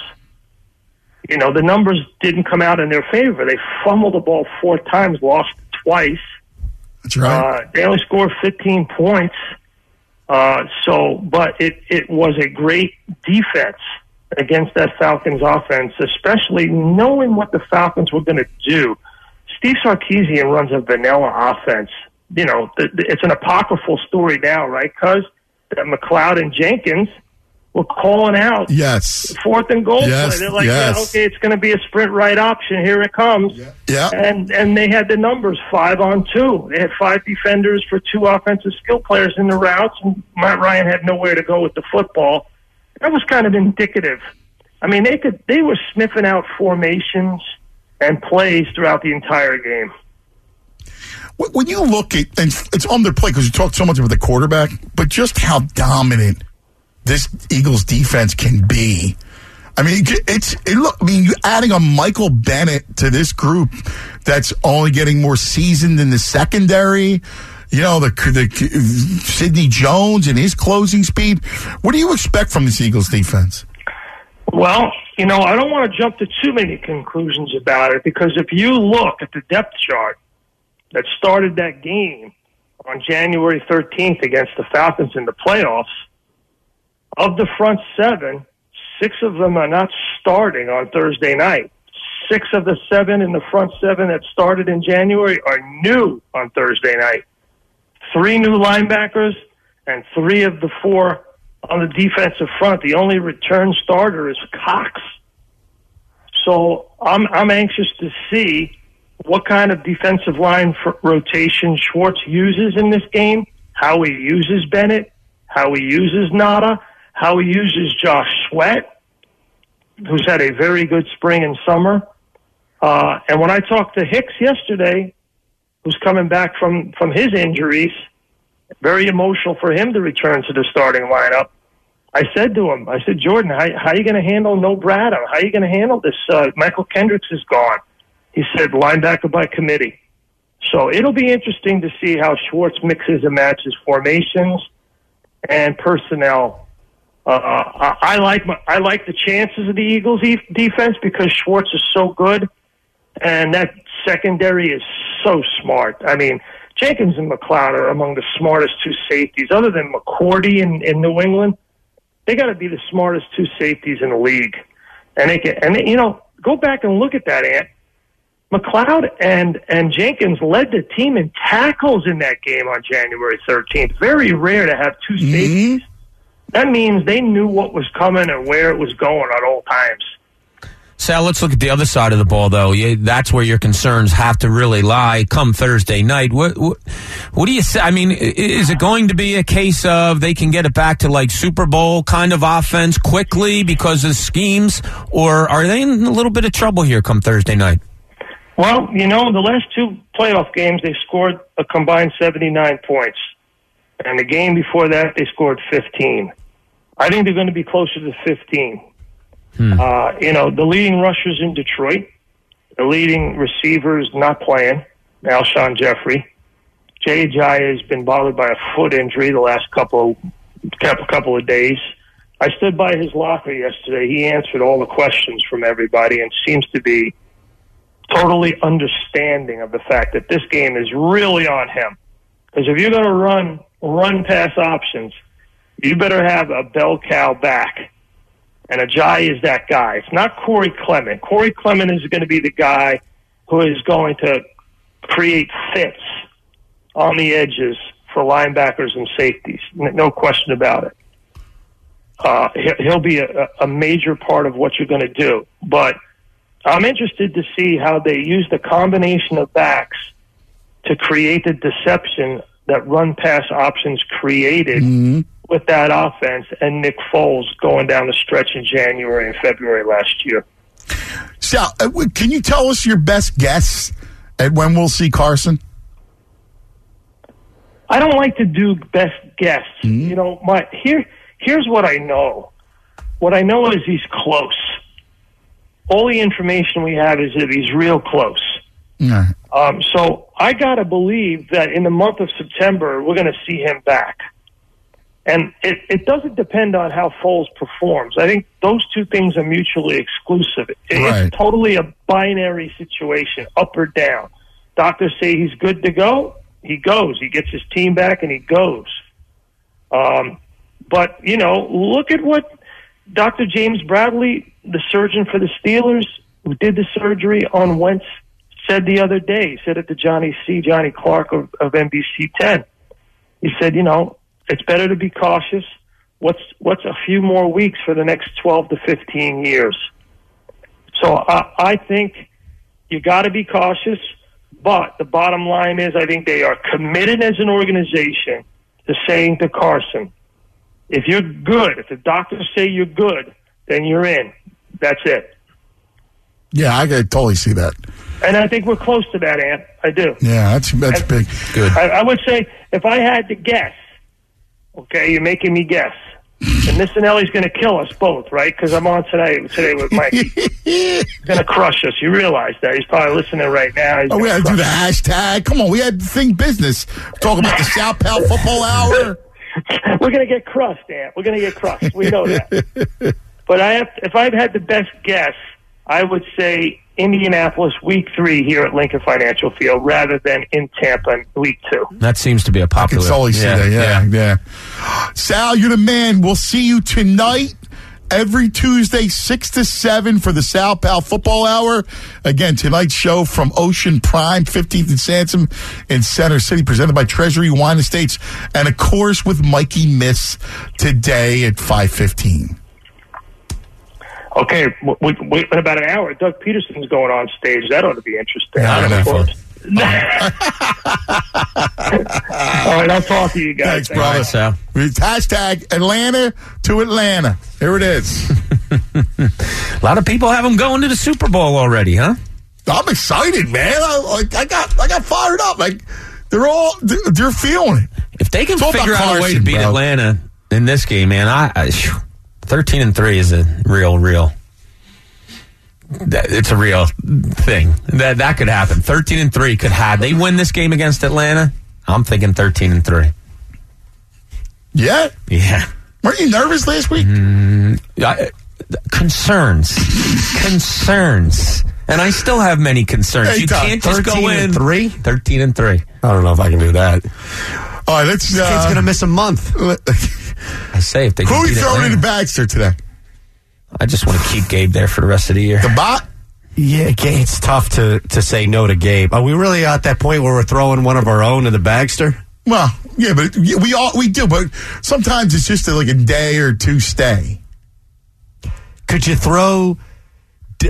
you know the numbers didn't come out in their favor. They fumbled the ball four times, lost twice. That's right. Uh, they only scored 15 points. Uh, so, but it, it was a great defense against that Falcons offense, especially knowing what the Falcons were going to do. Steve Sarkisian runs a vanilla offense. You know, th- th- it's an apocryphal story now, right? Because that McLeod and Jenkins were calling out Yes. fourth and goal Yes, play. They're like, yes. yeah, okay, it's going to be a sprint right option. Here it comes. Yeah. And and they had the numbers five on two. They had five defenders for two offensive skill players in the routes, and Matt Ryan had nowhere to go with the football. That was kind of indicative. I mean, they could they were sniffing out formations and plays throughout the entire game. When- you look at, and it's on their play because you talked so much about the quarterback, but just how dominant this Eagles defense can be. I mean, it's it look. I mean, you adding a Michael Bennett to this group that's only getting more seasoned in the secondary. You know, the the Sidney Jones and his closing speed. What do you expect from this Eagles defense? Well, you know, I don't want to jump to too many conclusions about it because if you look at the depth chart that started that game on January 13th against the Falcons in the playoffs, of the front seven, six of them are not starting on Thursday night. Six of the seven in the front seven that started in January are new on Thursday night. Three new linebackers and three of the four on the defensive front. The only return starter is Cox. So I'm I'm anxious to see what kind of defensive line rotation Schwartz uses in this game, how he uses Bennett, how he uses Ngata, how he uses Josh Sweat, who's had a very good spring and summer. Uh, and when I talked to Hicks yesterday, who's coming back from, from his injuries, very emotional for him to return to the starting lineup. I said to him, I said, Jordan, how, how are you going to handle no Bradham? How are you going to handle this? Uh, Mychal Kendricks is gone. He said, linebacker by committee. So it'll be interesting to see how Schwartz mixes and matches formations and personnel. Uh, I, I like my, I like the chances of the Eagles' e- defense because Schwartz is so good, and that secondary is so smart. I mean, Jenkins and McLeod are among the smartest two safeties, other than McCourty in, in New England. They got to be the smartest two safeties in the league, and they can. And they, you know, go back and look at that, Ant. McLeod and and Jenkins led the team in tackles in that game on January 13th. Very rare to have 2 mm-hmm. safeties. That means they knew what was coming and where it was going at all times. Sal, let's look at the other side of the ball, though. Yeah, that's where your concerns have to really lie come Thursday night. What, what, what do you say? I mean, is it going to be a case of they can get it back to like Super Bowl kind of offense quickly because of schemes, or are they in a little bit of trouble here come Thursday night? Well, you know, the last two playoff games, they scored a combined 79 points. And the game before that, they scored 15. I think they're going to be closer to 15. Uh, you know, the leading rushers in Detroit, the leading receivers not playing, Alshon Jeffery. Jay Ajayi has been bothered by a foot injury the last couple couple of days. I stood by his locker yesterday. He answered all the questions from everybody and seems to be totally understanding of the fact that this game is really on him. Because if you're going to run run pass options, you better have a bell cow back. And Ajayi is that guy. It's not Corey Clement. Corey Clement is going to be the guy who is going to create fits on the edges for linebackers and safeties. No question about it. Uh, he- he'll be a, a major part of what you're going to do. But I'm interested to see how they use the combination of backs to create the deception that run pass options created with that offense and Nick Foles going down the stretch in January and February last year. Sal, uh, can you tell us your best guess at when we'll see Carson? I don't like to do best guess. You know, my here here's what I know. What I know is he's close. All the information we have is that he's real close. Um, so I got to believe that in the month of September, we're going to see him back. And it, it doesn't depend on how Foles performs. I think those two things are mutually exclusive. It- Right. It's totally a binary situation, up or down. Doctors say he's good to go. He goes. He gets his team back and he goes. Um, but, you know, look at what Dr. James Bradley, the surgeon for the Steelers, who did the surgery on Wentz, said the other day. He said it to Johnny C. Johnny Clark of, of NBC 10. He said, you know, it's better to be cautious. what's what's a few more weeks for the next 12 to 15 years. So I, I think you got to be cautious. But the bottom line is, I think they are committed as an organization to saying to Carson, if you're good, if the doctors say you're good, then you're in. That's it. Yeah, I could totally see that. And I think we're close to that, Ant. I do. Yeah, that's that's And- big. Good. I, I would say if I had to guess, okay, you're making me guess. And Missanelli's going to kill us both, right? Because I'm on today today with Mike. He's going to crush us. You realize that? He's probably listening right now. He's Oh, we gonna had to do the crush hashtag. Come on, we had to think business. Talk about the Sal Pal Football Hour. We're going to get crushed, Ant. We're going to get crushed. We know that. but I have, if I've had the best guess, I would say Indianapolis week three here at Lincoln Financial Field rather than in Tampa week two. That seems to be a popular. I can totally see that. Yeah, yeah, Sal, you're the man. We'll see you tonight. Every Tuesday, 6 to 7 for the Sal Pal Football Hour. Again, tonight's show from Ocean Prime, 15th and Sansom in Center City, presented by Treasury Wine Estates. And of course, with Mikey Miss today at 515. Okay, w- we, we, in about an hour, Doug Pederson's going on stage. That ought to be interesting. Yeah, I know. All right, I'll talk to you guys. Thanks, brother. Sal. It's hashtag Atlanta to Atlanta. Here it is. A lot of people have them going to the Super Bowl already, huh? I'm excited, man. I, like, I got I got fired up. Like they're all they're, they're feeling it. If they can It's figure about out a way to beat bro. Atlanta in this game, man, I, I phew, thirteen and three is a real, real. It's a real thing that that could happen. Thirteen and three could have. They win this game against Atlanta. I'm thinking thirteen and three. Yeah. Yeah. Weren't you nervous last week? Mm, I, concerns, concerns, and I still have many concerns. Hey, you can't just go in and three? Thirteen and three. I don't know if I can do that. All right, let's. This Uh, kid's going to miss a month. I say if they Who are you beat throwing Atlanta. into Bagster today? I just want to keep Gabe there for the rest of the year. The bot. Yeah, it's tough to, to say no to Gabe. Are we really at that point where we're throwing one of our own in the Bagster? Well, yeah, but we all we do, but sometimes it's just a, like a day or two stay. Could you throw?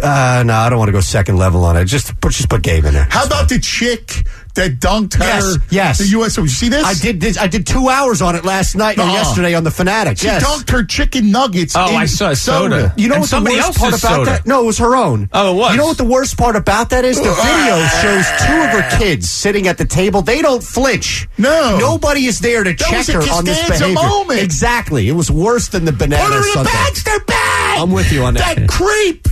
Uh, no, I don't want to go second level on it. Just put just put Gabe in there. How about the chick that dunked her? Yes, yes. The U.S. You see this? I did this. I did two hours on it last night or Uh-uh. yesterday on the Fanatic. She yes. dunked her chicken nuggets. Oh, in I saw soda. You know And what the worst part about soda. that? No, it was her own. Oh, it was? You know what the worst part about that is? The uh-huh. video shows two of her kids sitting at the table. They don't flinch. No. Nobody is there to That check her on this behavior. moment. Exactly. It was worse than the banana Put her in the Sunday. Bagster bag. I'm with you on that. That creep.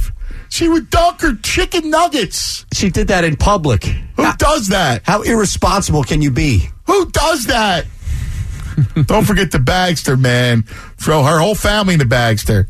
She would dunk her chicken nuggets. She did that in public. Who does that? How irresponsible can you be? Who does that? Don't forget the Bagster, man. Throw her whole family in the Bagster.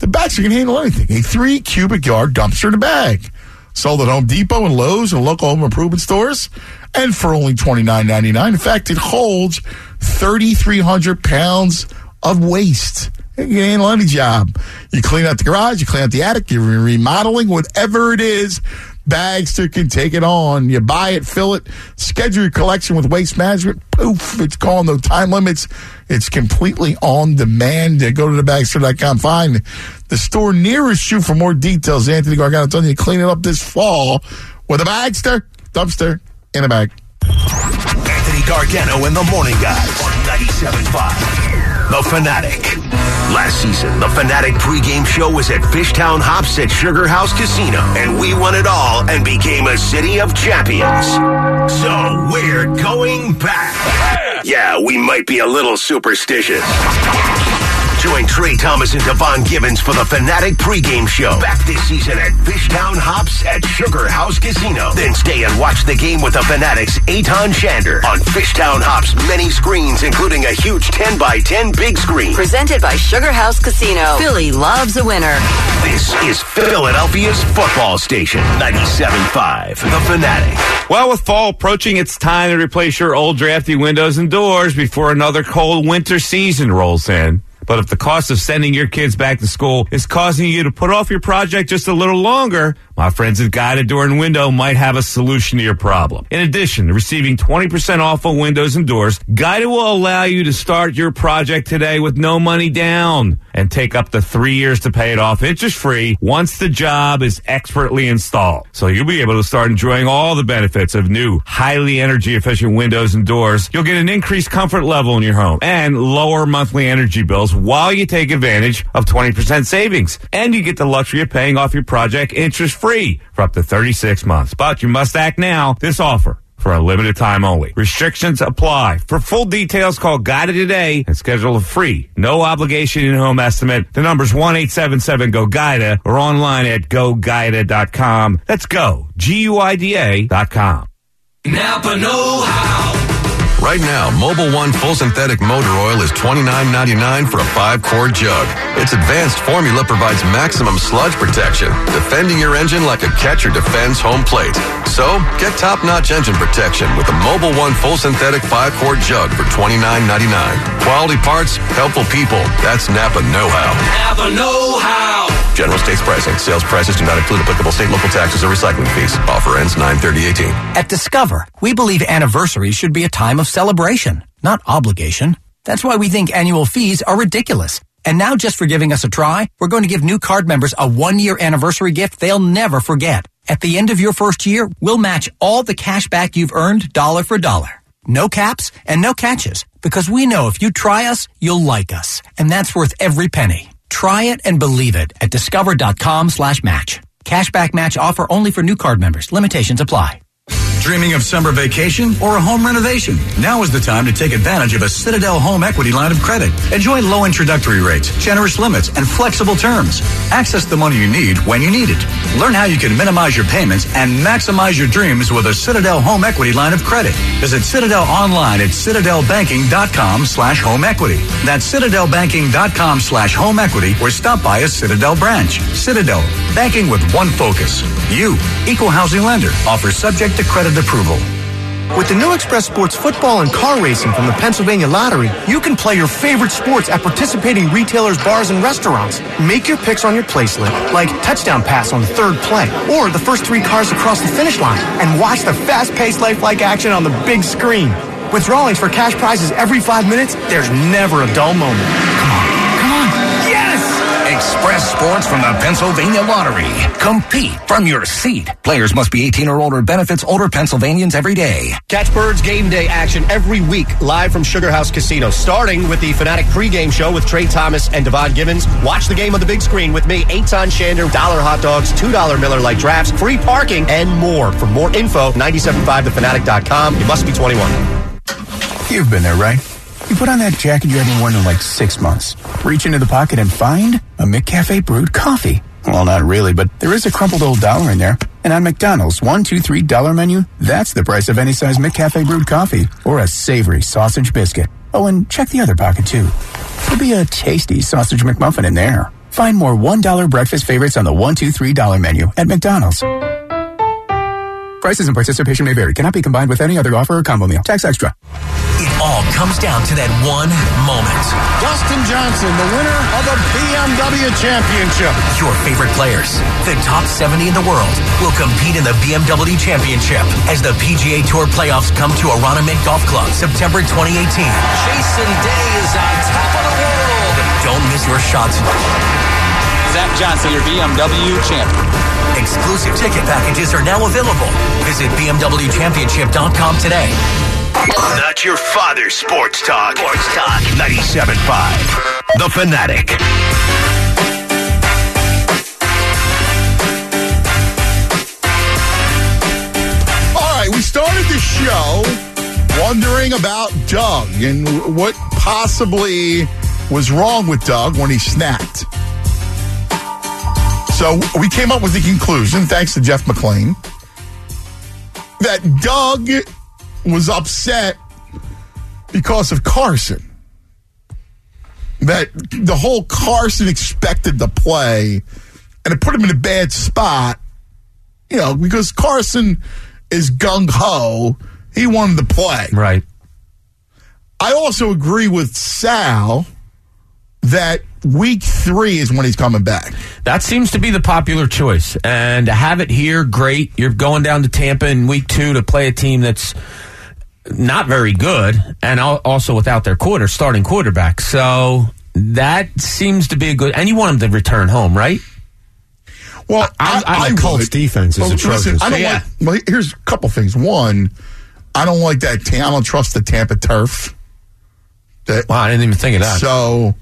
The Bagster can handle anything. A three cubic yard dumpster in a bag. Sold at Home Depot and Lowe's and local home improvement stores. And for only twenty nine ninety nine. In fact, it holds 3,300 pounds of waste. You ain't handle any job. You clean out the garage, you clean out the attic, you're remodeling, whatever it is, Bagster can take it on. You buy it, fill it, schedule your collection with waste management. Poof, it's gone. No time limits. It's completely on demand. Uh, go to thebagster.com. Find the store nearest you for more details. Anthony Gargano telling you to clean it up this fall with a Bagster dumpster in a bag. Anthony Gargano and the Morning Guys on 97.5. The Fanatic. Last season, the Fanatic pregame show was at Fishtown Hops at Sugar House Casino, and we won it all and became a city of champions. So we're going back. Yeah, we might be a little superstitious. Join Trey Thomas and Devon Gibbons for the Fanatic pregame show. Back this season at Fishtown Hops at Sugar House Casino. Then stay and watch the game with the Fanatics' Eytan Shander on Fishtown Hops many screens, including a huge 10 by 10 big screen. Presented by Sugar House Casino. Philly loves a winner. This is Philadelphia's football station, 97.5. The Fanatic. Well, with fall approaching, it's time to replace your old drafty windows and doors before another cold winter season rolls in. But if the cost of sending your kids back to school is causing you to put off your project just a little longer, my friends at Guida Door and Window might have a solution to your problem. In addition to receiving 20% off on windows and doors, Guida will allow you to start your project today with no money down and take up to three years to pay it off interest free once the job is expertly installed. So you'll be able to start enjoying all the benefits of new, highly energy efficient windows and doors. You'll get an increased comfort level in your home and lower monthly energy bills while you take advantage of 20% savings. And you get the luxury of paying off your project interest free for up to 36 months. But you must act now. This offer for a limited time only. Restrictions apply. For full details, call Guida today and schedule a free, no obligation in-home estimate. The number's one eight seven seven go Guida or online at goguida.com. That's go, G-U-I-D-A dot com. Napa Know How. Right now, Mobil One Full Synthetic Motor Oil is $29.99 for a five quart jug. Its advanced formula provides maximum sludge protection, defending your engine like a catcher defends home plate. So, get top notch engine protection with the Mobil One Full Synthetic five quart jug for $29.99. Quality parts, helpful people. That's Napa Know How. Napa Know How. General states pricing. Sales prices do not include applicable state, local taxes, or recycling fees. Offer ends 9 30 18. At Discover, we believe anniversaries should be a time of celebration, not obligation. That's why we think annual fees are ridiculous. And now just for giving us a try, we're going to give new card members a one year anniversary gift they'll never forget. At the end of your first year, we'll match all the cash back you've earned dollar for dollar. No caps and no catches because we know if you try us, you'll like us. And that's worth every penny. Try it and believe it at discover.com slash match. Cashback match offer only for new card members. Limitations apply. Dreaming of summer vacation or a home renovation? Now is the time to take advantage of a Citadel home equity line of credit. Enjoy low introductory rates, generous limits, and flexible terms. Access the money you need when you need it. Learn how you can minimize your payments and maximize your dreams with a Citadel home equity line of credit. Visit Citadel online at citadelbanking.com slash home equity. That's citadelbanking.com slash home equity or stop by a Citadel branch. Citadel, banking with one focus. You, equal housing lender, offers subject to credit approval. With the new Express Sports football and car racing from the Pennsylvania Lottery, you can play your favorite sports at participating retailers, bars, and restaurants. Make your picks on your play slip, like touchdown pass on the third play, or the first three cars across the finish line, and watch the fast-paced lifelike action on the big screen. With drawings for cash prizes every five minutes, there's never a dull moment. Express Sports from the Pennsylvania Lottery. Compete from your seat. Players must be 18 or older. Benefits older Pennsylvanians every day. Catch Birds game day action every week live from Sugar House Casino, starting with the Fanatic pregame show with Trey Thomas and Devon Gibbons. Watch the game on the big screen with me, Eytan Shander, dollar hot dogs, $2 Miller Lite drafts, free parking, and more. For more info, 975thefanatic.com. You must be 21. You've been there, right? You put on that jacket you haven't worn in like six months. Reach into the pocket and find a McCafe brewed coffee. Well, not really, but there is a crumpled old dollar in there. And on McDonald's one, two, three dollar menu, that's the price of any size McCafe brewed coffee or a savory sausage biscuit. Oh, and check the other pocket too. There'll be a tasty sausage McMuffin in there. Find more $1 breakfast favorites on the one, two, three dollar menu at McDonald's. Prices and participation may vary. Cannot be combined with any other offer or combo meal. Tax extra. It all comes down to that one moment. Dustin Johnson, the winner of the BMW Championship. Your favorite players, the top 70 in the world, will compete in the BMW Championship as the PGA Tour playoffs come to Aronimink Golf Club September 2018. Jason Day is on top of the world. Don't miss your shots. Zach Johnson, your BMW champion. Exclusive ticket packages are now available. Visit BMWChampionship.com today. Not your father's sports talk. Sports talk. 97.5. The Fanatic. All right, we started the show wondering about Doug and what possibly was wrong with Doug when he snapped. So we came up with the conclusion, thanks to Jeff McLane, that Doug was upset because of Carson. That the whole Carson expected the play, and it put him in a bad spot. You know, because Carson is gung ho. He wanted to play. Right. I also agree with Sal that week three is when he's coming back. That seems to be the popular choice. And to have it here, great. You're going down to Tampa in week two to play a team that's not very good and also without their quarter starting quarterback. So that seems to be a good. And you want him to return home, right? Well, I- I- the Colts defense is atrocious. Listen, I don't Yeah. like. Well, here's a couple things. One, I don't like that. I don't trust the Tampa turf. That, Wow, I didn't even think of that. So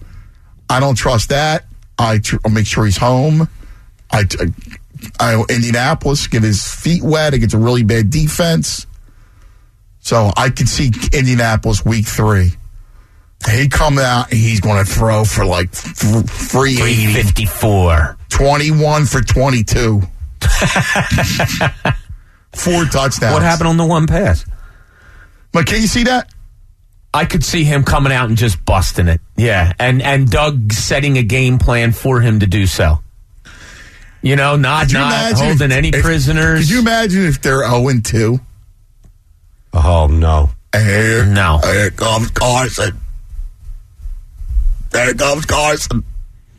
I don't trust that. I tr- I'll make sure he's home. I, I, I Indianapolis get his feet wet against a really bad defense. So I can see Indianapolis week three. He come out and he's going to throw for like th- 380, 354. 21 for 22. Four touchdowns. What happened on the one pass? But can you see that? I could see him coming out and just busting it. Yeah, and and Doug setting a game plan for him to do so. You know, not Could you not holding if- any if- prisoners. Could you imagine if they're 0 and 2? Oh no. Here, No. Here comes Carson. There comes Carson.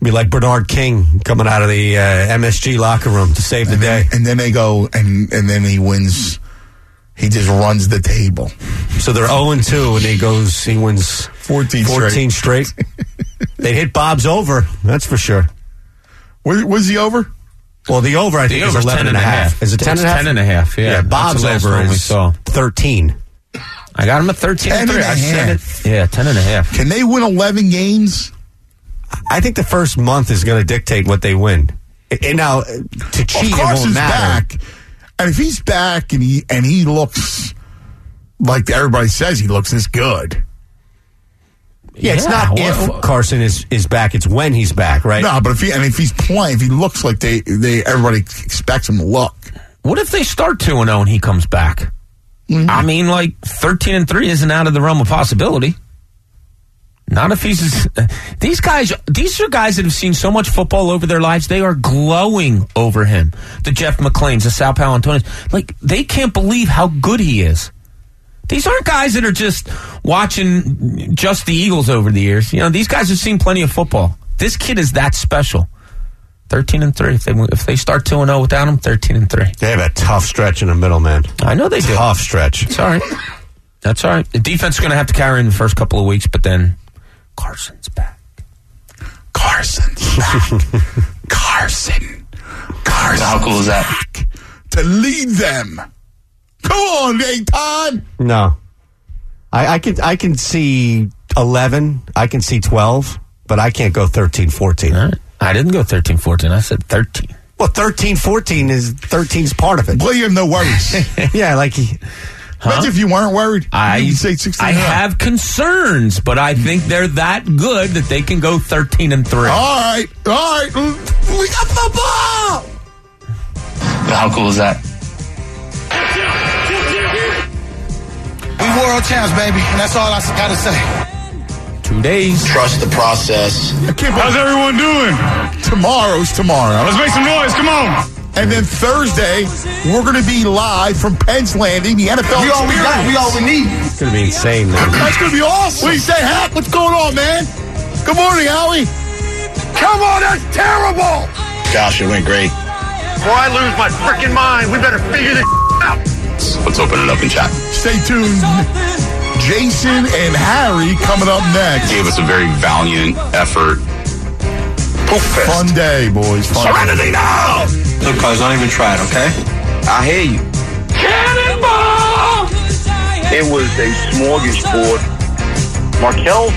Be like Bernard King coming out of the uh, MSG locker room to save the And day. then, and then they go, and and then he wins. He just runs the table. So they're 0 and 2, and he goes, he wins 14 14 straight. they hit Bob's over, that's for sure. Was, was he over? Well, the over, I The think, is over's 11 and a half. Is it 10 and a half? 10 and a half, yeah. That's Bob's over one is saw. 13. I got him at 13 and 10 3. and a I said half. it. Yeah, 10 and a half. Can they win 11 games? I think the first month is going to dictate what they win. And now, to cheat, of it course, won't he's matter. back. And if he's back and he and he looks like everybody says he looks this good. Yeah, it's not wha- if Carson is, is back, it's when he's back, right? No, but if he and if he's playing, if he looks like they they everybody expects him to look. What if they start 2 and 0 and he comes back? Mm-hmm. I mean, like 13 and 3 isn't out of the realm of possibility. Not if he's these guys. These are guys that have seen so much football over their lives. They are glowing over him. The Jeff McLanes, the Sal Palantones, like they can't believe how good he is. These aren't guys that are just watching just the Eagles over the years. You know, these guys have seen plenty of football. This kid is that special. Thirteen and three. If they if they start two and zero without him, thirteen and three. They have a tough stretch in the middle, man. I know they do. Tough stretch. It's all right. That's all right. The defense is going to have to carry in the first couple of weeks, but then Carson's back. Carson's back. Carson. Carson. How cool is that? back to lead them. Come on, Dayton. No. I, I can I can see 11. I can see 12, but I can't go 13, 14. All right. I didn't go 13 14. I said 13. Well, 13, 14 is 13's part of it. William, no worries. yeah, like he, Imagine if you weren't worried. I, You'd say 16 I and a half. have concerns, but I think they're that good that they can go 13 and 3. All right, all right. We got the ball. How cool is that? We world champs, baby, and that's all I got to say. Two days. Trust the process. I How's everyone doing? Tomorrow's tomorrow. Let's make some noise. Come on. And then Thursday, we're going to be live from Penn's Landing, the NFL We all we got. We all we need. it's going to be insane, man. That's going to be awesome. What do you say, Hack? What's going on, man? Good morning, Howie. Come on, that's terrible. Gosh, it went great. Before I lose my freaking mind, we better figure this out. Let's open it up and chat. Stay tuned. Jason and Harry coming up next. Gave us a very valiant effort. Poop fest. Fun day, boys. Fun Serenity now! Look, guys, don't even try it, okay? I hear you. Cannonball! It was a smorgasbord. Markel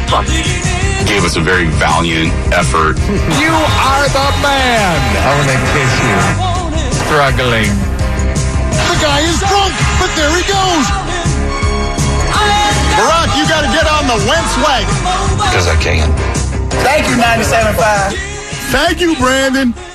Gave us a very valiant effort. You are the man! I want to kiss you. Struggling. The guy is drunk, but there he goes. Barack, you got to get on the Wentz wagon. Because I can. Thank you, 97.5. Thank you, Brandon.